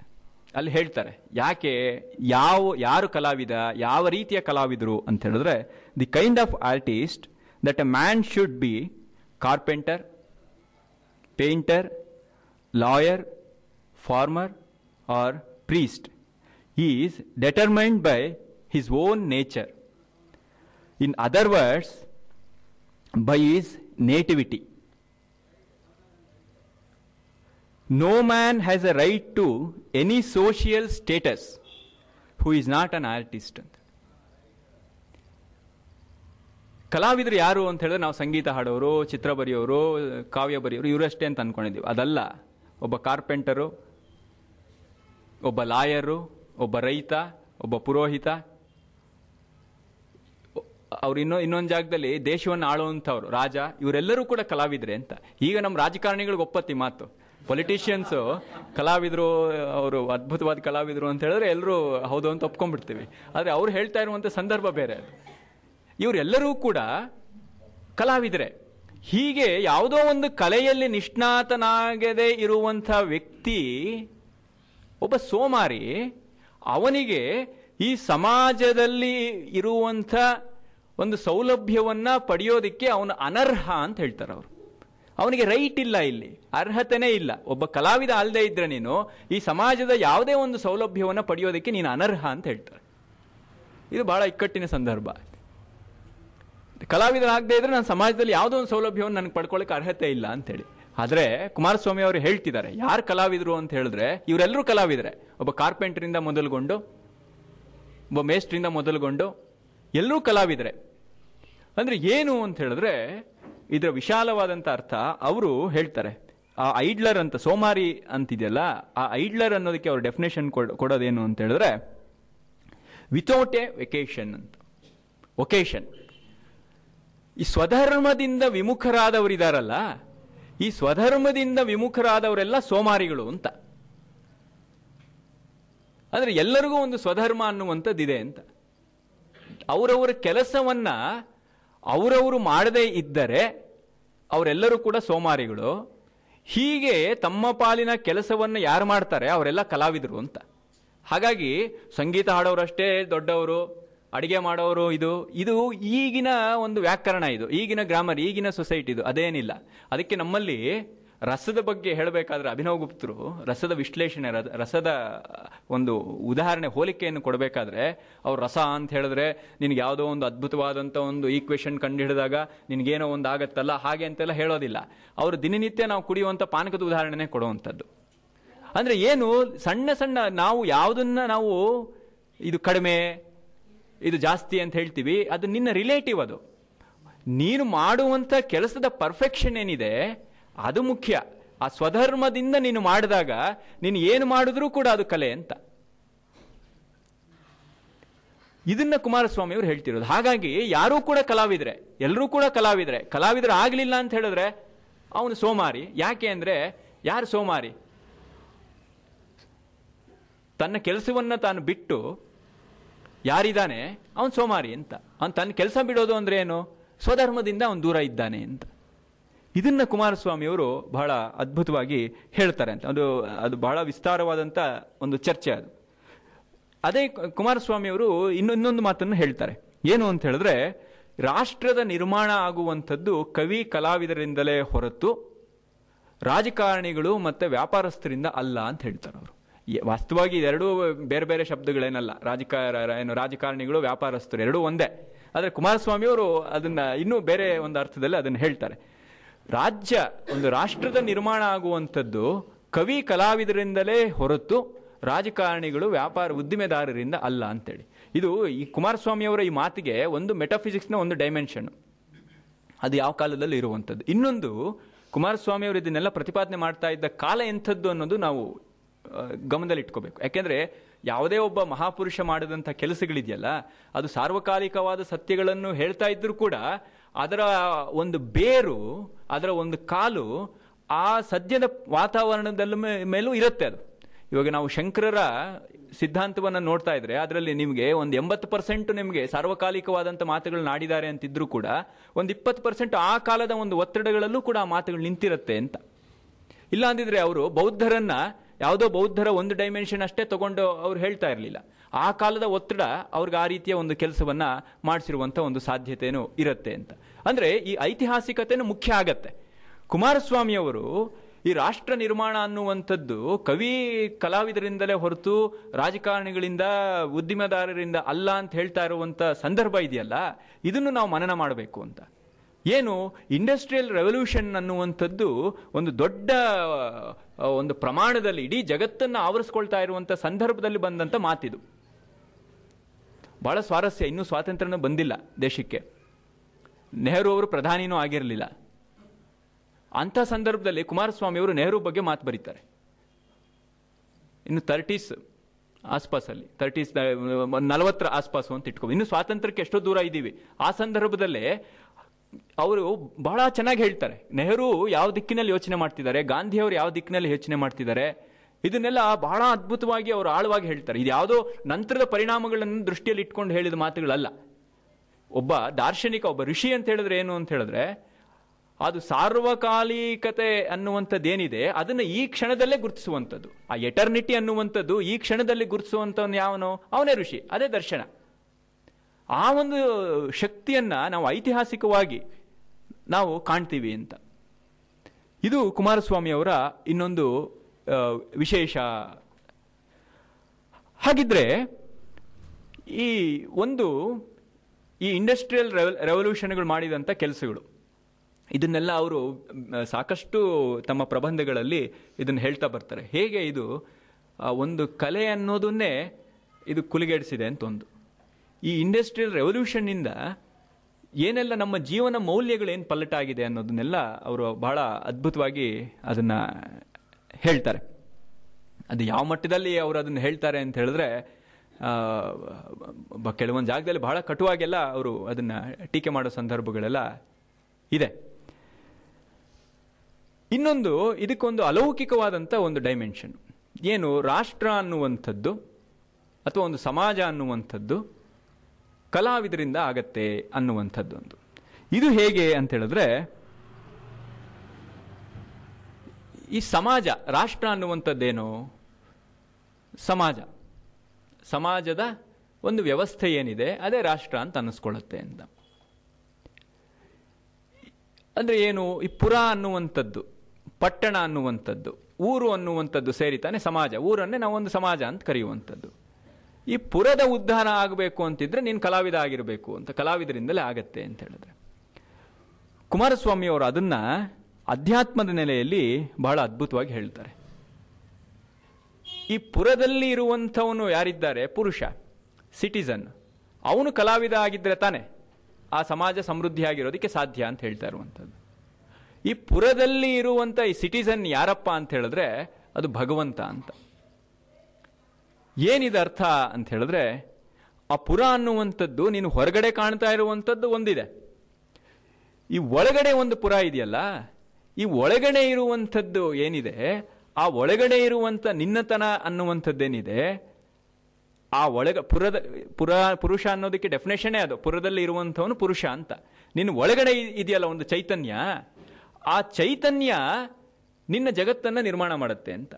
Speaker 2: ಅಲ್ಲಿ ಹೇಳ್ತಾರೆ, ಯಾಕೆ ಯಾವ, ಯಾರು ಕಲಾವಿದ, ಯಾವ ರೀತಿಯ ಕಲಾವಿದರು ಅಂತ ಹೇಳಿದ್ರೆ, the kind of artist that a man should be carpenter, painter, lawyer, farmer, or priest. He is determined by his own nature. In other words, by his nativity. No man has a right to any social status who is not an artist. ಕಲಾವಿದರು ಯಾರು ಅಂತ ಹೇಳಿದ್ರೆ ನಾವು ಸಂಗೀತ ಹಾಡೋರು, ಚಿತ್ರ ಬರೆಯೋರು, ಕಾವ್ಯ ಬರೆಯೋರು ಇವರಷ್ಟೇ ಅಂತ ಅಂದ್ಕೊಂಡಿದ್ದೀವಿ ಅದಲ್ಲ, ಒಬ್ಬ ಕಾರ್ಪೆಂಟರು, ಒಬ್ಬ ಲಾಯರು, ಒಬ್ಬ ರೈತ, ಒಬ್ಬ ಪುರೋಹಿತ, ಅವ್ರು ಇನ್ನೊ, ಇನ್ನೊಂದು ಜಾಗದಲ್ಲಿ ದೇಶವನ್ನು ಆಳುವಂಥವ್ರು, ರಾಜ, ಇವರೆಲ್ಲರೂ ಕೂಡ ಕಲಾವಿದ್ರೆ ಅಂತ. ಈಗ ನಮ್ಮ ರಾಜಕಾರಣಿಗಳಿಗೆ ಒಪ್ಪತ್ತಿ ಮಾತು. ಪೊಲಿಟಿಷಿಯನ್ಸು ಕಲಾವಿದರು, ಅವರು ಅದ್ಭುತವಾದ ಕಲಾವಿದರು ಅಂತ ಹೇಳಿದ್ರೆ ಎಲ್ಲರೂ ಹೌದು ಅಂತ ಒಪ್ಕೊಂಡ್ಬಿಡ್ತೀವಿ. ಆದರೆ ಅವ್ರು ಹೇಳ್ತಾ ಇರುವಂಥ ಸಂದರ್ಭ ಬೇರೆ ಅದು. ಇವರೆಲ್ಲರೂ ಕೂಡ ಕಲಾವಿದರೆ. ಹೀಗೆ ಯಾವುದೋ ಒಂದು ಕಲೆಯಲ್ಲಿ ನಿಷ್ಣಾತನಾಗದೆ ಇರುವಂಥ ವ್ಯಕ್ತಿ, ಒಬ್ಬ ಸೋಮಾರಿ, ಅವನಿಗೆ ಈ ಸಮಾಜದಲ್ಲಿ ಇರುವಂಥ ಒಂದು ಸೌಲಭ್ಯವನ್ನು ಪಡೆಯೋದಿಕ್ಕೆ ಅವನು ಅನರ್ಹ ಅಂತ ಹೇಳ್ತಾರೆ ಅವರು. ಅವನಿಗೆ ರೈಟ್ ಇಲ್ಲ ಇಲ್ಲಿ, ಅರ್ಹತೆನೇ ಇಲ್ಲ. ಒಬ್ಬ ಕಲಾವಿದ ಅಲ್ಲದೆ ಇದ್ರೆ ನೀನು ಈ ಸಮಾಜದ ಯಾವುದೇ ಒಂದು ಸೌಲಭ್ಯವನ್ನು ಪಡೆಯೋದಕ್ಕೆ ನೀನು ಅನರ್ಹ ಅಂತ ಹೇಳ್ತಾರೆ. ಇದು ಬಹಳ ಇಕ್ಕಟ್ಟಿನ ಸಂದರ್ಭ. ಕಲಾವಿದನಾಗದೇ ಇದ್ರೆ ನಾನು ಸಮಾಜದಲ್ಲಿ ಯಾವುದೋ ಒಂದು ಸೌಲಭ್ಯವನ್ನು ನನಗೆ ಪಡ್ಕೊಳ್ಳಿಕ್ಕೆ ಅರ್ಹತೆ ಇಲ್ಲ ಅಂತೇಳಿ ಆದರೆ ಕುಮಾರಸ್ವಾಮಿ ಅವರು ಹೇಳ್ತಿದ್ದಾರೆ, ಯಾರು ಕಲಾವಿದರು ಅಂತ ಹೇಳಿದ್ರೆ ಇವರೆಲ್ಲರೂ ಕಲಾವಿದರೆ. ಒಬ್ಬ ಕಾರ್ಪೆಂಟರಿಂದ ಮೊದಲುಗೊಂಡು, ಒಬ್ಬ ಮೇಸ್ಟ್ರಿಂದ ಮೊದಲುಗೊಂಡು ಎಲ್ಲರೂ ಕಲಾವಿದರೆ. ಅಂದರೆ ಏನು ಅಂತ ಹೇಳಿದ್ರೆ ಇದರ ವಿಶಾಲವಾದಂಥ ಅರ್ಥ ಅವರು ಹೇಳ್ತಾರೆ. ಆ ಐಡ್ಲರ್ ಅಂತ, ಸೋಮಾರಿ ಅಂತಿದೆಯಲ್ಲ, ಆ ಐಡ್ಲರ್ ಅನ್ನೋದಕ್ಕೆ ಅವ್ರ ಡೆಫಿನೇಷನ್ ಕೊಡೋದೇನು ಅಂತ ಹೇಳಿದ್ರೆ ವಿತೌಟ್ ಎ ವೆಕೇಶನ್ ಅಂತ. ಒಕೇಶನ್ ಈ ಸ್ವಧರ್ಮದಿಂದ ವಿಮುಖರಾದವರಿದಾರಲ್ಲ? ಈ ಸ್ವಧರ್ಮದಿಂದ ವಿಮುಖರಾದವರೆಲ್ಲ ಸೋಮಾರಿಗಳು ಅಂತ. ಅಂದ್ರೆ ಎಲ್ಲರಿಗೂ ಒಂದು ಸ್ವಧರ್ಮ ಅನ್ನುವಂಥದ್ದಿದೆ ಅಂತ. ಅವರವರ ಕೆಲಸವನ್ನ ಅವರವರು ಮಾಡದೇ ಇದ್ದರೆ ಅವರೆಲ್ಲರೂ ಕೂಡ ಸೋಮಾರಿಗಳು. ಹೀಗೆ ತಮ್ಮ ಪಾಲಿನ ಕೆಲಸವನ್ನು ಯಾರು ಮಾಡ್ತಾರೆ? ಅವರೆಲ್ಲ ಕಲಾವಿದರು ಅಂತ. ಹಾಗಾಗಿ ಸಂಗೀತ ಹಾಡೋರಷ್ಟೇ ದೊಡ್ಡವರು ಅಡಿಗೆ ಮಾಡೋರು ಇದು ಇದು ಈಗಿನ ಒಂದು ವ್ಯಾಕರಣ ಇದು, ಈಗಿನ ಗ್ರಾಮರ್ ಈಗಿನ ಸೊಸೈಟಿ ಇದು, ಅದೇನಿಲ್ಲ. ಅದಕ್ಕೆ ನಮ್ಮಲ್ಲಿ ರಸದ ಬಗ್ಗೆ ಹೇಳಬೇಕಾದ್ರೆ ಅಭಿನವ್ ಗುಪ್ತರು ರಸದ ವಿಶ್ಲೇಷಣೆ ರಸದ ಒಂದು ಉದಾಹರಣೆ ಹೋಲಿಕೆಯನ್ನು ಕೊಡಬೇಕಾದ್ರೆ, ಅವ್ರು ರಸ ಅಂತ ಹೇಳಿದ್ರೆ ನಿನಗೆ ಯಾವುದೋ ಒಂದು ಅದ್ಭುತವಾದಂಥ ಒಂದು ಈಕ್ವೇಶನ್ ಕಂಡು ಹಿಡಿದಾಗ ನಿನಗೇನೋ ಒಂದು ಆಗತ್ತಲ್ಲ, ಹಾಗೆ ಅಂತೆಲ್ಲ ಹೇಳೋದಿಲ್ಲ. ಅವರು ದಿನನಿತ್ಯ ನಾವು ಕುಡಿಯುವಂಥ ಪಾನಕದ ಉದಾಹರಣೆನೇ ಕೊಡುವಂಥದ್ದು. ಅಂದರೆ ಏನು ಸಣ್ಣ ಸಣ್ಣ ನಾವು ಯಾವುದನ್ನ ನಾವು ಇದು ಕಡಿಮೆ ಇದು ಜಾಸ್ತಿ ಅಂತ ಹೇಳ್ತೀವಿ, ಅದು ನಿನ್ನ ರಿಲೇಟಿವ್ ಅದು. ನೀನು ಮಾಡುವಂಥ ಕೆಲಸದ ಪರ್ಫೆಕ್ಷನ್ ಏನಿದೆ, ಅದು ಮುಖ್ಯ. ಆ ಸ್ವಧರ್ಮದಿಂದ ನೀನು ಮಾಡಿದಾಗ, ನೀನು ಏನು ಮಾಡಿದ್ರೂ ಕೂಡ ಅದು ಕಲೆ ಅಂತ. ಇದನ್ನ ಕುಮಾರಸ್ವಾಮಿ ಅವರು ಹೇಳ್ತಿರೋದು. ಹಾಗಾಗಿ ಯಾರೂ ಕೂಡ ಕಲಾವಿದ್ರೆ, ಎಲ್ಲರೂ ಕೂಡ ಕಲಾವಿದ್ರೆ, ಕಲಾವಿದರು ಆಗಲಿಲ್ಲ ಅಂತ ಹೇಳಿದ್ರೆ, ಅವನು ಸೋಮಾರಿ. ಯಾಕೆ ಅಂದರೆ, ಯಾರು ಸೋಮಾರಿ? ತನ್ನ ಕೆಲಸವನ್ನು ತಾನು ಬಿಟ್ಟು ಯಾರಿದ್ದಾನೆ? ಅವನು ಸೋಮಾರಿ ಅಂತ. ಅವನು ತನ್ನ ಕೆಲಸ ಬಿಡೋದು ಅಂದ್ರೆ ಏನು? ಸ್ವಧರ್ಮದಿಂದ ಅವನು ದೂರ ಇದ್ದಾನೆ ಅಂತ. ಇದನ್ನ ಕುಮಾರಸ್ವಾಮಿಯವರು ಬಹಳ ಅದ್ಭುತವಾಗಿ ಹೇಳ್ತಾರೆ ಅಂತ. ಅದು ಅದು ಬಹಳ ವಿಸ್ತಾರವಾದಂಥ ಒಂದು ಚರ್ಚೆ ಅದು. ಅದೇ ಕುಮಾರಸ್ವಾಮಿಯವರು ಇನ್ನು, ಇನ್ನೊಂದು ಮಾತನ್ನು ಹೇಳ್ತಾರೆ. ಏನು ಅಂತ ಹೇಳಿದ್ರೆ, ರಾಷ್ಟ್ರದ ನಿರ್ಮಾಣ ಆಗುವಂಥದ್ದು ಕವಿ ಕಲಾವಿದರಿಂದಲೇ ಹೊರತು ರಾಜಕಾರಣಿಗಳು ಮತ್ತು ವ್ಯಾಪಾರಸ್ಥರಿಂದ ಅಲ್ಲ ಅಂತ ಹೇಳ್ತಾರೆ ಅವರು. ವಾಸ್ತವವಾಗಿ ಇದೆರಡೂ ಬೇರೆ ಬೇರೆ ಶಬ್ದಗಳೇನಲ್ಲ. ರಾಜಕಾರ ಏನು ರಾಜಕಾರಣಿಗಳು, ವ್ಯಾಪಾರಸ್ಥರು, ಎರಡೂ ಒಂದೇ. ಆದರೆ ಕುಮಾರಸ್ವಾಮಿ ಅವರು ಅದನ್ನ ಇನ್ನೂ ಬೇರೆ ಒಂದು ಅರ್ಥದಲ್ಲಿ ಅದನ್ನು ಹೇಳ್ತಾರೆ. ರಾಜ್ಯ ಒಂದು ರಾಷ್ಟ್ರದ ನಿರ್ಮಾಣ ಆಗುವಂಥದ್ದು ಕವಿ ಕಲಾವಿದರಿಂದಲೇ ಹೊರತು ರಾಜಕಾರಣಿಗಳು, ವ್ಯಾಪಾರ ಉದ್ದಿಮೆದಾರರಿಂದ ಅಲ್ಲ ಅಂತೇಳಿ. ಇದು ಈ ಕುಮಾರಸ್ವಾಮಿ ಅವರ ಈ ಮಾತಿಗೆ ಒಂದು ಮೆಟಾಫಿಸಿಕ್ಸ್ನ ಒಂದು ಡೈಮೆನ್ಷನ್ ಅದು ಯಾವ ಕಾಲದಲ್ಲಿ ಇರುವಂಥದ್ದು. ಇನ್ನೊಂದು ಕುಮಾರಸ್ವಾಮಿ ಅವರು ಇದನ್ನೆಲ್ಲ ಪ್ರತಿಪಾದನೆ ಮಾಡ್ತಾ ಇದ್ದ ಕಾಲ ಎಂಥದ್ದು ಅನ್ನೋದು ನಾವು ಆ, ಯಾಕೆಂದರೆ ಯಾವುದೇ ಒಬ್ಬ ಮಹಾಪುರುಷ ಮಾಡಿದಂಥ ಕೆಲಸಗಳಿದೆಯಲ್ಲ ಅದು ಸಾರ್ವಕಾಲಿಕವಾದ ಸತ್ಯಗಳನ್ನು ಹೇಳ್ತಾ ಇದ್ದರೂ ಕೂಡ ಅದರ ಒಂದು ಬೇರು ಅದರ ಒಂದು ಕಾಲು ಆ ಸದ್ಯದ ವಾತಾವರಣದಲ್ಲ ಮೇಲೂ ಇರುತ್ತೆ ಅದು. ಇವಾಗ ನಾವು ಶಂಕರರ ಸಿದ್ಧಾಂತವನ್ನು ನೋಡ್ತಾ ಇದ್ರೆ ಅದರಲ್ಲಿ ನಿಮಗೆ ಒಂದು ಎಂಬತ್ತು ಪರ್ಸೆಂಟ್ ನಿಮಗೆ ಸಾರ್ವಕಾಲಿಕವಾದಂಥ ಮಾತುಗಳು ನಾಡಿದ್ದಾರೆ ಅಂತಿದ್ರು ಕೂಡ ಒಂದು ಇಪ್ಪತ್ತು ಪರ್ಸೆಂಟ್ ಆ ಕಾಲದ ಒಂದು ಒತ್ತಡಗಳಲ್ಲೂ ಕೂಡ ಆ ಮಾತುಗಳು ನಿಂತಿರುತ್ತೆ ಅಂತ. ಇಲ್ಲ ಅಂದಿದ್ರೆ ಅವರು ಬೌದ್ಧರನ್ನ ಯಾವುದೋ ಬೌದ್ಧರ ಒಂದು ಡೈಮೆನ್ಷನ್ ಅಷ್ಟೇ ತಗೊಂಡು ಅವ್ರು ಹೇಳ್ತಾ ಇರಲಿಲ್ಲ. ಆ ಕಾಲದ ಒತ್ತಡ ಅವ್ರಿಗೆ ಆ ರೀತಿಯ ಒಂದು ಕೆಲಸವನ್ನ ಮಾಡಿಸಿರುವಂಥ ಒಂದು ಸಾಧ್ಯತೆನೂ ಇರುತ್ತೆ ಅಂತ. ಅಂದ್ರೆ ಈ ಐತಿಹಾಸಿಕತೆನೂ ಮುಖ್ಯ ಆಗತ್ತೆ. ಕುಮಾರಸ್ವಾಮಿ ಅವರು ಈ ರಾಷ್ಟ್ರ ನಿರ್ಮಾಣ ಅನ್ನುವಂಥದ್ದು ಕವಿ ಕಲಾವಿದರಿಂದಲೇ ಹೊರತು ರಾಜಕಾರಣಿಗಳಿಂದ, ಉದ್ದಿಮೆದಾರರಿಂದ ಅಲ್ಲ ಅಂತ ಹೇಳ್ತಾ ಇರುವಂಥ ಸಂದರ್ಭ ಇದೆಯಲ್ಲ, ಇದನ್ನು ನಾವು ಮನನ ಮಾಡಬೇಕು ಅಂತ. ಏನು ಇಂಡಸ್ಟ್ರಿಯಲ್ ರೆವಲ್ಯೂಷನ್ ಅನ್ನುವಂಥದ್ದು ಒಂದು ದೊಡ್ಡ ಒಂದು ಪ್ರಮಾಣದಲ್ಲಿ ಇಡೀ ಜಗತ್ತನ್ನು ಆವರಿಸ್ಕೊಳ್ತಾ ಇರುವಂಥ ಸಂದರ್ಭದಲ್ಲಿ ಬಂದಂತ ಮಾತಿದು. ಬಹಳ ಸ್ವಾರಸ್ಯ, ಇನ್ನೂ ಸ್ವಾತಂತ್ರ್ಯನೂ ಬಂದಿಲ್ಲ ದೇಶಕ್ಕೆ. ನೆಹರು ಅವರು ಪ್ರಧಾನಿನೂ ಆಗಿರಲಿಲ್ಲ. ಅಂಥ ಸಂದರ್ಭದಲ್ಲಿ ಕುಮಾರಸ್ವಾಮಿ ಅವರು ನೆಹರು ಬಗ್ಗೆ ಮಾತು ಬರೀತಾರೆ. ಇನ್ನು ತರ್ಟೀಸ್ ಆಸ್ಪಾಸಲ್ಲಿ ತರ್ಟೀಸ್ ನಲವತ್ತರ ಆಸ್ಪಾಸು ಅಂತ ಇಟ್ಕೋ ಇನ್ನು ಸ್ವಾತಂತ್ರ್ಯಕ್ಕೆ ಎಷ್ಟೋ ದೂರ ಇದ್ದೀವಿ. ಆ ಸಂದರ್ಭದಲ್ಲೇ ಅವರು ಬಹಳ ಚೆನ್ನಾಗಿ ಹೇಳ್ತಾರೆ. ನೆಹರು ಯಾವ ದಿಕ್ಕಿನಲ್ಲಿ ಯೋಚನೆ ಮಾಡ್ತಿದ್ದಾರೆ, ಗಾಂಧಿ ಅವರು ಯಾವ ದಿಕ್ಕಿನಲ್ಲಿ ಯೋಚನೆ ಮಾಡ್ತಿದ್ದಾರೆ, ಇದನ್ನೆಲ್ಲ ಬಹಳ ಅದ್ಭುತವಾಗಿ ಅವರು ಆಳವಾಗಿ ಹೇಳ್ತಾರೆ. ಇದು ಯಾವುದೋ ನಂತರದ ಪರಿಣಾಮಗಳನ್ನು ದೃಷ್ಟಿಯಲ್ಲಿ ಇಟ್ಕೊಂಡು ಹೇಳಿದ ಮಾತುಗಳಲ್ಲ. ಒಬ್ಬ ದಾರ್ಶನಿಕ, ಒಬ್ಬ ಋಷಿ ಅಂತ ಹೇಳಿದ್ರೆ ಏನು ಅಂತ ಹೇಳಿದ್ರೆ, ಅದು ಸಾರ್ವಕಾಲಿಕತೆ ಅನ್ನುವಂಥದ್ದೇನಿದೆ, ಅದನ್ನು ಈ ಕ್ಷಣದಲ್ಲೇ ಗುರುತಿಸುವಂಥದ್ದು. ಆ ಎಟರ್ನಿಟಿ ಅನ್ನುವಂಥದ್ದು ಈ ಕ್ಷಣದಲ್ಲಿ ಗುರುತಿಸುವಂಥವನು ಯಾವನು? ಅವನೇ ಋಷಿ, ಅದೇ ದರ್ಶನ. ಆ ಒಂದು ಶಕ್ತಿಯನ್ನ ನಾವು ಐತಿಹಾಸಿಕವಾಗಿ ನಾವು ಕಾಣ್ತೀವಿ ಅಂತ. ಇದು ಕುಮಾರಸ್ವಾಮಿ ಅವರ ಇನ್ನೊಂದು ವಿಶೇಷ. ಹಾಗಿದ್ರೆ ಈ ಒಂದು, ಈ ಇಂಡಸ್ಟ್ರಿಯಲ್ ರೆವಲ್ಯೂಷನ್ಗಳು ಮಾಡಿದಂಥ ಕೆಲಸಗಳು, ಇದನ್ನೆಲ್ಲ ಅವರು ಸಾಕಷ್ಟು ತಮ್ಮ ಪ್ರಬಂಧಗಳಲ್ಲಿ ಇದನ್ನು ಹೇಳ್ತಾ ಬರ್ತಾರೆ. ಹೇಗೆ ಇದು ಒಂದು ಕಲೆ ಅನ್ನೋದನ್ನೇ ಇದು ಕುಲಿಗೆಡಿಸಿದೆ ಅಂತ ಒಂದು. ಈ ಇಂಡಸ್ಟ್ರಿಯಲ್ ರೆವಲ್ಯೂಷನ್ನಿಂದ ಏನೆಲ್ಲ ನಮ್ಮ ಜೀವನ ಮೌಲ್ಯಗಳೇನು ಪಲ್ಲಟಾಗಿದೆ ಅನ್ನೋದನ್ನೆಲ್ಲ ಅವರು ಬಹಳ ಅದ್ಭುತವಾಗಿ ಅದನ್ನು ಹೇಳ್ತಾರೆ. ಅದು ಯಾವ ಮಟ್ಟದಲ್ಲಿ ಅವರು ಅದನ್ನು ಹೇಳ್ತಾರೆ ಅಂತ ಹೇಳಿದ್ರೆ ಕೆಲವೊಂದು ಜಾಗದಲ್ಲಿ ಬಹಳ ಕಟುವಾಗೆಲ್ಲ ಅವರು ಅದನ್ನು ಟೀಕೆ ಮಾಡೋ ಸಂದರ್ಭಗಳೆಲ್ಲ ಇದೆ. ಇನ್ನೊಂದು, ಇದಕ್ಕೊಂದು ಅಲೌಕಿಕವಾದಂಥ ಒಂದು ಡೈಮೆನ್ಷನ್ ಏನು ರಾಷ್ಟ್ರ ಅನ್ನುವಂಥದ್ದು ಅಥವಾ ಒಂದು ಸಮಾಜ ಅನ್ನುವಂಥದ್ದು ಕಲಾವಿದರಿಂದ ಆಗತ್ತೆ ಅನ್ನುವಂಥದ್ದೊಂದು. ಇದು ಹೇಗೆ ಅಂತ ಹೇಳಿದ್ರೆ, ಈ ಸಮಾಜ, ರಾಷ್ಟ್ರ ಅನ್ನುವಂಥದ್ದೇನು? ಸಮಾಜ. ಸಮಾಜದ ಒಂದು ವ್ಯವಸ್ಥೆ ಏನಿದೆ, ಅದೇ ರಾಷ್ಟ್ರ ಅಂತ ಅನ್ನಿಸ್ಕೊಳ್ಳುತ್ತೆ ಅಂತ. ಅಂದರೆ ಏನು? ಈ ಪುರ ಅನ್ನುವಂಥದ್ದು, ಪಟ್ಟಣ ಅನ್ನುವಂಥದ್ದು, ಊರು ಅನ್ನುವಂಥದ್ದು ಸೇರಿತಾನೆ ಸಮಾಜ. ಊರನ್ನೇ ನಾವು ಒಂದು ಸಮಾಜ ಅಂತ ಕರೆಯುವಂಥದ್ದು. ಈ ಪುರದ ಉದ್ಧಾನ ಆಗಬೇಕು ಅಂತಿದ್ರೆ ನೀನು ಕಲಾವಿದ ಆಗಿರಬೇಕು ಅಂತ, ಕಲಾವಿದರಿಂದಲೇ ಆಗತ್ತೆ ಅಂತ ಹೇಳಿದ್ರೆ. ಕುಮಾರಸ್ವಾಮಿ ಅವರು ಅದನ್ನ ಅಧ್ಯಾತ್ಮದ ನೆಲೆಯಲ್ಲಿ ಬಹಳ ಅದ್ಭುತವಾಗಿ ಹೇಳ್ತಾರೆ. ಈ ಪುರದಲ್ಲಿ ಇರುವಂಥವನು ಯಾರಿದ್ದಾರೆ? ಪುರುಷ, ಸಿಟಿಸನ್. ಅವನು ಕಲಾವಿದ ಆಗಿದ್ರೆ ತಾನೆ ಆ ಸಮಾಜ ಸಮೃದ್ಧಿಯಾಗಿರೋದಕ್ಕೆ ಸಾಧ್ಯ ಅಂತ ಹೇಳ್ತಾ ಇರುವಂಥದ್ದು. ಈ ಪುರದಲ್ಲಿ ಇರುವಂಥ ಈ ಸಿಟಿಸನ್ ಯಾರಪ್ಪ ಅಂತ ಹೇಳಿದ್ರೆ ಅದು ಭಗವಂತ ಅಂತ. ಏನಿದೆ ಅರ್ಥ ಅಂತ ಹೇಳಿದ್ರೆ, ಆ ಪುರ ಅನ್ನುವಂಥದ್ದು ನೀನು ಹೊರಗಡೆ ಕಾಣ್ತಾ ಇರುವಂಥದ್ದು ಒಂದಿದೆ. ಈ ಒಳಗಡೆ ಒಂದು ಪುರ ಇದೆಯಲ್ಲ, ಈ ಒಳಗಡೆ ಇರುವಂಥದ್ದು ಏನಿದೆ, ಆ ಒಳಗಡೆ ಇರುವಂಥ ನಿನ್ನತನ ಅನ್ನುವಂಥದ್ದೇನಿದೆ, ಆ ಒಳಗ, ಪುರದ, ಪುರ, ಪುರುಷ ಅನ್ನೋದಕ್ಕೆ ಡೆಫಿನೇಷನೇ ಅದು, ಪುರದಲ್ಲಿ ಇರುವಂಥವನು ಪುರುಷ ಅಂತ. ನಿನ್ನ ಒಳಗಡೆ ಇದೆಯಲ್ಲ ಒಂದು ಚೈತನ್ಯ, ಆ ಚೈತನ್ಯ ನಿನ್ನ ಜಗತ್ತನ್ನು ನಿರ್ಮಾಣ ಮಾಡುತ್ತೆ ಅಂತ.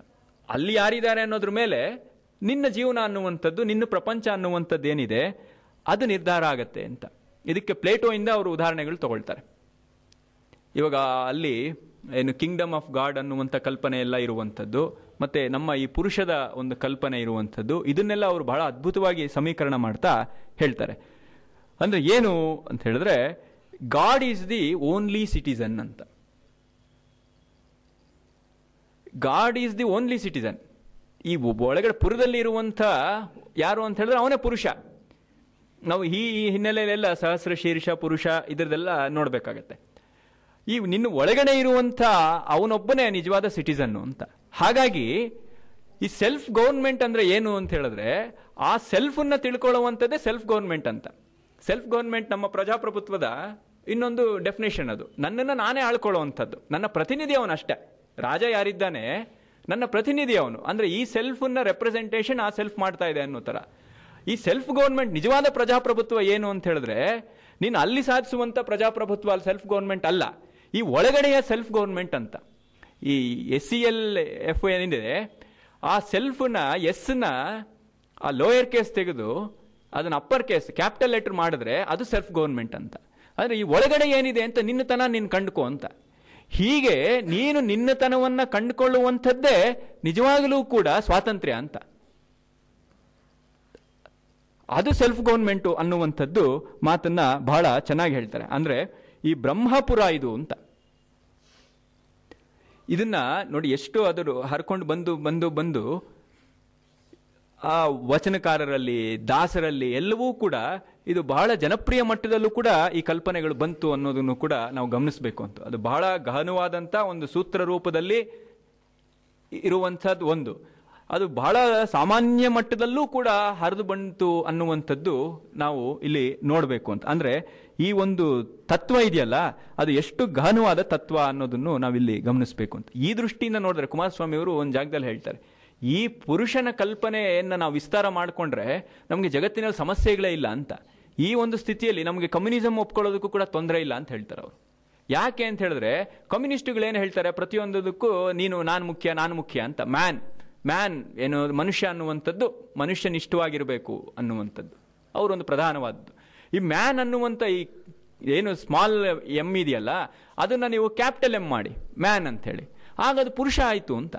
Speaker 2: ಅಲ್ಲಿ ಯಾರಿದ್ದಾರೆ ಅನ್ನೋದ್ರ ಮೇಲೆ ನಿನ್ನ ಜೀವನ ಅನ್ನುವಂಥದ್ದು, ನಿನ್ನ ಪ್ರಪಂಚ ಅನ್ನುವಂಥದ್ದು ಏನಿದೆ ಅದು ನಿರ್ಧಾರ ಆಗತ್ತೆ ಅಂತ. ಇದಕ್ಕೆ ಪ್ಲೇಟೋಯಿಂದ ಅವರು ಉದಾಹರಣೆಗಳು ತಗೊಳ್ತಾರೆ. ಇವಾಗ ಅಲ್ಲಿ ಏನು ಕಿಂಗ್ಡಮ್ ಆಫ್ ಗಾಡ್ ಅನ್ನುವಂಥ ಕಲ್ಪನೆ ಎಲ್ಲ ಇರುವಂಥದ್ದು, ಮತ್ತೆ ನಮ್ಮ ಈ ಪುರುಷದ ಒಂದು ಕಲ್ಪನೆ ಇರುವಂಥದ್ದು, ಇದನ್ನೆಲ್ಲ ಅವರು ಬಹಳ ಅದ್ಭುತವಾಗಿ ಸಮೀಕರಣ ಮಾಡ್ತಾ ಹೇಳ್ತಾರೆ. ಅಂದರೆ ಏನು ಅಂತ ಹೇಳಿದ್ರೆ, God is the only citizen ಅಂತ. God is the only citizen. ಈ ಒಳಗಡೆ ಪುರದಲ್ಲಿ ಇರುವಂಥ ಯಾರು ಅಂತ ಹೇಳಿದ್ರೆ ಅವನೇ ಪುರುಷ. ನಾವು ಈ ಈ ಹಿನ್ನೆಲೆಯಲ್ಲೆಲ್ಲ ಸಹಸ್ರ, ಶೀರ್ಷ, ಪುರುಷ ಇದರದೆಲ್ಲ ನೋಡಬೇಕಾಗತ್ತೆ. ಈ ನಿನ್ನ ಒಳಗಡೆ ಇರುವಂಥ ಅವನೊಬ್ಬನೇ ನಿಜವಾದ ಸಿಟಿಸನ್ನು ಅಂತ. ಹಾಗಾಗಿ ಈ ಸೆಲ್ಫ್ ಗೌರ್ಮೆಂಟ್ ಅಂದರೆ ಏನು ಅಂತ ಹೇಳಿದ್ರೆ ಆ ಸೆಲ್ಫನ್ನು ತಿಳ್ಕೊಳ್ಳುವಂಥದ್ದೇ ಸೆಲ್ಫ್ ಗೌರ್ಮೆಂಟ್ ಅಂತ. ಸೆಲ್ಫ್ ಗೌರ್ಮೆಂಟ್ ನಮ್ಮ ಪ್ರಜಾಪ್ರಭುತ್ವದ ಇನ್ನೊಂದು ಡೆಫಿನೇಷನ್ ಅದು. ನನ್ನನ್ನು ನಾನೇ ಆಳ್ಕೊಳ್ಳುವಂಥದ್ದು. ನನ್ನ ಪ್ರತಿನಿಧಿ ಅವನಷ್ಟೇ. ರಾಜ ಯಾರಿದ್ದಾನೆ ನನ್ನ ಪ್ರತಿನಿಧಿ ಅವನು. ಅಂದರೆ ಈ ಸೆಲ್ಫನ್ನ ರೆಪ್ರೆಸೆಂಟೇಷನ್ ಆ ಸೆಲ್ಫ್ ಮಾಡ್ತಾ ಇದೆ ಅನ್ನೋ ಥರ ಈ ಸೆಲ್ಫ್ ಗೌರ್ಮೆಂಟ್ ನಿಜವಾದ ಪ್ರಜಾಪ್ರಭುತ್ವ ಏನು ಅಂತ ಹೇಳಿದ್ರೆ, ನೀನು ಅಲ್ಲಿ ಸಾಧಿಸುವಂಥ ಪ್ರಜಾಪ್ರಭುತ್ವ ಅಲ್ಲಿ ಸೆಲ್ಫ್ ಗೌರ್ಮೆಂಟ್ ಅಲ್ಲ. ಈ ಒಳಗಡೆಯ ಸೆಲ್ಫ್ ಗೌರ್ಮೆಂಟ್ ಅಂತ. ಈ ಎಸ್ ಸಿ ಎಲ್ ಎಫ್ ಏನಿದೆ, ಆ ಸೆಲ್ಫ್ನ ಎಸ್ನ ಆ ಲೋಯರ್ ಕೇಸ್ ತೆಗೆದು ಅದನ್ನು ಅಪ್ಪರ್ ಕೇಸ್ ಕ್ಯಾಪಿಟಲ್ ಲೆಟರ್ ಮಾಡಿದ್ರೆ ಅದು ಸೆಲ್ಫ್ ಗೌರ್ಮೆಂಟ್ ಅಂತ. ಅಂದ್ರೆ ಈ ಒಳಗಡೆ ಏನಿದೆ ಅಂತ ನಿನ್ನತನ ನೀನು ಕಂಡುಕೋ ಅಂತ. ಹೀಗೆ ನೀನು ನಿನ್ನತನವನ್ನು ಕಂಡುಕೊಳ್ಳುವಂಥದ್ದೇ ನಿಜವಾಗಲೂ ಕೂಡ ಸ್ವಾತಂತ್ರ್ಯ ಅಂತ. ಅದು ಸೆಲ್ಫ್ ಗೌರ್ಮೆಂಟು ಅನ್ನುವಂಥದ್ದು ಮಾತನ್ನ ಬಹಳ ಚೆನ್ನಾಗಿ ಹೇಳ್ತಾರೆ. ಅಂದರೆ ಈ ಬ್ರಹ್ಮಪುರ ಇದು ಅಂತ. ಇದನ್ನ ನೋಡಿ ಎಷ್ಟು ಅದರು ಹರ್ಕೊಂಡು ಬಂದು ಬಂದು ಬಂದು ಆ ವಚನಕಾರರಲ್ಲಿ, ದಾಸರಲ್ಲಿ ಎಲ್ಲವೂ ಕೂಡ ಇದು ಬಹಳ ಜನಪ್ರಿಯ ಮಟ್ಟದಲ್ಲೂ ಕೂಡ ಈ ಕಲ್ಪನೆಗಳು ಬಂತು ಅನ್ನೋದನ್ನು ಕೂಡ ನಾವು ಗಮನಿಸಬೇಕು ಅಂತ. ಅದು ಬಹಳ ಗಹನವಾದಂಥ ಒಂದು ಸೂತ್ರ ರೂಪದಲ್ಲಿ ಇರುವಂಥದ್ದು ಒಂದು. ಅದು ಬಹಳ ಸಾಮಾನ್ಯ ಮಟ್ಟದಲ್ಲೂ ಕೂಡ ಹರಿದು ಬಂತು ಅನ್ನುವಂಥದ್ದು ನಾವು ಇಲ್ಲಿ ನೋಡಬೇಕು ಅಂತ. ಅಂದರೆ ಈ ಒಂದು ತತ್ವ ಇದೆಯಲ್ಲ, ಅದು ಎಷ್ಟು ಗಹನವಾದ ತತ್ವ ಅನ್ನೋದನ್ನು ನಾವಿಲ್ಲಿ ಗಮನಿಸಬೇಕು ಅಂತ. ಈ ದೃಷ್ಟಿಯಿಂದ ನೋಡಿದ್ರೆ ಕುಮಾರಸ್ವಾಮಿ ಅವರು ಒಂದು ಜಾಗದಲ್ಲಿ ಹೇಳ್ತಾರೆ, ಈ ಪುರುಷನ ಕಲ್ಪನೆಯನ್ನು ನಾವು ವಿಸ್ತಾರ ಮಾಡಿಕೊಂಡ್ರೆ ನಮಗೆ ಜಗತ್ತಿನಲ್ಲಿ ಸಮಸ್ಯೆಗಳೇ ಇಲ್ಲ ಅಂತ. ಈ ಒಂದು ಸ್ಥಿತಿಯಲ್ಲಿ ನಮಗೆ ಕಮ್ಯುನಿಸಮ್ ಒಪ್ಕೊಳ್ಳೋದಕ್ಕೂ ಕೂಡ ತೊಂದರೆ ಇಲ್ಲ ಅಂತ ಹೇಳ್ತಾರೆ ಅವರು. ಯಾಕೆ ಅಂತ ಹೇಳಿದ್ರೆ, ಕಮ್ಯುನಿಸ್ಟ್ಗಳೇನು ಹೇಳ್ತಾರೆ ಪ್ರತಿಯೊಂದಕ್ಕೂ ನೀನು ನಾನು ಮುಖ್ಯ ನಾನು ಮುಖ್ಯ ಅಂತ. ಮ್ಯಾನ್ ಮ್ಯಾನ್ ಏನು ಮನುಷ್ಯ ಅನ್ನುವಂಥದ್ದು ಮನುಷ್ಯನಿಷ್ಠವಾಗಿರಬೇಕು ಅನ್ನುವಂಥದ್ದು. ಅವರೊಂದು ಪ್ರಧಾನವಾದದ್ದು. ಈ ಮ್ಯಾನ್ ಅನ್ನುವಂಥ ಈ ಏನು ಸ್ಮಾಲ್ ಎಂ ಇದೆಯಲ್ಲ, ಅದನ್ನು ನೀವು ಕ್ಯಾಪಿಟಲ್ ಎಂ ಮಾಡಿ, ಮ್ಯಾನ್ ಅಂಥೇಳಿ ಆಗ ಅದು ಪುರುಷ ಆಯಿತು ಅಂತ.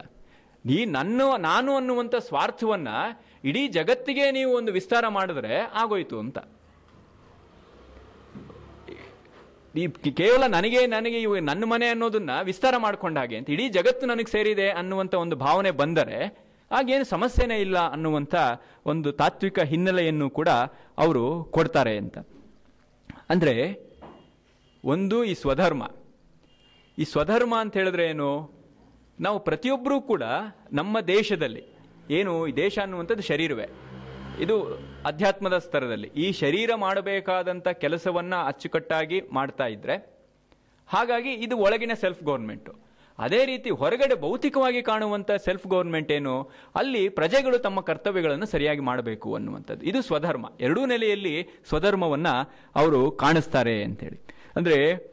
Speaker 2: ನೀ ನನ್ನ, ನಾನು ಅನ್ನುವಂಥ ಸ್ವಾರ್ಥವನ್ನು ಇಡೀ ಜಗತ್ತಿಗೆ ನೀವು ಒಂದು ವಿಸ್ತಾರ ಮಾಡಿದ್ರೆ ಆಗೋಯ್ತು ಅಂತ. ಈ ಕೇವಲ ನನಗೆ ನನಗೆ ಇವು ನನ್ನ ಮನೆ ಅನ್ನೋದನ್ನ ವಿಸ್ತಾರ ಮಾಡ್ಕೊಂಡ ಹಾಗೆ ಅಂತ ಇಡೀ ಜಗತ್ತು ನನಗೆ ಸೇರಿದೆ ಅನ್ನುವಂಥ ಒಂದು ಭಾವನೆ ಬಂದರೆ ಆಗೇನು ಸಮಸ್ಯೆನೇ ಇಲ್ಲ ಅನ್ನುವಂಥ ಒಂದು ತಾತ್ವಿಕ ಹಿನ್ನೆಲೆಯನ್ನು ಕೂಡ ಅವರು ಕೊಡ್ತಾರೆ ಅಂತ. ಅಂದರೆ ಒಂದು ಈ ಸ್ವಧರ್ಮ. ಈ ಸ್ವಧರ್ಮ ಅಂತ ಹೇಳಿದ್ರೆ ಏನು? ನಾವು ಪ್ರತಿಯೊಬ್ಬರೂ ಕೂಡ ನಮ್ಮ ದೇಶದಲ್ಲಿ, ಏನು ಈ ದೇಶ ಅನ್ನುವಂಥದ್ದು ಶರೀರವೇ. ಇದು ಅಧ್ಯಾತ್ಮದ ಸ್ತರದಲ್ಲಿ. ಈ ಶರೀರ ಮಾಡಬೇಕಾದಂಥ ಕೆಲಸವನ್ನು ಅಚ್ಚುಕಟ್ಟಾಗಿ ಮಾಡ್ತಾ ಇದ್ರೆ, ಹಾಗಾಗಿ ಇದು ಒಳಗಿನ ಸೆಲ್ಫ್ ಗೌರ್ಮೆಂಟು ಅದೇ ರೀತಿ ಹೊರಗಡೆ ಭೌತಿಕವಾಗಿ ಕಾಣುವಂಥ ಸೆಲ್ಫ್ ಗೌರ್ಮೆಂಟ್ ಏನು? ಅಲ್ಲಿ ಪ್ರಜೆಗಳು ತಮ್ಮ ಕರ್ತವ್ಯಗಳನ್ನು ಸರಿಯಾಗಿ ಮಾಡಬೇಕು ಅನ್ನುವಂಥದ್ದು. ಇದು ಸ್ವಧರ್ಮ. ಎರಡೂ ನೆಲೆಯಲ್ಲಿ ಸ್ವಧರ್ಮವನ್ನು ಅವರು ಕಾಣಿಸ್ತಾರೆ ಅಂತೇಳಿ. ಅಂದರೆ,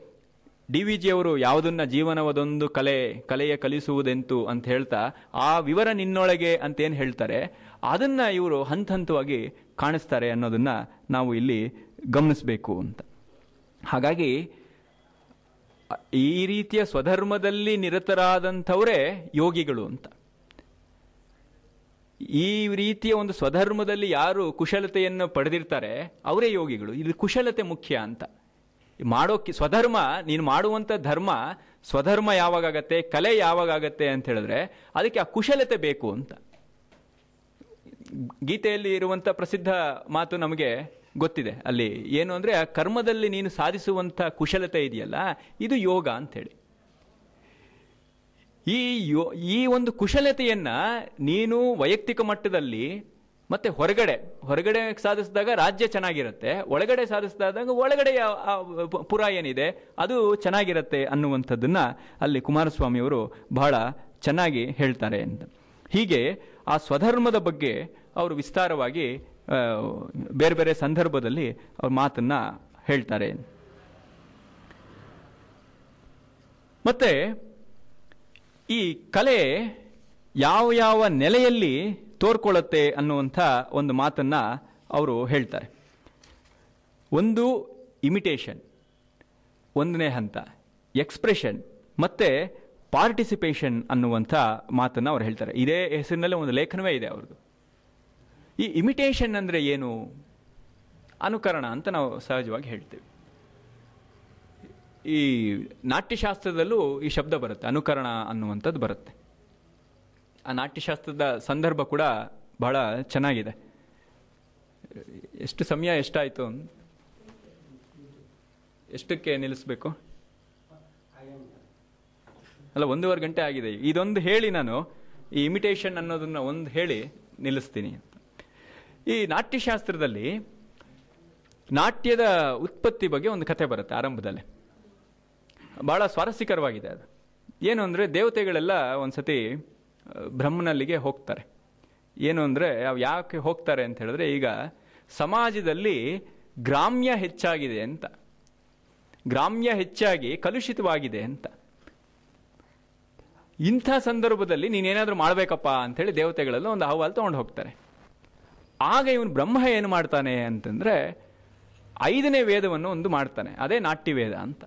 Speaker 2: ಡಿ ವಿ ಜಿ ಅವರು ಯಾವುದನ್ನ ಜೀವನವದೊಂದು ಕಲೆ, ಕಲೆಯ ಕಲಿಸುವುದೆಂತು ಅಂತ ಹೇಳ್ತಾ, ಆ ವಿವರ ನಿನ್ನೊಳಗೆ ಅಂತೇನು ಹೇಳ್ತಾರೆ ಅದನ್ನ ಇವರು ಹಂತ ಹಂತವಾಗಿ ಕಾಣಿಸ್ತಾರೆ ಅನ್ನೋದನ್ನು ನಾವು ಇಲ್ಲಿ ಗಮನಿಸಬೇಕು ಅಂತ. ಹಾಗಾಗಿ, ಈ ರೀತಿಯ ಸ್ವಧರ್ಮದಲ್ಲಿ ನಿರತರಾದಂಥವರೇ ಯೋಗಿಗಳು ಅಂತ. ಈ ರೀತಿಯ ಒಂದು ಸ್ವಧರ್ಮದಲ್ಲಿ ಯಾರು ಕುಶಲತೆಯನ್ನು ಪಡೆದಿರ್ತಾರೆ, ಅವರೇ ಯೋಗಿಗಳು. ಇದು ಕುಶಲತೆ ಮುಖ್ಯ ಅಂತ. ಮಾಡೋಕ್ಕೆ ಸ್ವಧರ್ಮ, ನೀನು ಮಾಡುವಂಥ ಧರ್ಮ, ಸ್ವಧರ್ಮ ಯಾವಾಗತ್ತೆ ಕಲೆ ಯಾವಾಗತ್ತೆ ಅಂತ ಹೇಳಿದ್ರೆ, ಅದಕ್ಕೆ ಆ ಕುಶಲತೆ ಬೇಕು ಅಂತ. ಗೀತೆಯಲ್ಲಿ ಇರುವಂಥ ಪ್ರಸಿದ್ಧ ಮಾತು ನಮಗೆ ಗೊತ್ತಿದೆ. ಅಲ್ಲಿ ಏನು ಅಂದರೆ ಆ ಕರ್ಮದಲ್ಲಿ ನೀನು ಸಾಧಿಸುವಂಥ ಕುಶಲತೆ ಇದೆಯಲ್ಲ, ಇದು ಯೋಗ ಅಂಥೇಳಿ. ಈ ಯೋ, ಈ ಒಂದು ಕುಶಲತೆಯನ್ನು ನೀನು ವೈಯಕ್ತಿಕ ಮಟ್ಟದಲ್ಲಿ ಮತ್ತೆ ಹೊರಗಡೆ ಹೊರಗಡೆ ಸಾಧಿಸಿದಾಗ ರಾಜ್ಯ ಚೆನ್ನಾಗಿರುತ್ತೆ, ಒಳಗಡೆ ಸಾಧಿಸಿದಾಗ ಒಳಗಡೆ ಪುರ ಏನಿದೆ, ಅದು ಚೆನ್ನಾಗಿರುತ್ತೆ ಅನ್ನುವಂಥದ್ದನ್ನು ಅಲ್ಲಿ ಕುಮಾರಸ್ವಾಮಿಯವರು ಬಹಳ ಚೆನ್ನಾಗಿ ಹೇಳ್ತಾರೆ ಅಂತ. ಹೀಗೆ ಆ ಸ್ವಧರ್ಮದ ಬಗ್ಗೆ ಅವರು ವಿಸ್ತಾರವಾಗಿ ಬೇರೆ ಬೇರೆ ಸಂದರ್ಭದಲ್ಲಿ ಅವ್ರ ಮಾತನ್ನ ಹೇಳ್ತಾರೆ. ಮತ್ತೆ ಈ ಕಲೆ ಯಾವ ಯಾವ ನೆಲೆಯಲ್ಲಿ ತೋರ್ಕೊಳ್ಳುತ್ತೆ ಅನ್ನುವಂಥ ಒಂದು ಮಾತನ್ನ ಅವರು ಹೇಳ್ತಾರೆ. ಒಂದು ಇಮಿಟೇಷನ್, ಒಂದನೇ ಹಂತ, ಎಕ್ಸ್ಪ್ರೆಷನ್, ಮತ್ತೆ ಪಾರ್ಟಿಸಿಪೇಷನ್ ಅನ್ನುವಂಥ ಮಾತನ್ನು ಅವ್ರು ಹೇಳ್ತಾರೆ. ಇದೇ ಹೆಸರಿನಲ್ಲೇ ಒಂದು ಲೇಖನವೇ ಇದೆ ಅವ್ರದ್ದು ಈ ಇಮಿಟೇಷನ್ ಅಂದರೆ ಏನು? ಅನುಕರಣ ಅಂತ ನಾವು ಸಹಜವಾಗಿ ಹೇಳ್ತೇವೆ. ಈ ನಾಟ್ಯಶಾಸ್ತ್ರದಲ್ಲೂ ಈ ಶಬ್ದ ಬರುತ್ತೆ, ಅನುಕರಣ ಅನ್ನುವಂಥದ್ದು ಬರುತ್ತೆ. ಆ ನಾಟ್ಯಶಾಸ್ತ್ರದ ಸಂದರ್ಭ ಕೂಡ ಬಹಳ ಚೆನ್ನಾಗಿದೆ. ಎಷ್ಟು ಸಮಯ ಎಷ್ಟಾಯಿತು? ಎಷ್ಟಕ್ಕೆ ನಿಲ್ಲಿಸ್ಬೇಕು? ಅಲ್ಲ, ಒಂದೂವರೆ ಗಂಟೆ ಆಗಿದೆ. ಇದೊಂದು ಹೇಳಿ ನಾನು, ಈ ಇಮಿಟೇಷನ್ ಅನ್ನೋದನ್ನ ಒಂದು ಹೇಳಿ ನಿಲ್ಲಿಸ್ತೀನಿ ಈ ನಾಟ್ಯಶಾಸ್ತ್ರದಲ್ಲಿ ನಾಟ್ಯದ ಉತ್ಪತ್ತಿ ಬಗ್ಗೆ ಒಂದು ಕಥೆ ಬರುತ್ತೆ ಆರಂಭದಲ್ಲಿ. ಬಹಳ ಸ್ವಾರಸ್ಯಕರವಾಗಿದೆ ಅದು. ಏನು ಅಂದರೆ, ದೇವತೆಗಳೆಲ್ಲ ಒಂದ್ಸತಿ ಬ್ರಹ್ಮನಲ್ಲಿಗೆ ಹೋಗ್ತಾರೆ. ಏನು ಅಂದರೆ, ಅವು ಯಾಕೆ ಹೋಗ್ತಾರೆ ಅಂತ ಹೇಳಿದ್ರೆ, ಈಗ ಸಮಾಜದಲ್ಲಿ ಗ್ರಾಮ್ಯ ಹೆಚ್ಚಾಗಿದೆ ಅಂತ. ಗ್ರಾಮ್ಯ ಹೆಚ್ಚಾಗಿ ಕಲುಷಿತವಾಗಿದೆ ಅಂತ. ಇಂಥ ಸಂದರ್ಭದಲ್ಲಿ ನೀನೇನಾದರೂ ಮಾಡಬೇಕಪ್ಪ ಅಂಥೇಳಿ ದೇವತೆಗಳಲ್ಲೂ ಒಂದು ಅಹವಾಲು ತೊಗೊಂಡು ಹೋಗ್ತಾರೆ. ಆಗ ಇವನು ಬ್ರಹ್ಮ ಏನು ಮಾಡ್ತಾನೆ ಅಂತಂದರೆ ಐದನೇ ವೇದವನ್ನು ಒಂದು ಮಾಡ್ತಾನೆ, ಅದೇ ನಾಟ್ಯ ವೇದ ಅಂತ.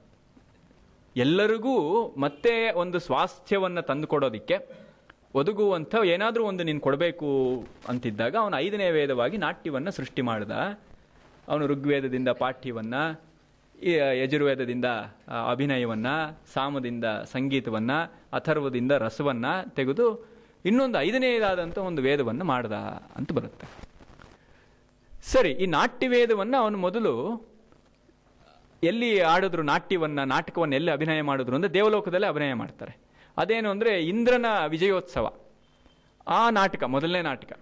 Speaker 2: ಎಲ್ಲರಿಗೂ ಮತ್ತೆ ಒಂದು ಸ್ವಾಸ್ಥ್ಯವನ್ನು ತಂದುಕೊಡೋದಿಕ್ಕೆ ಒದಗುವಂಥ ಏನಾದರೂ ಒಂದು ನೀನು ಕೊಡಬೇಕು ಅಂತಿದ್ದಾಗ ಅವನು ಐದನೇ ವೇದವಾಗಿ ನಾಟ್ಯವನ್ನು ಸೃಷ್ಟಿ ಮಾಡ್ದ. ಅವನು ಋಗ್ವೇದದಿಂದ ಪಾಠ್ಯವನ್ನ ಯಜುರ್ವೇದದಿಂದ ಅಭಿನಯವನ್ನು, ಸಾಮದಿಂದ ಸಂಗೀತವನ್ನ, ಅಥರ್ವದಿಂದ ರಸವನ್ನ ತೆಗೆದು ಇನ್ನೊಂದು ಐದನೇದಾದಂಥ ಒಂದು ವೇದವನ್ನು ಮಾಡ್ದ ಅಂತ ಬರುತ್ತೆ. ಸರಿ, ಈ ನಾಟ್ಯ ವೇದವನ್ನು ಅವನು ಮೊದಲು ಎಲ್ಲಿ ಆಡಿದ್ರು ನಾಟ್ಯವನ್ನು, ನಾಟಕವನ್ನು ಎಲ್ಲಿ ಅಭಿನಯ ಮಾಡಿದ್ರು ಅಂದರೆ ದೇವಲೋಕದಲ್ಲೇ ಅಭಿನಯ ಮಾಡ್ತಾರೆ. ಅದೇನು ಅಂದರೆ ಇಂದ್ರನ ವಿಜಯೋತ್ಸವ. ಆ ನಾಟಕ, ಮೊದಲನೇ ನಾಟಕ.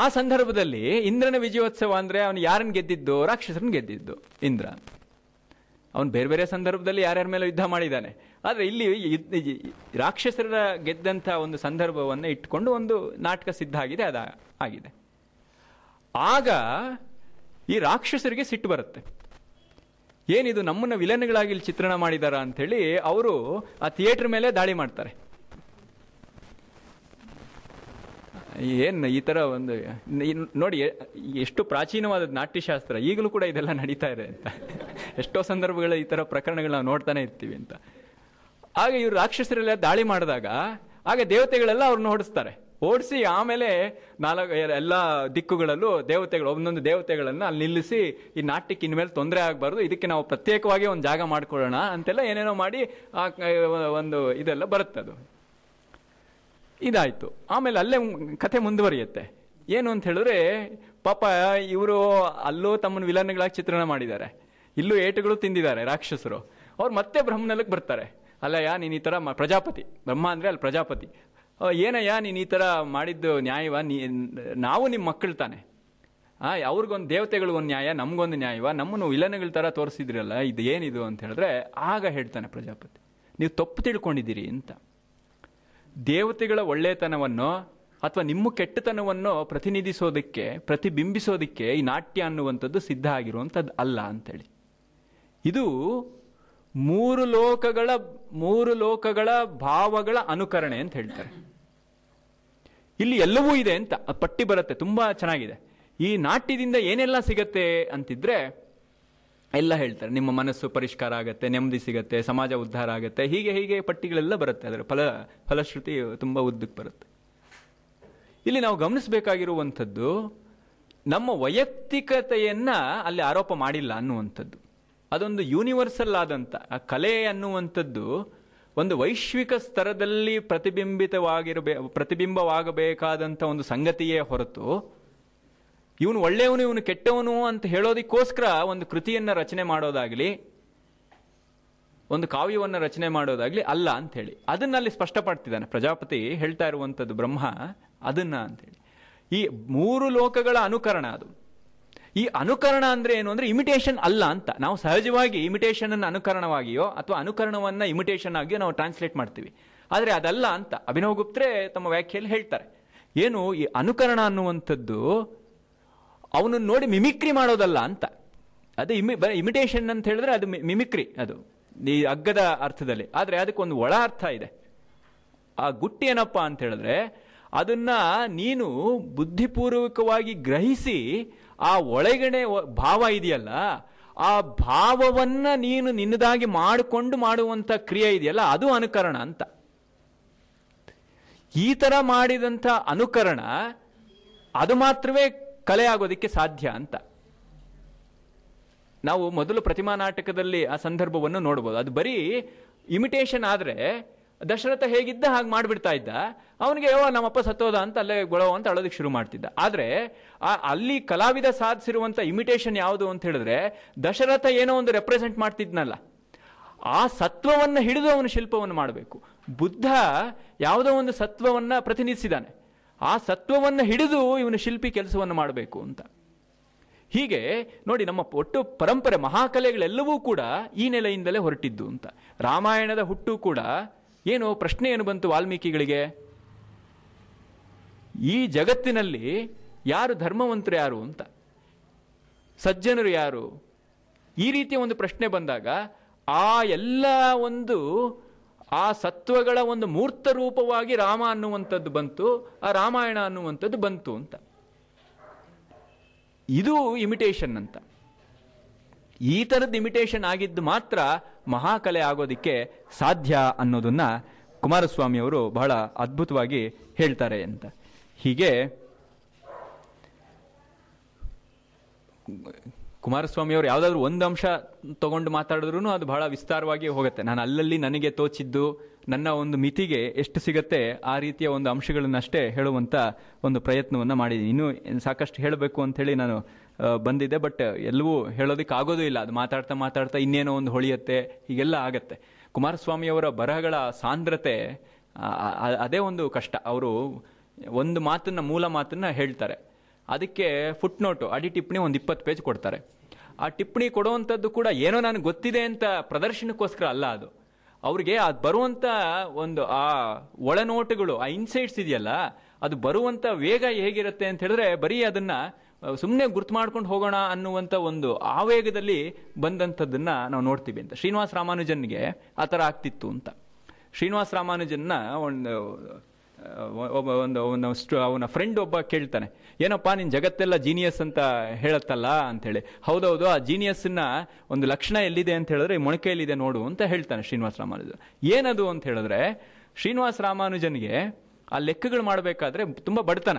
Speaker 2: ಆ ಸಂದರ್ಭದಲ್ಲಿ ಇಂದ್ರನ ವಿಜಯೋತ್ಸವ ಅಂದರೆ ಅವನು ಯಾರನ್ನು ಗೆದ್ದಿದ್ದು? ರಾಕ್ಷಸರನ್ನು ಗೆದ್ದಿದ್ದು ಇಂದ್ರ ಅವನು ಬೇರೆ ಬೇರೆ ಸಂದರ್ಭದಲ್ಲಿ ಯಾರ್ಯಾರ ಮೇಲೆ ಯುದ್ಧ ಮಾಡಿದ್ದಾನೆ. ಆದರೆ ಇಲ್ಲಿ ರಾಕ್ಷಸರ ಗೆದ್ದಂಥ ಒಂದು ಸಂದರ್ಭವನ್ನು ಇಟ್ಕೊಂಡು ಒಂದು ನಾಟಕ ಸಿದ್ಧ ಆಗಿದೆ, ಅದ ಆಗಿದೆ. ಆಗ ಈ ರಾಕ್ಷಸರಿಗೆ ಸಿಟ್ಟು ಬರುತ್ತೆ. ಏನಿದು ನಮ್ಮನ್ನು ವಿಲನ್ಗಳಾಗಿ ಚಿತ್ರಣ ಮಾಡಿದಾರ ಅಂಥೇಳಿ ಅವರು ಆ ಥಿಯೇಟ್ರ್ ಮೇಲೆ ದಾಳಿ ಮಾಡ್ತಾರೆ. ಏನ್ ಈ ಥರ ಒಂದು ನೋಡಿ, ಎಷ್ಟು ಪ್ರಾಚೀನವಾದ ನಾಟ್ಯಶಾಸ್ತ್ರ, ಈಗಲೂ ಕೂಡ ಇದೆಲ್ಲ ನಡೀತಾ ಇದೆ ಅಂತ. ಎಷ್ಟೋ ಸಂದರ್ಭಗಳು ಈ ಥರ ಪ್ರಕರಣಗಳು ನಾವು ನೋಡ್ತಾನೆ ಇರ್ತೀವಿ ಅಂತ. ಆಗ ಇವರು ರಾಕ್ಷಸರೆಲ್ಲ ದಾಳಿ ಮಾಡಿದಾಗ, ಆಗ ದೇವತೆಗಳೆಲ್ಲ ಅವ್ರನ್ನ ಓಡಿಸ್ತಾರೆ. ಓಡಿಸಿ ಆಮೇಲೆ ನಾಲ್ಕು, ಎಲ್ಲ ದಿಕ್ಕುಗಳಲ್ಲೂ ದೇವತೆಗಳು, ಒಂದೊಂದು ದೇವತೆಗಳನ್ನು ಅಲ್ಲಿ ನಿಲ್ಲಿಸಿ ಈ ನಾಟ್ಯಕ್ಕೆ ಇನ್ಮೇಲೆ ತೊಂದರೆ ಆಗಬಾರ್ದು, ಇದಕ್ಕೆ ನಾವು ಪ್ರತ್ಯೇಕವಾಗಿ ಒಂದು ಜಾಗ ಮಾಡ್ಕೊಳ್ಳೋಣ ಅಂತೆಲ್ಲ ಏನೇನೋ ಮಾಡಿ ಒಂದು ಇದೆಲ್ಲ ಬರುತ್ತೆ ಅದು ಇದಾಯ್ತು. ಆಮೇಲೆ ಅಲ್ಲೇ ಕಥೆ ಮುಂದುವರಿಯುತ್ತೆ. ಏನು ಅಂತ ಹೇಳಿದ್ರೆ, ಪಾಪ ಇವರು ಅಲ್ಲೂ ತಮ್ಮ ವಿಲನ್ಗಳಾಗಿ ಚಿತ್ರಣ ಮಾಡಿದ್ದಾರೆ. ಇಲ್ಲೂ ಏಟುಗಳು ತಿಂದಿದ್ದಾರೆ ರಾಕ್ಷಸರು. ಅವ್ರು ಮತ್ತೆ ಬ್ರಹ್ಮನಲ್ಲಕ್ಕೆ ಬರ್ತಾರೆ. ಅಲ್ಲಯ್ಯ, ನೀನು ಈ ಥರ ಪ್ರಜಾಪತಿ. ಬ್ರಹ್ಮ ಅಂದರೆ ಅಲ್ಲಿ ಪ್ರಜಾಪತಿ. ಏನಯ್ಯ, ನೀನು ಈ ಥರ ಮಾಡಿದ್ದು ನ್ಯಾಯವ? ನೀ ನಾವು ನಿಮ್ಮ ಮಕ್ಕಳು ತಾನೆ. ಆ, ಅವ್ರಿಗೊಂದು ದೇವತೆಗಳಿಗೊಂದು ನ್ಯಾಯ, ನಮಗೊಂದು ನ್ಯಾಯವ? ನಮ್ಮನ್ನು ವಿಲನ್ಗಳ ಥರ ತೋರಿಸಿದ್ರಲ್ಲ ಇದು ಏನಿದು ಅಂತ ಹೇಳಿದ್ರೆ, ಆಗ ಹೇಳ್ತಾನೆ ಪ್ರಜಾಪತಿ. ನೀವು ತಪ್ಪು ತಿಳ್ಕೊಂಡಿದ್ದೀರಿ ಅಂತ. ದೇವತೆಗಳ ಒಳ್ಳೆತನವನ್ನು ಅಥವಾ ನಿಮ್ಮ ಕೆಟ್ಟತನವನ್ನು ಪ್ರತಿನಿಧಿಸೋದಕ್ಕೆ, ಪ್ರತಿಬಿಂಬಿಸೋದಕ್ಕೆ ಈ ನಾಟ್ಯ ಅನ್ನುವಂಥದ್ದು ಸಿದ್ಧ ಆಗಿರುವಂಥದ್ದು ಅಲ್ಲ ಅಂತೇಳಿ. ಇದು ಮೂರು ಲೋಕಗಳ ಮೂರು ಲೋಕಗಳ ಭಾವಗಳ ಅನುಕರಣೆ ಅಂತ ಹೇಳ್ತಾರೆ. ಇಲ್ಲಿ ಎಲ್ಲವೂ ಇದೆ ಅಂತ, ಪಟ್ಟಿ ಬರುತ್ತೆ, ತುಂಬಾ ಚೆನ್ನಾಗಿದೆ. ಈ ನಾಟ್ಯದಿಂದ ಏನೆಲ್ಲ ಸಿಗತ್ತೆ ಅಂತಿದ್ರೆ ಎಲ್ಲ ಹೇಳ್ತಾರೆ. ನಿಮ್ಮ ಮನಸ್ಸು ಪರಿಷ್ಕಾರ ಆಗುತ್ತೆ, ನೆಮ್ಮದಿ ಸಿಗುತ್ತೆ, ಸಮಾಜ ಉದ್ಧಾರ ಆಗುತ್ತೆ, ಹೀಗೆ ಹೀಗೆ ಪಟ್ಟಿಗಳೆಲ್ಲ ಬರುತ್ತೆ. ಅದರ ಫಲ, ಫಲಶ್ರುತಿ ತುಂಬ ಉದ್ದಕ್ಕೆ ಬರುತ್ತೆ. ಇಲ್ಲಿ ನಾವು ಗಮನಿಸಬೇಕಾಗಿರುವಂಥದ್ದು, ನಮ್ಮ ವೈಯಕ್ತಿಕತೆಯನ್ನ ಅಲ್ಲಿ ಆರೋಪ ಮಾಡಿಲ್ಲ ಅನ್ನುವಂಥದ್ದು. ಅದೊಂದು ಯೂನಿವರ್ಸಲ್ ಆದಂಥ ಆ ಕಲೆ ಅನ್ನುವಂಥದ್ದು ಒಂದು ವೈಶ್ವಿಕ ಸ್ತರದಲ್ಲಿ ಪ್ರತಿಬಿಂಬಿತವಾಗಿರಬೇ ಪ್ರತಿಬಿಂಬವಾಗಬೇಕಾದಂಥ ಒಂದು ಸಂಗತಿಯೇ ಹೊರತು ಇವನು ಒಳ್ಳೆಯವನು, ಇವನು ಕೆಟ್ಟವನು ಅಂತ ಹೇಳೋದಕ್ಕೋಸ್ಕರ ಒಂದು ಕೃತಿಯನ್ನ ರಚನೆ ಮಾಡೋದಾಗ್ಲಿ, ಒಂದು ಕಾವ್ಯವನ್ನು ರಚನೆ ಮಾಡೋದಾಗ್ಲಿ ಅಲ್ಲ ಅಂತ ಹೇಳಿ ಅದನ್ನ ಅಲ್ಲಿ ಸ್ಪಷ್ಟಪಡ್ತಿದ್ದಾನೆ ಪ್ರಜಾಪತಿ ಹೇಳ್ತಾ ಇರುವಂಥದ್ದು ಬ್ರಹ್ಮ, ಅದನ್ನ ಅಂತೇಳಿ ಈ ಮೂರು ಲೋಕಗಳ ಅನುಕರಣ ಅದು. ಈ ಅನುಕರಣ ಅಂದ್ರೆ ಏನು ಅಂದ್ರೆ ಇಮಿಟೇಷನ್ ಅಲ್ಲ ಅಂತ. ನಾವು ಸಹಜವಾಗಿ ಇಮಿಟೇಷನ್ ಅನ್ನು ಅನುಕರಣವಾಗಿಯೋ ಅಥವಾ ಅನುಕರಣವನ್ನ ಇಮಿಟೇಷನ್ ಆಗಿಯೋ ನಾವು ಟ್ರಾನ್ಸ್ಲೇಟ್ ಮಾಡ್ತೀವಿ. ಆದರೆ ಅದಲ್ಲ ಅಂತ. ಅಭಿನವ್ ಗುಪ್ತ್ರೆ ತಮ್ಮ ವ್ಯಾಖ್ಯೆಯಲ್ಲಿ ಹೇಳ್ತಾರೆ. ಏನು ಈ ಅನುಕರಣ ಅನ್ನುವಂಥದ್ದು ಅವನನ್ನು ನೋಡಿ ಮಿಮಿಕ್ರಿ ಮಾಡೋದಲ್ಲ ಅಂತ. ಅದು ಇಮಿ ಇಮಿಟೇಷನ್ ಅಂತ ಹೇಳಿದ್ರೆ ಅದು ಮಿಮಿಕ್ರಿ ಅದು. ಈ ಅಗ್ಗದ ಅರ್ಥದಲ್ಲಿ. ಆದರೆ ಅದಕ್ಕೊಂದು ಒಳ ಅರ್ಥ ಇದೆ. ಆ ಗುಟ್ಟಿ ಏನಪ್ಪ ಅಂತ ಹೇಳಿದ್ರೆ, ಅದನ್ನ ನೀನು ಬುದ್ಧಿಪೂರ್ವಕವಾಗಿ ಗ್ರಹಿಸಿ, ಆ ಒಳಗಡೆ ಭಾವ ಇದೆಯಲ್ಲ, ಆ ಭಾವವನ್ನ ನೀನು ನಿನ್ನದಾಗಿ ಮಾಡಿಕೊಂಡು ಮಾಡುವಂತ ಕ್ರಿಯೆ ಇದೆಯಲ್ಲ, ಅದು ಅನುಕರಣ ಅಂತ. ಈ ತರ ಮಾಡಿದಂಥ ಅನುಕರಣ, ಅದು ಮಾತ್ರವೇ ಕಲೆ ಸಾಧ್ಯ ಅಂತ. ನಾವು ಮೊದಲು ಪ್ರತಿಮಾ ನಾಟಕದಲ್ಲಿ ಆ ಸಂದರ್ಭವನ್ನು ನೋಡ್ಬೋದು. ಅದು ಬರೀ ಇಮಿಟೇಷನ್ ಆದರೆ ದಶರಥ ಹೇಗಿದ್ದ ಹಾಗೆ ಮಾಡಿಬಿಡ್ತಾ ಇದ್ದ. ಅವನಿಗೆ ಯೋ ನಮ್ಮಪ್ಪ ಸತ್ತೋದ ಅಂತ ಅಲ್ಲೇ ಗೊಳೋ ಅಂತ ಅಳೋದಕ್ಕೆ ಶುರು ಮಾಡ್ತಿದ್ದ. ಆದರೆ ಆ, ಅಲ್ಲಿ ಕಲಾವಿದ ಸಾಧಿಸಿರುವಂಥ ಇಮಿಟೇಷನ್ ಯಾವುದು ಅಂತ ಹೇಳಿದ್ರೆ ದಶರಥ ಏನೋ ಒಂದು ರೆಪ್ರೆಸೆಂಟ್ ಮಾಡ್ತಿದ್ನಲ್ಲ. ಆ ಸತ್ವವನ್ನು ಹಿಡಿದು ಅವನು ಶಿಲ್ಪವನ್ನು ಮಾಡಬೇಕು. ಬುದ್ಧ ಯಾವುದೋ ಒಂದು ಸತ್ವವನ್ನು ಪ್ರತಿನಿಧಿಸಿದ್ದಾನೆ ಆ ಸತ್ವವನ್ನು ಹಿಡಿದು ಇವನು ಶಿಲ್ಪಿ ಕೆಲಸವನ್ನು ಮಾಡಬೇಕು ಅಂತ. ಹೀಗೆ ನೋಡಿ ನಮ್ಮ ಒಟ್ಟು ಪರಂಪರೆ ಮಹಾಕಲೆಗಳೆಲ್ಲವೂ ಕೂಡ ಈ ನೆಲೆಯಿಂದಲೇ ಹೊರಟಿದ್ದು ಅಂತ. ರಾಮಾಯಣದ ಹುಟ್ಟು ಕೂಡ ಏನು ಪ್ರಶ್ನೆ ಏನು ಬಂತು ವಾಲ್ಮೀಕಿಗಳಿಗೆ. ಈ ಜಗತ್ತಿನಲ್ಲಿ ಯಾರು ಧರ್ಮವಂತರು ಯಾರು ಅಂತ. ಸಜ್ಜನರು ಯಾರು? ಈ ರೀತಿಯ ಒಂದು ಪ್ರಶ್ನೆ ಬಂದಾಗ ಆ ಎಲ್ಲ ಒಂದು ಆ ಸತ್ವಗಳ ಒಂದು ಮೂರ್ತ ರೂಪವಾಗಿ ರಾಮ ಅನ್ನುವಂಥದ್ದು ಬಂತು, ಆ ರಾಮಾಯಣ ಅನ್ನುವಂಥದ್ದು ಬಂತು ಅಂತ. ಇದು ಇಮಿಟೇಷನ್ ಅಂತ. ಈ ಥರದ್ದು ಇಮಿಟೇಷನ್ ಆಗಿದ್ದು ಮಾತ್ರ ಮಹಾಕಲೆ ಆಗೋದಕ್ಕೆ ಸಾಧ್ಯ ಅನ್ನೋದನ್ನ ಕುಮಾರಸ್ವಾಮಿ ಅವರು ಬಹಳ ಅದ್ಭುತವಾಗಿ ಹೇಳ್ತಾರೆ ಅಂತ. ಹೀಗೆ ಕುಮಾರಸ್ವಾಮಿ ಅವರು ಯಾವುದಾದ್ರೂ ಒಂದು ಅಂಶ ತಗೊಂಡು ಮಾತಾಡಿದ್ರು ಅದು ಬಹಳ ವಿಸ್ತಾರವಾಗಿ ಹೋಗುತ್ತೆ. ನಾನು ಅಲ್ಲಲ್ಲಿ ನನಗೆ ತೋಚಿದ್ದು ನನ್ನ ಒಂದು ಮಿತಿಗೆ ಎಷ್ಟು ಸಿಗತ್ತೆ ಆ ರೀತಿಯ ಒಂದು ಅಂಶಗಳನ್ನಷ್ಟೇ ಹೇಳುವಂಥ ಒಂದು ಪ್ರಯತ್ನವನ್ನು ಮಾಡಿದ್ದೀನಿ. ಇನ್ನೂ ಸಾಕಷ್ಟು ಹೇಳಬೇಕು ಅಂಥೇಳಿ ನಾನು ಬಂದಿದ್ದೆ. ಬಟ್ ಎಲ್ಲವೂ ಹೇಳೋದಕ್ಕೆ ಆಗೋದೂ ಇಲ್ಲ. ಅದು ಮಾತಾಡ್ತಾ ಮಾತಾಡ್ತಾ ಇನ್ನೇನೋ ಒಂದು ಹೊಳಿಯತ್ತೆ, ಹೀಗೆಲ್ಲ ಆಗತ್ತೆ. ಕುಮಾರಸ್ವಾಮಿಯವರ ಬರಹಗಳ ಸಾಂದ್ರತೆ ಅದೇ ಒಂದು ಕಷ್ಟ. ಅವರು ಒಂದು ಮಾತನ್ನ, ಮೂಲ ಮಾತನ್ನ ಹೇಳ್ತಾರೆ. ಅದಕ್ಕೆ ಫುಟ್ ನೋಟು ಅಡಿ ಟಿಪ್ಪಣಿ ಒಂದು ಇಪ್ಪತ್ತು ಪೇಜ್ ಕೊಡ್ತಾರೆ. ಆ ಟಿಪ್ಪಣಿ ಕೊಡುವಂಥದ್ದು ಕೂಡ ಏನೋ ನನಗೆ ಗೊತ್ತಿದೆ ಅಂತ ಪ್ರದರ್ಶನಕ್ಕೋಸ್ಕರ ಅಲ್ಲ ಅದು. ಅವ್ರಿಗೆ ಅದು ಬರುವಂಥ ಒಂದು ಆ ಒಳನೋಟಗಳು, ಆ ಇನ್ಸೈಟ್ಸ್ ಇದೆಯಲ್ಲ, ಅದು ಬರುವಂಥ ವೇಗ ಹೇಗಿರುತ್ತೆ ಅಂತ ಹೇಳಿದ್ರೆ ಬರೀ ಅದನ್ನ ಸುಮ್ಮನೆ ಗುರ್ತು ಮಾಡ್ಕೊಂಡು ಹೋಗೋಣ ಅನ್ನುವಂಥ ಒಂದು ಆವೇಗದಲ್ಲಿ ಬಂದಂಥದ್ದನ್ನ ನಾವು ನೋಡ್ತೀವಿ ಅಂತ. ಶ್ರೀನಿವಾಸ ರಾಮಾನುಜನ್ಗೆ ಆ ಥರ ಆಗ್ತಿತ್ತು ಅಂತ. ಶ್ರೀನಿವಾಸ ರಾಮಾನುಜನ್ನ ಒಂದು ಒಬ್ಬ ಒಂದು, ಅವನ ಅವನ ಫ್ರೆಂಡ್ ಒಬ್ಬ ಕೇಳ್ತಾನೆ, ಏನಪ್ಪಾ ನಿನ್ನ ಜಗತ್ತೆಲ್ಲ ಜೀನಿಯಸ್ ಅಂತ ಹೇಳತ್ತಲ್ಲ ಅಂಥೇಳಿ. ಹೌದೌದು, ಆ ಜೀನಿಯಸ್ನ ಒಂದು ಲಕ್ಷಣ ಎಲ್ಲಿದೆ ಅಂತ ಹೇಳಿದ್ರೆ, ಈ ಮೊಣಕೆಯಲ್ಲಿದೆ ನೋಡು ಅಂತ ಹೇಳ್ತಾನೆ ಶ್ರೀನಿವಾಸ ರಾಮಾನುಜನ್ ಏನದು ಅಂತ ಹೇಳಿದ್ರೆ, ಶ್ರೀನಿವಾಸ ರಾಮಾನುಜನ್ಗೆ ಆ ಲೆಕ್ಕಗಳು ಮಾಡಬೇಕಾದ್ರೆ ತುಂಬ ಬಡತನ.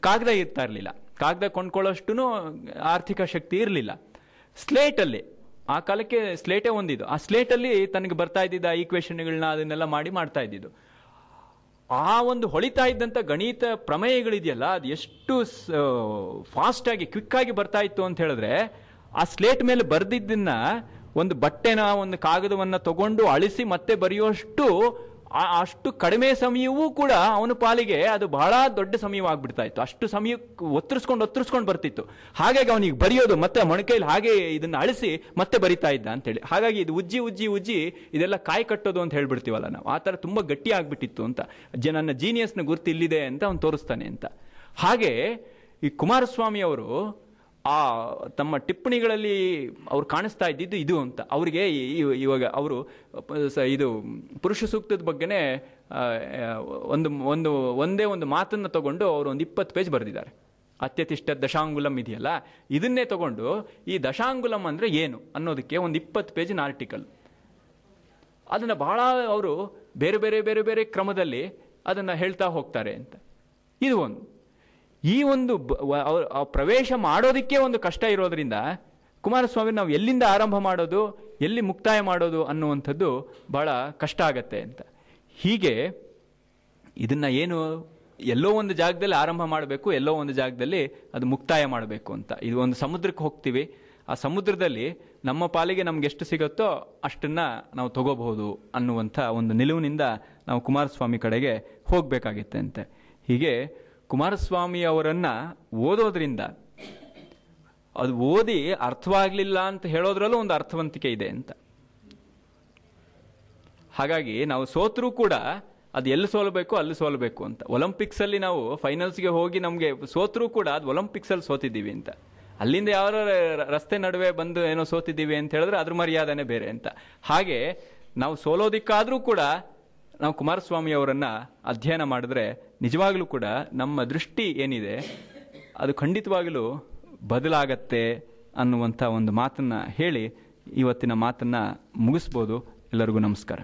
Speaker 2: ಕಾಗದ ಇರ್ತಾ ಇರಲಿಲ್ಲ. ಕಾಗದ ಕೊಂಡ್ಕೊಳ್ಳೋಷ್ಟು ಆರ್ಥಿಕ ಶಕ್ತಿ ಇರಲಿಲ್ಲ. ಸ್ಲೇಟಲ್ಲಿ, ಆ ಕಾಲಕ್ಕೆ ಸ್ಲೇಟೇ ಒಂದಿದ್ದು ಆ ಸ್ಲೇಟಲ್ಲಿ ತನಗೆ ಬರ್ತಾ ಇದ್ದಿದ್ದ ಈಕ್ವೇಶನ್ಗಳನ್ನ ಅದನ್ನೆಲ್ಲ ಮಾಡಿ ಮಾಡ್ತಾ ಇದ್ದಿದ್ದು. ಆ ಒಂದು ಹೊಳಿತಾ ಇದ್ದಂಥ ಗಣಿತ ಪ್ರಮೇಯಗಳಿದೆಯಲ್ಲ, ಅದು ಎಷ್ಟು ಫಾಸ್ಟ್ ಆಗಿ ಕ್ವಿಕ್ ಆಗಿ ಬರ್ತಾ ಇತ್ತು ಅಂತ ಹೇಳಿದ್ರೆ, ಆ ಸ್ಲೇಟ್ ಮೇಲೆ ಬರೆದಿದ್ದನ್ನ ಒಂದು ಬಟ್ಟೆನ, ಒಂದು ಕಾಗದವನ್ನು ತಗೊಂಡು ಅಳಿಸಿ ಮತ್ತೆ ಬರೆಯುವಷ್ಟು ಅಷ್ಟು ಕಡಿಮೆ ಸಮಯವೂ ಕೂಡ ಅವನ ಪಾಲಿಗೆ ಅದು ಬಹಳ ದೊಡ್ಡ ಸಮಯವಾಗ್ಬಿಡ್ತಾ ಇತ್ತು ಅಷ್ಟು ಸಮಯ ಒತ್ತರಿಸ್ಕೊಂಡು ಒತ್ತರಿಸ್ಕೊಂಡು ಬರ್ತಿತ್ತು. ಹಾಗಾಗಿ ಅವನಿಗೆ ಬರೆಯೋದು ಮತ್ತೆ ಮೊಣಕೈಲಿ ಹಾಗೆ ಇದನ್ನ ಅಳಿಸಿ ಮತ್ತೆ ಬರಿತಾ ಇದ್ದ ಅಂತೇಳಿ. ಹಾಗಾಗಿ ಇದು ಉಜ್ಜಿ ಉಜ್ಜಿ ಉಜ್ಜಿ ಇದೆಲ್ಲ ಕಾಯಿ ಕಟ್ಟೋದು ಅಂತ ಹೇಳ್ಬಿಡ್ತೀವಲ್ಲ ನಾವು. ಆ ಥರ ತುಂಬ ಗಟ್ಟಿ ಆಗ್ಬಿಟ್ಟಿತ್ತು ಅಂತ. ಜ, ನನ್ನ ಜೀನಿಯಸ್ನ ಗುರ್ತು ಇಲ್ಲಿದೆ ಅಂತ ಅವನು ತೋರಿಸ್ತಾನೆ ಅಂತ. ಹಾಗೆ ಈ ಕುಮಾರಸ್ವಾಮಿ ಅವರು ಆ ತಮ್ಮ ಟಿಪ್ಪಣಿಗಳಲ್ಲಿ ಅವ್ರು ಕಾಣಿಸ್ತಾ ಇದ್ದಿದ್ದು ಇದು ಅಂತ. ಅವರಿಗೆ ಇವಾಗ ಅವರು ಇದು ಪುರುಷ ಸೂಕ್ತದ ಬಗ್ಗೆನೇ ಒಂದು ಒಂದು, ಒಂದೇ ಒಂದು ಮಾತನ್ನು ತಗೊಂಡು ಅವರು ಒಂದು ಇಪ್ಪತ್ತು ಪೇಜ್ ಬರೆದಿದ್ದಾರೆ. ಅತ್ಯತಿಷ್ಠ ದಶಾಂಗುಲಂ ಇದೆಯಲ್ಲ, ಇದನ್ನೇ ತಗೊಂಡು ಈ ದಶಾಂಗುಲಂ ಅಂದರೆ ಏನು ಅನ್ನೋದಕ್ಕೆ ಒಂದು ಇಪ್ಪತ್ತು ಪೇಜಿನ ಆರ್ಟಿಕಲ್. ಅದನ್ನು ಬಹಳ ಅವರು ಬೇರೆ ಬೇರೆ ಬೇರೆ ಬೇರೆ ಕ್ರಮದಲ್ಲಿ ಅದನ್ನು ಹೇಳ್ತಾ ಹೋಗ್ತಾರೆ ಅಂತ. ಇದು ಒಂದು. ಈ ಒಂದು ಪ್ರವೇಶ ಮಾಡೋದಕ್ಕೆ ಒಂದು ಕಷ್ಟ ಇರೋದ್ರಿಂದ ಕುಮಾರಸ್ವಾಮಿ ನಾವು ಎಲ್ಲಿಂದ ಆರಂಭ ಮಾಡೋದು, ಎಲ್ಲಿ ಮುಕ್ತಾಯ ಮಾಡೋದು ಅನ್ನುವಂಥದ್ದು ಬಹಳ ಕಷ್ಟ ಆಗತ್ತೆ ಅಂತ. ಹೀಗೆ ಇದನ್ನು ಏನು ಎಲ್ಲೋ ಒಂದು ಜಾಗದಲ್ಲಿ ಆರಂಭ ಮಾಡಬೇಕು, ಎಲ್ಲೋ ಒಂದು ಜಾಗದಲ್ಲಿ ಅದು ಮುಕ್ತಾಯ ಮಾಡಬೇಕು ಅಂತ. ಇದು ಒಂದು ಸಮುದ್ರಕ್ಕೆ ಹೋಗ್ತೀವಿ. ಆ ಸಮುದ್ರದಲ್ಲಿ ನಮ್ಮ ಪಾಲಿಗೆ ನಮ್ಗೆ ಎಷ್ಟು ಸಿಗುತ್ತೋ ಅಷ್ಟನ್ನ ನಾವು ತಗೋಬಹುದು ಅನ್ನುವಂಥ ಒಂದು ನಿಲುವಿನಿಂದ ನಾವು ಕುಮಾರಸ್ವಾಮಿ ಕಡೆಗೆ ಹೋಗಬೇಕಾಗಿತ್ತೆ ಅಂತೆ ಹೀಗೆ ಕುಮಾರಸ್ವಾಮಿ ಅವರನ್ನು ಓದೋದ್ರಿಂದ ಅದು ಓದಿ ಅರ್ಥವಾಗಲಿಲ್ಲ ಅಂತ ಹೇಳೋದ್ರಲ್ಲೂ ಒಂದು ಅರ್ಥವಂತಿಕೆ ಇದೆ ಅಂತ. ಹಾಗಾಗಿ ನಾವು ಸೋತ್ರೂ ಕೂಡ ಅದು ಎಲ್ಲಿ ಸೋಲಬೇಕು ಅಲ್ಲಿ ಸೋಲಬೇಕು ಅಂತ. ಒಲಂಪಿಕ್ಸಲ್ಲಿ ನಾವು ಫೈನಲ್ಸ್ಗೆ ಹೋಗಿ ನಮಗೆ ಸೋತ್ರೂ ಕೂಡ ಅದು ಒಲಿಂಪಿಕ್ಸ್ ಅಲ್ಲಿ ಸೋತಿದ್ದೀವಿ ಅಂತ. ಅಲ್ಲಿಂದ ಯಾವ ರಸ್ತೆ ನಡುವೆ ಬಂದು ಏನೋ ಸೋತಿದ್ದೀವಿ ಅಂತ ಹೇಳಿದ್ರೆ ಅದ್ರ ಮರ್ಯಾದನೆ ಬೇರೆ ಅಂತ. ಹಾಗೆ ನಾವು ಸೋಲೋದಿಕ್ಕಾದರೂ ಕೂಡ ನಾವು ಕುಮಾರಸ್ವಾಮಿ ಅವರನ್ನು ಅಧ್ಯಯನ ಮಾಡಿದ್ರೆ ನಿಜವಾಗ್ಲೂ ಕೂಡ ನಮ್ಮ ದೃಷ್ಟಿ ಏನಿದೆ, ಅದು ಖಂಡಿತವಾಗಲೂ ಬದಲಾಗತ್ತೆ ಅನ್ನುವಂಥ ಒಂದು ಮಾತನ್ನು ಹೇಳಿ ಇವತ್ತಿನ ಮಾತನ್ನು ಮುಗಿಸ್ಬೋದು. ಎಲ್ಲರಿಗೂ ನಮಸ್ಕಾರ.